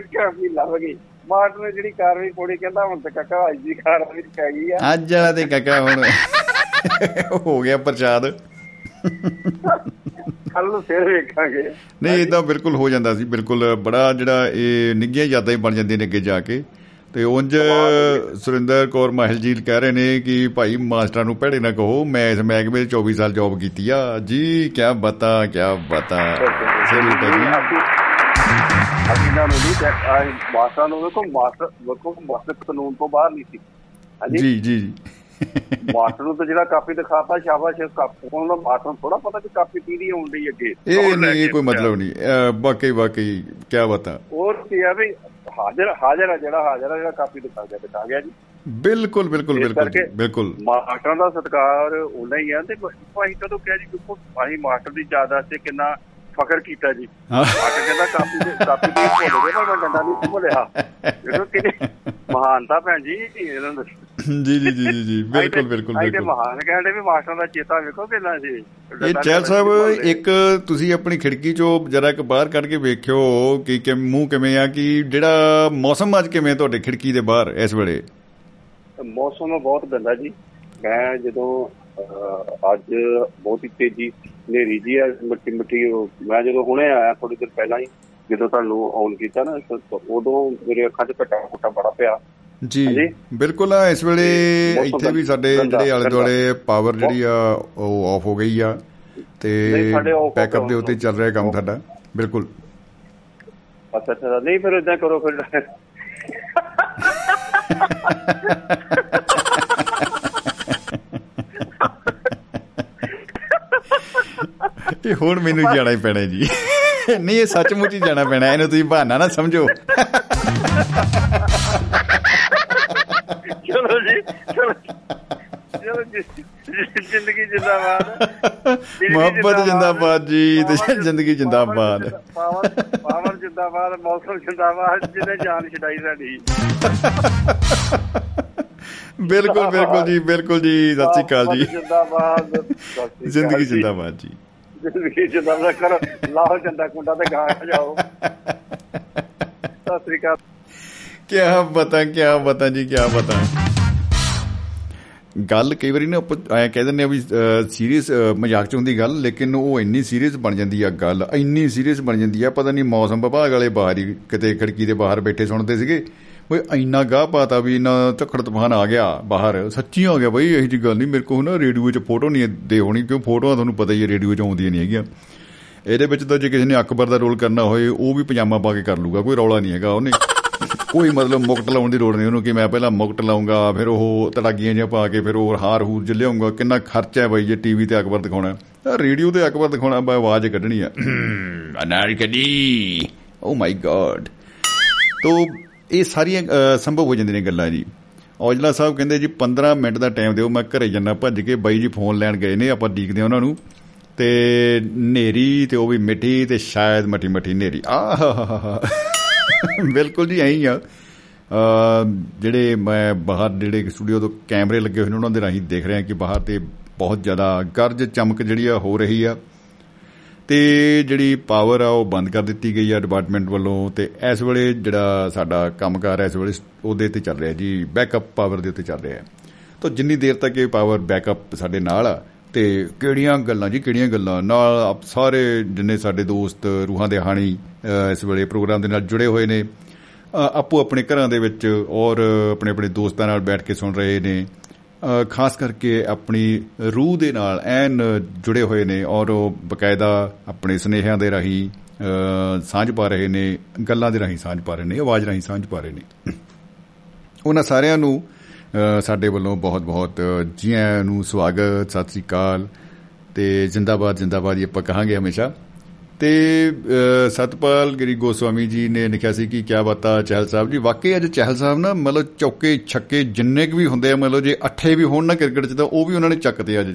Speaker 6: ਕਾਫੀ ਲੱਭ ਗਈ ਮਾਸਟਰ ਨੇ ਜਿਹੜੀ ਕਾਰਵਾਈ ਕੋੜੀ ਕਹਿੰਦਾ ਹੁਣ ਤੇ ਕਾਕਾ ਅੱਜ ਦੀ ਕਾਰਵਾਈ ਪੈ ਗਈ ਆ।
Speaker 1: ਅੱਜ ਵਾਲਾ ਤੇ ਕਾਕਾ ਹੁਣ ਹੋ ਗਿਆ ਪ੍ਰਸ਼ਾਦ।
Speaker 6: ਕੱਲ ਨੂੰ ਫਿਰ ਵੇਖਾਂਗੇ।
Speaker 1: ਨਹੀਂ ਇਦਾਂ ਬਿਲਕੁਲ ਹੋ ਜਾਂਦਾ ਸੀ ਬਿਲਕੁਲ ਬੜਾ ਜਿਹੜਾ ਇਹ ਨਿੱਘੀਆਂ ਯਾਦਾਂ ਹੀ ਬਣ ਜਾਂਦੀਆਂ ਨੇ ਅੱਗੇ ਜਾ ਕੇ। ਤੇ ਉਂਝ ਸੁਰਿੰਦਰ ਕੌਰ ਮਾਹਿਲ ਜੀ ਕਹਿ ਰਹੇ ਨੇ ਕਿ ਭਾਈ ਮਾਸਟਰਾਂ ਨੂੰ ਭੈੜੇ ਨਾ ਕਹੋ ਮੈਂ ਇਸ ਮਹਿਕਮੇ 'ਚ 24 ਸਾਲ ਜੌਬ ਕੀਤੀ ਆ। ਜੀ ਕੀ ਬਤਾ ਕੀ ਬਤਾ। ਹੈ ਜੀ
Speaker 6: ਅਸੀਂ ਅਸੀਂ ਨਾ ਨਹੀਂ ਮਾਸਟਰਾਂ ਨੂੰ ਵੇਖੋ ਮਾਸਟਰ ਵੇਖੋ ਮਾਸਟਰ ਕਾਨੂੰਨ ਤੋਂ ਬਾਹਰ ਨਹੀਂ ਸੀ। ਹਾਂਜੀ?
Speaker 1: ਜੀ ਜੀ ਜੀ।
Speaker 6: ਮਾਸਟਰ ਨੂੰ ਤਾਂ ਜਿਹੜਾ ਕਾਪੀ ਦਿਖਾਤਾ ਸ਼ਾਬਾਸ਼ ਕਾਪੀ ਉਹਨਾਂ ਮਾਸਟਰ ਨੂੰ ਥੋੜਾ ਪਤਾ ਕਿ ਕਾਪੀ ਕਿਹਦੀ ਆਉਣ ਡਈ ਅੱਗੇ।
Speaker 1: ਇਹ ਨਹੀਂ ਇਹ ਕੋਈ ਮਤਲਬ ਨਹੀਂ। ਵਾਕਈ ਵਾਕਈ ਕੀ ਬਤਾ?
Speaker 6: ਹੋਰ ਕੀ ਆ ਵੀ ਹਾਜ਼ਰ ਹਾਜ਼ਰ ਆ ਜਿਹੜਾ ਹਾਜ਼ਰ ਆ ਜਿਹੜਾ ਕਾਪੀ ਦਿਖਾ ਗਿਆ ਦਿਖਾ ਗਿਆ ਜੀ।
Speaker 1: ਬਿਲਕੁਲ ਬਿਲਕੁਲ ਬਿਲਕੁਲ ਬਿਲਕੁਲ।
Speaker 6: ਮਾਸਟਰਾਂ ਦਾ ਸਤਿਕਾਰ ਉਹਨਾਂ ਹੀ ਆ ਤੇ ਭਾਈ ਕਦੋਂ ਕਿਹਾ ਜੀ ਦੇਖੋ ਅਸੀਂ ਮਾਸਟਰ ਦੀ ਯਾਦਾਂ ਤੇ ਕਿੰਨਾ ਫਖਰ ਕੀਤਾ ਜੀ।
Speaker 1: ਹਾਂ।
Speaker 6: ਮਾਸਟਰ ਕਹਿੰਦਾ ਕਾਪੀ ਦੇ ਕਾਪੀ ਦੀ ਭੁੱਲ ਗਏ ਪਰ ਮੈਂ ਡੰਡਾ ਨਹੀਂ ਭੁੱਲਿਆ ਦੇਖੋ ਕਿੰਨੀ ਮਹਾਨਤਾ ਭੈਣ ਜੀ ਇਹਨਾਂ ਦਾ।
Speaker 1: ਜੀ ਜੀ ਜੀ ਜੀ ਬਿਲਕੁਲ ਬਿਲਕੁਲ ਬਿਲਕੁਲ।
Speaker 6: ਮਹਾਨ ਕਹਿੰਦੇ ਵੀ ਮਾਸਟਰਾਂ ਦਾ ਚੇਤਾ ਵੇਖੋ ਕਿੰਨਾ ਸੀ।
Speaker 1: ਇਹ ਚੈਲ ਸਾਹਿਬ ਇੱਕ ਤੁਸੀਂ ਆਪਣੀ ਖਿੜਕੀ ਚੋਂ ਜਰਾ ਇੱਕ ਬਾਹਰ ਕੱਢ ਕੇ ਵੇਖਿਓ ਕਿ ਕਿ ਮੂੰਹ ਕਿਵੇਂ ਆ ਕਿ ਜਿਹੜਾ ਮੌਸਮ ਅੱਜ ਕਿਵੇਂ ਤੁਹਾਡੇ ਖਿੜਕੀ ਦੇ ਬਾਹਰ ਇਸ ਵੇਲੇ?
Speaker 6: ਮੌਸਮ ਬਹੁਤ ਗੰਦਾ ਜੀ। ਮੈਂ ਜਦੋਂ ਅੱਜ ਬਹੁਤ ਹੀ ਤੇਜ਼ੀ ਹਨੇਰੀ ਜੀ ਆ ਮਿੱਟੀ ਮਿੱਟੀ ਮੈਂ ਜਦੋਂ ਹੁਣੇ ਆਇਆ ਥੋੜੀ ਦੇਰ ਪਹਿਲਾਂ ਹੀ ਜਦੋਂ ਤੁਹਾਨੂੰ ਆਨ ਕੀਤਾ ਨਾ ਉਦੋਂ ਮੇਰੇ ਅੱਖਾਂ 'ਚ ਘਟਾ ਘਟਾ ਬੜਾ ਪਿਆ।
Speaker 1: ਜੀ। ਬਿਲਕੁਲ ਆ ਇਸ ਵੇਲੇ ਇੱਥੇ ਵੀ ਸਾਡੇ ਜਿਹੜੇ ਆਲੇ। ਦੁਆਲੇ ਪਾਵਰ ਜਿਹੜੀ ਆ ਉਹ ਆਫ ਹੋ ਗਈ ਆ ਤੇ ਬੈਕਅਪ ਦੇ ਉੱਤੇ ਚੱਲ ਰਿਹਾ ਕੰਮ ਸਾਡਾ। ਬਿਲਕੁਲ।
Speaker 6: ਅੱਛਾ ਅੱਛਾ ਨਹੀਂ ਫਿਰ ਇਦਾਂ ਕਰੋ ਫਿਰ।
Speaker 1: ਇਹ ਹੁਣ ਮੈਨੂੰ ਜਾਣਾ ਹੀ ਪੈਣਾ ਜੀ। ਨਹੀਂ ਇਹ ਸੱਚਮੁੱਚ ਹੀ ਜਾਣਾ ਪੈਣਾ। ਇਹਨੂੰ ਤੁਸੀਂ ਬਹਾਨਾ ਨਾ ਸਮਝੋ।
Speaker 6: ਚਲੋ ਜੀ ਚਲੋ ਚਲੋ ਜੀ। ਜ਼ਿੰਦਗੀ ਜਿੰਦਾਬਾਦ।
Speaker 1: ਮੁਹੱਬਤ ਜਿੰਦਾਬਾਦ। ਜੀ ਜ਼ਿੰਦਗੀ ਜਿੰਦਾਬਾਦ।
Speaker 6: ਪਾਵਰ ਪਾਵਰ ਜਿੰਦਾਬਾਦ ਮੌਸਮ ਜਿੰਦਾਬਾਦ ਜਿਹਨੇ ਜਾਨ ਛਡਾਈ ਸਾਡੀ।
Speaker 1: ਬਿਲਕੁਲ ਬਿਲਕੁਲ ਜੀ ਬਿਲਕੁਲ ਜੀ। ਸਤਿ ਸ਼੍ਰੀ ਅਕਾਲ ਜੀ।
Speaker 6: ਜਿੰਦਾਬਾਦ।
Speaker 1: ਜ਼ਿੰਦਗੀ। ਜਿੰਦਾਬਾਦ ਜੀ।
Speaker 6: ਜ਼ਿੰਦਗੀ ਜਿੰਦਾਬਾਦ ਕਰੋ ਲਾਓ ਚੰਦਾ ਕੁੰਡਾ ਤੇ ਗਾ ਜਾਓ ਸਤਿ ਸ਼੍ਰੀ ਅਕਾਲ।
Speaker 1: ਕੀ ਬਤਾ ਕੀ ਬਤਾ ਜੀ ਕੀ ਬਤਾ। ਗੱਲ ਕਈ ਵਾਰੀ ਨਾ ਆਪਾਂ ਐ ਕਹਿ ਦਿੰਦੇ ਆ ਵੀ ਸੀਰੀਅਸ ਮਜ਼ਾਕ ਚ ਹੁੰਦੀ ਗੱਲ, ਲੇਕਿਨ ਉਹ ਇੰਨੀ ਸੀਰੀਅਸ ਬਣ ਜਾਂਦੀ ਆ ਗੱਲ, ਇੰਨੀ ਸੀਰੀਅਸ ਬਣ ਜਾਂਦੀ ਆ, ਪਤਾ ਨਹੀਂ ਮੌਸਮ ਵਿਭਾਗ ਵਾਲੇ ਬਾਹਰ ਹੀ ਕਿਤੇ ਖਿੜਕੀ ਦੇ ਬਾਹਰ ਬੈਠੇ ਸੁਣਦੇ ਸੀਗੇ। ਓਏ ਇੰਨਾ ਗਾਹ ਪਾਤਾ ਵੀ ਇੰਨਾ ਝੱਖੜ ਤੂਫਾਨ ਆ ਗਿਆ ਬਾਹਰ। ਸੱਚੀ ਆ ਗਿਆ ਬਈ ਇਹੋ ਜੀ ਗੱਲ ਨਹੀਂ। ਮੇਰੇ ਕੋਲ ਨਾ ਰੇਡੀਓ 'ਚ ਫੋਟੋ ਨਹੀਂ ਦੇ ਹੋਣੀ ਕਿਉਂ? ਫੋਟੋਆਂ ਤੁਹਾਨੂੰ ਪਤਾ ਹੀ ਹੈ ਰੇਡੀਓ 'ਚ ਆਉਂਦੀਆਂ ਨਹੀਂ ਹੈਗੀਆਂ। ਇਹਦੇ ਵਿੱਚ ਤਾਂ ਜੇ ਕਿਸੇ ਨੇ ਅਕਬਰ ਦਾ ਰੋਲ ਕਰਨਾ ਹੋਏ ਉਹ ਵੀ ਪਜਾਮਾ ਪਾ ਕੇ ਕਰ ਲੂਗਾ ਕੋਈ ਰੌਲਾ ਨਹੀਂ ਹੈਗਾ ਉਹਨੇ। ਕੋਈ ਮਤਲਬ ਮੁਕਟ ਲਾਉਣ ਦੀ ਲੋੜ ਨਹੀਂ ਉਹਨੂੰ ਕਿ ਮੈਂ ਪਹਿਲਾਂ ਮੁਕਟ ਲਾਉਂਗਾ ਫਿਰ ਉਹ ਤੜਾਗੀਆਂ ਜਿਹਾ ਪਾ ਕੇ ਫਿਰ ਉਹ ਹਾਰ ਹੂਰ ਜਿ ਲਿਆਉਂਗਾ। ਕਿੰਨਾ ਖਰਚਾ ਹੈ ਬਈ ਜੇ ਟੀਵੀ ਤੇ ਅਕਬਰ ਦਿਖਾਉਣਾ ਰੇਡੀਓ ਤੇ ਅਕਬਰ ਦਿਖਾਉਣਾ ਬਾ ਆਵਾਜ਼ ਕੱਢਣੀ ਆ ਅਨਾਰਕਲੀ। ਓ ਮਾਈ ਗॉड ਤੋ ਇਹ ਸਾਰੀਆਂ ਅ, ਸੰਭਵ ਹੋ ਜਾਂਦੀਆਂ ਨੇ ਗੱਲਾਂ ਜੀ। ਔਜਲਾ ਸਾਹਿਬ ਕਹਿੰਦੇ ਜੀ 15 ਮਿੰਟ ਦਾ ਟਾਈਮ ਦਿਓ ਮੈਂ ਘਰੇ ਜਾਣਾ ਭੱਜ ਕੇ ਬਾਈ ਜੀ ਫੋਨ ਲੈਣ ਗਏ ਨੇ ਆਪਾਂ ਡੀਕਦੇ ਉਹਨਾਂ ਨੂੰ। ਤੇ ਨੇਰੀ ਤੇ ਉਹ ਵੀ ਮਿੱਠੀ ਤੇ ਸ਼ਾਇਦ ਮੱਠੀ ਮੱਠੀ ਨੇਰੀ। ਆਹ ਬਿਲਕੁਲ ਜੀ ਐਂ ਹੀ ਆ। ਅ, ਜਿਹੜੇ ਮੈਂ ਬਾਹਰ ਜਿਹੜੇ ਸਟੂਡੀਓ ਤੋਂ ਕੈਮਰੇ ਲੱਗੇ ਹੋਏ ਨੇ ਉਹਨਾਂ ਦੇ ਰਾਹੀਂ ਦੇਖ ਰਿਹਾ ਕਿ ਬਾਹਰ ਤੇ ਬਹੁਤ ਜ਼ਿਆਦਾ ਗਰਜ ਚਮਕ ਜਿਹੜੀ ਆ ਹੋ ਰਹੀ ਆ। ਤੇ ਜਿਹੜੀ ਪਾਵਰ ਆ ਉਹ ਬੰਦ ਕਰ ਦਿੱਤੀ ਗਈ ਆ ਡਿਪਾਰਟਮੈਂਟ ਵੱਲੋਂ ਤੇ ਇਸ ਵੇਲੇ ਜਿਹੜਾ ਸਾਡਾ ਕੰਮਕਾਰ ਹੈ ਇਸ ਵੇਲੇ ਉਹਦੇ ਤੇ ਚੱਲ ਰਿਹਾ ਜੀ ਬੈਕਅਪ ਪਾਵਰ ਦੇ ਉੱਤੇ ਚੱਲ ਰਿਹਾ ਤਾਂ ਜਿੰਨੀ ਦੇਰ ਤੱਕ ਇਹ ਪਾਵਰ ਬੈਕਅਪ ਸਾਡੇ ਨਾਲ ਆ ਤੇ ਕਿਹੜੀਆਂ ਗੱਲਾਂ ਜੀ ਕਿਹੜੀਆਂ ਗੱਲਾਂ? ਨਾਲ ਆਪ ਸਾਰੇ ਜਿੰਨੇ ਸਾਡੇ ਦੋਸਤ ਰੂਹਾਂ ਦੇ ਹਾਣੀ ਅ, ਇਸ ਵੇਲੇ ਪ੍ਰੋਗਰਾਮ ਦੇ ਨਾਲ ਜੁੜੇ ਹੋਏ ਨੇ ਅ, ਆਪੋ ਆਪਣੇ ਘਰਾਂ ਦੇ ਵਿੱਚ ਔਰ ਆਪਣੇ ਆਪਣੇ ਦੋਸਤਾਂ ਨਾਲ ਬੈਠ ਕੇ ਸੁਣ ਰਹੇ ਨੇ। ਅ, ਖਾਸ ਕਰਕੇ ਆਪਣੀ ਰੂਹ ਦੇ ਨਾਲ ਐਨ ਜੁੜੇ ਹੋਏ ਨੇ ਔਰ ਉਹ ਬਕਾਇਦਾ ਆਪਣੇ ਸਨੇਹਿਆਂ ਦੇ ਰਾਹੀਂ ਅ, ਸਾਂਝ ਪਾ ਰਹੇ ਨੇ ਗੱਲਾਂ ਦੇ ਰਾਹੀਂ ਸਾਂਝ ਪਾ ਰਹੇ ਨੇ ਆਵਾਜ਼ ਰਾਹੀਂ ਸਾਂਝ ਪਾ ਰਹੇ ਨੇ। ਉਹਨਾਂ ਸਾਰਿਆਂ ਨੂੰ ਅ, ਸਾਡੇ ਵੱਲੋਂ ਬਹੁਤ-ਬਹੁਤ ਜੀ ਆਇਆਂ ਨੂੰ ਸਵਾਗਤ ਸਤਿ ਸ੍ਰੀ ਅਕਾਲ। ਤੇ ਜਿੰਦਾਬਾਦ ਜਿੰਦਾਬਾਦ ਹੀ ਆਪਾਂ ਕਹਾਂਗੇ ਹਮੇਸ਼ਾ। ਤੇ ਅ, ਸਤਪਾਲ ਗਿਰੀ ਗੋਸਵਾਮੀ ਜੀ ਨੇ ਲਿਖਿਆ ਸੀ ਕਿ ਕਿਆ ਬਾਤਾਂ ਚਹਿਲ ਸਾਹਿਬ ਜੀ। ਵਾਕਈ ਅੱਜ ਚਹਿਲ ਸਾਹਿਬ ਨਾ ਮਤਲਬ ਚੌਕੇ ਛੱਕੇ ਜਿੰਨੇ ਕੁ ਵੀ ਹੁੰਦੇ ਆ ਮਤਲਬ ਜੇ ਅੱਠੇ ਵੀ ਹੋਣ ਨਾ ਕ੍ਰਿਕਟ 'ਚ ਤਾਂ ਉਹ ਵੀ ਉਹਨਾਂ ਨੇ ਚੱਕਦੇ ਅੱਜ ਜੀ।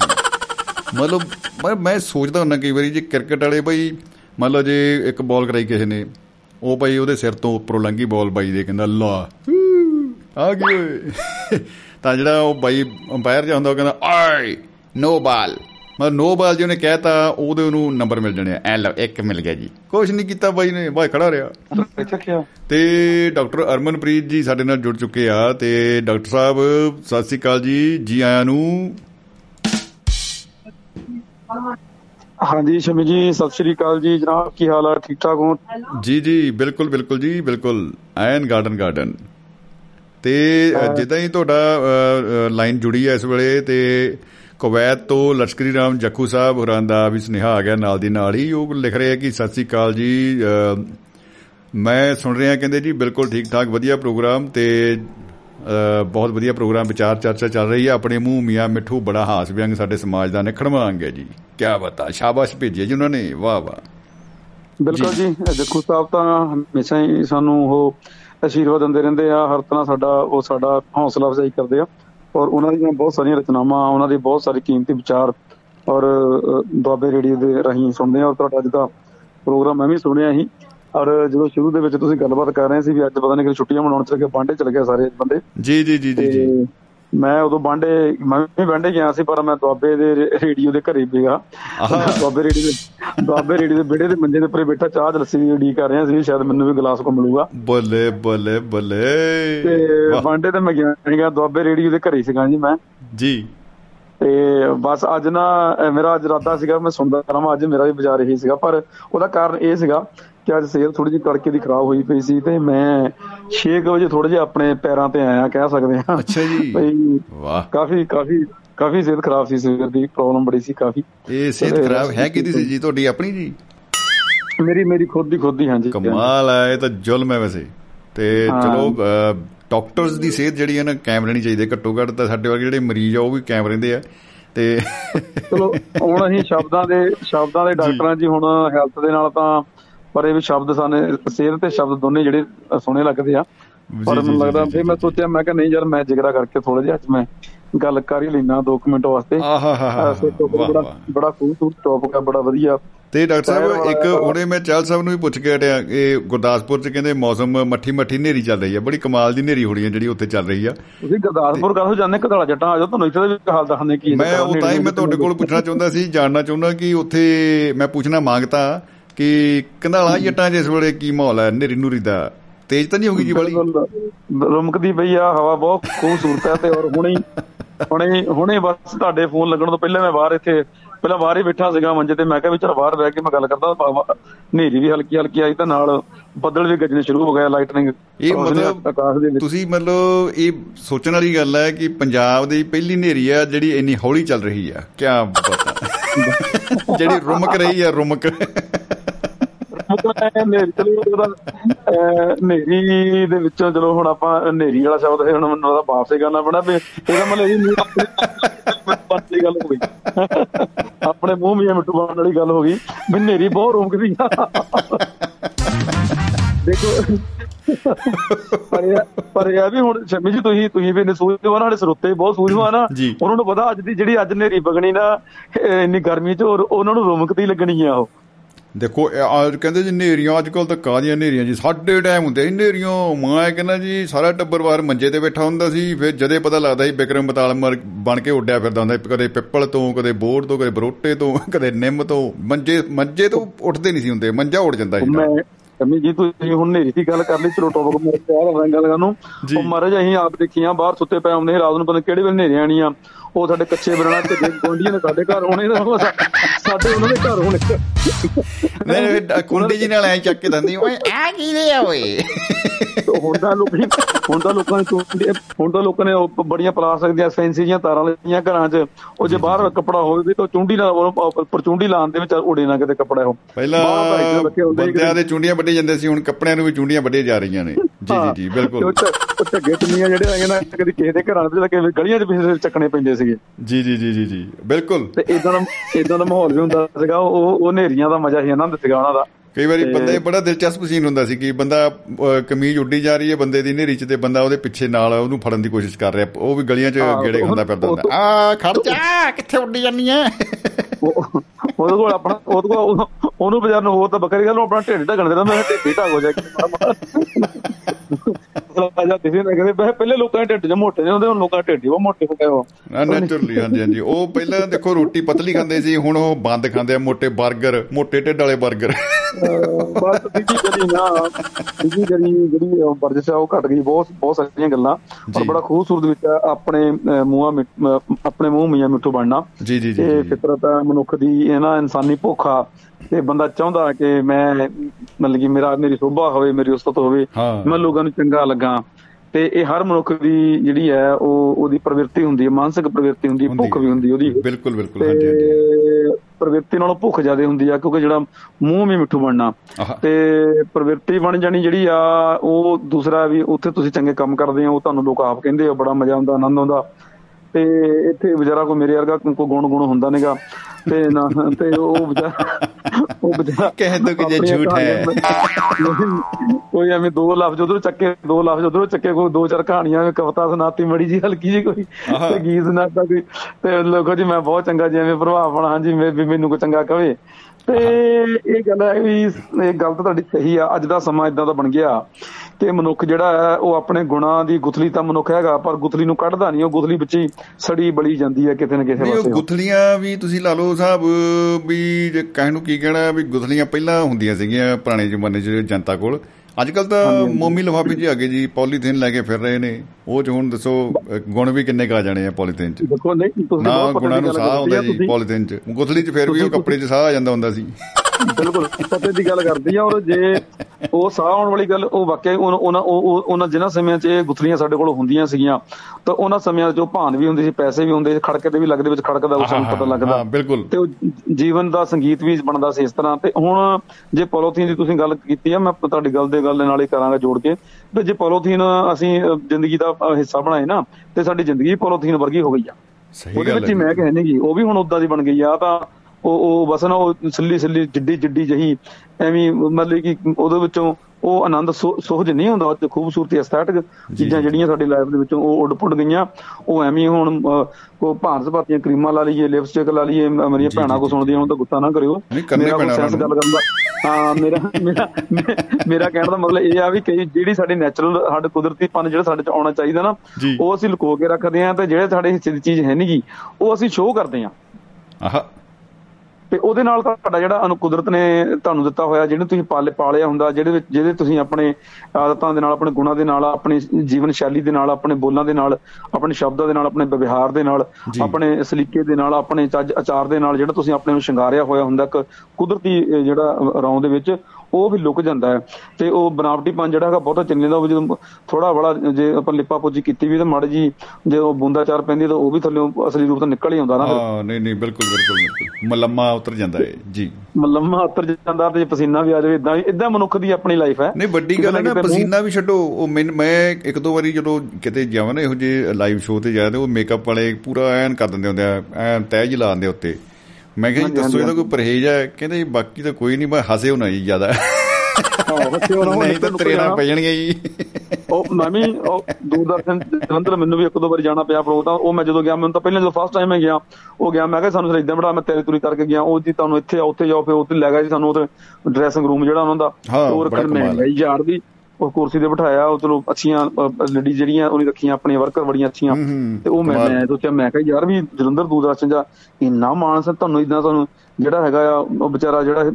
Speaker 1: ਮਤਲਬ ਮੈਂ ਮੈਂ ਸੋਚਦਾ ਹੁੰਦਾ ਕਈ ਵਾਰੀ ਜੇ ਕ੍ਰਿਕਟ ਵਾਲੇ ਬਈ ਮੰਨ ਲਓ ਜੇ ਇੱਕ ਬਾਲ ਕਰਾਈ ਕਿਸੇ ਨੇ ਉਹ ਭਾਈ ਉਹਦੇ ਸਿਰ ਤੋਂ ਉੱਪਰੋਂ ਲੰਗੀ ਬਾਲ ਬਾਈ ਦੇ ਕਹਿੰਦਾ ਲਾ ਆ ਗਈ ਓਏ। ਤਾਂ ਜਿਹੜਾ ਉਹ ਬਾਈ ਅੰਪਾਇਰ ਜਿਹਾ ਹੁੰਦਾ ਉਹ ਕਹਿੰਦਾ ਆਈ ਨੋ ਬਾਲ ਮਤਲਬ ਨੋ ਬਾਲ ਜੀ ਉਹਨੇ ਕਹਿਤਾ ਉਹਦੇ ਉਹਨੂੰ ਨੰਬਰ ਮਿਲ ਜਾਣੇ ਐ ਲਓ ਇੱਕ ਮਿਲ ਗਿਆ ਜੀ। ਕੁਛ ਨਹੀਂ ਕੀਤਾ ਬਾਈ ਨੇ ਬਾਈ ਖੜਾ ਰਿਹਾ।
Speaker 7: ਚੱਕਿਆ
Speaker 1: ਤੇ ਡਾਕਟਰ ਅਰਮਨਪ੍ਰੀਤ ਜੀ ਸਾਡੇ ਨਾਲ ਜੁੜ ਚੁੱਕੇ ਆ ਤੇ ਡਾਕਟਰ ਸਾਹਿਬ ਸਤਿ ਸ੍ਰੀ ਅਕਾਲ ਜੀ। ਜੀ ਆਇਆਂ ਨੂੰ।
Speaker 7: ਹਾਂਜੀ ਸ਼ਮੀ ਜੀ ਸਤਿ ਸ਼੍ਰੀ ਅਕਾਲ ਜੀ। ਜਨਾਬ ਕੀ ਹਾਲ ਆ? ਠੀਕ ਠਾਕ ਹੋ?
Speaker 1: ਜੀ ਜੀ ਬਿਲਕੁਲ ਬਿਲਕੁਲ ਜੀ ਬਿਲਕੁਲ। ਆਇਨ ਗਾਰਡਨ ਗਾਰਡਨ। ਤੇ ਜਿੱਦਾਂ ਹੀ ਤੁਹਾਡਾ ਲਾਈਨ ਜੁੜੀ ਹੈ ਇਸ ਵੇਲੇ ਤੇ ਕੁਵੈਤ ਤੋਂ ਲਸ਼ਕਰੀ ਰਾਮ ਜੱਖੂ ਸਾਹਿਬ ਹੋਰਾਂ ਦਾ ਵੀ ਸੁਨੇਹਾ ਆ ਗਿਆ ਨਾਲ ਦੀ ਨਾਲ ਹੀ। ਉਹ ਲਿਖ ਰਹੇ ਆ ਕਿ ਸਤਿ ਸ੍ਰੀ ਅਕਾਲ ਜੀ ਮੈਂ ਸੁਣ ਰਿਹਾ ਕਹਿੰਦੇ ਜੀ ਬਿਲਕੁਲ ਠੀਕ ਠਾਕ ਵਧੀਆ ਪ੍ਰੋਗਰਾਮ ਤੇ ਬਹੁਤ ਵਧੀਆ ਪ੍ਰੋਗਰਾਮ ਵਿਚਾਰ ਚਰਚਾ ਚੱਲ ਰਹੀ ਹੈ ਆਪਣੇ ਮੂੰਹ ਮੀਆਂ ਮਿੱਠੂ ਬੜਾ ਹਾਸ ਵਿਅੰਗ ਸਾਡੇ ਸਮਾਜ ਦਾ ਨਿਖੜਵਾਂ ਅੰਗ ਹੈ ਜੀ। ਕੀ ਬਤਾ ਸ਼ਾਬਾਸ਼ ਭੇਜਿਆ ਜੀ ਉਹਨਾਂ ਨੇ ਵਾਹ ਵਾਹ।
Speaker 7: ਬਿਲਕੁਲ ਜੀ। ਜੱਖੂ ਸਾਹਿਬ ਤਾਂ ਹਮੇਸ਼ਾ ਹੀ ਸਾਨੂੰ ਉਹ ਅਸ਼ੀਰਵਾਦ ਦਿੰਦੇ ਰਹਿੰਦੇ ਆ ਹਰ ਤਰ੍ਹਾਂ ਸਾਡਾ ਉਹ ਸਾਡਾ ਹੌਸਲਾ ਅਫਜ਼ਾਈ ਕਰਦੇ ਆ। ਔਰ ਉਹਨਾਂ ਦੀਆਂ ਬਹੁਤ ਸਾਰੀਆਂ ਰਚਨਾਵਾਂ ਉਹਨਾਂ ਦੇ ਬਹੁਤ ਸਾਰੇ ਕੀਮਤੀ ਵਿਚਾਰ ਔਰ ਦੁਆਬੇ ਰੇਡੀਓ ਦੇ ਰਾਹੀਂ ਸੁਣਦੇ ਆ ਔਰ ਤੁਹਾਡਾ ਅੱਜ ਦਾ ਪ੍ਰੋਗਰਾਮ ਮੈਂ ਵੀ ਸੁਣਿਆ ਸੀ। ਔਰ ਜਦੋਂ ਸ਼ੁਰੂ ਦੇ ਵਿੱਚ ਤੁਸੀਂ ਗੱਲਬਾਤ ਕਰ ਰਹੇ ਸੀ ਵੀ ਅੱਜ ਪਤਾ ਨਹੀਂ ਕਿ ਛੁੱਟੀਆਂ ਮਨਾਉਣ ਚਲੇ ਗਏ ਬਾਂਡੇ ਚਲੇ ਗਏ ਸਾਰੇ ਬੰਦੇ।
Speaker 1: ਜੀ ਜੀ ਜੀ ਜੀ
Speaker 7: ਮੈਂ ਉਦੋਂ ਬਾਂਡੇ ਮੈਂ ਵੀ ਬਾਂਡੇ ਗਿਆ ਸੀ ਪਰ ਮੈਂ ਦੁਆਬੇ ਦੇ ਰੇਡੀਓ ਦੇ ਘਰੇ ਸੀਗਾ ਦੁਆਬੇ ਰੇਡੀਓ ਦੇ ਦੁਆਬੇ ਰੇਡੀਓ ਦੇ ਵਿਹੜੇ ਦੇ ਮੰਜੇ ਦੇ ਉੱਪਰ ਬੈਠਾ ਚਾਹ ਲੱਸੀ ਦੀ ਉਡੀਕ ਕਰ ਰਿਹਾ ਸੀ ਸ਼ਾਇਦ ਮੈਨੂੰ ਵੀ ਗਲਾਸ ਕੋ ਮਿਲੂਗਾ।
Speaker 1: ਬੱਲੇ ਬੱਲੇ ਬੱਲੇ।
Speaker 7: ਤੇ ਬਾਂਡੇ ਤੇ ਮੈਂ ਗਿਆ ਦੁਆਬੇ ਰੇਡੀਓ ਦੇ ਘਰੇ ਸੀਗਾ ਜੀ ਮੈਂ।
Speaker 1: ਜੀ।
Speaker 7: ਤੇ ਬਸ ਅੱਜ ਨਾ ਮੇਰਾ ਅੱਜ ਇਰਾਦਾ ਸੀਗਾ ਮੈਂ ਸੁਣਦਾ ਰਹਾਂ ਅੱਜ ਮੇਰਾ ਵੀ ਬਾਜ਼ਾਰ ਇਹੀ ਸੀਗਾ ਪਰ ਉਹਦਾ ਕਾਰਨ ਇਹ ਸੀਗਾ ਕਿ ਅੱਜ ਸਿਹਤ ਥੋੜੀ ਜਿਹੀ ਤੜਕੇ ਦੀ ਖਰਾਬ ਹੋਈ ਪਈ ਸੀ ਤੇ ਮੈਂ 6 ਵਜੇ ਥੋੜੇ ਜਿਹਾ ਆਪਣੇ ਪੈਰਾਂ ਤੇ ਆਇਆ ਕਹਿ ਸਕਦੇ ਹਾਂ।
Speaker 1: ਅੱਛਾ ਜੀ।
Speaker 7: ਬਈ
Speaker 1: ਵਾਹ।
Speaker 7: ਕਾਫੀ ਕਾਫੀ ਕਾਫੀ ਸਿਹਤ ਖਰਾਬ ਸੀ ਸਵੇਰ ਦੀ ਪ੍ਰੋਬਲਮ ਬੜੀ ਸੀ ਕਾਫੀ।
Speaker 1: ਇਹ ਸਿਹਤ ਖਰਾਬ ਹੈ ਕਿਹਦੀ ਸੀ ਜੀ ਤੁਹਾਡੀ ਆਪਣੀ ਜੀ?
Speaker 7: ਮੇਰੀ ਮੇਰੀ ਖੁਦ ਦੀ ਖੁਦ ਦੀ ਹਾਂਜੀ।
Speaker 1: ਕਮਾਲ ਹੈ ਇਹ ਤਾਂ ਜ਼ੁਲਮ ਹੈ ਵੈਸੇ। ਤੇ। ਚਲੋ ਡਾਕਟਰਸ ਦੀ ਸਿਹਤ ਜਿਹੜੀ ਹੈ ਨਾ ਕਾਇਮ ਰਹਿਣੀ ਚਾਹੀਦੀ ਘੱਟੋ ਘੱਟ ਤਾਂ ਸਾਡੇ ਵਰਗੇ ਜਿਹੜੇ ਮਰੀਜ਼ ਆ ਉਹ ਵੀ ਕਾਇਮ ਰਹਿੰਦੇ ਆ। ਤੇ
Speaker 7: ਚਲੋ ਹੁਣ ਅਸੀਂ ਸ਼ਬਦਾਂ ਦੇ ਸ਼ਬਦਾਂ ਦੇ ਡਾਕਟਰਾਂ ਜੀ ਹੁਣ ਹੈਲਥ ਦੇ ਨਾਲ ਤਾਂ ਪਰ ਇਹ ਵੀ ਸ਼ਬਦ ਸਾਨੇ ਸਿਹਤ ਤੇ ਸ਼ਬਦ ਦੋਨੇ ਜਿਹੜੇ ਸੋਹਣੇ ਲੱਗਦੇ ਆ। ਪਰ ਮੈਨੂੰ ਲੱਗਦਾ ਫਿਰ ਮੈਂ ਸੋਚਿਆ ਮੈਂ ਕਿਹਾ ਨਹੀਂ ਯਾਰ ਮੈਂ ਜਿਗਰਾ ਕਰਕੇ ਥੋੜਾ ਜਿਹਾ ਅੱਜ ਮੈਂ ਗੱਲ ਕਰ ਹੀ ਲੈਣਾ 2 ਮਿੰਟ ਵਾਸਤੇ।
Speaker 1: ਵਾਹ,
Speaker 7: ਬੜਾ। ਬੜਾ ਖੂਬਸੂਰਤ ਟੌਪਿਕ ਆ ਬੜਾ ਵਧੀਆ।
Speaker 1: ਤੇ ਡਾਕਟਰ ਸਾਹਿਬ ਇੱਕ। ਹੁਣੇ ਮੈਂ ਚਾਲ ਸਾਹਿਬ ਨੂੰ ਵੀ ਪੁੱਛ ਕੇ ਹਟਿਆ ਇਹ ਗੁਰਦਾਸਪੁਰ ਚ ਕਹਿੰਦੇ ਮੌਸਮ ਮੱਠੀ ਮੱਠੀ ਹਨੇਰੀ ਚੱਲ ਰਹੀ ਹੈ ਬੜੀ ਕਮਾਲ ਦੀ ਹੋਣੀ ਹੈ ਜਿਹੜੀ ਉੱਥੇ ਚੱਲ ਰਹੀ ਆ।
Speaker 7: ਤੁਸੀਂ ਗੁਰਦਾਸਪੁਰ ਕਾਹੋ ਜਾਂਦੇ ਕਦਾਲਾ ਜੱਟਾਂ ਆ ਜਾਓ ਤੁਹਾਨੂੰ ਇੱਥੇ ਦਾ ਵੀ ਹਾਲ ਦੱਸਣੇ ਕੀ
Speaker 1: ਮੈਂ ਉਹ ਤਾਂ ਹੀ ਮੈਂ ਤੁਹਾਡੇ ਕੋਲ ਪੁੱਛਣਾ ਚਾਹੁੰਦਾ ਸੀ ਜਾਣਨਾ ਚਾਹੁੰਦਾ ਕਿ ਉੱਥੇ ਮੈਂ ਪੁੱਛਣਾ ਮੰਗਤਾ ਕਿ ਕੰਧਾਲਾ ਜੱਟਾਂ 'ਚ ਇਸ ਵੇਲੇ ਕੀ ਮਾਹੌਲ ਹੈ? ਹਨੇਰੀ ਨੂਰੀ ਦਾ। ਤੇਜ਼ ਤਾਂ ਨਹੀਂ ਹੋਗੀ ਜੀ ਵਾਲੀ।
Speaker 7: ਰੁਮਕਦੀ ਪਈ ਆ ਹਵਾ ਬਹੁਤ ਖੂਬਸੂਰਤ ਹੈ ਤੇ ਔਰ ਹੁਣੇ ਹੁਣੇ ਹੁਣੇ ਬਸ ਤੁਹਾਡੇ ਫੋਨ ਲੱਗਣ ਤੋਂ ਪਹਿਲਾਂ ਮੈਂ ਬਾਹਰ ਇੱਥੇ ਪਹਿਲਾਂ ਬਾਹਰ ਹੀ ਬੈਠਾ ਸੀਗਾ ਮੰਜੇ ਤੇ ਮੈਂ ਕਿਹਾ ਵੀ ਚਲ ਬਾਹਰ ਬਹਿ ਕੇ ਮੈਂ ਗੱਲ ਕਰਦਾ ਹਨੇਰੀ ਵੀ ਹਲਕੀ ਹਲਕੀ ਆਈ ਤਾਂ ਨਾਲ ਬੱਦਲ ਵੀ ਗੱਜਣੇ ਸ਼ੁਰੂ ਹੋ ਗਏ ਲਾਈਟਨਿੰਗ
Speaker 1: ਇਹ ਮਤਲਬ ਤੁਸੀਂ ਮਤਲਬ ਇਹ ਸੋਚਣ ਵਾਲੀ ਗੱਲ ਹੈ ਕਿ ਪੰਜਾਬ ਦੀ ਪਹਿਲੀ ਹਨੇਰੀ ਆ ਜਿਹੜੀ ਇੰਨੀ ਹੌਲੀ ਚੱਲ ਰਹੀ ਆ। ਕੀ ਪਤਾ ਜਿਹੜੀ ਰੁਮਕ ਰਹੀ ਆ ਰੁਮਕ।
Speaker 7: ਹਨੇਰੀ ਚਲੋ ਉਹਦਾ ਹਨੇਰੀ ਦੇ ਵਿੱਚੋਂ ਚਲੋ ਹੁਣ ਆਪਾਂ ਹਨੇਰੀ ਵਾਲਾ ਸ਼ਬਦ ਹੈ ਹੁਣ ਮੈਨੂੰ ਉਹਦਾ ਵਾਪਸ ਹੀ ਕਰਨਾ ਪੈਣਾ ਵੀ ਇਹਦਾ ਮਤਲਬ ਇਹ ਨਹੀਂ ਆਪਣੇ ਗੱਲ ਹੋ ਗਈ। ਆਪਣੇ ਮੂੰਹ ਮੀਆਂ ਮਿੱਠੂ ਬਣਨ ਵਾਲੀ ਗੱਲ ਹੋ ਗਈ ਵੀ ਹਨੇਰੀ ਬਹੁਤ ਰੋਕਦੀ ਆ। ਦੇਖੋ ਪਰ ਇਹ ਪਰ ਇਹ ਵੀ ਹੁਣ ਸ਼ਮੀ ਜੀ ਤੁਸੀਂ ਤੁਸੀਂ ਵੀ ਸੂਝਵਾਨ ਸਾਡੇ ਸਰੋਤੇ ਬਹੁਤ ਸੂਝਵਾਨ ਆ। ਉਹਨਾਂ ਨੂੰ ਪਤਾ ਅੱਜ ਦੀ ਜਿਹੜੀ ਅੱਜ ਹਨੇਰੀ ਵਗਣੀ ਨਾ ਇੰਨੀ ਗਰਮੀ ਚ ਉਹਨਾਂ ਨੂੰ ਰੁਮਕਦੀ ਲੱਗਣੀ ਆ ਉਹ।
Speaker 1: ਦੇਖੋ ਆ ਕਹਿੰਦੇ ਜੀ ਹਨੇਰੀਆਂ ਅੱਜ ਕੱਲ ਤਾਂ ਕਾਹਦੀਆਂ ਹਨੇਰੀਆਂ ਜੀ? ਸਾਡੇ ਟਾਈਮ ਹੁੰਦੇ ਸੀ ਹਨੇਰੀਆਂ। ਮੈਂ ਕਹਿੰਦਾ ਜੀ ਸਾਰਾ ਟੱਬਰ ਵਾਰ ਮੰਜੇ ਤੇ ਬੈਠਾ ਹੁੰਦਾ ਸੀ। ਫਿਰ ਜਦੇ ਪਤਾ ਲੱਗਦਾ ਸੀ ਬਿਕਰਮ ਬਤਾਲ ਮਰ ਬਣ ਕੇ ਉੱਡਿਆ ਫਿਰਦਾ ਹੁੰਦਾ ਕਦੇ ਪਿੱਪਲ ਤੋਂ ਕਦੇ ਬੋਰ ਤੋਂ ਕਦੇ ਬਰੋਟੇ ਤੋਂ ਕਦੇ ਨਿੰਮ ਤੋਂ। ਮੰਜੇ ਮੰਜੇ ਤੋਂ ਉੱਠਦੇ ਨਹੀਂ ਸੀ ਹੁੰਦੇ ਮੰਜਾ ਉੱਡ ਜਾਂਦਾ ਸੀ
Speaker 7: ਮੈਂ ਸ਼ਮੀ ਜੀ ਤੁਸੀਂ ਹੁਣ ਹਨੇਰੀ ਦੀ ਗੱਲ ਕਰ ਲਈ ਚਲੋ ਟੋਪਕ ਮੇਰੇ ਤੇ ਆ ਰਹਾ ਗੱਲ ਨੂੰ। ਉਹ ਮਹਾਰਾਜ ਅਸੀਂ ਆਪ ਦੇਖੀਆਂ ਬਾਹਰ ਸੁੱਤੇ ਪਏ ਹੁੰਦੇ ਰਾਤ ਨੂੰ ਪਤਾ ਕਿਹੜੇ ਵੇਲੇ ਹਨੇਰੀਆਂ ਆਣੀਆਂ ਉਹ ਸਾਡੇ ਕੱਚੇ ਬਰਣਾ ਤੇ ਗੁੰਡੀਆਂ ਨੇ ਸਾਡੇ ਘਰ ਹੋਣੇ ਤੇ ਉਹ ਸਾਡੇ ਉਹਨਾਂ ਦੇ ਘਰ ਹੋਣੇ
Speaker 1: ਫਿਰ ਕੁੰਡੀ ਜੀ ਨਾਲ ਐ ਚੱਕ ਕੇ ਦੰਦੀ ਓਏ ਆ ਕੀ ਦੇ ਆ ਓਏ?
Speaker 7: ਹੁਣ ਤਾਂ ਲੋਕੀ ਹੁਣ ਤਾਂ ਲੋਕਾਂ ਨੇ ਚੁੰਡੀ- ਹੁਣ ਤਾਂ ਲੋਕਾਂ ਨੇ ਉਹ ਬੜੀਆਂ ਪਲਾਸਟਿਕ ਦੀਆਂ ਫੈਂਸੀ ਜੀਆਂ ਤਾਰਾਂ ਲਾਈਆਂ ਘਰਾਂ 'ਚ। ਉਹ ਜੇ ਬਾਹਰ ਕੱਪੜਾ ਹੋਵੇ ਵੀ ਤਾਂ ਚੁੰਡੀ ਨਾਲ ਉਹਨੂੰ ਪਰ ਚੁੰਡੀ ਲਾਉਣ ਦੇ ਵਿੱਚ ਉੜੇ ਨਾ ਕਿਤੇ ਕੱਪੜਾ ਉਹ।
Speaker 1: ਪਹਿਲਾਂ ਬੰਦਿਆਂ ਦੇ ਚੁੰਡੀਆਂ ਵੱਢੀ ਜਾਂਦੇ ਸੀ ਹੁਣ ਕੱਪੜਿਆਂ ਨੂੰ ਵੀ ਚੁੰਡੀਆਂ ਵੱਢੀਆਂ ਜਾ ਰਹੀਆਂ ਨੇ। ਜੀ ਜੀ ਜੀ ਬਿਲਕੁਲ।
Speaker 7: ਉਹ ਉਹ ਝੱਗੇ ਚੁੰਨੀਆਂ ਜਿਹੜੇ ਆਈਆਂ ਨਾ ਕਦੀ ਕਿਸੇ ਦੇ ਘਰਾਂ ਵਿੱਚ ਕਦੇ ਗਲੀਆਂ 'ਚ ਚੱਕਣੇ ਪੈਂਦੇ ਸੀਗੇ।
Speaker 1: ਜੀ ਜੀ ਜੀ ਜੀ ਜੀ। ਬਿਲਕੁਲ।
Speaker 7: ਤੇ ਇਦਾਂ ਦਾ ਇਦਾਂ ਦਾ ਮਾਹੌਲ ਵੀ ਹੁੰਦਾ ਸੀਗਾ ਉਹ ਉਹ ਹਨੇਰੀਆਂ ਦਾ ਮਜ਼ਾ ਹੀ ਆਨੰਦ ਸੀਗਾ ਉਹਨਾਂ ਦਾ।
Speaker 1: ਕਈ ਵਾਰੀ ਬੰਦੇ ਬੜਾ ਦਿਲਚਸਪ ਸੀਨ ਹੁੰਦਾ ਸੀ ਕਿ ਬੰਦਾ ਕਮੀਜ਼ ਉੱਡੀ ਜਾ ਰਹੀ ਹੈ ਬੰਦੇ ਦੀ ਨੇਰੀ ਚ ਤੇ ਬੰਦਾ ਉਹਦੇ ਪਿੱਛੇ ਨਾਲ ਉਹਨੂੰ ਫੜਨ ਦੀ ਕੋਸ਼ਿਸ਼ ਕਰ ਰਿਹਾ। ਉਹ ਵੀ ਗਲੀਆਂ 'ਚ ਗੇੜੇ
Speaker 7: ਉਹ-
Speaker 1: ਖਾਂਦਾ ਫਿਰਦਾ
Speaker 7: ਉਹ-
Speaker 1: ਹੁੰਦਾ। ਆ ਖੜ ਜਾ ਕਿੱਥੇ ਉੱਡੀ ਜਾਨੀ ਐ?
Speaker 7: ਉਹ- ਉਹਦੇ ਕੋਲ ਆਪਣਾ ਉਹਦੇ ਕੋਲ ਉਹਨੂੰ- ਬਾਜ਼ਾਰ ਨੂੰ ਹੋਰ ਤਾਂ ਬੱਕਰੀ ਗੱਲ ਨੂੰ ਆਪਣਾ ਢਿੱਡ ਢਕਣ ਦੇਣਾ ਮੈਂ ਢਿੱਡ ਹੀ ਢਾਕ ਹੋ ਜਾ ਰਾਜਾ ਦਿਸੇ ਨਾ ਕਹਿੰਦੇ ਪਹਿ- ਪਹਿਲੇ ਲੋਕਾਂ ਦੇ ਢਿੱਡ ਜਿਹਾ ਮੋਟੇ ਨੇ ਹੁੰਦੇ ਹੁਣ ਲੋਕਾਂ ਦੇ ਢਿੱਡ ਹੀ ਬਹੁਤ ਮੋਟੇ ਹੋ ਗਏ ਉਹ
Speaker 1: ਨੈਚੁਰਲੀ ਹਾਂਜੀ ਹਾਂਜੀ। ਉਹ ਪਹਿਲਾਂ ਦੇਖੋ ਰੋਟੀ ਪਤਲੀ ਖਾਂਦੇ ਸੀ ਹੁਣ ਉਹ ਬੰਦ ਖਾਂਦੇ ਆ ਮੋਟੇ 버ਗਰ ਮੋਟੇ ਢਿੱਡ ਵਾਲੇ 버ਗਰ
Speaker 7: ਬਸ ਦੂਜੀ ਕਰੀ ਨਾ। ਦੂਜੀ ਕਰੀ ਜਿਹੜੀ ਵਰਜਿਸ਼ ਆ ਉਹ ਘਟ ਗਈ ਬਹੁਤ ਬਹੁਤ ਸਾਰੀਆਂ ਗੱਲਾਂ। ਪਰ
Speaker 1: ਜੀ।
Speaker 7: ਬੜਾ ਖੂਬਸੂਰਤ ਵਿੱਚ ਆਪਣੇ ਮੂੰਹਾਂ ਆਪਣੇ ਮੂੰਹ ਮੀਆਂ ਮਿੱਠੂ ਬਣਨਾ।
Speaker 1: ਜੀ ਜੀ ਜੀ
Speaker 7: ਇਹ। ਫਿਤਰਤ ਹੈ ਮਨੁੱਖ ਦੀ ਇਹ ਨਾ ਇਨਸਾਨੀ ਭੁੱਖ। ਤੇ ਬੰਦਾ ਚਾਹੁੰਦਾ ਕਿ ਮੈਂ ਮਤਲਬ ਕਿ ਮੇਰਾ ਮੇਰੀ ਸੋਭਾ ਹੋਵੇ ਮੇਰੀ ਉਸਤਤ ਹੋਵੇ। ਮੈਂ ਲੋਕਾਂ ਨੂੰ ਚੰਗਾ ਲੱਗਾ। ਤੇ ਇਹ ਹਰ ਮਨੁੱਖ ਦੀ ਜਿਹੜੀ ਹੈ ਉਹ ਉਹਦੀ ਪ੍ਰਵਿਰਤੀ ਹੁੰਦੀ ਹੈ ਮਾਨਸਿਕ ਪ੍ਰਵਿਰਤੀ ਹੁੰਦੀ ਹੈ ਭੁੱਖ ਵੀ ਹੁੰਦੀ ਉਹਦੀ।
Speaker 1: ਬਿਲਕੁਲ ਬਿਲਕੁਲ। ਹਾਂਜੀ ਹਾਂਜੀ।
Speaker 7: ਪ੍ਰਵਿਰਤੀ ਨਾਲੋਂ ਭੁੱਖ ਜ਼ਿਆਦਾ ਹੁੰਦੀ ਆ ਕਿਉਂਕਿ ਜਿਹੜਾ ਮੂੰਹ ਵੀ ਮਿੱਠੂ ਬਣਨਾ। ਤੇ ਪ੍ਰਵਿਰਤੀ ਬਣ ਜਾਣੀ ਜਿਹੜੀ ਆ ਉਹ ਦੂਸਰਾ ਵੀ ਉੱਥੇ ਤੁਸੀਂ ਚੰਗੇ ਕੰਮ ਕਰਦੇ ਹੋ ਉਹ ਤੁਹਾਨੂੰ ਲੋਕ ਆਪ ਕਹਿੰਦੇ ਆ ਬੜਾ ਮਜ਼ਾ ਆਉਂਦਾ ਆਨੰਦ ਆਉਂਦਾ ਤੇ ਇੱਥੇ ਵਿਚਾਰਾ ਕੋਈ ਮੇਰੇ ਵਰਗਾ ਕੋਈ ਗੁਣ ਗੁਣ ਹੁੰਦਾ ਨਹੀਂਗਾ ਤੇ ਨਾ ਤੇ ਉਹ ਵਿਚਾਰਾ ਉਹ ਵਿਚਾਰਾ
Speaker 1: ਕਹਿ ਦੋ ਕਿ ਜੇ ਝੂਠ ਹੈ।
Speaker 7: ਕੋਈ ਐਵੇਂ ਦੋ ਲਫ਼ਜ਼ ਉਧਰੋਂ ਚੱਕੇ ਦੋ ਲਫ਼ਜ਼ ਉਧਰੋਂ ਚੱਕੇ ਕੋਈ ਦੋ ਚਾਰ ਕਹਾਣੀਆਂ ਕਵਿਤਾ ਸੁਣਾਤੀ ਮੜੀ ਜੀ ਹਲਕੀ ਜੀ ਕੋਈ। ਤੇ ਗੀਤ ਸੁਣਾਤਾ ਕੋਈ ਤੇ ਲੋਕੋ ਜੀ ਮੈਂ ਬਹੁਤ ਚੰਗਾ ਜਿਵੇਂ ਪ੍ਰਭਾਵ ਬਣਾ ਹਾਂਜੀ ਮੈਨੂੰ ਕੋਈ ਚੰਗਾ ਕਵੇ ਤੇ ਇਹ ਗੱਲ ਹੈ ਵੀ ਇਹ ਗੱਲ ਤਾਂ ਤੁਹਾਡੀ ਸਹੀ ਆ। ਅੱਜ ਦਾ ਸਮਾਂ ਇਦਾਂ ਦਾ ਬਣ ਗਿਆ ਕਿ ਮਨੁੱਖ ਜਿਹੜਾ ਹੈ ਉਹ ਆਪਣੇ ਗੁਣਾਂ ਦੀ ਗੁਥਲੀ ਤਾਂ ਮਨੁੱਖ ਹੈਗਾ ਪਰ ਗੁਥਲੀ ਨੂੰ ਕੱਢਦਾ ਨਹੀਂ। ਉਹ ਗੁਥਲੀ ਵਿੱਚ ਹੀ ਸੜੀ ਬਲੀ ਜਾਂਦੀ ਹੈ ਕਿਤੇ ਨਾ ਕਿਸੇ
Speaker 1: ਨਹੀਂ ਉਹ
Speaker 7: ਪਾਸੇ।
Speaker 1: ਗੁਥਲੀਆਂ ਵੀ ਤੁਸੀਂ ਲਾ ਲਓ ਸਾਹਿਬ ਵੀ ਜੇ ਕਹਿਣ ਨੂੰ ਕੀ ਕਹਿਣਾ ਵੀ ਗੁਥਲੀਆਂ ਪਹਿਲਾਂ ਹੁੰਦੀਆਂ ਸੀਗੀਆਂ ਪੁਰਾਣੇ ਜ਼ਮਾਨੇ 'ਚ ਜਨਤਾ ਕੋਲ। ਅੱਜ ਕੱਲ ਤਾਂ ਮੋਮੀ ਲਿਫਾਫੇ ਆ ਗਏ ਜੀ ਪੋਲੀਥੀਨ ਲੈ ਕੇ ਫਿਰ ਰਹੇ ਨੇ। ਉਹ 'ਚ ਹੁਣ ਦੱਸੋ ਗੁਣ ਵੀ ਕਿੰਨੇ ਕਾ ਜਾਣੇ ਆ ਪੋਲੀਥੀਨ 'ਚ?
Speaker 7: ਦੇਖੋ ਨਹੀਂ ਤੁਸੀਂ
Speaker 1: ਨਾ ਗੁਣਾਂ ਨੂੰ ਸਾਹ ਆਉਂਦਾ ਜੀ ਪੋਲੀਥੀਨ 'ਚ। ਗੁਥਲੀ 'ਚ ਫਿਰ ਵੀ ਉਹ ਕੱਪੜੇ 'ਚ ਸਾਹ ਆ ਜਾਂਦਾ ਹੁੰਦਾ ਸੀ।
Speaker 7: ਬਿਲਕੁਲ ਪਤੇ ਦੀ ਗੱਲ ਕਰਦੀ ਆ ਔਰ ਜੇ ਉਹ ਸਾਹ ਆਉਣ ਵਾਲੀ ਗੱਲ ਉਹ ਵਾਕਿਆ ਉਹਨਾਂ ਉਹਨਾਂ ਉਹ- ਉਹ- ਉਹਨਾਂ ਜਿਨ੍ਹਾਂ ਸਮਿਆਂ 'ਚ ਇਹ ਗੁਥਲੀਆਂ ਸਾਡੇ ਕੋਲ ਹੁੰਦੀਆਂ ਸੀਗੀਆਂ ਤਾਂ ਉਹਨਾਂ ਸਮਿਆਂ 'ਚ ਉਹ ਭਾਨ ਵੀ ਹੁੰਦੀ ਸੀ ਪੈਸੇ ਵੀ ਹੁੰਦੇ ਸੀ ਖੜਕੇ ਤੇ ਵੀ ਲੱਗਦੇ ਵਿੱਚ ਖੜਕਦਾ ਉਹ ਸਾਨੂੰ ਪਤਾ ਲੱਗਦਾ।
Speaker 1: ਹਾਂ ਬਿਲਕੁਲ।
Speaker 7: ਤੇ ਜੀਵਨ ਦਾ ਸੰਗੀਤ ਵੀ ਬਣਦਾ ਸੀ ਇਸ ਤਰ੍ਹਾਂ ਤੇ ਹੁਣ ਜੇ ਪੋਲੀਥੀਨ ਦੀ ਤੁਸੀਂ ਗੱਲ ਕੀਤੀ ਆ ਮੈਂ ਤੁਹਾਡੀ ਗੱਲ ਦੇ ਗੱਲ ਦੇ ਨਾਲ ਹੀ ਕਰਾਂਗਾ ਜੋੜ ਕੇ ਤੇ ਜੇ ਪੋਲੀਥੀਨ ਅਸੀਂ ਜ਼ਿੰਦਗੀ ਦਾ ਹਿੱਸਾ ਬਣਾਏ ਨਾ ਤੇ ਸਾਡੀ ਜ਼ਿੰਦਗੀ ਪੋਲੀਥੀਨ ਵਰਗੀ ਹੋ ਗਈ ਆ।
Speaker 1: ਸਹੀ
Speaker 7: ਉਹਦੇ
Speaker 1: ਗੱਲ
Speaker 7: ਵਿੱਚ ਹੀ
Speaker 1: ਹੈ
Speaker 7: ਮੈਂ ਕਹਿੰਦੀ ਉਹ ਵੀ ਹੁਣ ਉਦਾਂ ਦੀ ਬਣ ਗਈ ਆ ਤਾਂ ਉਹ ਉਹ ਬਸ ਨਾ ਉਹ ਸਿੱਲੀ ਸਿੱਲੀ ਜਿੱਡੀ ਜਿੱਡੀ ਜਹੀ ਐਵੇਂ ਮਤਲਬ ਕਿ ਉਹਦੇ ਵਿੱਚੋਂ ਉਹ ਆਨੰਦ ਸੁਹਜ ਨਹੀਂ ਹੁੰਦਾ ਉਹ 'ਚ ਖੂਬਸੂਰਤੀ ਐਸਥੈਟਿਕ ਚੀਜ਼ਾਂ ਜਿਹੜੀਆਂ ਸਾਡੀ ਲਾਈਫ ਦੇ ਵਿੱਚੋਂ ਉਹ ਉੱਡ ਪੁੱਡ ਗਈਆਂ। ਉਹ ਐਵੇਂ ਹੁਣ ਉਹ ਭਾਂਤ ਭਾਤੀਆਂ ਕਰੀਮਾਂ ਲਾ ਲਈਏ ਲਿਪਸਟਿਕ ਲਾ ਲਈਏ ਮੇਰੀਆਂ ਭੈਣਾਂ ਕੋ ਸੁਣਦੀਆਂ ਹੁਣ ਤਾਂ ਗੁੱਸਾ ਨਾ ਕਰਿਓ। ਮੇਰਾ ਕੋਈ
Speaker 1: ਉਹਨਾਂ
Speaker 7: ਗੱਲ ਕਰਨ ਦਾ। ਹਾਂ ਮੇਰਾ ਮੇਰਾ ਮੇਰਾ ਕਹਿਣ ਦਾ ਮਤਲਬ ਇਹ ਆ ਵੀ ਕਈ ਜਿਹੜੀ ਸਾਡੀ ਨੈਚੁਰਲ ਸਾਡੇ ਕੁਦਰਤੀਪਨ ਜਿਹੜਾ ਸਾਡੇ ਚ ਆਉਣਾ ਚਾਹੀਦਾ ਨਾ। ਉਹ ਅਸੀਂ ਲੁਕੋ ਕੇ ਰੱਖਦੇ ਆਂ ਤੇ ਜਿਹੜੇ ਸਾਡੇ ਹਿੱਸੇ ਦੀ ਚੀਜ਼ ਹੈ ਨਹੀਂਗੀ ਉਹ ਅਸੀਂ ਸ਼ੋਅ ਕਰਦੇ ਆਂ
Speaker 1: ਆਹ।
Speaker 7: ਤੇ ਉਹਦੇ ਨਾਲ ਤੁਹਾਡਾ ਜਿਹੜਾ ਅਨੁ ਕੁਦਰਤ ਨੇ ਤੁਹਾਨੂੰ ਦਿੱਤਾ ਹੋਇਆ ਜਿਹਨੂੰ ਤੁਸੀਂ ਪਾਲੇ ਪਾਲਿਆ ਹੁੰਦਾ ਜਿਹੜੇ ਵਿੱਚ ਜਿਹਦੇ ਤੁਸੀਂ ਆਪਣੇ ਆਦਤਾਂ ਦੇ ਨਾਲ ਆਪਣੇ ਗੁਣਾਂ ਦੇ ਨਾਲ ਆਪਣੀ ਜੀਵਨ ਸ਼ੈਲੀ ਦੇ ਨਾਲ ਆਪਣੇ ਬੋਲਾਂ ਦੇ ਨਾਲ ਆਪਣੇ ਸ਼ਬਦਾਂ ਦੇ ਨਾਲ ਆਪਣੇ ਵਿਵਹਾਰ ਦੇ ਨਾਲ। ਆਪਣੇ ਸਲੀਕੇ ਦੇ ਨਾਲ ਆਪਣੇ ਚੱਜ ਅਚਾਰ ਦੇ ਨਾਲ ਜਿਹੜਾ ਤੁਸੀਂ ਆਪਣੇ ਨੂੰ ਸ਼ਿੰਗਾਰਿਆ ਹੋਇਆ ਹੁੰਦਾ ਇੱਕ ਕੁਦਰਤੀ ਜਿਹੜਾ ਰੌਂ ਦੇ ਵਿੱਚ ਉਹ ਵੀ ਲੁਕ ਜਾਂਦਾ ਹੈ। ਤੇ ਉਹ ਬਨਾਵਟੀਪਨ ਜਿਹੜਾ ਹੈਗਾ ਬਹੁਤਾ ਚੱਲੇ ਦਾ ਉਹ ਜਦੋਂ ਥੋੜਾ ਬੜਾ ਜੇ ਆਪਾਂ ਲਿਪਾ ਪੋਜੀ ਕੀਤੀ ਵੀ ਤਾਂ ਮੜ ਜੀ ਜੇ ਉਹ ਬੂੰਦਾ ਚਾਰ ਪੈਂਦੀ ਤਾਂ ਉਹ ਵੀ ਥੱਲੇ ਅਸਲੀ ਰੂਪ ਤਾਂ ਨਿਕਲ ਹੀ ਆਉਂਦਾ ਨਾ
Speaker 1: ਹਾਂ ਨਹੀਂ ਨਹੀਂ ਬਿਲਕੁਲ ਬਿਲਕੁਲ ਮਲੰਮਾ ਉਤਰ ਜਾਂਦਾ ਹੈ ਜੀ।
Speaker 7: ਲੰਮਾ ਉਤਰ ਜਾਂਦਾ ਤੇ ਪਸੀਨਾ ਵੀ ਆ ਜਾਵੇ ਇਦਾਂ ਇਦਾਂ ਮਨੁੱਖ ਦੀ ਆਪਣੀ ਲਾਈਫ ਹੈ।
Speaker 1: ਨਹੀਂ ਵੱਡੀ ਗੱਲ ਹੈ ਨਾ ਪਸੀਨਾ ਵੀ ਛੱਡੋ। ਉਹ ਮੈਂ ਇੱਕ ਦੋ ਵਾਰੀ ਜਦੋਂ ਕਿਤੇ ਜਾਵਾਂ ਨਾ ਇਹੋ ਜਿਹੇ ਲਾਈਵ ਸ਼ੋਅ ਤੇ ਜਾਦੇ ਉਹ ਮੇਕਅਪ ਵਾਲੇ ਪੂਰਾ ਐਨ ਕਰ ਦਿੰਦੇ ਹੁੰਦੇ ਆ ਐਨ ਤੈਜ ਲਾ ਦਿੰਦੇ ਉੱਤੇ। ਮੈਂ ਕਿਹਾ ਜੀ ਦੱਸੋ ਇਹਦਾ। ਕੋਈ ਪਰਹੇਜ ਹੈ ਕਹਿੰਦੇ ਜੀ ਬਾਕੀ ਤਾਂ ਕੋਈ ਨਹੀਂ ਮੈਂ ਹੱਸੇ ਹੋਣਾ ਜੀ ਜ਼ਿਆਦਾ। ਨਹੀਂ ਤਾਂ ਤਰੇੜਾ ਪੈ ਜਾਣਗੇ ਜੀ।
Speaker 7: ਉਹ ਮੈਂ ਵੀ ਉਹ ਦੂਰਦਰਸ਼ਨ ਜਲੰਧਰ ਮੈਨੂੰ ਵੀ ਇੱਕ ਦੋ ਵਾਰੀ ਜਾਣਾ ਪਿਆ ਪ੍ਰੋਗਰਾਮ ਉਹ ਮੈਂ ਜਦੋਂ ਗਿਆ ਮੈਨੂੰ ਤਾਂ ਪਹਿਲਾਂ ਜਦੋਂ ਫਸਟ ਟਾਈਮ ਮੈਂ ਗਿਆ ਉਹ ਗਿਆ ਮੈਂ ਕਿਹਾ ਸਾਨੂੰ ਇਦਾਂ ਬੜਾ ਮੈਂ ਤੇਰੀ ਤੁਰੀ ਕਰਕੇ ਗਿਆ ਉਹ ਜੀ ਤੁਹਾਨੂੰ ਇੱਥੇ ਆ ਉੱਥੇ ਜਾਓ ਫਿਰ ਉੱਥੇ ਲੈ ਗਿਆ ਜੀ ਸਾਨੂੰ ਉਹਦੇ ਡਰੈਸਿੰਗ ਰੂਮ ਜਿਹੜਾ ਉਹਨਾਂ ਦਾ ਉਹ ਰੱਖਣ ਮੈਂ ਯਾਰ ਦੀ। ਉਹ ਕੁਰਸੀ ਤੇ ਬਿਠਾਇਆ ਉਹ ਚਲੋ ਅੱਛੀਆਂ ਲੜੀ ਜਿਹੜੀਆਂ ਉਹਨੇ ਰੱਖੀਆਂ ਆਪਣੀਆਂ ਵਰਕਰ ਬੜੀਆਂ ਅੱਛੀਆਂ। ਤੇ ਉਹ ਮੈਂ। ਮੈਂ ਸੋਚਿਆ ਮੈਂ ਕਿਹਾ ਯਾਰ ਵੀ ਜਲੰਧਰ ਦੂਰਦਰਸ਼ਨ ਜਾ ਇੰਨਾ ਮਾਣ ਸੀ ਤੁਹਾਨੂੰ ਇਦਾਂ ਤੁਹਾਨੂੰ ਜਿਹੜਾ ਹੈਗਾ ਆ ਉਹ ਵਿਚਾਰਾ ਜਿਹੜਾ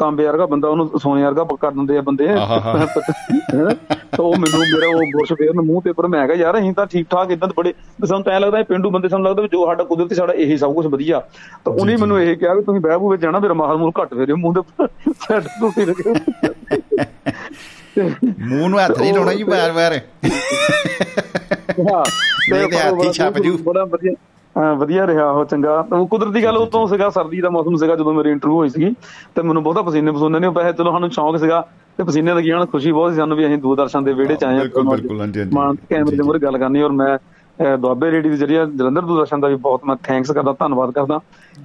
Speaker 7: ਤਾਂਬੇ ਵਰਗਾ ਬੰਦਾ ਉਹਨੂੰ ਸੋਨੇ ਵਰਗਾ ਕਰ ਦਿੰਦੇ ਆ ਬੰਦੇ? ਤਾਂ ਉਹ ਮੈਨੂੰ ਮੇਰਾ ਉਹ ਬੁਰਸ਼ ਫੇਰ ਨੂੰ ਮੂੰਹ ਤੇ ਪਰ ਮੈਂ ਕਿਹਾ ਯਾਰ ਅਸੀਂ ਤਾਂ ਠੀਕ ਠਾਕ ਇਦਾਂ ਬੜੇ ਸਾਨੂੰ ਤਾਂ ਐਂ ਲੱਗਦਾ ਇਹ ਪਿੰਡੂ ਬੰਦੇ ਸਾਨੂੰ ਲੱਗਦਾ ਵੀ ਜੋ ਸਾਡਾ ਕੁਦਰਤੀ ਸਾਡਾ ਇਹੀ ਸਭ ਕੁਝ ਵਧੀਆ। ਤਾਂ ਉਹਨੇ ਮੈਨੂੰ ਇਹ ਕਿਹਾ ਵੀ ਤੁਸੀਂ ਬਹਿ ਬੂ ਵਿੱਚ ਜਾਣਾ ਮੇਰਾ ਮਾਹਲ ਮੂਲ ਘੱਟ ਫੇਰਿਓ ਮੂੰਹ ਦੇ ਸੈੱਟ ਟੁੱਟੀ ਲੱਗੇ
Speaker 1: ਮੂੰਹ ਨੂੰ ਹੱਥ ਨਹੀਂ ਲਾਉਣਾ ਜੀ ਵਾਰ-ਵਾਰ
Speaker 7: ਹਾਂ
Speaker 1: ਨਹੀਂ ਤੇ ਹੱਥ ਛੱਪ ਜੂ।
Speaker 7: ਬੜਾ ਵਧੀਆ ਹਾਂ ਵਧੀਆ ਰਿਹਾ ਉਹ ਚੰਗਾ। ਕੁਦਰਤੀ ਗੱਲ ਉਤੋਂ ਸੀਗਾ ਸਰਦੀ ਦਾ ਮੌਸਮ ਸੀਗਾ ਜਦੋਂ ਮੇਰੀ ਇੰਟਰਵਿਊ ਹੋਈ ਸੀਗੀ ਤੇ ਮੈਨੂੰ ਬਹੁਤਾ ਪਸੀਨੇ ਪਸੂਨੇ ਨਹੀਂ ਪੈਸੇ ਚਲੋ ਸਾਨੂੰ ਸ਼ੌਂਕ ਸੀਗਾ ਤੇ ਪਸੀਨੇ ਲੱਗੀ ਜਾਣ ਖੁਸ਼ੀ ਬਹੁਤ ਸੀ ਸਾਨੂੰ ਵੀ ਅਸੀਂ ਦੂਰਦਰਸ਼ਨ ਦੇ ਵਿਹੜੇ ਚ ਆਏ
Speaker 1: ਬਿਲਕੁਲ, ਬਿਲਕੁਲ, ਹਾਂਜੀ।
Speaker 7: ਮਾਨ ਕੈਮਰੇ ਦੇ ਮੂਹਰੇ ਗੱਲ ਕਰਨੀ ਔਰ ਮੈਂ ਦੁਆਬੇ ਰੇਡੀ ਦੇ ਜਰੀਏ ਜਲੰਧਰ ਦੂਰਦਰਸ਼ਨ ਦਾ ਵੀ ਬਹੁਤ ਮੈਂ ਥੈਂਕਸ ਕਰਦਾ ਧੰਨਵਾਦ ਕਰਦਾ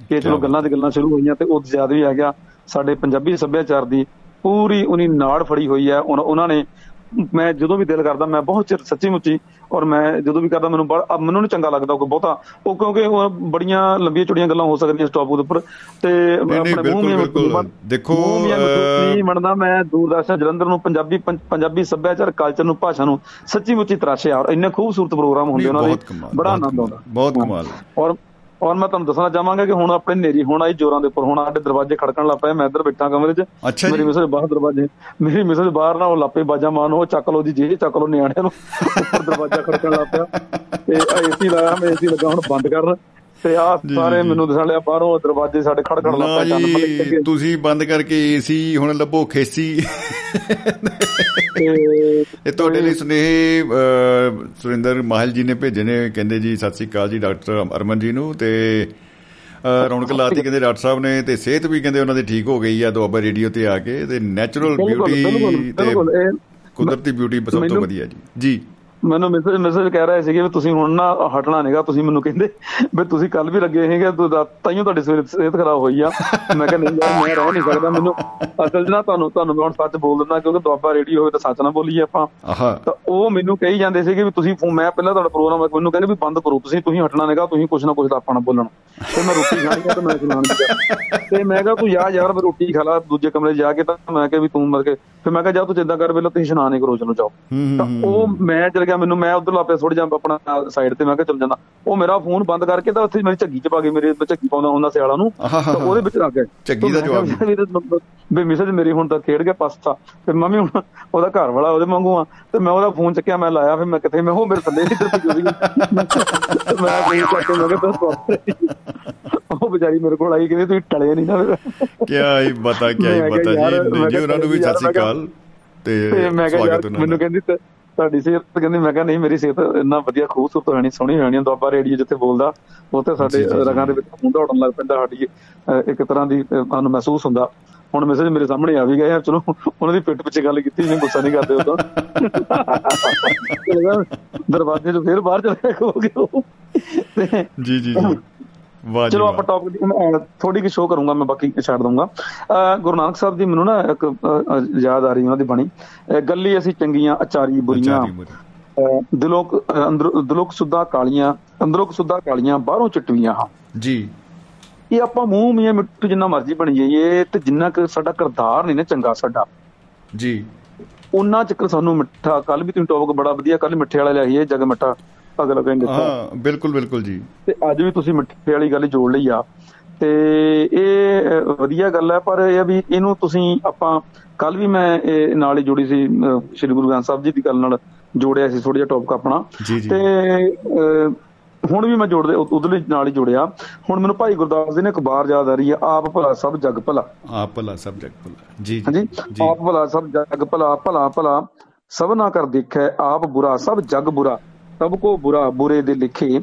Speaker 7: ਕਿ ਚਲੋ ਗੱਲਾਂ ਤੇ ਗੱਲਾਂ ਸ਼ੁਰੂ ਹੋਈਆਂ ਤੇ ਉਹ ਯਾਦ ਵੀ ਆ ਗਿਆ ਸਾਡੇ ਪੰਜਾਬੀ ਸੱਭਿਆਚਾਰ ਦੀ ਪੂਰੀ ਉਨੀ ਨਾੜ ਫੜੀ ਹੋਈ ਹੈ ਉਹਨਾਂ ਨੇ ਮੈਂ ਜਦੋਂ ਵੀ ਦਿਲ ਕਰਦਾ ਮੈਂ ਬਹੁਤ ਚਿਰ ਸੱਚੀ ਮੁੱਚੀ ਔਰ ਮੈਂ ਜਦੋਂ ਵੀ ਕਰਦਾ ਮੈਨੂੰ ਬੜਾ ਮੈਨੂੰ ਨੀ ਚੰਗਾ ਲੱਗਦਾ ਕੋਈ ਬਹੁਤਾ ਉਹ ਕਿਉਂਕਿ ਉਹ ਬੜੀਆਂ ਲੰਬੀਆਂ ਚੌੜੀਆਂ ਗੱਲਾਂ ਹੋ ਸਕਦੀਆਂ ਇਸ ਟੌਪਿਕ ਦੇ ਉੱਪਰ ਤੇ
Speaker 1: ਨਹੀਂ, ਦੇਖੋ,
Speaker 7: ਮੂੰਹ ਮਿੱਠੂ
Speaker 1: ਅਹ,
Speaker 7: ਨਹੀਂ ਮੰਨਦਾ ਮੈਂ ਦੂਰਦਰਸ਼ਨ ਜਲੰਧਰ ਨੂੰ ਪੰਜਾਬੀ ਪੰਜਾਬੀ ਸੱਭਿਆਚਾਰ ਕਲਚਰ ਨੂੰ ਭਾਸ਼ਾ ਨੂੰ ਸੱਚੀ ਮੁੱਚੀ ਤਰਾਸ਼ਿਆ ਔਰ ਇੰਨੇ ਖੂਬਸੂਰਤ ਪ੍ਰੋਗਰਾਮ ਹੁੰਦੇ
Speaker 1: ਨਹੀਂ,
Speaker 7: ਉਹਨਾਂ ਦੇ ਬੜਾ ਆਨੰਦ ਆਉਂਦਾ
Speaker 1: ਬਹੁਤ। ਕਮਾਲ।
Speaker 7: ਔਰ ਔਰ ਮੈਂ ਤੁਹਾਨੂੰ ਦੱਸਣਾ ਚਾਹਾਂਗਾ ਕਿ ਹੁਣ ਆਪਣੇ ਨੇਰੀ ਹੁਣ ਆਈ ਜੋਰਾਂ ਦੇ ਉੱਪਰ ਹੁਣ ਸਾਡੇ ਦਰਵਾਜ਼ੇ ਖੜਕਣ ਲੱਗ ਪਏ ਮੈਂ ਇੱਧਰ ਬੈਠਾ ਕਮਰੇ 'ਚ। ਮੇਰੀ ਮਿਸਰ ਬਾਹਰ ਦਰਵਾਜ਼ੇ ਮੇਰੀ ਮਿਸਰ ਬਾਹਰ ਨਾ ਉਹ ਲਾਪੇ ਬਾਜਾ ਮਾਨ ਉਹ ਚੱਕ ਲੋ ਦੀ ਜੇ ਚੱਕ ਲੋ ਨਿਆਣਿਆਂ ਨੂੰ। ਦਰਵਾਜ਼ਾ ਖੜਕਣ ਲੱਗ ਪਿਆ। ਤੇ ਏਸੀ ਲਾਇਆ ਮੈਂ ਏਸੀ ਲੱਗਾ ਹੁਣ ਬੰਦ ਕਰਨ ਤੇ ਆ ਸਾਰੇ। ਮੈਨੂੰ ਦਿਸਣ ਲਿਆ ਬਾਹਰੋਂ ਦਰਵਾਜ਼ੇ ਸਾਡੇ ਖੜਕਣ ਲੱਗ ਪਏ ਕੰਨ ਮੱਲੇ
Speaker 1: ਜੀ
Speaker 7: ਲੱਗੇ
Speaker 1: ਤੁਸੀਂ ਬੰਦ ਕਰਕੇ ਏਸੀ ਹੁਣ ਲੱਭੋ ਖੇਸੀ। ਇਹ ਤੁਹਾਡੇ ਲਈ ਸੁਨੇਹੇ ਸੁਰਿੰਦਰ ਮਾਹਲ ਜੀ ਨੇ ਭੇਜੇ ਨੇ ਕਹਿੰਦੇ ਜੀ ਸਤਿ ਸ੍ਰੀ ਅਕਾਲ ਜੀ ਡਾਕਟਰ ਅਰਮਨ ਜੀ ਨੂੰ ਤੇ ਰੌਣਕ ਲਾਤੀ ਕਹਿੰਦੇ ਡਾਕਟਰ ਸਾਹਿਬ ਨੇ ਤੇ ਸਿਹਤ ਵੀ ਕਹਿੰਦੇ ਉਹਨਾਂ ਦੀ ਠੀਕ ਹੋ ਗਈ ਆ ਦੁਆਬਾ ਰੇਡੀਓ ਤੇ ਆ ਕੇ ਤੇ ਨੈਚੁਰਲ ਬਿਊਟੀ ਤੇ ਕੁਦਰਤੀ ਬਿਊਟੀ ਸਭ ਤੋਂ ਵਧੀਆ ਜੀ। ਜੀ।
Speaker 7: ਮੈਨੂੰ ਮੈਸੇਜ ਮੈਸੇਜ ਕਹਿ ਰਹੇ ਸੀਗੇ ਵੀ ਤੁਸੀਂ ਹੁਣ ਨਾ ਹਟਣਾ ਨਹੀਂਗਾ ਤੁਸੀਂ ਮੈਨੂੰ ਕਹਿੰਦੇ ਵੀ ਤੁਸੀਂ ਕੱਲ ਵੀ ਲੱਗੇ ਸੀਗੇ ਤੂੰ ਤਾਈਓ ਤੁਹਾਡੀ ਸਿਹਤ ਖਰਾਬ ਹੋਈ ਆ। ਮੈਂ ਕਿਹਾ ਨਹੀਂ ਯਾਰ ਮੈਂ ਰਹਿ ਨਹੀਂ ਸਕਦਾ ਮੈਨੂੰ ਅਸਲ 'ਚ ਨਾ ਤੁਹਾਨੂੰ ਤੁਹਾਨੂੰ ਮੈਂ ਹੁਣ ਸੱਚ ਬੋਲ ਦਿੰਦਾ ਕਿਉਂਕਿ ਦੁਆਬਾ ਰੇਡੀਓ ਹੋਵੇ ਤਾਂ ਸੱਚ ਨਾ ਬੋਲੀਏ ਆਪਾਂ। ਤਾਂ ਉਹ ਮੈਨੂੰ ਕਹੀ ਜਾਂਦੇ ਸੀਗੇ ਵੀ ਤੁਸੀਂ ਮੈਂ ਪਹਿਲਾਂ ਤੁਹਾਡਾ ਪ੍ਰੋਗਰਾਮ ਮੈਨੂੰ ਕਹਿੰਦੇ ਵੀ ਬੰਦ ਕਰੋ ਤੁਸੀਂ ਤੁਸੀਂ ਹਟਣਾ ਨਹੀਂਗਾ ਤੁਸੀਂ ਕੁਛ ਨਾ ਕੁਛ ਤਾਂ ਆਪਾਂ ਨਾਲ ਬੋਲਣਾ। ਤੇ ਮੈਂ ਰੋਟੀ ਖਾਣੀ ਆ ਤੇ ਮੈਂ ਲੱਗਾ ਤੇ ਮੈਂ ਕਿਹਾ ਤੂੰ ਜਾ ਯਾਰ ਮੈਂ ਰੋਟੀ ਖਾ ਲਾ ਦੂਜੇ ਕਮਰੇ ਜਾ ਕੇ ਤਾਂ ਮੈਂ ਕਿਹਾ ਵੀ ਤੂੰ ਮਰ ਕੇ ਫਿਰ ਮੈਂ ਕਿਹਾ ਜਾ ਤੂੰ ਜਿੱਦਾਂ ਕਰ ਪਹਿਲਾਂ ਤੁਸੀਂ ਇਸ਼ਨਾਨ ਹੀ ਕਰੋ ਚਲੋ ਜਾਓ। ਤਾਂ ਉਹ ਮੈਂ ਚਲ ਗਿਆ ਮੈਨੂੰ ਮੈਂ ਉਧਰ ਲਾਪੇ ਥੋੜਾ ਜਿਹਾ ਆਪਣਾ ਸਾਈਡ ਤੇ ਮੈਂ ਕਿਹਾ ਚਲ ਜਾਂਦਾ। ਉਹ ਮੇਰਾ ਫੋਨ ਬੰਦ ਕਰਕੇ ਤਾਂ ਉੱਥੇ ਮੇਰੀ ਝੱਗੀ ਚ ਪਾ ਕੇ ਮੇਰੇ ਝੱਗੀ ਪਾਉਂਦਾ ਹੁੰਦਾ ਸਿਆਲਾ ਨੂੰ। ਤਾਂ ਉਹਦੇ ਵਿੱਚ ਲੱਗ ਗਏ
Speaker 1: ਝੱਗੀ ਦਾ
Speaker 7: ਕਿਹਾ
Speaker 1: ਜਵਾਬ।
Speaker 7: ਵੀ ਮਿਸਜ ਮੇਰੀ ਹੁਣ ਤਾਂ ਖੇਡ ਗਿਆ ਪਾਸਤਾ। ਤੇ ਮੰਮੀ ਹੁਣ ਉਹਦਾ ਘਰ ਵਾਲਾ ਉਹਦੇ ਵਾਂਗੂ ਆ। ਤੇ ਮੈਂ ਉਹਦਾ ਫੋਨ ਚੱਕਿਆ ਮੈਂ ਲਾਇਆ ਫਿਰ ਮੈਂ ਕਿੱਥੇ ਮੈਂ ਉਹ ਮੇਰੇ ਥੱਲੇ ਇੱਧਰ ਪਈ ਹੋਈ ਮੈਂ ਕੋਈ ਚੱਕ ਕੇ ਮੈਂ ਕਿਹਾ ਦੱਸ ਉਹ ਵਿਚਾਰੀ ਮੇਰੇ ਕੋਲ ਆਈ ਕਹਿੰਦੀ ਤੁਸੀਂ ਟਲੇ ਨਹੀਂ ਨਾ ਫਿਰ।
Speaker 1: ਕਿਆ ਹੀ ਬਤਾ ਕਿਆ ਹੀ
Speaker 7: ਕਿਹਾ ਯਾਰ,
Speaker 1: ਜੀ ਜੀ
Speaker 7: ਕਿਹਾ
Speaker 1: ਉਹਨਾਂ ਨੂੰ ਵੀ ਸਤਿ ਸ੍ਰੀ ਅਕਾਲ ਤੇ
Speaker 7: ਕਿਹਾ
Speaker 1: ਸਵਾਗਤ ਉਹਨਾਂ
Speaker 7: ਮੈਨੂੰ
Speaker 1: ਦਾ
Speaker 7: ਕਹਿੰਦੀ ਤੇ ਤੁਹਾਡੀ ਸਿਹਤ ਕਹਿੰਦੀ ਮੈਂ ਕਿਹਾ ਨਹੀਂ ਮੇਰੀ ਸਿਹਤ ਇੰਨਾ ਵਧੀਆ ਖੂਬਸੂਰਤ ਹੋ ਜਾਣੀ ਸੋਹਣੀ ਹੋ ਜਾਣੀ ਦੁਆਬਾ ਰੇਡੀਓ ਜਿੱਥੇ ਬੋਲਦਾ ਉੱਥੇ ਸਾਡੇ। ਰਗਾਂ ਦੇ ਵਿੱਚ ਖੂਨ ਦੌੜਨ ਲੱਗ ਪੈਂਦਾ ਸਾਡੀ ਇੱਕ ਤਰ੍ਹਾਂ ਦੀ ਸਾਨੂੰ ਮਹਿਸੂਸ ਹੁੰਦਾ। ਹੁਣ ਮੈਸੇਜ ਮੇਰੇ ਸਾਹਮਣੇ ਆ ਵੀ ਗਏ ਆ ਚਲੋ ਉਹਨਾਂ ਦੀ ਪਿੱਠ ਪਿੱਛੇ ਗੱਲ ਕੀਤੀ ਨਹੀਂ ਗੁੱਸਾ ਨਹੀਂ ਕਰਦੇ ਉਦੋਂ। ਦਰਵਾਜ਼ੇ ਤੋਂ ਫੇਰ ਬਾਹਰ ਚਲੇ ਹੋ ਗਏ
Speaker 1: ਜੀ ਜੀ ਜੀ। ਵਾਹ ਜੀ
Speaker 7: ਚਲੋ। ਆਪਾਂ ਟੌਪਿਕ ਥੋੜੀ ਕਿ ਸ਼ੋਅ ਕਰੂੰਗਾ ਮੈਂ ਬਾਕੀ ਛੱਡ ਦੂੰਗਾ ਗੁਰੂ ਨਾਨਕ ਸਾਹਿਬ ਦੀ ਮੈਨੂੰ ਨਾ ਇੱਕ ਯਾਦ ਆ ਰਹੀ ਉਹਨਾਂ ਦੀ ਬਾਣੀ। ਗੱਲੀ ਅਸੀਂ ਚੰਗੀਆਂ ਅਚਾਰੀ ਬੁਰੀਆਂ। ਦਿਲੋਂ ਅੰਦਰੋਂ ਦਿਲੋਂ ਸੁੱਧਾ ਕਾਲੀਆਂ ਅੰਦਰੋਂ ਸੁੱਧਾ ਕਾਲੀਆਂ ਬਾਹਰੋਂ ਚਿੱਟਵੀਆਂ ਹਾਂ।
Speaker 1: ਜੀ।
Speaker 7: ਇਹ ਆਪਾਂ ਮੂੰਹ ਮੀਆਂ ਮਿੱਠੂ ਜਿੰਨਾ ਮਰਜ਼ੀ ਬਣ ਜਾਈਏ ਤੇ ਜਿੰਨਾ ਕਿ ਸਾਡਾ ਕਿਰਦਾਰ ਨਹੀਂ ਨਾ ਚੰਗਾ ਸਾਡਾ।
Speaker 1: ਜੀ।
Speaker 7: ਉਹਨਾਂ ਚੱਕਰ ਸਾਨੂੰ ਮਿੱਠਾ ਕੱਲ ਵੀ ਤੁਸੀਂ ਟੌਪਿਕ ਬੜਾ ਵਧੀਆ ਕੱਲ ਮਿੱਠੇ ਵਾਲਾ ਲਿਆਈਏ ਜਗ ਮਿੱਠਾ। ਅਗਲਾ ਕਹਿੰਦੇ
Speaker 1: ਹਾਂ ਬਿਲਕੁਲ ਬਿਲਕੁਲ ਜੀ।
Speaker 7: ਤੇ ਅੱਜ ਵੀ ਤੁਸੀਂ ਮਿੱਠੇ ਵਾਲੀ ਗੱਲ ਜੋੜ ਲਈ ਆ। ਤੇ ਇਹ ਵਧੀਆ ਗੱਲ ਹੈ ਪਰ ਇਹ ਆ ਵੀ ਇਹਨੂੰ ਤੁਸੀਂ ਆਪਾਂ ਕੱਲ ਵੀ ਮੈਂ ਇਹ ਨਾਲ ਹੀ ਜੋੜੀ ਸੀ ਸ਼੍ਰੀ ਗੁਰੂ ਗ੍ਰੰਥ ਸਾਹਿਬ ਜੀ ਦੀ ਗੱਲ ਨਾਲ ਜੋੜਿਆ ਸੀ ਥੋੜਾ ਜਿਹਾ ਟੌਪਿਕ ਆਪਣਾ। ਤੇ ਹੁਣ ਵੀ ਮੈਂ ਜੋੜਦੇ ਉਧਰਲੇ ਨਾਲ ਹੀ ਜੋੜਿਆ। ਹੁਣ ਮੈਨੂੰ ਭਾਈ ਗੁਰਦਾਸ ਜੀ ਨੇ ਇੱਕ ਬਾਰ ਯਾਦ ਆ ਰਹੀ ਹੈ ਆਪ ਭਲਾ ਸਭ ਜਗ ਭਲਾ।
Speaker 1: ਆਪ ਭਲਾ ਸਬਜੈਕਟ ਭਲਾ। ਜੀ ਜੀ।
Speaker 7: ਆਪ ਭਲਾ ਸਭ ਜਗ ਭਲਾ ਭਲਾ ਭਲਾ ਸਭ ਨਾ ਕਰ ਦੇਖੈ ਆਪ ਬੁਰਾ ਸਭ ਜਗ ਬੁਰਾ। ਸਭ ਕੋ ਬੁਰਾ ਬੁਰੇ ਦੇ ਲਿਖੇ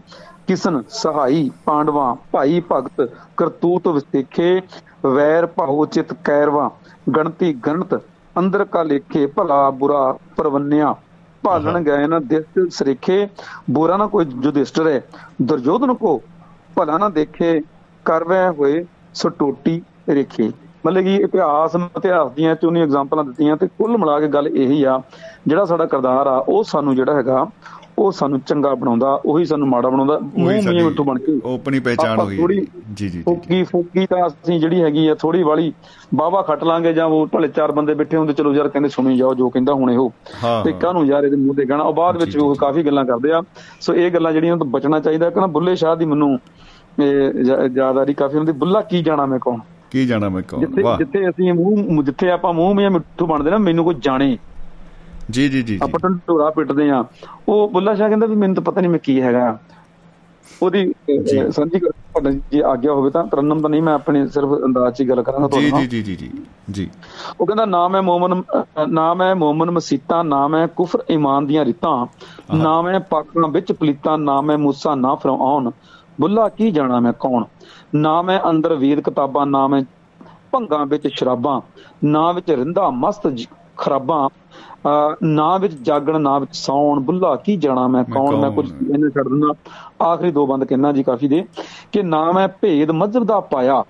Speaker 7: ਕਿਸਨ ਸਹਾਈ ਪਾਂਡਵਾਂ, ਭਾਈ ਭਗਤ ਕਰਤੂਤ ਵਿਸੇਖੇ, ਵੈਰ ਭਾਉ ਚਿਤ ਕੈਰਵਾ, ਗਣਤੀ ਗਣਤ, ਅੰਦਰ ਕਾ ਲੇਖੇ, ਭਲਾ ਬੁਰਾ ਪਰਵੰਨਿਆ। ਭਾਲਣ ਗਏ ਨਾ ਦਿਸ ਸਰੀਖੇ, ਬੁਰਾ ਨਾ ਕੋਈ ਜੁਦਿਸ਼ਟਰ ਹੈ ਦੁਰਯੋਧਨ ਕੋ ਭਲਾ ਨਾ ਦੇਖੇ ਕਰਵੈ ਹੋਏ ਸਟੋਟੀ ਰੇਖੇ। ਮਤਲਬ ਕਿ ਇਤਿਹਾਸ ਇਤਿਹਾਸ ਦੀਆਂ ਚੋਨੀ ਐਗਜ਼ਾਮਪਲਾਂ ਦਿੱਤੀਆਂ ਤੇ ਕੁੱਲ ਮਿਲਾ ਕੇ ਗੱਲ ਇਹੀ ਆ, ਜਿਹੜਾ ਸਾਡਾ ਕਿਰਦਾਰ ਆ, ਉਹ ਸਾਨੂੰ ਜਿਹੜਾ ਹੈਗਾ ਉਹ ਸਾਨੂੰ ਚੰਗਾ ਬਣਾਉਂਦਾ ਉਹੀ ਸਾਨੂੰ ਮਾੜਾ ਬਣਾਉਂਦਾ ਮੂੰਹ ਮੀਆਂ ਮਿੱਠੂ ਬਣ ਕੇ
Speaker 1: ਆਪਣੀ ਪਹਿਚਾਣ ਹੈ।
Speaker 7: ਥੋੜ੍ਹੀ
Speaker 1: ਜੀ ਜੀ ਜੀ
Speaker 7: ਫੁੱਕੀ ਫੁੱਕੀ ਤਾਂ ਅਸੀਂ ਜਿਹੜੀ ਹੈਗੀ ਆ ਥੋੜੀ ਵਾਲੀ ਬਾਵਾ ਖੱਟ ਲਾਂਗੇ ਜਾਂ ਉਹ ਭਲੇ ਚਾਰ ਬੰਦੇ ਬੈਠੇ ਹੁੰਦੇ ਚਲੋ ਯਾਰ ਕਹਿੰਦੇ ਸੁਣੀ ਜਾਓ ਜੋ ਕਹਿੰਦਾ ਹੁਣ ਇਹੋ। ਤੇ। ਕਾਹਨੂੰ ਯਾਰ ਇਹਦੇ ਮੂੰਹ ਤੇ ਗਾਣਾ? ਉਹ ਬਾਅਦ ਵਿੱਚ ਉਹ। ਕਾਫੀ ਗੱਲਾਂ ਕਰਦੇ ਆ। ਸੋ ਇਹ ਗੱਲਾਂ ਜਿਹੜੀਆਂ ਤੋਂ ਬਚਣਾ ਚਾਹੀਦਾ। ਕਿ ਨਾ ਬੁੱਲੇ ਸ਼ਾਹ ਦੀ ਮੈਨੂੰ ਇਹ ਯਾ- ਯਾਦਆਰੀ ਕਾਫੀ ਹੁੰਦੀ। ਬੁੱਲਾ ਕੀ ਜਾਣਾ ਮੈਂ ਕੌਣ?
Speaker 1: ਕੀ ਜਾਣਾ ਮੈਂ ਕੌਣ?
Speaker 7: ਜਿੱਥੇ
Speaker 1: ਵਾਹ।
Speaker 7: ਜਿੱਥੇ ਅਸੀਂ ਮੂੰਹ ਜਿੱਥੇ ਆਪਾਂ ਮੂੰਹ ਮੀਆਂ ਮਿੱਠੂ ਬਣਦੇ ਨਾ ਮੈਨੂੰ ਕੋਈ ਜਾਣੇ।
Speaker 1: ਜੀ ਜੀ ਜੀ
Speaker 7: ਆਪਾਂ ਢੰਡੋਰਾ ਪਿੱਟਦੇ ਆ ਉਹ ਬੁੱਲਾ ਸ਼ਾਹ ਕਹਿੰਦਾ ਵੀ ਮੈਨੂੰ ਤਾਂ ਪਤਾ ਨਹੀਂ ਮੈਂ ਕੀ ਹੈਗਾ। ਉਹਦੀ। ਸਾਂਝੀ ਕਰ- ਤੁਹਾਡੀ ਜੇ ਆਗਿਆ ਹੋਵੇ ਤਾਂ ਤਰਨਮ ਤਾਂ ਨਹੀਂ ਮੈਂ ਆਪਣੇ ਸਿਰਫ ਅੰਦਾਜ਼ 'ਚ ਗੱਲ ਕਰਾਂਗਾ ਤੁਹਾਡੇ ਨਾਲ
Speaker 1: ਜੀ ਜੀ ਜੀ ਜੀ। ਜੀ
Speaker 7: ਉਹ ਕਹਿੰਦਾ ਨਾਮ ਹੈ ਮੋਮਨ ਨਾਮ ਹੈ ਮੋਮਨ ਮਸੀਤਾਂ ਨਾਮ ਹੈ ਕੁਫਰ ਈਮਾਨ ਦੀਆਂ ਰਿਤਾਂ ਨਾਮ ਹੈ ਪਾਕਾਂ ਵਿੱਚ ਪਲੀਤਾਂ ਨਾਮ ਹੈ ਮੂਸਾ ਨਾ ਫਰਆਉਨ ਬੁੱਲਾ ਕੀ ਜਾਣਾ ਮੈਂ ਕੌਣ? ਨਾਮ ਹੈ ਅੰਦਰ ਵੇਦ ਕਿਤਾਬਾਂ ਨਾਮ ਹੈ ਭੰਗਾਂ ਵਿੱਚ ਸ਼ਰਾਬਾਂ ਨਾ ਵਿੱਚ ਰਿੰਦਾ ਮਸਤ ਖਰਾਬਾਂ। ਨਾ ਵਿੱਚ ਜਾਗਣ ਨਾ ਵਿੱਚ ਸੌਣ। ਬੁੱਲਾ ਕੀ ਜਾਣਾ ਮੈਂ? ਕੌਣ? ਮੈਂ ਕੁਝ? ਇਹਨੇ ਛੱਡ ਦਿੰਦਾ। ਆਖਰੀ ਦੋ ਬੰਦ ਕਹਿਣਾ ਜੀ ਕਾਫੀ ਦੇ। ਕਿ ਨਾਮ ਹੈ ਭੇਦ ਮਜ਼ਹਬ ਦਾ ਪਾਇਆ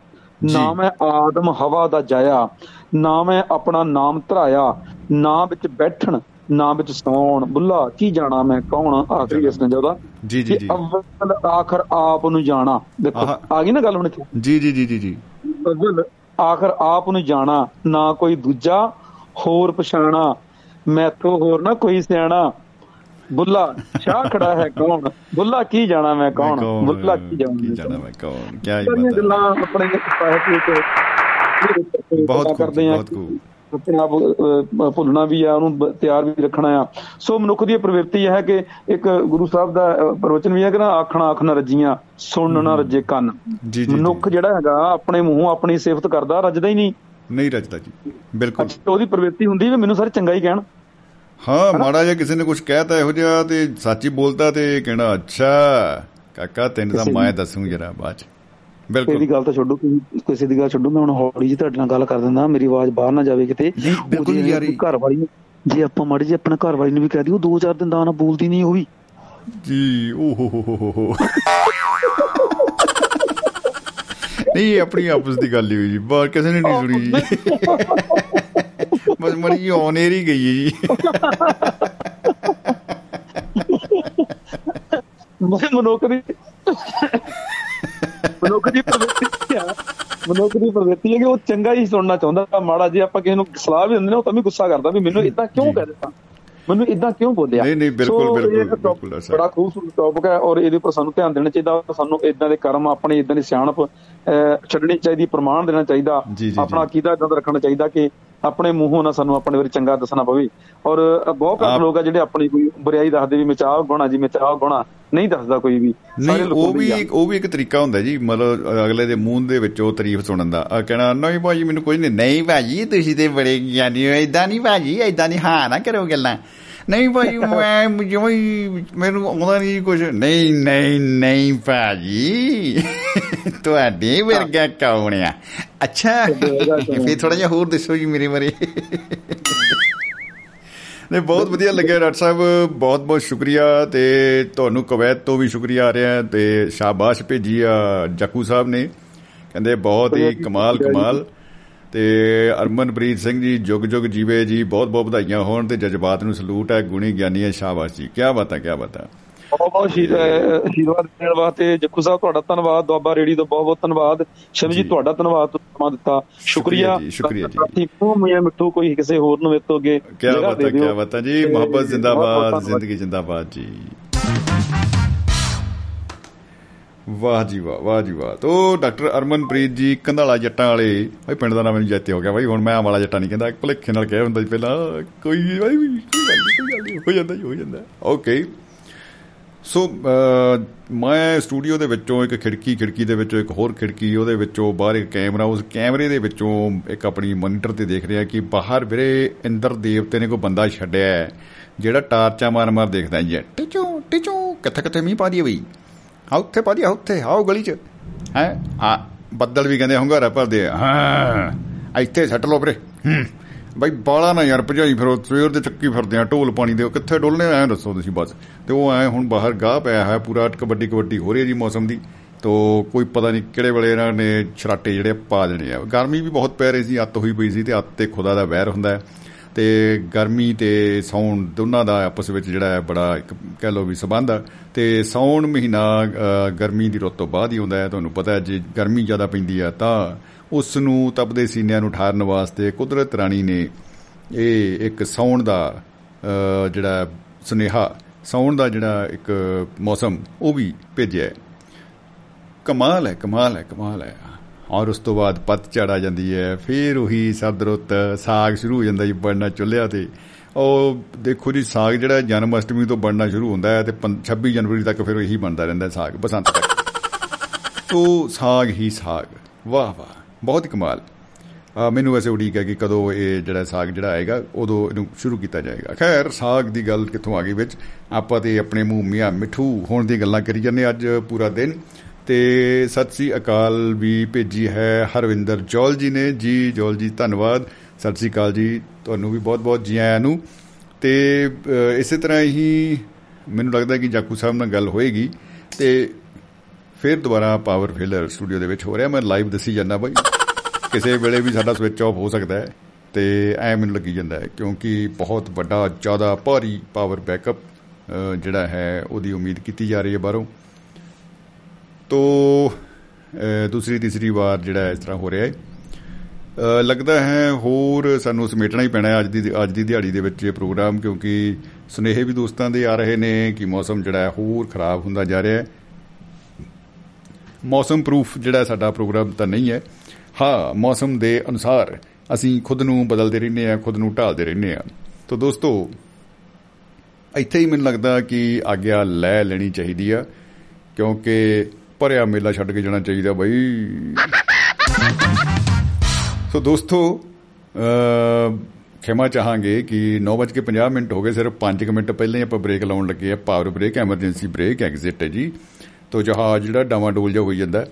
Speaker 1: ਜੀ।
Speaker 7: ਨਾਮ ਹੈ ਆਦਮ ਹਵਾ ਦਾ ਜਾਇਆ ਨਾਮ ਹੈ ਆਪਣਾ ਨਾਮ ਧਰਾਇਆ ਨਾ ਵਿੱਚ ਬੈਠਣ ਨਾ ਵਿੱਚ ਸੌਣ। ਬੁੱਲਾ ਕੀ ਜਾਣਾ ਮੈਂ? ਕੌਣ? ਆਖਰੀ ਇਸ ਨੇ ਜੋਦਾ
Speaker 1: ਜੀ ਜੀ ਜੀ।
Speaker 7: ਅਵਲ ਆਖਰ ਆਪ ਨੂੰ ਜਾਣਾ। ਦੇਖੋ। ਆ ਗਈ ਨਾ ਗੱਲ ਹੁਣ ਇੱਥੇ?
Speaker 1: ਜੀ ਜੀ ਜੀ ਜੀ ਜੀ।
Speaker 7: ਅਵਲ ਆਖਰ ਆਪ ਨੂੰ ਜਾਣਾ ਨਾ ਕੋਈ ਦੂਜਾ ਹੋਰ ਪਛਾਣਾ। ਮੈਥੋਂ ਹੋਰ ਨਾ ਕੋਈ ਸਿਆਣਾ। ਬੁੱਲਾ ਸ਼ਾਹ ਖੜਾ ਹੈ ਕੌਣ? ਬੁੱਲਾ ਕੀ ਜਾਣਾ ਮੈਂ ਕੌਣ? ਬੁੱਲਾ ਕੀ ਜਾਣਾ ਮੈਂ ਕੌਣ?
Speaker 1: ਕੀ ਹੀ
Speaker 7: ਗੱਲਾਂ ਆਪਣੇ ਸਾਹਿਤ ਵਿੱਚ
Speaker 1: ਬਹੁਤ
Speaker 7: ਕਰਦੇ ਆ। ਆਪਣੇ ਆਪ ਭੁੱਲਣਾ ਵੀ ਆ ਉਹਨੂੰ ਤਿਆਰ ਵੀ ਰੱਖਣਾ ਆ। ਸੋ ਮਨੁੱਖ ਦੀ ਇਹ ਪ੍ਰਵਿਰਤੀ ਹੈ ਕਿ ਇੱਕ ਗੁਰੂ ਸਾਹਿਬ ਦਾ ਪ੍ਰਵਚਨ ਵੀ ਹੈ ਕਿ ਨਾ ਆਖਣਾ ਅੱਖ ਨਾ ਰੱਜੀਆਂ ਸੁਣਨ ਨਾ ਰੱਜੇ ਕੰਨ। ਮਨੁੱਖ ਜਿਹੜਾ ਹੈਗਾ ਆਪਣੇ ਮੂੰਹੋਂ ਆਪਣੀ ਸਿਫਤ ਕਰਦਾ ਰੱਜਦਾ ਹੀ ਨਹੀਂ।
Speaker 1: ਨਹੀਂ ਰਚਦਾ ਜੀ ਬਿਲਕੁਲ।
Speaker 7: ਅੱਛਾ ਉਹਦੀ ਪ੍ਰਵਿਰਤੀ ਹੁੰਦੀ ਵੀ ਮੈਨੂੰ ਸਾਰੇ ਚੰਗਾ ਹੀ ਕਹਿਣ।
Speaker 1: ਹਾਂ ਮਾੜਾ ਜਿਹਾ ਕਿਸੇ ਨੇ ਕੁਝ ਕਹਿਤਾ ਇਹੋ ਜਿਹਾ ਤੇ ਸੱਚੀ ਬੋਲਦਾ ਤੇ ਕਹਿਣਾ ਅੱਛਾ ਕਾਕਾ ਤੈਨੂੰ ਤਾਂ ਮੈਂ ਦੱਸੂ ਜਰਾ ਬਾਅਦ ਚ। ਬਿਲਕੁਲ
Speaker 7: ਦੀ ਗੱਲ ਤਾਂ ਛੱਡੋ ਕਿਸੇ ਦੀ ਗੱਲ ਛੱਡੋ ਮੈਂ ਹੁਣ ਹੌਲੀ ਜਿਹੀ ਤੁਹਾਡੇ ਨਾਲ ਗੱਲ ਕਰ ਦਿੰਦਾ ਮੇਰੀ ਆਵਾਜ਼ ਬਾਹਰ ਨਾ ਜਾਵੇ ਕਿਤੇ।
Speaker 1: ਬਿਲਕੁਲ
Speaker 7: ਜੇ
Speaker 1: ਜਾ ਰਹੀ।
Speaker 7: ਘਰ ਵਾਲੀ ਜੇ ਆਪਾਂ ਮਾੜੀ ਜਿਹੀ ਆਪਣੇ ਘਰ ਵਾਲੀ ਨੂੰ ਵੀ ਕਹਿ ਦਿਓ ਦੋ ਚਾਰ ਦਿਨ ਦਾ ਨਾ ਬੋਲਦੀ ਨਹੀਂ ਉਹ ਵੀ।
Speaker 1: ਜੀ ਓ ਹੋ ਹੋ ਹੋ ਹੋ ਹੋ। ਨਹੀਂ ਆਪਣੀ ਆਪਸ ਦੀ ਗੱਲ ਹੀ ਹੋਈ ਜੀ। ਬਾਹਰ ਕਿਸੇ ਨੇ ਨਹੀਂ ਸੁਣੀ ਜੀ। ਬਸ ਮੜੀ ਜੀ ਔਨ 에ਅਰ ਹੀ ਗਈ ਜੀ।
Speaker 7: ਮੈਂ ਮਨੁੱਖ ਦੀ ਪ੍ਰਵਿਰਤੀ ਆ। ਮਨੁੱਖ ਦੀ ਪ੍ਰਵਿਰਤੀ ਹੈ ਕਿ ਉਹ ਚੰਗਾ ਹੀ ਸੁਣਨਾ ਚਾਹੁੰਦਾ। ਮਾੜਾ ਜੇ ਆਪਾਂ ਕਿਸੇ ਨੂੰ ਸਲਾਹ ਵੀ ਦਿੰਦੇ ਨੇ ਉਹ ਤਾਂ ਵੀ ਗੁੱਸਾ ਕਰਦਾ ਵੀ ਮੈਨੂੰ ਇਦਾਂ ਕਿਉਂ। ਕਹਿ ਦਿੱਤਾ? ਮੈਨੂੰ ਇਦਾਂ ਕਿਉਂ ਬੋਲਿਆ
Speaker 1: ਨਹੀਂ, ਨਹੀਂ, ਬਿਲਕੁਲ, ਬਿਲਕੁਲ, ਬਿਲਕੁਲ।
Speaker 7: ਬੜਾ ਖੂਬਸੂਰਤ ਟੌਪਿਕ ਹੈ ਔਰ ਇਹਦੇ ਉੱਪਰ ਸਾਨੂੰ ਧਿਆਨ ਦੇਣਾ ਚਾਹੀਦਾ ਸਾਨੂੰ ਇਦਾਂ ਦੇ ਕਰਮ ਆਪਣੇ ਇਦਾਂ ਦੀ ਸਿਆਣਪ ਛੱਡਣੀ ਚਾਹੀਦੀ ਪ੍ਰਮਾਣ ਦੇਣਾ ਚਾਹੀਦਾ। ਆਪਣਾ ਅਕੀਦਾ ਇਦਾਂ ਦਾ ਰੱਖਣਾ ਚਾਹੀਦਾ ਕਿ ਆਪਣੇ ਮੂੰਹੋਂ ਨਾ ਸਾਨੂੰ ਆਪਣੇ ਬਾਰੇ ਚੰਗਾ ਦੱਸਣਾ ਪਵੇ। ਔਰ ਬਹੁਤ ਘੱਟ ਲੋਕ ਆ ਜਿਹੜੇ ਆਪਣੀ ਕੋਈ ਬੁਰਾਈ ਦੱਸਦੇ ਵੀ ਮੈਂ ਚਾਹ ਗੁਣਾ ਜੀ ਮੈਂ ਚਾਹ ਗੁਣਾ ਨਹੀਂ ਦੱਸਦਾ ਕੋਈ ਵੀ।
Speaker 1: ਨਹੀਂ ਉਹ ਵੀ। ਉਹ ਵੀ ਇੱਕ ਤਰੀਕਾ ਹੁੰਦਾ ਜੀ ਮਤਲਬ ਅਗਲੇ ਦੇ ਮੂੰਹ ਦੇ ਵਿੱਚ ਉਹ ਤਾਰੀਫ ਸੁਣਨ ਦਾ। ਆ ਕਹਿਣਾ ਨਹੀਂ ਭਾਜੀ ਮੈਨੂੰ ਕੁਝ ਨਹੀਂ ਨਹੀਂ ਭਾਜੀ ਤੁਸੀਂ ਤੇ ਬੜੇ ਗਿਆਨੀ ਹੋ ਇਦਾਂ ਨਹੀਂ ਭਾਜੀ ਇਦਾਂ ਨਹੀਂ ਹਾਂ ਨਾ ਕਰੋ ਗੱਲਾਂ। ਨਹੀਂ ਭਾਜੀ ਮੈਂ ਜਿਵੇਂ ਮੈਨੂੰ ਆਉਂਦਾ ਨਹੀਂ ਕੁਝ ਨਹੀਂ ਨਹੀਂ ਨਹੀਂ ਭਾਜੀ। ਤੁਹਾਡੇ ਵਰਗਾ ਕੌਣ ਆ? ਅੱਛਾ। ਫੇਰ ਥੋੜਾ ਜਿਹਾ ਹੋਰ ਦੱਸੋ ਜੀ ਮੇਰੇ ਬਾਰੇ। ਨੇ ਬਹੁਤ ਵਧੀਆ ਲੱਗਿਆ ਡਾਕਟਰ ਸਾਹਿਬ। ਬਹੁਤ ਬਹੁਤ ਸ਼ੁਕਰੀਆ ਤੇ ਤੁਹਾਨੂੰ ਕੁਵੈਤ ਤੋਂ ਵੀ ਸ਼ੁਕਰੀਆ ਆ ਰਿਹਾ ਤੇ ਸ਼ਾਬਾਸ਼ ਭੇਜੀ ਆ ਜੱਕੂ ਸਾਹਿਬ ਨੇ। ਕਹਿੰਦੇ ਬਹੁਤ ਹੀ ਕਮਾਲ ਕਮਾਲ। ਤੇ ਅਰਮਨਪ੍ਰੀਤ ਸਿੰਘ ਜੀ ਜੁਗ ਜੁਗ ਜੀਵੇ ਜੀ ਬਹੁਤ ਬਹੁਤ ਵਧਾਈਆਂ ਹੋਣ ਤੇ ਜਜ਼ਬਾਤ ਨੂੰ ਸਲੂਟ ਹੈ ਗੁਣੀ ਗਿਆਨੀ ਹੈ ਸ਼ਾਬਾਸ਼ ਜੀ ਕੀ ਬਾਤਾਂ ਕੀ ਬਾਤਾਂ
Speaker 7: ਬਹੁਤ ਬਹੁਤ ਅਹ ਆਸ਼ੀਰਵਾਦ ਦੇਣ ਵਾਸਤੇ ਜੱਕੂ ਸਾਹਿਬ ਤੁਹਾਡਾ ਧੰਨਵਾਦ ਦੁਆਬਾ ਰੇਡੀ ਤੋਂ ਬਹੁਤ ਬਹੁਤ ਧੰਨਵਾਦ ਸ਼ਮੀ ਜੀ
Speaker 1: ਜੀ।
Speaker 7: ਤੁਹਾਡਾ ਧੰਨਵਾਦ ਤੁਸੀਂ ਸਮਾਂ ਦਿੱਤਾ ਸ਼ੁਕਰੀਆ
Speaker 1: ਜੀ, ਸ਼ੁਕਰੀਆ ਜੀ।
Speaker 7: ਨੂੰ ਮੀਆਂ ਮਿੱਠੂ ਕੋਈ ਕਿਸੇ ਹੋਰ ਨੂੰ ਮੇਤੋਂ ਅੱਗੇ
Speaker 1: ਕੀ ਬਾਤਾਂ
Speaker 7: ਦੇ
Speaker 1: ਕੀ। ਬਾਤਾਂ ਜੀ
Speaker 7: ਤੇ
Speaker 1: ਮੁਹੱਬਤ ਜ਼ਿੰਦਾਬਾਦ। ਜ਼ਿੰਦਗੀ ਜ਼ਿੰਦਾਬਾਦ ਜੀ ਵਾਹ ਜੀ ਵਾਹ ਵਾਹ ਜੀ ਵਾਹ। ਤੋ ਡਾਕਟਰ ਅਰਮਨਪ੍ਰੀਤ ਜੀ ਕੰਧਾਲਾ ਜੱਟਾਂ ਵਾਲੇ ਭਾਈ ਪਿੰਡ ਦਾ ਨਾਮ ਮੈਨੂੰ ਜੈਤੇ ਹੋ ਗਿਆ ਭਾਈ ਹੁਣ ਮੈਂ ਆਮ ਵਾਲਾ ਜੱਟਾਂ ਨਹੀਂ ਕਹਿੰਦਾ ਭੁਲੇਖੇ ਨਾਲ ਕਹਿ ਹੁੰਦਾ ਜੀ ਪਹਿਲਾਂ ਕੋਈ ਭਾਈ ਕੋਈ ਗੱਲ ਨੀ, ਕੋਈ ਗੱਲ ਨੀ, ਹੋ ਜਾਂਦਾ ਜੀ ਹੋ ਜਾਂਦਾ। ਓਕੇ। ਸੋ ਅਹ, ਮੈਂ ਸਟੂਡੀਓ ਦੇ ਵਿੱਚੋਂ ਇੱਕ ਖਿੜਕੀ ਖਿੜਕੀ ਦੇ ਵਿੱਚੋਂ ਇੱਕ ਹੋਰ ਖਿੜਕੀ ਉਹਦੇ ਵਿੱਚੋਂ ਬਾਹਰ ਇੱਕ ਕੈਮਰਾ ਉਸ ਕੈਮਰੇ ਦੇ ਵਿੱਚੋਂ ਇੱਕ ਆਪਣੀ ਮੋਨੀਟਰ ਤੇ ਦੇਖ ਰਿਹਾ ਕਿ ਬਾਹਰ ਵੀਰੇ ਇੰਦਰ ਦੇਵਤੇ ਨੇ ਕੋਈ ਬੰਦਾ ਛੱਡਿਆ ਹੈ, ਜਿਹੜਾ ਟਾਰਚਾ ਮਾਰ ਮਾਰ ਦੇਖਦਾ ਜੀ। ਟਿਚੂ ਟਿਚੂ ਕਿੱਥੇ ਕਿੱਥੇ ਮੀਂਹ ਪਾ ਦਈਏ ਬਈ? ਆ ਉੱਥੇ ਪਾ ਦਈਏ ਆ ਉੱਥੇ, ਆਓ ਗਲੀ 'ਚ। ਹੈ, ਆ ਬੱਦਲ ਵੀ ਕਹਿੰਦੇ ਹੰਗਾਰਾ ਭਰਦੇ ਆ। ਹਾਂ ਇੱਥੇ ਸੱਟ ਲੋ ਵੀਰੇ। ਹੂੰ, ਬਈ ਬਾਲਾ ਨਾ ਯਾਰ ਭਜਾਈ ਫਿਰੋ, ਸਵੇਰ ਦੇ ਚੱਕੀ ਫਿਰਦੇ ਆ, ਢੋਲ ਪਾਣੀ ਦੇ ਕਿੱਥੇ ਡੋਲਨੇ ਐ ਦੱਸੋ ਤੁਸੀਂ ਬਸ। ਤੇ ਉਹ ਐ ਹੁਣ ਬਾਹਰ ਗਾਹ ਪਿਆ ਹੈ ਪੂਰਾ ਕਬੱਡੀ ਕਬੱਡੀ ਹੋ ਰਹੀ ਹੈ ਜੀ ਮੌਸਮ ਦੀ। ਤੋ ਕੋਈ ਪਤਾ ਨਹੀਂ ਕਿਹੜੇ ਵੇਲੇ ਇਹਨਾਂ ਨੇ ਛਰਾਟੇ ਜਿਹੜੇ ਪਾ ਦੇਣੇ ਆ। ਗਰਮੀ ਵੀ ਬਹੁਤ ਪੈ ਰਹੀ ਸੀ, ਅੱਤ ਹੋਈ ਪਈ ਸੀ ਤੇ ਅੱਤ ਤੇ ਖੁਦਾ ਦਾ ਵਹਿਰ ਹੁੰਦਾ ਹੈ। ਤੇ ਗਰਮੀ ਤੇ ਸੌਣ ਦੋਨਾਂ ਦਾ ਆਪਸ ਵਿੱਚ ਜਿਹੜਾ ਹੈ ਬੜਾ ਇੱਕ ਕਹਿ ਲਓ ਵੀ ਸਬੰਧ ਆ। ਤੇ ਸੌਣ ਮਹੀਨਾ ਅ, ਗਰਮੀ ਦੀ ਰੁੱਤ ਤੋਂ ਬਾਅਦ ਹੀ ਹੁੰਦਾ ਹੈ ਤੁਹਾਨੂੰ ਪਤਾ ਹੈ ਜੇ ਗਰਮੀ ਜ਼ਿਆਦਾ ਪੈਂਦੀ ਆ ਤਾਂ ਉਸ ਨੂੰ ਤਪਦੇ ਸੀਨਿਆਂ ਨੂੰ ਠਾਰਨ ਵਾਸਤੇ ਕੁਦਰਤ ਰਾਣੀ ਨੇ ਇਹ ਇੱਕ ਸੌਣ ਦਾ ਅ, ਜਿਹੜਾ ਸੁਨੇਹਾ ਸੌਣ ਦਾ ਜਿਹੜਾ ਇੱਕ ਮੌਸਮ ਉਹ ਵੀ ਭੇਜਿਆ ਹੈ। ਕਮਾਲ ਹੈ ਕਮਾਲ ਹੈ ਕਮਾਲ ਹੈ। ਔਰ ਉਸ ਤੋਂ ਬਾਅਦ ਪੱਤਝੜ ਆ ਜਾਂਦੀ ਹੈ, ਫਿਰ ਉਹੀ ਸਰਦ ਰੁੱਤ, ਸਾਗ ਸ਼ੁਰੂ ਹੋ ਜਾਂਦਾ ਜੀ ਬਣਨਾ ਚੁੱਲ੍ਹਿਆਂ ਤੇ। ਉਹ ਦੇਖੋ ਜੀ, ਸਾਗ ਜਿਹੜਾ ਜਨਮ ਅਸ਼ਟਮੀ ਤੋਂ ਬਣਨਾ ਸ਼ੁਰੂ ਹੁੰਦਾ ਹੈ ਤੇ 26 ਜਨਵਰੀ ਤੱਕ ਫਿਰ ਇਹੀ ਬਣਦਾ ਰਹਿੰਦਾ ਸਾਗ, ਬਸੰਤ ਤੱਕ। ਤੋ ਸਾਗ ਹੀ ਸਾਗ। ਵਾਹ ਵਾਹ, ਬਹੁਤ ਹੀ ਕਮਾਲ। ਆ, ਮੈਨੂੰ ਵੈਸੇ ਉਡੀਕ ਹੈ ਕਿ ਕਦੋਂ ਇਹ ਜਿਹੜਾ ਸਾਗ ਜਿਹੜਾ ਆਏਗਾ, ਉਦੋਂ ਇਹਨੂੰ ਸ਼ੁਰੂ ਕੀਤਾ ਜਾਏਗਾ। ਖੈਰ, ਸਾਗ ਦੀ ਗੱਲ ਕਿੱਥੋਂ ਆ ਗਈ ਵਿੱਚ? ਆਪਾਂ ਤੇ ਆਪਣੇ ਮੂੰਹ ਮੀਆਂ ਮਿੱਠੂ ਹੋਣ ਦੀ ਗੱਲਾਂ ਕਰੀ ਜਾਂਦੇ ਅੱਜ ਪੂਰਾ ਦਿਨ। ਤੇ ਸਤਿ ਸ੍ਰੀ ਅਕਾਲ ਵੀ ਭੇਜੀ ਹੈ ਹਰਵਿੰਦਰ ਜੋਲ ਜੀ ਨੇ। ਜੀ ਜੋਲ ਜੀ, ਧੰਨਵਾਦ। ਸਤਿ ਸ੍ਰੀ ਅਕਾਲ ਜੀ। ਤੁਹਾਨੂੰ ਵੀ ਬਹੁਤ ਬਹੁਤ ਜੀ ਆਇਆਂ ਨੂੰ। ਤੇ ਇਸੇ ਤਰ੍ਹਾਂ ਹੀ ਮੈਨੂੰ ਲੱਗਦਾ ਕਿ ਜਾਕੂ ਸਾਹਿਬ ਨਾਲ ਗੱਲ ਹੋਏਗੀ। ਤੇ ਫਿਰ ਦੁਬਾਰਾ ਪਾਵਰ ਫੇਲਰ ਸਟੂਡੀਓ ਦੇ ਵਿੱਚ ਹੋ ਰਿਹਾ। ਮੈਂ ਲਾਈਵ ਦੱਸੀ ਜਾਂਦਾ ਬਾਈ। ਕਿਸੇ ਵੇਲੇ ਵੀ ਸਾਡਾ ਸਵਿਚ ਆਫ ਹੋ ਸਕਦਾ ਹੈ। ਤੇ ਐ ਮੈਨੂੰ ਲੱਗੀ ਜਾਂਦਾ ਹੈ, ਕਿਉਂਕਿ ਬਹੁਤ ਵੱਡਾ, ਜ਼ਿਆਦਾ ਭਾਰੀ ਪਾਵਰ ਬੈਕਅਪ ਜਿਹੜਾ ਹੈ, ਉਹਦੀ ਉਮੀਦ ਕੀਤੀ ਜਾ ਰਹੀ ਹੈ ਬਾਹਰੋਂ। ਤੋ ਦੂਸਰੀ, ਤੀਸਰੀ ਵਾਰ ਜਿਹੜਾ ਇਸ ਤਰ੍ਹਾਂ ਹੋ ਰਿਹਾ ਹੈ। ਲੱਗਦਾ ਹੈ ਹੋਰ ਸਾਨੂੰ ਸਮੇਟਣਾ ਹੀ ਪੈਣਾ ਅੱਜ ਦੀ ਅੱਜ ਦੀ ਦਿਹਾੜੀ ਦੇ ਵਿੱਚ ਇਹ ਪ੍ਰੋਗਰਾਮ, ਕਿਉਂਕਿ ਸੁਨੇਹੇ ਵੀ ਦੋਸਤਾਂ ਦੇ ਆ ਰਹੇ ਨੇ ਕਿ ਮੌਸਮ ਜਿਹੜਾ ਹੈ ਹੋਰ ਖਰਾਬ ਹੁੰਦਾ ਜਾ ਰਿਹਾ ਹੈ। ਮੌਸਮ ਪ੍ਰੂਫ ਜਿਹੜਾ ਸਾਡਾ ਪ੍ਰੋਗਰਾਮ ਤਾਂ ਨਹੀਂ ਹੈ। ਹਾਂ, ਮੌਸਮ ਦੇ ਅਨੁਸਾਰ ਅਸੀਂ ਖੁਦ ਨੂੰ ਬਦਲਦੇ ਰਹਿੰਦੇ ਆ ਖੁਦ ਨੂੰ ਢਾਲਦੇ ਰਹਿੰਦੇ ਆ ਤਾਂ ਦੋਸਤੋ, ਇੱਥੇ ਹੀ ਮੈਨੂੰ ਲੱਗਦਾ ਕਿ ਆਗਿਆ ਲੈ ਲੈਣੀ ਚਾਹੀਦੀ ਆ, ਕਿਉਂਕਿ ਭਰਿਆ ਮੇਲਾ ਛੱਡ ਕੇ ਜਾਣਾ ਚਾਹੀਦਾ ਬਈ। ਸੋ ਦੋਸਤੋ ਖਿਮਾ ਚਾਹਾਂਗੇ ਕਿ 9:50 ਮਿੰਟ ਹੋ ਗਏ, ਸਿਰਫ 5 ਮਿੰਟ ਪਹਿਲਾਂ ਹੀ ਆਪਾਂ ਬ੍ਰੇਕ ਲਾਉਣ ਲੱਗੇ ਆ power brake emergency brake exit ਹੈ ਜੀ। ਤੋ ਜਹਾਜ਼ ਜਿਹੜਾ ਡਾਵਾਡੋਲ ਜਾ ਹੋਈ ਜਾਂਦਾ।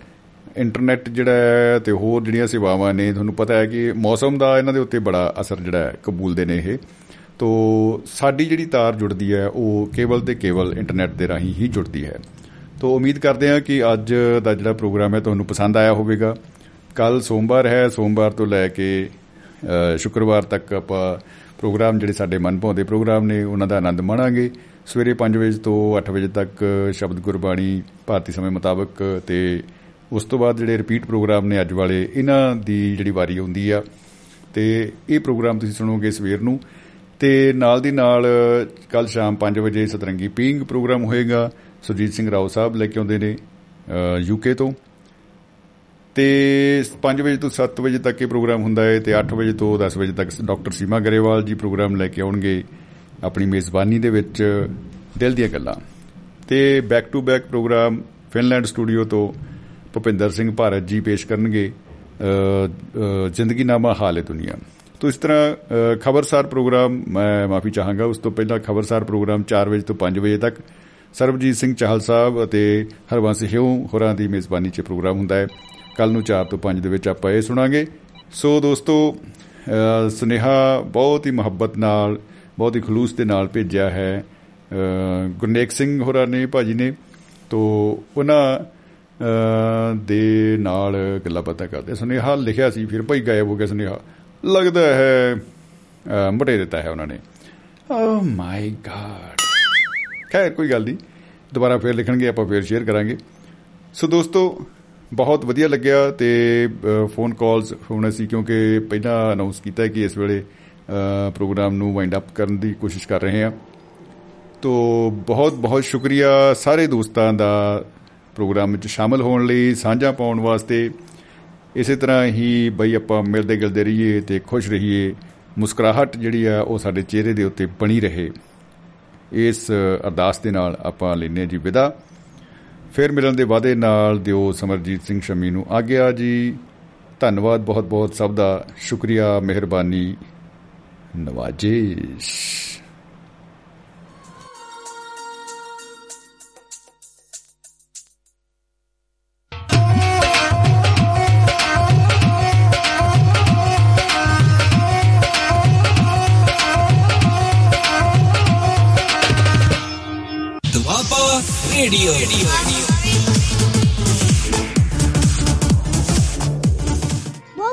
Speaker 1: ਇੰਟਰਨੈਟ ਜਿਹੜਾ ਤੇ ਹੋਰ ਜਿਹੜੀਆਂ ਸੇਵਾਵਾਂ ਨੇ, ਤੁਹਾਨੂੰ ਪਤਾ ਹੈ ਕਿ ਮੌਸਮ ਦਾ ਇਹਨਾਂ ਦੇ ਉੱਤੇ ਬੜਾ ਅਸਰ ਜਿਹੜਾ ਕਬੂਲਦੇ ਨੇ ਇਹ। ਤੋ ਸਾਡੀ ਜਿਹੜੀ ਤਾਰ ਜੁੜਦੀ ਹੈ, ਉਹ ਕੇਵਲ ਤੇ ਕੇਵਲ ਇੰਟਰਨੈਟ ਦੇ ਰਾਹੀਂ ਹੀ ਜੁੜਦੀ ਹੈ। ਤੋ ਉਮੀਦ ਕਰਦੇ ਹਾਂ ਕਿ ਅੱਜ ਦਾ ਜਿਹੜਾ ਪ੍ਰੋਗਰਾਮ ਹੈ ਤੁਹਾਨੂੰ ਪਸੰਦ ਆਇਆ ਹੋਵੇਗਾ। ਕੱਲ ਸੋਮਵਾਰ ਹੈ, ਸੋਮਵਾਰ ਤੋਂ ਲੈ ਕੇ ਸ਼ੁੱਕਰਵਾਰ ਤੱਕ ਆਪਾਂ ਪ੍ਰੋਗਰਾਮ ਜਿਹੜੇ ਸਾਡੇ ਮਨਭਾਉਂਦੇ ਪ੍ਰੋਗਰਾਮ ਨੇ, ਉਹਨਾਂ ਦਾ ਆਨੰਦ ਮਾਣਾਂਗੇ। ਸਵੇਰੇ 5 ਵਜੇ ਤੋਂ 8 ਵਜੇ ਤੱਕ ਸ਼ਬਦ ਗੁਰਬਾਣੀ ਭਾਰਤੀ ਸਮੇਂ ਮੁਤਾਬਕ ਤੇ ਉਸ ਤੋਂ ਬਾਅਦ ਜਿਹੜੇ ਰਿਪੀਟ ਪ੍ਰੋਗਰਾਮ ਨੇ ਅੱਜ ਵਾਲੇ, ਇਹਨਾਂ ਦੀ ਜਿਹੜੀ ਵਾਰੀ ਆਉਂਦੀ ਆ। ਤੇ ਇਹ ਪ੍ਰੋਗਰਾਮ ਤੁਸੀਂ ਸੁਣੋਗੇ ਸਵੇਰ ਨੂੰ। ਤੇ ਨਾਲ ਦੀ ਨਾਲ ਕੱਲ ਸ਼ਾਮ 5 ਵਜੇ ਸਤਰੰਗੀ ਪੀਂਗ ਪ੍ਰੋਗਰਾਮ ਹੋਏਗਾ। ਸੁਜੀਤ ਸਿੰਘ ਰਾਓ ਸਾਹਿਬ ਲੈ ਕੇ ਆਉਂਦੇ ਨੇ ਯੂਕੇ ਤੋਂ। ਤੇ 5 ਵਜੇ ਤੋਂ 7 ਵਜੇ ਤੱਕ ਇਹ ਪ੍ਰੋਗਰਾਮ ਹੁੰਦਾ ਹੈ ਤੇ 8 ਵਜੇ ਤੋਂ 10 ਵਜੇ ਤੱਕ ਡਾਕਟਰ ਸੀਮਾ ਗਰੇਵਾਲ ਜੀ ਪ੍ਰੋਗਰਾਮ ਲੈ ਕੇ ਆਉਣਗੇ ਆਪਣੀ ਮੇਜ਼ਬਾਨੀ ਦੇ ਵਿੱਚ, ਦਿਲ ਦੀਆਂ ਗੱਲਾਂ। ਤੇ back to back programme Finland studio ਤੋਂ ਭੁਪਿੰਦਰ ਸਿੰਘ ਭਾਰਤ ਜੀ ਪੇਸ਼ ਕਰਨਗੇ ਜ਼ਿੰਦਗੀਨਾਮਾ ਹਾਲ ਹੈ ਦੁਨੀਆ। ਤੋਂ ਇਸ ਤਰ੍ਹਾਂ ਖਬਰਸਾਰ ਪ੍ਰੋਗਰਾਮ ਮੈਂ ਮਾਫੀ ਚਾਹਾਂਗਾ। ਉਸ ਤੋਂ ਪਹਿਲਾਂ ਖਬਰਸਾਰ ਪ੍ਰੋਗਰਾਮ 4 ਵਜੇ ਤੋਂ 5 ਵਜੇ ਤੱਕ ਸਰਬਜੀਤ ਸਿੰਘ ਚਾਹਲ ਸਾਹਿਬ ਅਤੇ ਹਰਵੰਸ ਹਿਉ ਹੋਰਾਂ ਦੀ ਮੇਜ਼ਬਾਨੀ 'ਚ ਪ੍ਰੋਗਰਾਮ ਹੁੰਦਾ ਹੈ। ਕੱਲ ਨੂੰ 4 ਤੋਂ 5 ਦੇ ਵਿੱਚ ਆਪਾਂ ਇਹ ਸੁਣਾਂਗੇ। ਸੋ ਦੋਸਤੋ ਸੁਨੇਹਾ ਬਹੁਤ ਹੀ ਮੁਹੱਬਤ ਨਾਲ, ਬਹੁਤ ਹੀ ਖਲੂਸ ਦੇ ਨਾਲ ਭੇਜਿਆ ਹੈ। ਗੁਰਨੇਕ ਸਿੰਘ ਹੋਰਾਂ ਨੇ, ਭਾਜੀ ਨੇ। ਤੋਂ ਉਹਨਾਂ ਦੇ ਨਾਲ ਗੱਲਾਂ ਬਾਤਾਂ ਕਰਦੇ ਸੁਨੇਹਾ ਲਿਖਿਆ ਸੀ, ਫਿਰ ਭਾਈ ਗਾਇਬ ਹੋ ਗਿਆ ਸੁਨੇਹਾ। ਲੱਗਦਾ ਹੈ ਮਟੇ ਦਿੱਤਾ ਹੈ ਉਹਨਾਂ ਨੇ। ਓ ਮਾਈ ਗਾਡ। ਖੈਰ ਕੋਈ ਗੱਲ ਨਹੀਂ। ਦੁਬਾਰਾ ਫੇਰ ਲਿਖਣਗੇ, ਆਪਾਂ ਫੇਰ ਸ਼ੇਅਰ ਕਰਾਂਗੇ। ਸੋ ਦੋਸਤੋ, ਬਹੁਤ ਵਧੀਆ ਲੱਗਿਆ ਤੇ ਫੋਨ ਕਾਲਸ ਹੋਣੇ ਸੀ ਕਿਉਂਕਿ ਪਹਿਲਾਂ ਅਨਾਉਂਸ ਕੀਤਾ ਕਿ ਇਸ ਵੇਲੇ ਪ੍ਰੋਗਰਾਮ ਨੂੰ ਵਾਈਂਡ ਅਪ ਕਰਨ ਦੀ ਕੋਸ਼ਿਸ਼ ਕਰ ਰਹੇ ਹਾਂ। ਤੋ ਬਹੁਤ ਬਹੁਤ ਸ਼ੁਕਰੀਆ ਸਾਰੇ ਦੋਸਤਾਂ ਦਾ ਪ੍ਰੋਗਰਾਮ ਵਿੱਚ ਸ਼ਾਮਲ ਹੋਣ ਲਈ, ਸਾਂਝਾ ਪਾਉਣ ਵਾਸਤੇ। ਇਸੇ ਤਰ੍ਹਾਂ ਹੀ ਬਈ ਆਪਾਂ ਮਿਲਦੇ ਗਿਲਦੇ ਰਹੀਏ ਤੇ ਖੁਸ਼ ਰਹੀਏ। ਮੁਸਕਰਾਹਟ ਜਿਹੜੀ ਆ, ਉਹ ਸਾਡੇ ਚਿਹਰੇ ਦੇ ਉੱਤੇ ਬਣੀ ਰਹੇ। ਇਸ ਅਰਦਾਸ ਦੇ ਨਾਲ ਆਪਾਂ ਲੈਨੇ ਜੀ ਵਿਦਾ। ਫਿਰ ਮਿਲਣ ਦੇ ਵਾਅਦੇ ਨਾਲ ਦਿਓ ਸਮਰਜੀਤ ਸਿੰਘ ਸ਼ਮੀ ਨੂੰ ਆਗਿਆ ਜੀ। ਧੰਨਵਾਦ ਬਹੁਤ ਬਹੁਤ ਸਭ ਦਾ। ਸ਼ੁਕਰੀਆ, ਮਿਹਰਬਾਨੀ। ਨਵਾਜਿਸ਼। Radio.
Speaker 8: Radio.